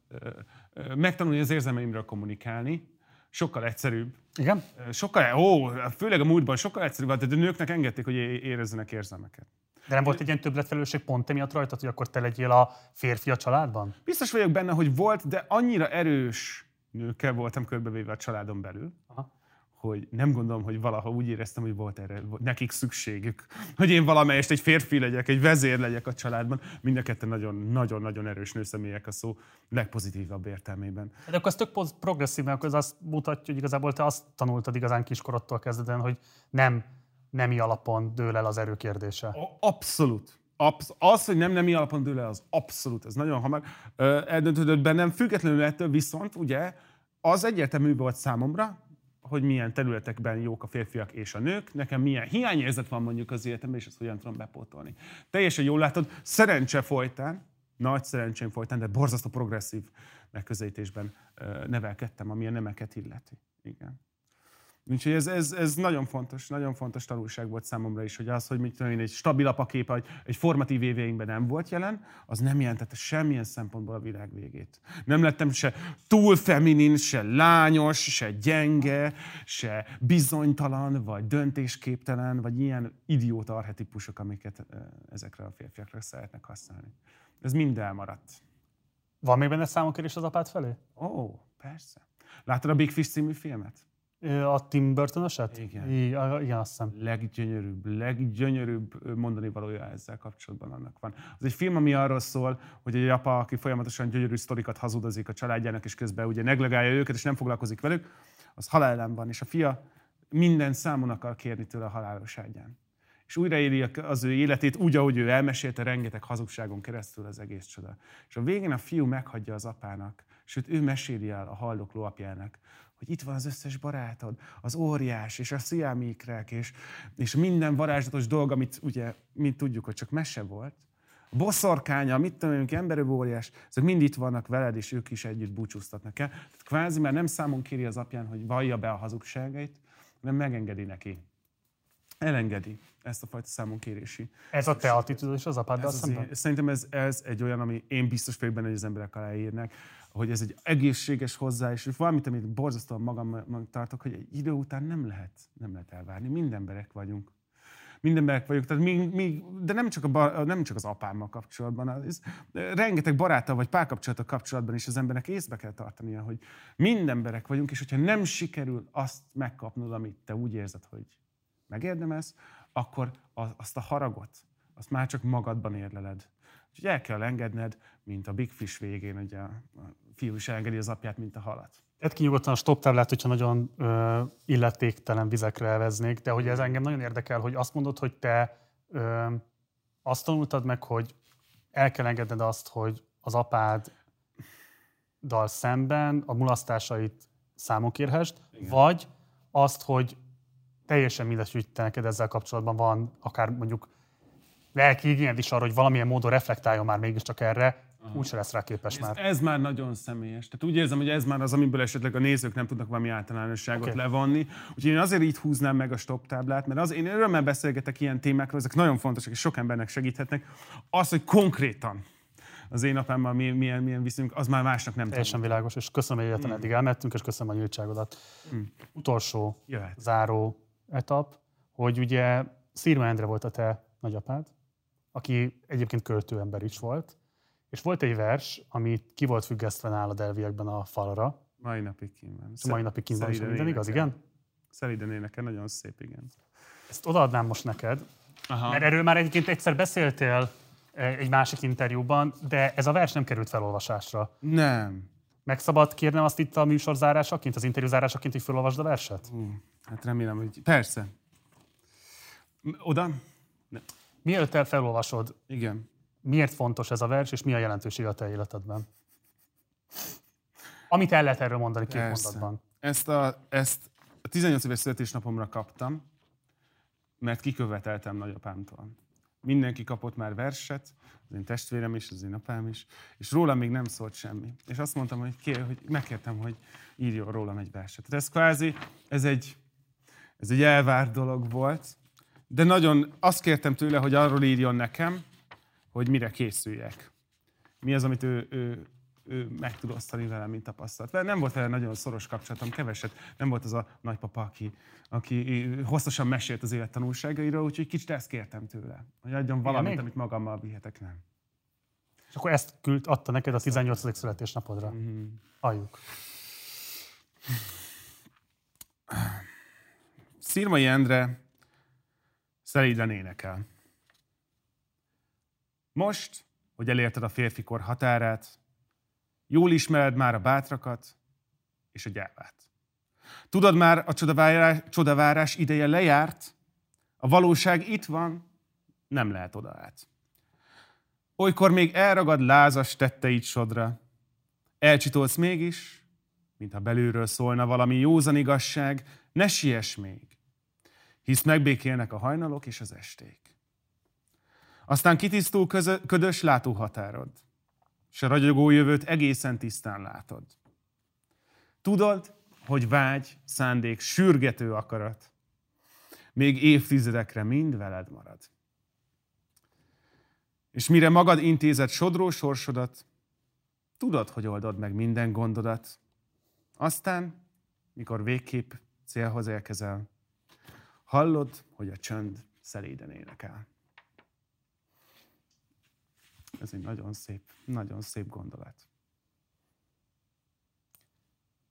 Speaker 2: megtanulni az érzelmeimről kommunikálni, sokkal egyszerűbb.
Speaker 1: Igen?
Speaker 2: Sokkal, ó, főleg a múltban sokkal egyszerűbb volt, de a nőknek engedték, hogy érezzenek érzelmeket.
Speaker 1: De nem volt egy ilyen többletfelelősség pont emiatt rajtad, hogy akkor te legyél a férfi a családban?
Speaker 2: Biztos vagyok benne, hogy volt, de annyira erős nőkkel voltam körbevéve a családon belül,
Speaker 1: Aha.
Speaker 2: hogy nem gondolom, hogy valaha úgy éreztem, hogy volt erre nekik szükségük, hogy én valamelyest egy férfi legyek, egy vezér legyek a családban. Mind a ketten nagyon-nagyon erős nőszemélyek a szó legpozitívabb értelmében.
Speaker 1: De akkor az tök progresszív, mert akkor ez azt mutatja, hogy igazából te azt tanultad igazán kiskorodtól kezdődően, hogy nem nemi alapon dől el az erő kérdése.
Speaker 2: Abszolút. Absz- az, hogy nem nemi alapon dől el, az abszolút, ez nagyon hamar ö, eldöntődött bennem. Függetlenül ettől viszont, ugye, az egyértelmű volt számomra, hogy milyen területekben jók a férfiak és a nők, nekem milyen hiányérzet van mondjuk az életemben, és ezt hogyan tudom bepótolni. Teljesen jól látod, szerencse folytán, nagy szerencsém folytán, de borzasztó progresszív megközelítésben nevelkedtem, ami a nemeket illeti. Igen. Úgyhogy ez, ez, ez nagyon fontos, nagyon fontos tanulság volt számomra is, hogy az, hogy mit tudom én, egy stabil apakép, egy, egy formatív éveinkben nem volt jelen, az nem jelentette semmilyen szempontból a világ végét. Nem lettem se túl feminin, se lányos, se gyenge, se bizonytalan, vagy döntésképtelen, vagy ilyen idióta arhetipusok, amiket ezekre a férfiakra szeretnek használni. Ez mind elmaradt.
Speaker 1: Van még benne számonkérés az apád felé?
Speaker 2: Ó, persze. Láttad a Big Fish című filmet?
Speaker 1: A Tim burton eset?
Speaker 2: Igen.
Speaker 1: I, igen, azt hiszem.
Speaker 2: leggyönyörűbb, leggyönyörűbb mondani valója ezzel kapcsolatban annak van. Az egy film, ami arról szól, hogy egy apa, aki folyamatosan gyönyörű sztorikat hazudozik a családjának, és közben ugye neglegálja őket, és nem foglalkozik velük, az halálán van, és a fia minden számon akar kérni tőle a halálos ágyán. És újraéli az ő életét úgy, ahogy ő elmesélte rengeteg hazugságon keresztül az egész csoda. És a végén a fiú meghagyja az apának, sőt ő meséli el a haldokló apjának, hogy itt van az összes barátod, az óriás, és a sziámikrek, és, és minden varázslatos dolog, amit ugye mi tudjuk, hogy csak mese volt. A boszorkánya, mit tudom én, emberő óriás, ezek mind itt vannak veled, és ők is együtt búcsúztatnak el. Tehát kvázi már nem számon kéri az apján, hogy vallja be a hazugságait, hanem megengedi neki. Elengedi ezt a fajta számon kérési.
Speaker 1: Ez a te attitűdöd és az apáddal
Speaker 2: Ez az
Speaker 1: szemben?
Speaker 2: én, szerintem ez, ez egy olyan, ami én biztos vagyok benne, hogy az emberek aláírnak, hogy ez egy egészséges hozzá, és valamit, amit borzasztóan magam tartok, hogy egy idő után nem lehet, nem lehet elvárni. Mind emberek vagyunk. Mind emberek vagyunk, tehát mi, mi, de nem csak, a, nem csak az apámmal kapcsolatban, ez, rengeteg baráttal vagy párkapcsolatok kapcsolatban is az embernek észbe kell tartania, hogy mind emberek vagyunk, és hogyha nem sikerül azt megkapnod, amit te úgy érzed, hogy megérdemelsz, akkor azt a haragot, azt már csak magadban érleled. Úgyhogy el kell engedned, mint a Big Fish végén, ugye a fiú is elengedi az apját, mint a halat.
Speaker 1: Tedd ki nyugodtan a stop táblát, hogyha nagyon ö, illetéktelen vizekre elveznék, de hogy ez engem nagyon érdekel, hogy azt mondod, hogy te ö, azt tanultad meg, hogy el kell engedned azt, hogy az apád dal szemben a mulasztásait számon kérhest, vagy azt, hogy teljesen mindegy, hogy te neked ezzel kapcsolatban van akár mondjuk lelki igényed is arra, hogy valamilyen módon reflektáljon már mégiscsak erre, úgyse lesz rá képes
Speaker 2: Ez,
Speaker 1: már.
Speaker 2: ez már nagyon személyes. Tehát úgy érzem, hogy ez már az, amiből esetleg a nézők nem tudnak valami általánosságot okay. levonni. Úgyhogy én azért így húznám meg a stop táblát, mert az, én örömmel beszélgetek ilyen témákról, ezek nagyon fontosak, és sok embernek segíthetnek. Az, hogy konkrétan az én apámmal milyen, milyen, milyen viszonyunk, az már másnak nem
Speaker 1: Teljesen világos, és köszönöm, hogy egyetlen eddig elmentünk, és köszönöm a nyíltságodat. Utolsó,
Speaker 2: Jöhet.
Speaker 1: záró etap, hogy ugye Szirma Endre volt a te nagyapád, aki egyébként költőember is volt, és volt egy vers, ami ki volt függesztve nálad elviekben a falra,
Speaker 2: Mai napig kín van.
Speaker 1: és a mai napig kint van, minden igaz, igen?
Speaker 2: Szelíden énekel, nagyon szép, igen.
Speaker 1: Ezt odaadnám most neked,
Speaker 2: Aha.
Speaker 1: mert erről már egyébként egyszer beszéltél eh, egy másik interjúban, de ez a vers nem került felolvasásra.
Speaker 2: Nem.
Speaker 1: Meg szabad kérnem azt itt a műsor zárásaként, az interjú zárásaként, hogy felolvasd a verset?
Speaker 2: Hát remélem, hogy... Persze. Oda? Ne.
Speaker 1: Mielőtt el felolvasod,
Speaker 2: Igen.
Speaker 1: miért fontos ez a vers, és mi a jelentősége a te életedben? Amit el lehet erről mondani két
Speaker 2: Persze.
Speaker 1: mondatban.
Speaker 2: Ezt a, ezt a 18 éves születésnapomra kaptam, mert kiköveteltem nagyapámtól. Mindenki kapott már verset, az én testvérem is, az én apám is, és rólam még nem szólt semmi. És azt mondtam, hogy, kér, hogy megkértem, hogy írjon rólam egy verset. Tehát ez kvázi, ez egy, ez egy elvárt dolog volt, de nagyon azt kértem tőle, hogy arról írjon nekem, hogy mire készüljek. Mi az, amit ő, ő, ő meg tud osztani velem, mint tapasztalat. Vele Nem volt vele nagyon szoros kapcsolatom, keveset. Nem volt az a nagypapa, aki, aki hosszasan mesélt az élet tanulságairól, úgyhogy kicsit ezt kértem tőle. Hogy adjon valamit,
Speaker 1: még?
Speaker 2: amit magammal vihetek, nem.
Speaker 1: És akkor ezt küld, adta neked a 18. születésnapodra.
Speaker 2: Mhm.
Speaker 1: Halljuk.
Speaker 2: Szirmai Endre szelíden énekel. Most, hogy elérted a férfikor határát, jól ismered már a bátrakat és a gyávát. Tudod már, a csodavárás, csodavárás ideje lejárt, a valóság itt van, nem lehet oda át. Olykor még elragad lázas tetteid sodra, elcsitolsz mégis, mintha belülről szólna valami józan igazság, ne siess még, hisz megbékélnek a hajnalok és az esték. Aztán kitisztul közö, ködös látóhatárod, s a ragyogó jövőt egészen tisztán látod. Tudod, hogy vágy, szándék, sürgető akarat, még évtizedekre mind veled marad. És mire magad intézed sodró sorsodat, tudod, hogy oldod meg minden gondodat. Aztán, mikor végképp célhoz érkezel, hallod, hogy a csönd szeléden énekel. Ez egy nagyon szép, nagyon szép gondolat.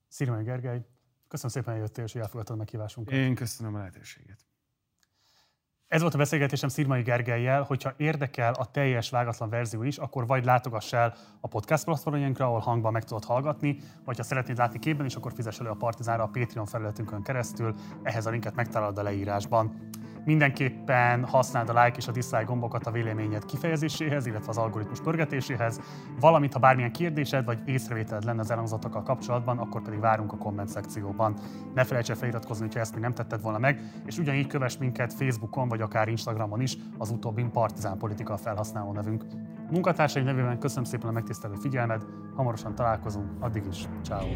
Speaker 1: Szirmai Gergely, köszönöm szépen, hogy jöttél, és hogy elfogadtad a meghívásunkat.
Speaker 2: Én köszönöm a lehetőséget.
Speaker 1: Ez volt a beszélgetésem Szirmai Gergelyel, hogyha érdekel a teljes vágatlan verzió is, akkor vagy látogass el a podcast platformjainkra, ahol hangban meg tudod hallgatni, vagy ha szeretnéd látni képben is, akkor fizess elő a Partizánra a Patreon felületünkön keresztül, ehhez a linket megtalálod a leírásban. Mindenképpen használd a like és a dislike gombokat a véleményed kifejezéséhez, illetve az algoritmus pörgetéséhez, valamint ha bármilyen kérdésed vagy észrevételed lenne az elhangzottokkal kapcsolatban, akkor pedig várunk a komment szekcióban. Ne felejts el feliratkozni, ha ezt még nem tetted volna meg, és ugyanígy kövess minket Facebookon vagy akár Instagramon is, az utóbbin Partizán Politika felhasználó nevünk. Munkatársaim nevében köszönöm szépen a megtisztelő figyelmed, hamarosan találkozunk, addig is, ciao.